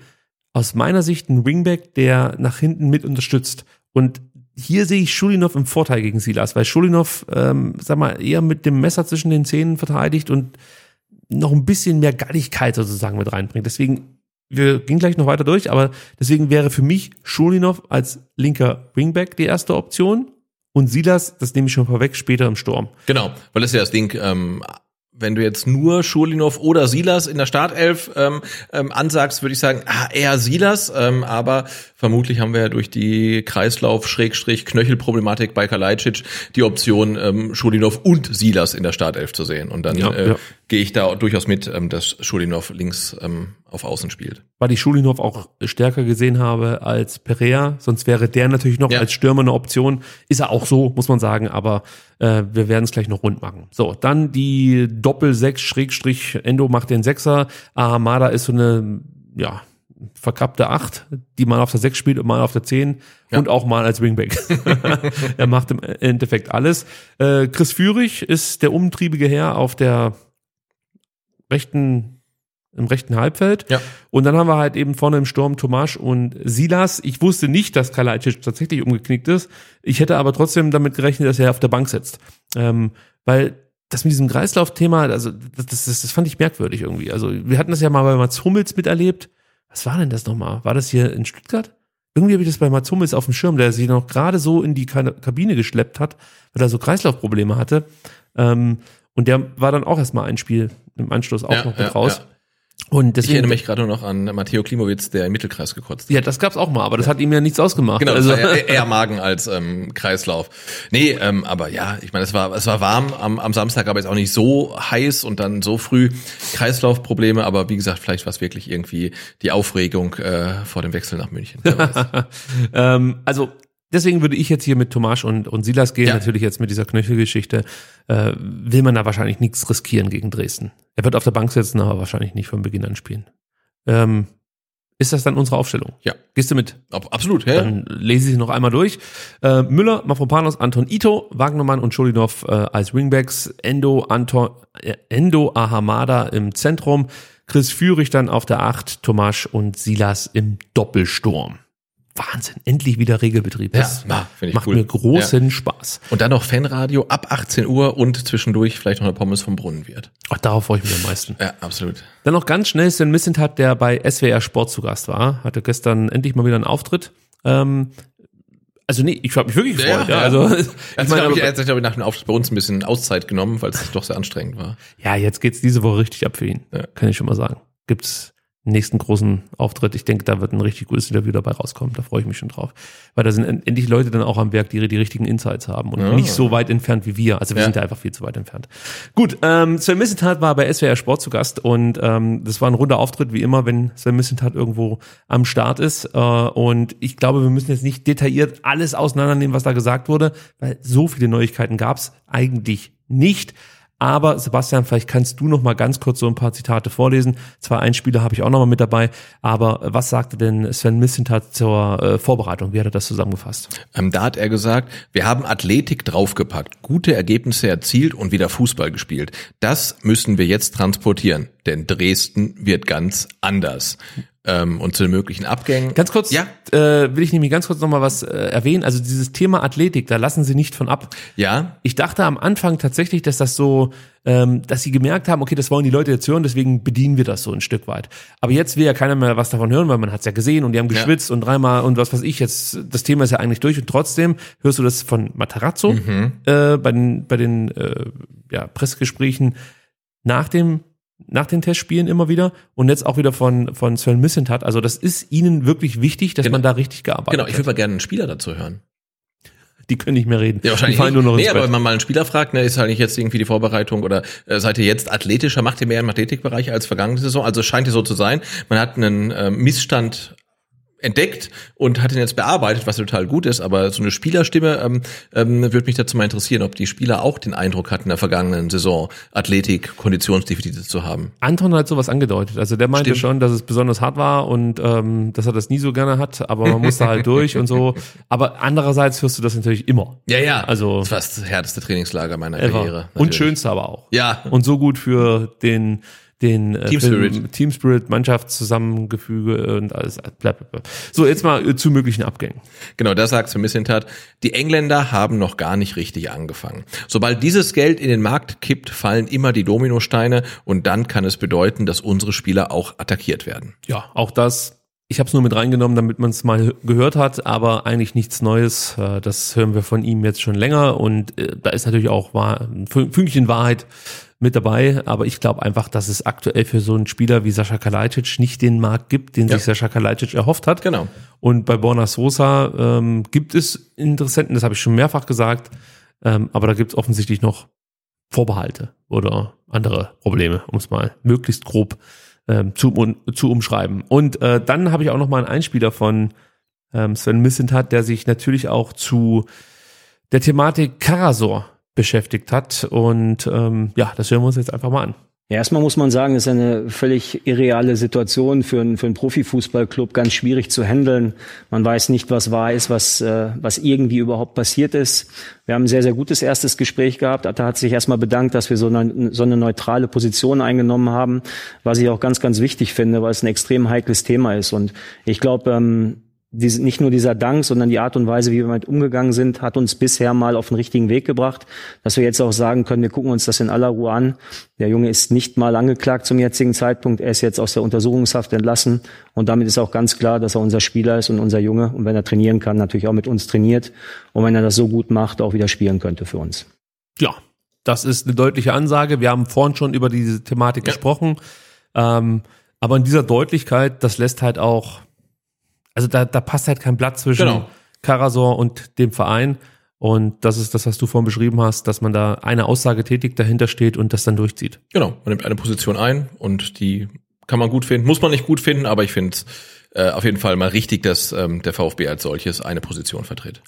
[SPEAKER 5] aus meiner Sicht einen Wingback, der nach hinten mit unterstützt. Und hier sehe ich Schulinov im Vorteil gegen Silas, weil Schulinov, ähm, sag mal, eher mit dem Messer zwischen den Zähnen verteidigt und noch ein bisschen mehr Galligkeit sozusagen mit reinbringt. Deswegen, wir gehen gleich noch weiter durch, aber deswegen wäre für mich Schulinov als linker Wingback die erste Option und Silas, das nehme ich schon vorweg, später im Sturm.
[SPEAKER 6] Genau, weil das ist ja das Ding, ähm, wenn du jetzt nur Schulinov oder Silas in der Startelf ähm, ähm, ansagst, würde ich sagen, ah, eher Silas, ähm, aber vermutlich haben wir ja durch die Kreislauf-Knöchelproblematik bei Kalajdzic die Option, ähm, Schulinov und Silas in der Startelf zu sehen. Und dann
[SPEAKER 5] Ja,
[SPEAKER 6] äh,
[SPEAKER 5] ja.
[SPEAKER 6] Gehe ich da durchaus mit, ähm, dass Schulinov links ähm, auf Außen spielt.
[SPEAKER 5] Weil ich Schulinov auch stärker gesehen habe als Perea, sonst wäre der natürlich noch
[SPEAKER 6] Ja.
[SPEAKER 5] als Stürmer eine Option. Ist er auch so, muss man sagen, aber äh, wir werden es gleich noch rund machen. So, dann die Doppel-6 Schrägstrich Endo macht den Sechser. Ahamada ist so eine, ja, verkappte Acht, die mal auf der 6 spielt und mal auf der 10 und auch mal als Wingback. (laughs) er macht im Endeffekt alles. Äh, Chris Führig ist der umtriebige Herr auf der rechten, im rechten Halbfeld.
[SPEAKER 6] Ja.
[SPEAKER 5] Und dann haben wir halt eben vorne im Sturm Tomasch und Silas. Ich wusste nicht, dass Kalajdzic tatsächlich umgeknickt ist. Ich hätte aber trotzdem damit gerechnet, dass er auf der Bank sitzt. Ähm, weil das mit diesem Kreislaufthema, also das, das, das fand ich merkwürdig irgendwie. Also wir hatten das ja mal bei Mats Hummels miterlebt. Was war denn das nochmal? War das hier in Stuttgart? Irgendwie habe ich das bei Mats Hummels auf dem Schirm, der sich noch gerade so in die Ka- Kabine geschleppt hat, weil er so Kreislaufprobleme hatte. Ähm, und der war dann auch erstmal ein Spiel im Anschluss auch
[SPEAKER 6] Ja,
[SPEAKER 5] noch mit
[SPEAKER 6] ja,
[SPEAKER 5] raus.
[SPEAKER 6] ja.
[SPEAKER 5] Und
[SPEAKER 6] Ich
[SPEAKER 5] deswegen,
[SPEAKER 6] erinnere mich gerade nur noch an Matteo Klimowitz, der im Mittelkreis gekotzt hat.
[SPEAKER 5] ja, das gab's auch mal, aber das hat ihm ja nichts ausgemacht.
[SPEAKER 6] Genau,
[SPEAKER 5] also,
[SPEAKER 6] eher, eher Magen als ähm, Kreislauf. Nee, ähm, aber ja, ich meine, es war es war warm am, am Samstag, aber jetzt auch nicht so heiß und dann so früh Kreislaufprobleme, aber wie gesagt, vielleicht war es wirklich irgendwie die Aufregung äh, vor dem Wechsel nach München. (laughs)
[SPEAKER 5] Ähm, also deswegen würde ich jetzt hier mit Tomasch und, und Silas gehen,
[SPEAKER 6] Ja.
[SPEAKER 5] natürlich jetzt mit dieser Knöchelgeschichte, äh, will man da wahrscheinlich nichts riskieren gegen Dresden. Er wird auf der Bank sitzen, aber wahrscheinlich nicht von Beginn an spielen. Ähm, ist das dann unsere Aufstellung?
[SPEAKER 6] Ja.
[SPEAKER 5] Gehst du mit?
[SPEAKER 6] Ab, absolut, ja.
[SPEAKER 5] Dann lese ich sie noch einmal durch. Äh, Müller, Mafropanos, Anton Ito, Wagnermann und Scholinov äh, als Wingbacks, Endo, Anton, äh, Endo, Ahamada im Zentrum, Chris Führig dann auf der Acht, Tomasch und Silas im Doppelsturm. Wahnsinn, endlich wieder Regelbetrieb. Das
[SPEAKER 6] Ja,
[SPEAKER 5] macht
[SPEAKER 6] cool.
[SPEAKER 5] mir großen Spaß.
[SPEAKER 6] Und dann noch Fanradio ab 18 Uhr und zwischendurch vielleicht noch eine Pommes vom Brunnen wird.
[SPEAKER 5] Ach, darauf freue ich mich am meisten.
[SPEAKER 6] Ja, absolut.
[SPEAKER 5] Dann noch ganz schnell Sven Missentat, der bei SWR Sport zu Gast war, hatte gestern endlich mal wieder einen Auftritt. Ähm, also nee, ich habe mich wirklich gefreut. Ja, also
[SPEAKER 6] Er (laughs)
[SPEAKER 5] ich
[SPEAKER 6] hat,
[SPEAKER 5] meine,
[SPEAKER 6] ich,
[SPEAKER 5] aber-
[SPEAKER 6] er hat sich, glaube ich, nach dem Auftritt bei uns ein bisschen Auszeit genommen, weil es doch sehr anstrengend war.
[SPEAKER 5] Ja, jetzt geht's diese Woche richtig ab für ihn.
[SPEAKER 6] Ja.
[SPEAKER 5] Kann ich schon mal sagen. Gibt's nächsten großen Auftritt. Ich denke, da wird ein richtig gutes Interview dabei rauskommen. Da freue ich mich schon drauf. Weil da sind en- endlich Leute dann auch am Werk, die die richtigen Insights haben und
[SPEAKER 6] Ja.
[SPEAKER 5] nicht so weit entfernt wie wir. Also wir
[SPEAKER 6] Ja.
[SPEAKER 5] sind da einfach viel zu weit entfernt. Gut, ähm, Sven Missentat war bei SWR Sport zu Gast und ähm, das war ein runder Auftritt, wie immer, wenn Sven Missentat irgendwo am Start ist. Äh, und ich glaube, wir müssen jetzt nicht detailliert alles auseinandernehmen, was da gesagt wurde, weil so viele Neuigkeiten gab's eigentlich nicht. Aber Sebastian, vielleicht kannst du noch mal ganz kurz so ein paar Zitate vorlesen. Zwei Einspieler habe ich auch noch mal mit dabei. Aber was sagte denn Sven Missentat zur äh, Vorbereitung? Wie hat er das zusammengefasst?
[SPEAKER 6] Ähm, da hat er gesagt, wir haben Athletik draufgepackt, gute Ergebnisse erzielt und wieder Fußball gespielt. Das müssen wir jetzt transportieren, denn Dresden wird ganz anders. Ähm, und zu den möglichen Abgängen.
[SPEAKER 5] Ganz kurz,
[SPEAKER 6] Ja.
[SPEAKER 5] äh, will ich nämlich ganz kurz noch mal was äh, erwähnen. Also dieses Thema Athletik, da lassen sie nicht von ab.
[SPEAKER 6] Ja,
[SPEAKER 5] Ich dachte am Anfang tatsächlich, dass das so, ähm, dass sie gemerkt haben, okay, das wollen die Leute jetzt hören, deswegen bedienen wir das so ein Stück weit. Aber jetzt will ja keiner mehr was davon hören, weil man hat es ja gesehen und die haben
[SPEAKER 6] Ja.
[SPEAKER 5] geschwitzt und dreimal und was weiß ich jetzt, das Thema ist ja eigentlich durch und trotzdem hörst du das von Matarazzo
[SPEAKER 6] Mhm.
[SPEAKER 5] äh, bei den, bei den äh, ja, Pressegesprächen nach dem nach den Testspielen immer wieder und jetzt auch wieder von von Sven Missentat. Also das ist ihnen wirklich wichtig, dass
[SPEAKER 6] Genau.
[SPEAKER 5] man da richtig gearbeitet
[SPEAKER 6] genau. Ich würde
[SPEAKER 5] hat.
[SPEAKER 6] mal gerne einen Spieler dazu hören.
[SPEAKER 5] Die können nicht mehr reden.
[SPEAKER 6] Ja, wahrscheinlich
[SPEAKER 5] die fallen
[SPEAKER 6] nicht.
[SPEAKER 5] nur noch
[SPEAKER 6] nee, aber
[SPEAKER 5] Bett.
[SPEAKER 6] wenn man mal einen Spieler fragt, ne, ist halt jetzt irgendwie die Vorbereitung oder äh, seid ihr jetzt athletischer, macht ihr mehr im Athletikbereich als vergangene Saison? Also es scheint ja so zu sein. Man hat einen äh, Missstand entdeckt und hat ihn jetzt bearbeitet, was total gut ist, aber so eine Spielerstimme ähm, ähm, würde mich dazu mal interessieren, ob die Spieler auch den Eindruck hatten, in der vergangenen Saison Athletik, Konditionsdefizite zu haben.
[SPEAKER 5] Anton hat sowas angedeutet. Also der meinte
[SPEAKER 6] Stimmt.
[SPEAKER 5] schon, dass es besonders hart war und ähm, dass er das nie so gerne hat, aber man musste halt (laughs) durch und so. Aber andererseits hörst du das natürlich immer.
[SPEAKER 6] Ja, ja.
[SPEAKER 5] Also-
[SPEAKER 6] das war das härteste Trainingslager meiner
[SPEAKER 5] Ever.
[SPEAKER 6] Karriere.
[SPEAKER 5] Und
[SPEAKER 6] natürlich.
[SPEAKER 5] schönste aber auch.
[SPEAKER 6] Ja.
[SPEAKER 5] Und so gut für den den äh,
[SPEAKER 6] Team
[SPEAKER 5] für-
[SPEAKER 6] Spirit.
[SPEAKER 5] Team Spirit, Mannschaftszusammengefüge und alles. Bla, bla, bla. So, jetzt mal äh, zu möglichen Abgängen.
[SPEAKER 6] Genau, das sagt Sven Missentat. Die Engländer haben noch gar nicht richtig angefangen. Sobald dieses Geld in den Markt kippt, fallen immer die Dominosteine und dann kann es bedeuten, dass unsere Spieler auch attackiert werden.
[SPEAKER 5] Ja, auch das. Ich habe es nur mit reingenommen, damit man es mal gehört hat, aber eigentlich nichts Neues. Äh, Das hören wir von ihm jetzt schon länger und äh, da ist natürlich auch ein Fü- Fünkchen Wahrheit mit dabei. Aber ich glaube einfach, dass es aktuell für so einen Spieler wie Sascha Kalajdzic nicht den Markt gibt, den
[SPEAKER 6] Ja.
[SPEAKER 5] sich Sascha Kalajdzic erhofft hat.
[SPEAKER 6] Genau.
[SPEAKER 5] Und bei Borna Sosa ähm, gibt es Interessenten, das habe ich schon mehrfach gesagt, ähm, aber da gibt es offensichtlich noch Vorbehalte oder andere Probleme, um es mal möglichst grob ähm, zu, um, zu umschreiben. Und äh, dann habe ich auch noch mal einen Einspieler von ähm, Sven Missentat, der sich natürlich auch zu der Thematik Karasor beschäftigt hat. Und ähm, ja, das hören wir uns jetzt einfach mal an.
[SPEAKER 10] Ja, erstmal muss man sagen, es ist eine völlig irreale Situation für einen, für einen Profifußballclub, ganz schwierig zu handeln. Man weiß nicht, was wahr ist, was, äh, was irgendwie überhaupt passiert ist. Wir haben ein sehr, sehr gutes erstes Gespräch gehabt. Atta hat sich erstmal bedankt, dass wir so eine, so eine neutrale Position eingenommen haben, was ich auch ganz, ganz wichtig finde, weil es ein extrem heikles Thema ist. Und ich glaube, ähm, diese, nicht nur dieser Dank, sondern die Art und Weise, wie wir damit umgegangen sind, hat uns bisher mal auf den richtigen Weg gebracht, dass wir jetzt auch sagen können, wir gucken uns das in aller Ruhe an. Der Junge ist nicht mal angeklagt zum jetzigen Zeitpunkt. Er ist jetzt aus der Untersuchungshaft entlassen und damit ist auch ganz klar, dass er unser Spieler ist und unser Junge und wenn er trainieren kann, natürlich auch mit uns trainiert und wenn er das so gut macht, auch wieder spielen könnte für uns.
[SPEAKER 5] Ja, das ist eine deutliche Ansage. Wir haben vorhin schon über diese Thematik ja. gesprochen. Ähm, aber in dieser Deutlichkeit, das lässt halt auch also da, da passt halt kein Blatt zwischen genau. Karasor und dem Verein. Und das ist das, was du vorhin beschrieben hast, dass man da eine Aussage tätigt, dahinter steht und das dann durchzieht.
[SPEAKER 6] Genau, man nimmt eine Position ein und die kann man gut finden, muss man nicht gut finden, aber ich finde es äh, auf jeden Fall mal richtig, dass ähm, der VfB als solches eine Position vertritt.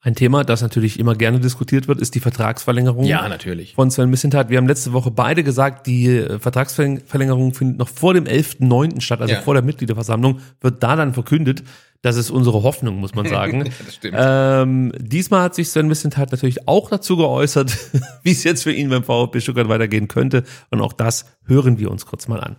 [SPEAKER 5] Ein Thema, das natürlich immer gerne diskutiert wird, ist die Vertragsverlängerung.
[SPEAKER 6] Ja, natürlich.
[SPEAKER 5] Von Sven Missentat. Wir haben letzte Woche beide gesagt, die äh, Vertragsverlängerung findet noch vor dem 11.9. statt, also ja. vor der Mitgliederversammlung, wird da dann verkündet. Das ist unsere Hoffnung, muss man (laughs) sagen. das stimmt. Ähm, diesmal hat sich Sven Missentat natürlich auch dazu geäußert, (laughs) wie es jetzt für ihn beim VfB Stuttgart weitergehen könnte. Und auch das hören wir uns kurz mal an.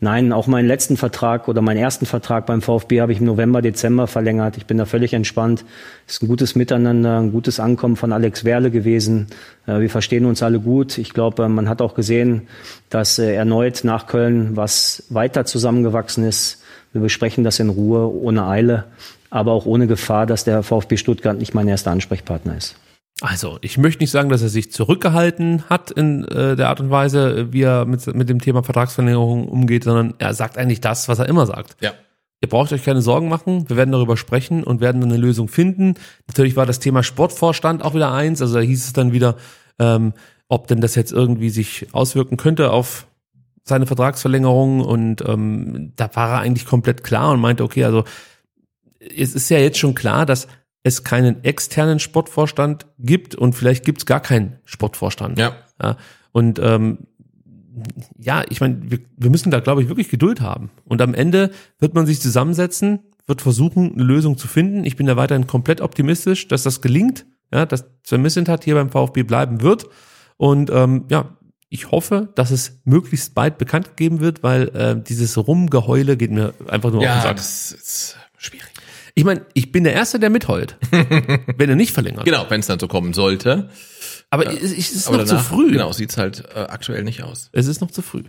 [SPEAKER 10] Nein, auch meinen letzten Vertrag oder meinen ersten Vertrag beim VfB habe ich im November, Dezember verlängert. Ich bin da völlig entspannt. Es ist ein gutes Miteinander, ein gutes Ankommen von Alex Werle gewesen. Äh, wir verstehen uns alle gut. Ich glaube, man hat auch gesehen, dass äh, erneut nach Köln was weiter zusammengewachsen ist. Wir besprechen das in Ruhe, ohne Eile, aber auch ohne Gefahr, dass der VfB Stuttgart nicht mein erster Ansprechpartner ist.
[SPEAKER 5] Also, ich möchte nicht sagen, dass er sich zurückgehalten hat in äh, der Art und Weise, wie er mit, mit dem Thema Vertragsverlängerung umgeht, sondern er sagt eigentlich das, was er immer sagt.
[SPEAKER 6] Ja.
[SPEAKER 5] Ihr braucht euch keine Sorgen machen, wir werden darüber sprechen und werden eine Lösung finden. Natürlich war das Thema Sportvorstand auch wieder eins, also da hieß es dann wieder, ähm, ob denn das jetzt irgendwie sich auswirken könnte auf seine Vertragsverlängerung und ähm, da war er eigentlich komplett klar und meinte, okay, also es ist ja jetzt schon klar, dass es keinen externen Sportvorstand gibt und vielleicht gibt es gar keinen Sportvorstand.
[SPEAKER 6] Ja.
[SPEAKER 5] ja und ähm, ja, ich meine, wir, wir müssen da, glaube ich, wirklich Geduld haben. Und am Ende wird man sich zusammensetzen, wird versuchen, eine Lösung zu finden. Ich bin da weiterhin komplett optimistisch, dass das gelingt, ja, dass Sven Missentat hier beim VfB bleiben wird. Und ähm, ja, ich hoffe, dass es möglichst bald bekannt gegeben wird, weil äh, dieses Rumgeheule geht mir einfach nur
[SPEAKER 6] ja,
[SPEAKER 5] auf den Sack.
[SPEAKER 6] Das ist schwierig.
[SPEAKER 5] Ich meine, ich bin der Erste, der mitheult, (laughs) wenn er nicht verlängert.
[SPEAKER 6] Genau, wenn es dann so kommen sollte.
[SPEAKER 5] Aber äh, es ist noch danach, zu früh.
[SPEAKER 6] Genau, sieht's halt äh, aktuell nicht aus.
[SPEAKER 5] Es ist noch zu früh.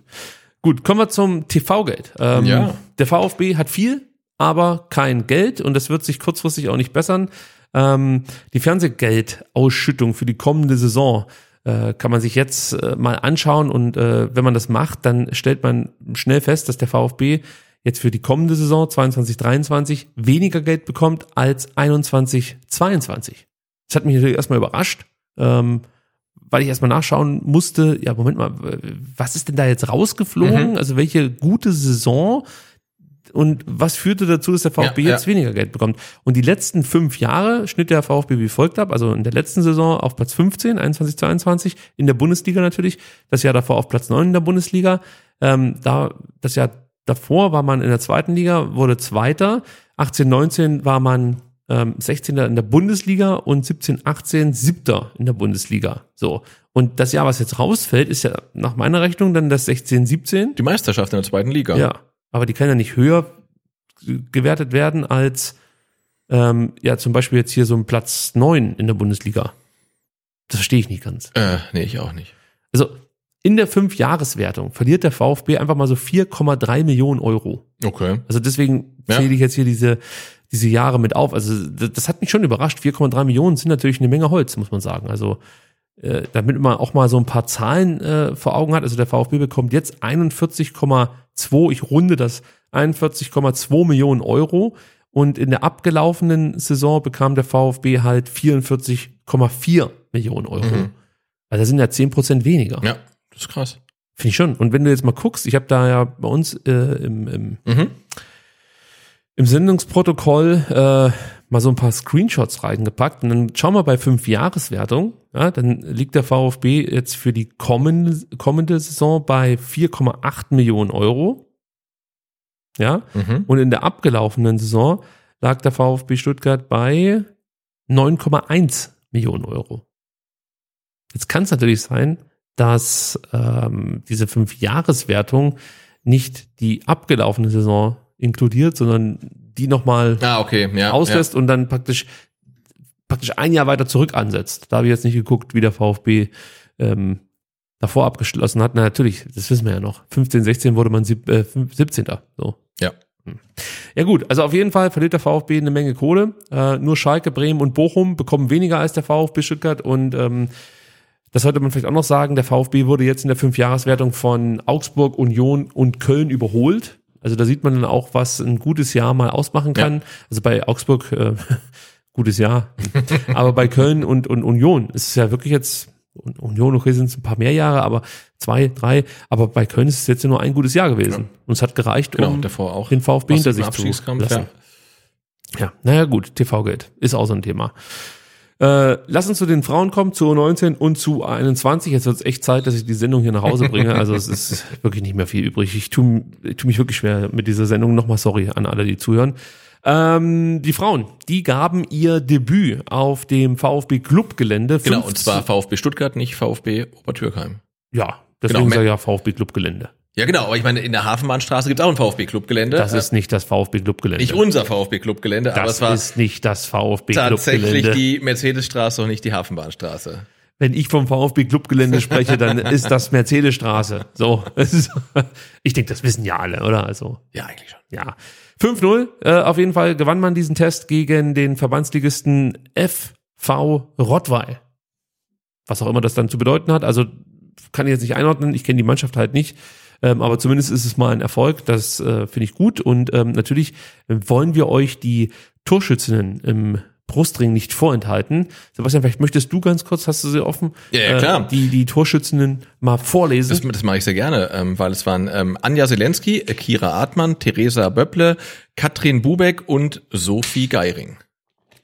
[SPEAKER 5] Gut, kommen wir zum TV-Geld. Ähm,
[SPEAKER 6] ja.
[SPEAKER 5] Der VfB hat viel, aber kein Geld und das wird sich kurzfristig auch nicht bessern. Ähm, die Fernsehgeldausschüttung für die kommende Saison äh, kann man sich jetzt äh, mal anschauen und äh, wenn man das macht, dann stellt man schnell fest, dass der VfB jetzt für die kommende Saison 22, 23 weniger Geld bekommt als 21, 22. Das hat mich natürlich erstmal überrascht, ähm, weil ich erstmal nachschauen musste, ja, Moment mal, was ist denn da jetzt rausgeflogen? Mhm. Also welche gute Saison und was führte dazu, dass der VfB ja, jetzt ja. weniger Geld bekommt? Und die letzten fünf Jahre schnitt der VfB wie folgt ab, also in der letzten Saison auf Platz 15, 21, 22, in der Bundesliga natürlich, das Jahr davor auf Platz 9 in der Bundesliga, ähm, da das Jahr Davor war man in der zweiten Liga, wurde Zweiter. 18, 19 war man ähm, 16. in der Bundesliga und 17, 18 Siebter in der Bundesliga. So. Und das Jahr, was jetzt rausfällt, ist ja nach meiner Rechnung dann das 16, 17.
[SPEAKER 6] Die Meisterschaft in der zweiten Liga.
[SPEAKER 5] Ja. Aber die kann ja nicht höher gewertet werden als ähm, ja zum Beispiel jetzt hier so ein Platz 9 in der Bundesliga. Das verstehe ich nicht ganz.
[SPEAKER 6] Äh, nee, ich auch nicht.
[SPEAKER 5] Also in der Fünfjahreswertung verliert der VfB einfach mal so 4,3 Millionen Euro.
[SPEAKER 6] Okay.
[SPEAKER 5] Also deswegen zähle ja. ich jetzt hier diese, diese Jahre mit auf. Also das, das hat mich schon überrascht. 4,3 Millionen sind natürlich eine Menge Holz, muss man sagen. Also äh, damit man auch mal so ein paar Zahlen äh, vor Augen hat. Also der VfB bekommt jetzt 41,2, ich runde das 41,2 Millionen Euro. Und in der abgelaufenen Saison bekam der VfB halt 44,4 Millionen Euro. Mhm. Also das sind ja zehn Prozent weniger.
[SPEAKER 6] Ja, das ist krass.
[SPEAKER 5] Finde ich schon. Und wenn du jetzt mal guckst, ich habe da ja bei uns äh, im, im,
[SPEAKER 6] Mhm.
[SPEAKER 5] im Sendungsprotokoll äh, mal so ein paar Screenshots reingepackt und dann schauen wir bei fünf Jahreswertung, ja, dann liegt der VfB jetzt für die kommende, kommende Saison bei 4,8 Millionen Euro. Ja,
[SPEAKER 6] Mhm.
[SPEAKER 5] und in der abgelaufenen Saison lag der VfB Stuttgart bei 9,1 Millionen Euro. Jetzt kann es natürlich sein, dass ähm, diese Fünf-Jahres-Wertung nicht die abgelaufene Saison inkludiert, sondern die nochmal
[SPEAKER 6] Ah, okay, ja.
[SPEAKER 5] auslässt und dann praktisch praktisch ein Jahr weiter zurück ansetzt. Da habe ich jetzt nicht geguckt, wie der VfB ähm, davor abgeschlossen hat. Na, natürlich, das wissen wir ja noch. 15, 16 wurde man sieb, äh, 17. So.
[SPEAKER 6] Ja.
[SPEAKER 5] Ja gut, also auf jeden Fall verliert der VfB eine Menge Kohle. Äh, nur Schalke, Bremen und Bochum bekommen weniger als der VfB Stuttgart und ähm, das sollte man vielleicht auch noch sagen, der VfB wurde jetzt in der Fünfjahreswertung von Augsburg, Union und Köln überholt. Also da sieht man dann auch, was ein gutes Jahr mal ausmachen kann. Also bei Augsburg, äh, (laughs) gutes Jahr. (laughs) aber bei Köln und, und Union ist es ja wirklich jetzt, Union, okay, sind es ein paar mehr Jahre, aber zwei, drei, aber bei Köln ist es jetzt ja nur ein gutes Jahr gewesen. Und es hat gereicht,
[SPEAKER 6] Genau,
[SPEAKER 5] um
[SPEAKER 6] und davor auch.
[SPEAKER 5] den VfB hinter sich zu lassen.
[SPEAKER 6] ja.
[SPEAKER 5] Ja, naja gut, TV-Geld ist auch so ein Thema. Äh, lass uns zu den Frauen kommen, zu 19 und zu 21. Jetzt wird es echt Zeit, dass ich die Sendung hier nach Hause bringe. Also es ist (laughs) wirklich nicht mehr viel übrig. Ich tue tu mich wirklich schwer mit dieser Sendung. Nochmal sorry an alle, die zuhören. Ähm, die Frauen, die gaben ihr Debüt auf dem VfB Clubgelände.
[SPEAKER 6] Genau,
[SPEAKER 5] 15
[SPEAKER 6] und zwar VfB Stuttgart, nicht VfB Obertürkheim.
[SPEAKER 5] Ja, deswegen
[SPEAKER 6] Genau,
[SPEAKER 5] ich ja VfB Clubgelände.
[SPEAKER 6] Ja, genau, aber ich meine, in der Hafenbahnstraße gibt es auch ein VfB-Clubgelände.
[SPEAKER 5] Das ist nicht das VfB Clubgelände.
[SPEAKER 6] nicht unser VfB-Clubgelände, aber
[SPEAKER 5] das
[SPEAKER 6] es war
[SPEAKER 5] ist nicht das VfB
[SPEAKER 6] tatsächlich die Mercedesstraße und nicht die Hafenbahnstraße.
[SPEAKER 5] Wenn ich vom VfB Clubgelände spreche, dann (laughs) ist das Mercedesstraße. So, ist, (laughs) ich denke, das wissen ja alle, oder? Also
[SPEAKER 6] Ja, eigentlich schon.
[SPEAKER 5] ja. 5-0, äh, auf jeden Fall gewann man diesen Test gegen den Verbandsligisten FV Rottweil. Was auch immer das dann zu bedeuten hat. Also kann ich jetzt nicht einordnen, ich kenne die Mannschaft halt nicht. Ähm, aber zumindest ist es mal ein Erfolg, das äh, finde ich gut. Und ähm, natürlich wollen wir euch die Torschützinnen im Brustring nicht vorenthalten. Sebastian, vielleicht möchtest du ganz kurz, hast du sie offen?
[SPEAKER 6] Ja, ja, klar.
[SPEAKER 5] Äh, die, die Torschützinnen mal vorlesen.
[SPEAKER 6] Das, das mache ich sehr gerne, ähm, weil es waren ähm, Anja Selensky, äh, Kira Artmann, Theresa Böpple, Katrin Bubeck und Sophie Geiring.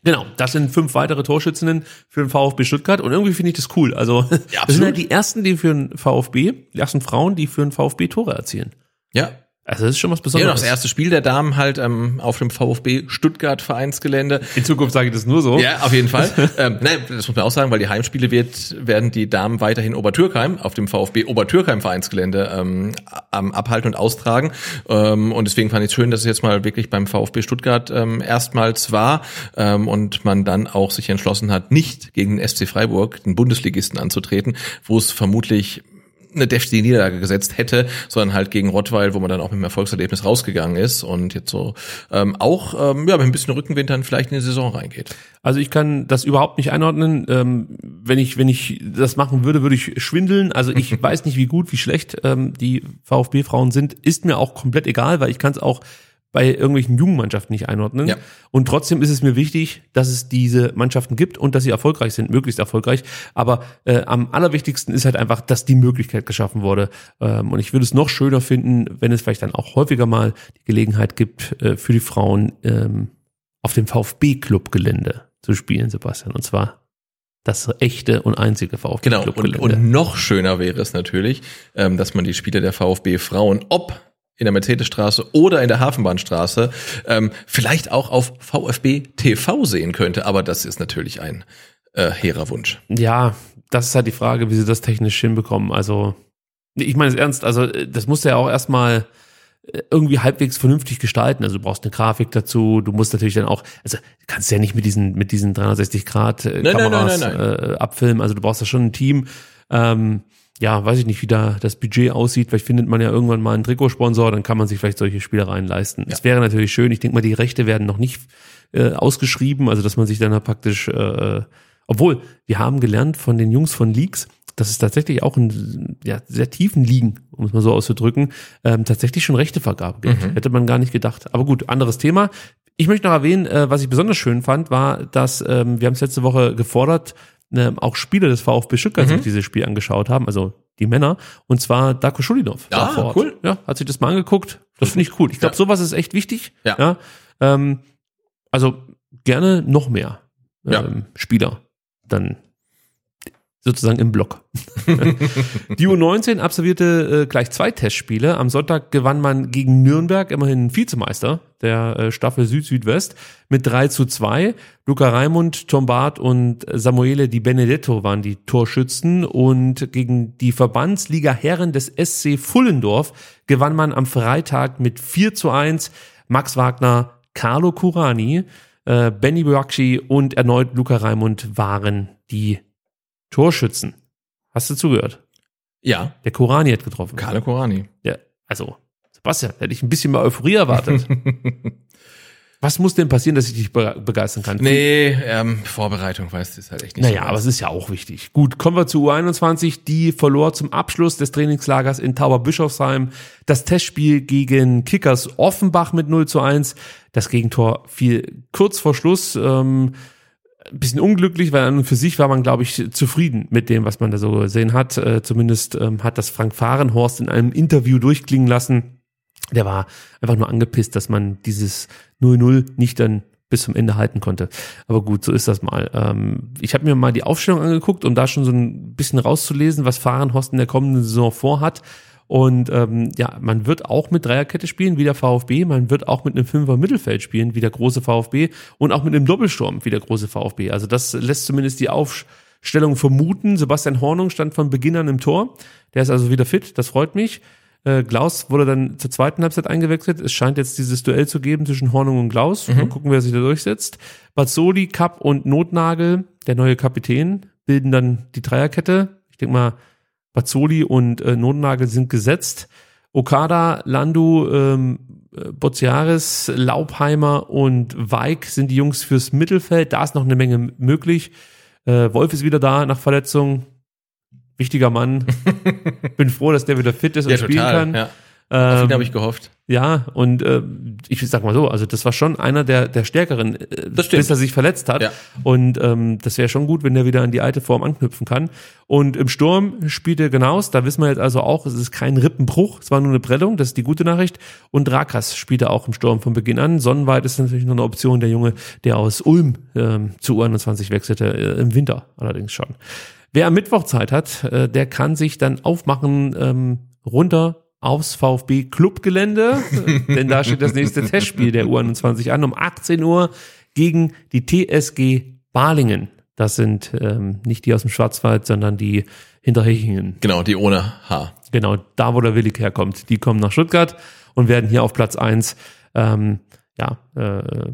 [SPEAKER 5] Genau, das sind fünf weitere Torschützinnen für den VfB Stuttgart und irgendwie finde ich das cool. Also das sind halt die ersten, die für den VfB, die ersten Frauen, die für den VfB Tore erzielen.
[SPEAKER 6] Ja.
[SPEAKER 5] Also das ist schon was
[SPEAKER 6] Ja,
[SPEAKER 5] Besonderes.
[SPEAKER 6] das erste Spiel der Damen halt ähm, auf dem VfB Stuttgart Vereinsgelände.
[SPEAKER 5] In Zukunft sage ich das nur so.
[SPEAKER 6] Ja, auf jeden Fall. (laughs) ähm, nein, das muss man auch sagen, weil die Heimspiele wird, werden die Damen weiterhin Obertürkheim auf dem VfB Obertürkheim Vereinsgelände ähm, am abhalten und austragen. Ähm, und deswegen fand ich es schön, dass es jetzt mal wirklich beim VfB Stuttgart ähm, erstmals war ähm, und man dann auch sich entschlossen hat, nicht gegen den SC Freiburg, den Bundesligisten, anzutreten, wo es vermutlich eine deftige Niederlage gesetzt hätte, sondern halt gegen Rottweil, wo man dann auch mit einem Erfolgserlebnis rausgegangen ist und jetzt so ähm, auch ähm, ja, mit ein bisschen Rückenwind dann vielleicht in die Saison reingeht.
[SPEAKER 5] Also ich kann das überhaupt nicht einordnen. Ähm, wenn ich wenn ich das machen würde, würde ich schwindeln. Also ich (laughs) weiß nicht, wie gut, wie schlecht ähm, die VfB-Frauen sind. Ist mir auch komplett egal, weil ich kann es auch bei irgendwelchen Jugendmannschaften nicht einordnen.
[SPEAKER 6] Ja.
[SPEAKER 5] Und trotzdem ist es mir wichtig, dass es diese Mannschaften gibt und dass sie erfolgreich sind, möglichst erfolgreich. Aber äh, am allerwichtigsten ist halt einfach, dass die Möglichkeit geschaffen wurde. Ähm, und ich würde es noch schöner finden, wenn es vielleicht dann auch häufiger mal die Gelegenheit gibt, äh, für die Frauen ähm, auf dem VfB-Clubgelände zu spielen, Sebastian. Und zwar das echte und einzige
[SPEAKER 6] Genau, und,
[SPEAKER 5] VfB-Clubgelände.
[SPEAKER 6] und noch schöner wäre es natürlich, ähm, dass man die Spiele der VfB Frauen, ob in der Mercedesstraße oder in der Hafenbahnstraße, ähm, vielleicht auch auf VfB TV sehen könnte. Aber das ist natürlich ein äh, hehrer Wunsch.
[SPEAKER 5] Ja, das ist halt die Frage, wie sie das technisch hinbekommen. Also, ich meine es ernst, also das musst du ja auch erstmal äh, irgendwie halbwegs vernünftig gestalten. Also du brauchst eine Grafik dazu, du musst natürlich dann auch, also du kannst ja nicht mit diesen, mit diesen 360 Grad äh,
[SPEAKER 6] Nein, nein,
[SPEAKER 5] Kameras
[SPEAKER 6] nein, nein,
[SPEAKER 5] Äh, abfilmen. Also du brauchst da schon ein Team. Ähm, ja, weiß ich nicht, wie da das Budget aussieht. Vielleicht findet man ja irgendwann mal einen Trikotsponsor, dann kann man sich vielleicht solche Spielereien leisten. Das wäre natürlich schön. Ich denke mal, die Rechte werden noch nicht äh, ausgeschrieben, also dass man sich dann da praktisch, äh, obwohl wir haben gelernt von den Jungs von Leaks, dass es tatsächlich auch in ja, sehr tiefen Ligen, um es mal so auszudrücken, ähm, tatsächlich schon Rechtevergabe gibt. Hätte man gar nicht gedacht. Aber gut, anderes Thema. Ich möchte noch erwähnen, äh, was ich besonders schön fand, war, dass ähm, wir haben es letzte Woche gefordert, ähm, auch Spieler des VfB Stuttgart
[SPEAKER 6] Mhm.
[SPEAKER 5] sich dieses Spiel angeschaut haben, also die Männer, und zwar Darko Schulinov. war
[SPEAKER 6] Ah, cool.
[SPEAKER 5] Ja, hat sich das mal angeguckt. Das finde ich cool. Ich glaube,
[SPEAKER 6] Ja.
[SPEAKER 5] sowas ist echt wichtig.
[SPEAKER 6] Ja.
[SPEAKER 5] ja ähm, also gerne noch mehr ähm,
[SPEAKER 6] Ja.
[SPEAKER 5] Spieler dann sozusagen im Block. (laughs) Die U19 absolvierte äh, gleich zwei Testspiele. Am Sonntag gewann man gegen Nürnberg, immerhin Vizemeister der äh, Staffel Süd-Südwest, mit 3 zu 2. Luca Raimund, Tom Barth und Samuele Di Benedetto waren die Torschützen und gegen die Verbandsliga Herren des SC Fullendorf gewann man am Freitag mit 4 zu 1. Max Wagner, Carlo Curani, äh, Benny Boakci und erneut Luca Raimund waren die Torschützen. Hast du zugehört?
[SPEAKER 6] Ja,
[SPEAKER 5] Der Kurani hat getroffen.
[SPEAKER 6] Carlo Corani.
[SPEAKER 5] Ja, also, Sebastian, hätte ich ein bisschen mehr Euphorie erwartet. (laughs) Was muss denn passieren, dass ich dich be begeistern kann?
[SPEAKER 6] Nee, ähm, Vorbereitung, weißt du, ist halt echt nicht
[SPEAKER 5] Naja,
[SPEAKER 6] so
[SPEAKER 5] aber es ist ja auch wichtig. Gut, kommen wir zu U21. Die verlor zum Abschluss des Trainingslagers in Tauberbischofsheim das Testspiel gegen Kickers Offenbach mit 0 zu 1. Das Gegentor fiel kurz vor Schluss. Ähm, ein bisschen unglücklich, weil an und für sich war man, glaube ich, zufrieden mit dem, was man da so gesehen hat. Äh, zumindest ähm, hat das Frank Fahrenhorst in einem Interview durchklingen lassen. Der war einfach nur angepisst, dass man dieses 0-0 nicht dann bis zum Ende halten konnte. Aber gut, so ist das mal. Ähm, ich habe mir mal die Aufstellung angeguckt, um da schon so ein bisschen rauszulesen, was Fahrenhorst in der kommenden Saison vorhat. Und ähm, ja, man wird auch mit Dreierkette spielen, wie der VfB. Man wird auch mit einem Fünfer Mittelfeld spielen, wie der große VfB. Und auch mit einem Doppelsturm, wie der große VfB. Also das lässt zumindest die Aufstellung vermuten. Sebastian Hornung stand von Beginn an im Tor. Der ist also wieder fit, das freut mich. Äh, Klaus wurde dann zur zweiten Halbzeit eingewechselt. Es scheint jetzt dieses Duell zu geben zwischen Hornung und Klaus. Mal gucken, wer sich da durchsetzt. Bazzoli, Kapp und Notnagel, der neue Kapitän, bilden dann die Dreierkette. Ich denke mal, Bazzoli und äh, Notnagel sind gesetzt. Okada, Landu, ähm, äh, Bozziaris, Laubheimer und Weig sind die Jungs fürs Mittelfeld. Da ist noch eine Menge möglich. Äh, Wolf ist wieder da nach Verletzung. Wichtiger Mann. (laughs) Bin froh, dass der wieder fit ist und
[SPEAKER 6] Ja,
[SPEAKER 5] spielen
[SPEAKER 6] total.
[SPEAKER 5] kann.
[SPEAKER 6] Ja. Auf ihn
[SPEAKER 5] Ähm,
[SPEAKER 6] habe ich gehofft.
[SPEAKER 5] ja, und äh, ich sag mal so, also das war schon einer der, der stärkeren, äh, bis er sich verletzt hat.
[SPEAKER 6] Ja.
[SPEAKER 5] Und ähm, das wäre schon gut, wenn er wieder an die alte Form anknüpfen kann. Und im Sturm spielt er Genaus, da wissen wir jetzt also auch, es ist kein Rippenbruch, es war nur eine Prellung, das ist die gute Nachricht. Und Drakas spielt er auch im Sturm von Beginn an. Sonnenweit ist natürlich noch eine Option, der Junge, der aus Ulm ähm, zu U21 wechselte, äh, im Winter allerdings schon. Wer am Mittwoch Zeit hat, äh, der kann sich dann aufmachen ähm, runter aufs VfB Clubgelände, (laughs) denn da steht das nächste Testspiel der U21 an um 18 Uhr gegen die TSG Balingen. Das sind ähm, nicht die aus dem Schwarzwald, sondern die hinter Hechingen.
[SPEAKER 6] Genau, die ohne H.
[SPEAKER 5] Genau, da wo der Willig herkommt. Die kommen nach Stuttgart und werden hier auf Platz eins ähm, ja, äh,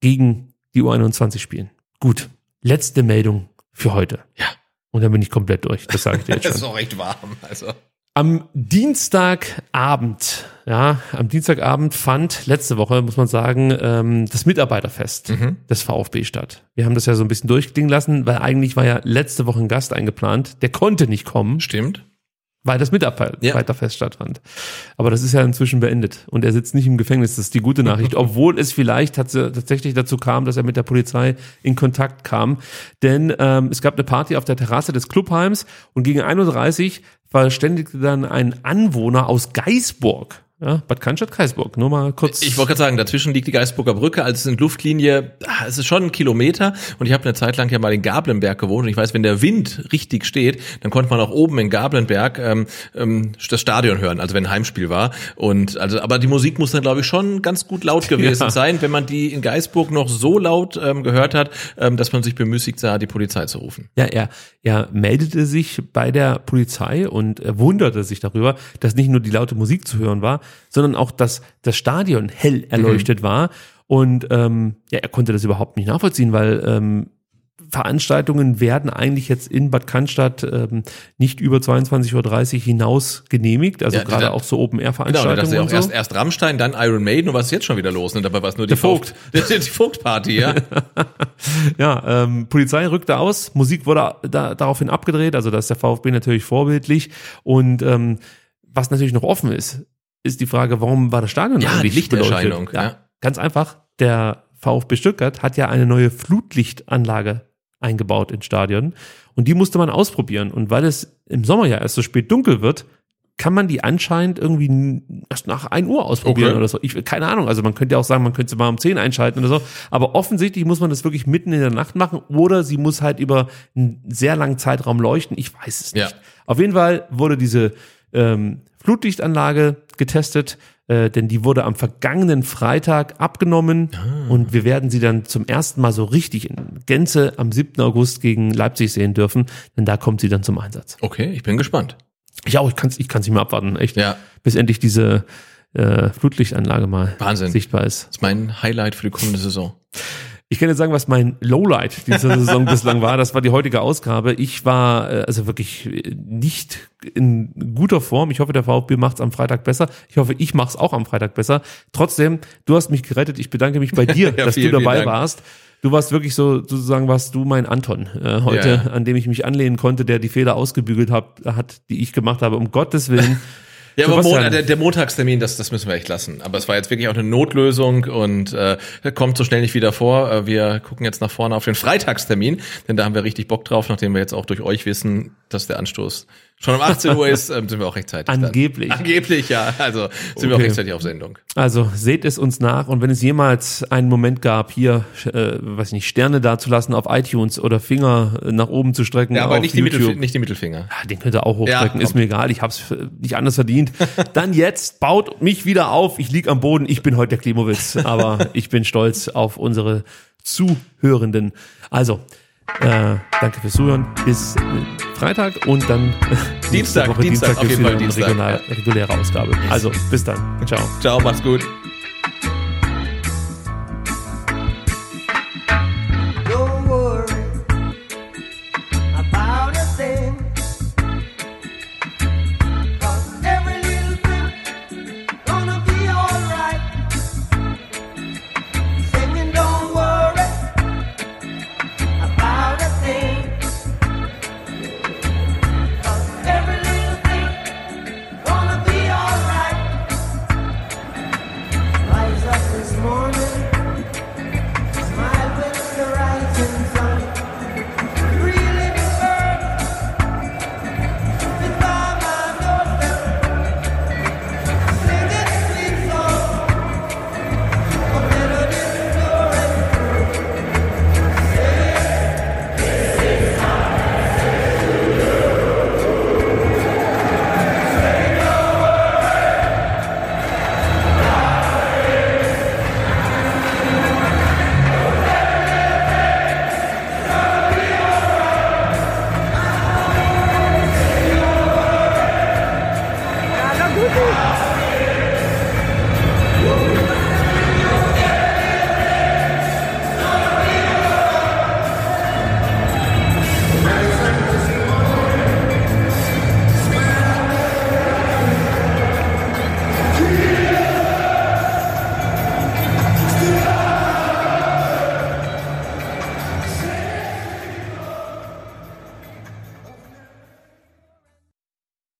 [SPEAKER 5] gegen die U21 spielen. Gut, letzte Meldung für heute.
[SPEAKER 6] Ja.
[SPEAKER 5] Und dann bin ich komplett durch, das sage ich dir jetzt (laughs) schon.
[SPEAKER 6] ist auch recht warm. Also.
[SPEAKER 5] Am Dienstagabend, ja, am Dienstagabend fand letzte Woche, muss man sagen, ähm, das Mitarbeiterfest des VfB statt. Wir haben das ja so ein bisschen durchklingen lassen, weil eigentlich war ja letzte Woche ein Gast eingeplant, der konnte nicht kommen,
[SPEAKER 6] Stimmt.
[SPEAKER 5] weil das Mitarbeiterfest
[SPEAKER 6] Ja.
[SPEAKER 5] stattfand. Aber das ist ja inzwischen beendet und er sitzt nicht im Gefängnis, das ist die gute Nachricht, (laughs) obwohl es vielleicht tats- tatsächlich dazu kam, dass er mit der Polizei in Kontakt kam. Denn ähm, es gab eine Party auf der Terrasse des Clubheims und gegen 31 verständigte dann ein Anwohner aus Geisburg, ja, Bad Cannstatt-Geisburg, nur mal kurz.
[SPEAKER 6] Ich wollte gerade sagen, dazwischen liegt die Geisburger Brücke, also es sind Luftlinie, ah, es ist schon ein Kilometer und ich habe eine Zeit lang ja mal in Gablenberg gewohnt und ich weiß, wenn der Wind richtig steht, dann konnte man auch oben in Gablenberg ähm, ähm, das Stadion hören, also wenn ein Heimspiel war und also, aber die Musik muss dann glaube ich schon ganz gut laut gewesen (laughs)
[SPEAKER 5] Ja.
[SPEAKER 6] sein, wenn man die in Geisburg noch so laut ähm, gehört hat, ähm, dass man sich bemüßigt sah, die Polizei zu rufen.
[SPEAKER 5] Ja, er, er meldete sich bei der Polizei und er wunderte sich darüber, dass nicht nur die laute Musik zu hören war, sondern auch, dass das Stadion hell erleuchtet war. Und ähm, ja, er konnte das überhaupt nicht nachvollziehen, weil ähm, Veranstaltungen werden eigentlich jetzt in Bad Cannstatt ähm, nicht über 22.30 Uhr hinaus genehmigt, also
[SPEAKER 6] Ja,
[SPEAKER 5] gerade auch so
[SPEAKER 6] Genau, da
[SPEAKER 5] Open-Air-Veranstaltungen
[SPEAKER 6] ich auch
[SPEAKER 5] so.
[SPEAKER 6] erst, erst Rammstein, dann Iron Maiden und was ist jetzt schon wieder los? Und dabei war es nur die
[SPEAKER 5] Der Vogt. (laughs)
[SPEAKER 6] die, die Vogt-Party, ja. (laughs)
[SPEAKER 5] Ja, ähm, Polizei rückte aus, Musik wurde da, daraufhin abgedreht, also da ist der VfB natürlich vorbildlich. Und ähm, was natürlich noch offen ist, ist die Frage, warum war das Stadion
[SPEAKER 6] Ja,
[SPEAKER 5] eigentlich
[SPEAKER 6] Lichterscheinung,
[SPEAKER 5] beleuchtet? Ja,
[SPEAKER 6] ja.
[SPEAKER 5] Ganz einfach, der VfB Stuttgart hat ja eine neue Flutlichtanlage eingebaut ins Stadion. Und die musste man ausprobieren. Und weil es im Sommer ja erst so spät dunkel wird, kann man die anscheinend irgendwie erst nach 1 Uhr ausprobieren
[SPEAKER 6] Okay.
[SPEAKER 5] oder so. Ich, keine Ahnung. Also man könnte ja auch sagen, man könnte sie mal um 10 einschalten oder so. Aber offensichtlich muss man das wirklich mitten in der Nacht machen oder sie muss halt über einen sehr langen Zeitraum leuchten. Ich weiß es nicht.
[SPEAKER 6] Ja.
[SPEAKER 5] Auf jeden Fall wurde diese ähm, Flutlichtanlage getestet, äh, denn die wurde am vergangenen Freitag abgenommen und wir werden sie dann zum ersten Mal so richtig in Gänze am 7. August gegen Leipzig sehen dürfen, denn da kommt sie dann zum Einsatz.
[SPEAKER 6] Okay, ich bin gespannt.
[SPEAKER 5] Ich auch, ich kann es ich kann's nicht mehr abwarten, echt.
[SPEAKER 6] Ja.
[SPEAKER 5] Bis endlich diese äh, Flutlichtanlage mal
[SPEAKER 6] Wahnsinn.
[SPEAKER 5] sichtbar ist.
[SPEAKER 6] Das ist mein Highlight für die kommende Saison.
[SPEAKER 5] Ich kann jetzt sagen, was mein Lowlight dieser (laughs) Saison bislang war. Das war die heutige Ausgabe. Ich war äh, also wirklich äh, nicht in guter Form. Ich hoffe, der VfB macht es am Freitag besser. Ich hoffe, ich mache es auch am Freitag besser. Trotzdem, du hast mich gerettet. Ich bedanke mich bei dir, (laughs)
[SPEAKER 6] Ja,
[SPEAKER 5] dass
[SPEAKER 6] vielen,
[SPEAKER 5] du dabei warst. Du warst wirklich so, sozusagen warst du mein Anton äh, heute,
[SPEAKER 6] Ja.
[SPEAKER 5] an dem ich mich anlehnen konnte, der die Fehler ausgebügelt hab, hat, die ich gemacht habe. Um Gottes Willen. (laughs)
[SPEAKER 6] Ja, aber. Mon der, der Montagstermin, das, das müssen wir echt lassen. Aber es war jetzt wirklich auch eine Notlösung und äh, kommt so schnell nicht wieder vor. Äh, wir gucken jetzt nach vorne auf den Freitagstermin, denn da haben wir richtig Bock drauf, nachdem wir jetzt auch durch euch wissen, dass der Anstoß schon um 18 Uhr ist, ähm, sind wir auch rechtzeitig. dann.
[SPEAKER 5] Angeblich.
[SPEAKER 6] Angeblich, ja. Also sind wir auch
[SPEAKER 5] Okay.
[SPEAKER 6] rechtzeitig auf Sendung.
[SPEAKER 5] Also seht es uns nach und wenn es jemals einen Moment gab, hier, äh, weiß ich nicht, Sterne dazulassen auf iTunes oder Finger nach oben zu strecken
[SPEAKER 6] Ja, aber nicht die,
[SPEAKER 5] YouTube,
[SPEAKER 6] Mittelf nicht die Mittelfinger.
[SPEAKER 5] Ja, den könnt ihr auch hochstrecken,
[SPEAKER 6] Ja,
[SPEAKER 5] ist mir egal, ich hab's äh, nicht anders verdient. (laughs) Dann jetzt, baut mich wieder auf, ich lieg am Boden, ich bin heute der Klimowitz, aber (laughs) ich bin stolz auf unsere Zuhörenden. Also, äh, danke fürs Zuhören, bis äh, Freitag und dann äh, (laughs) nächste
[SPEAKER 6] Dienstag, Dienstag, auf jeden Fall
[SPEAKER 5] eine
[SPEAKER 6] Dienstag,
[SPEAKER 5] regional, reguläre Ausgabe. Also, bis dann, ciao.
[SPEAKER 6] Ciao, macht's gut.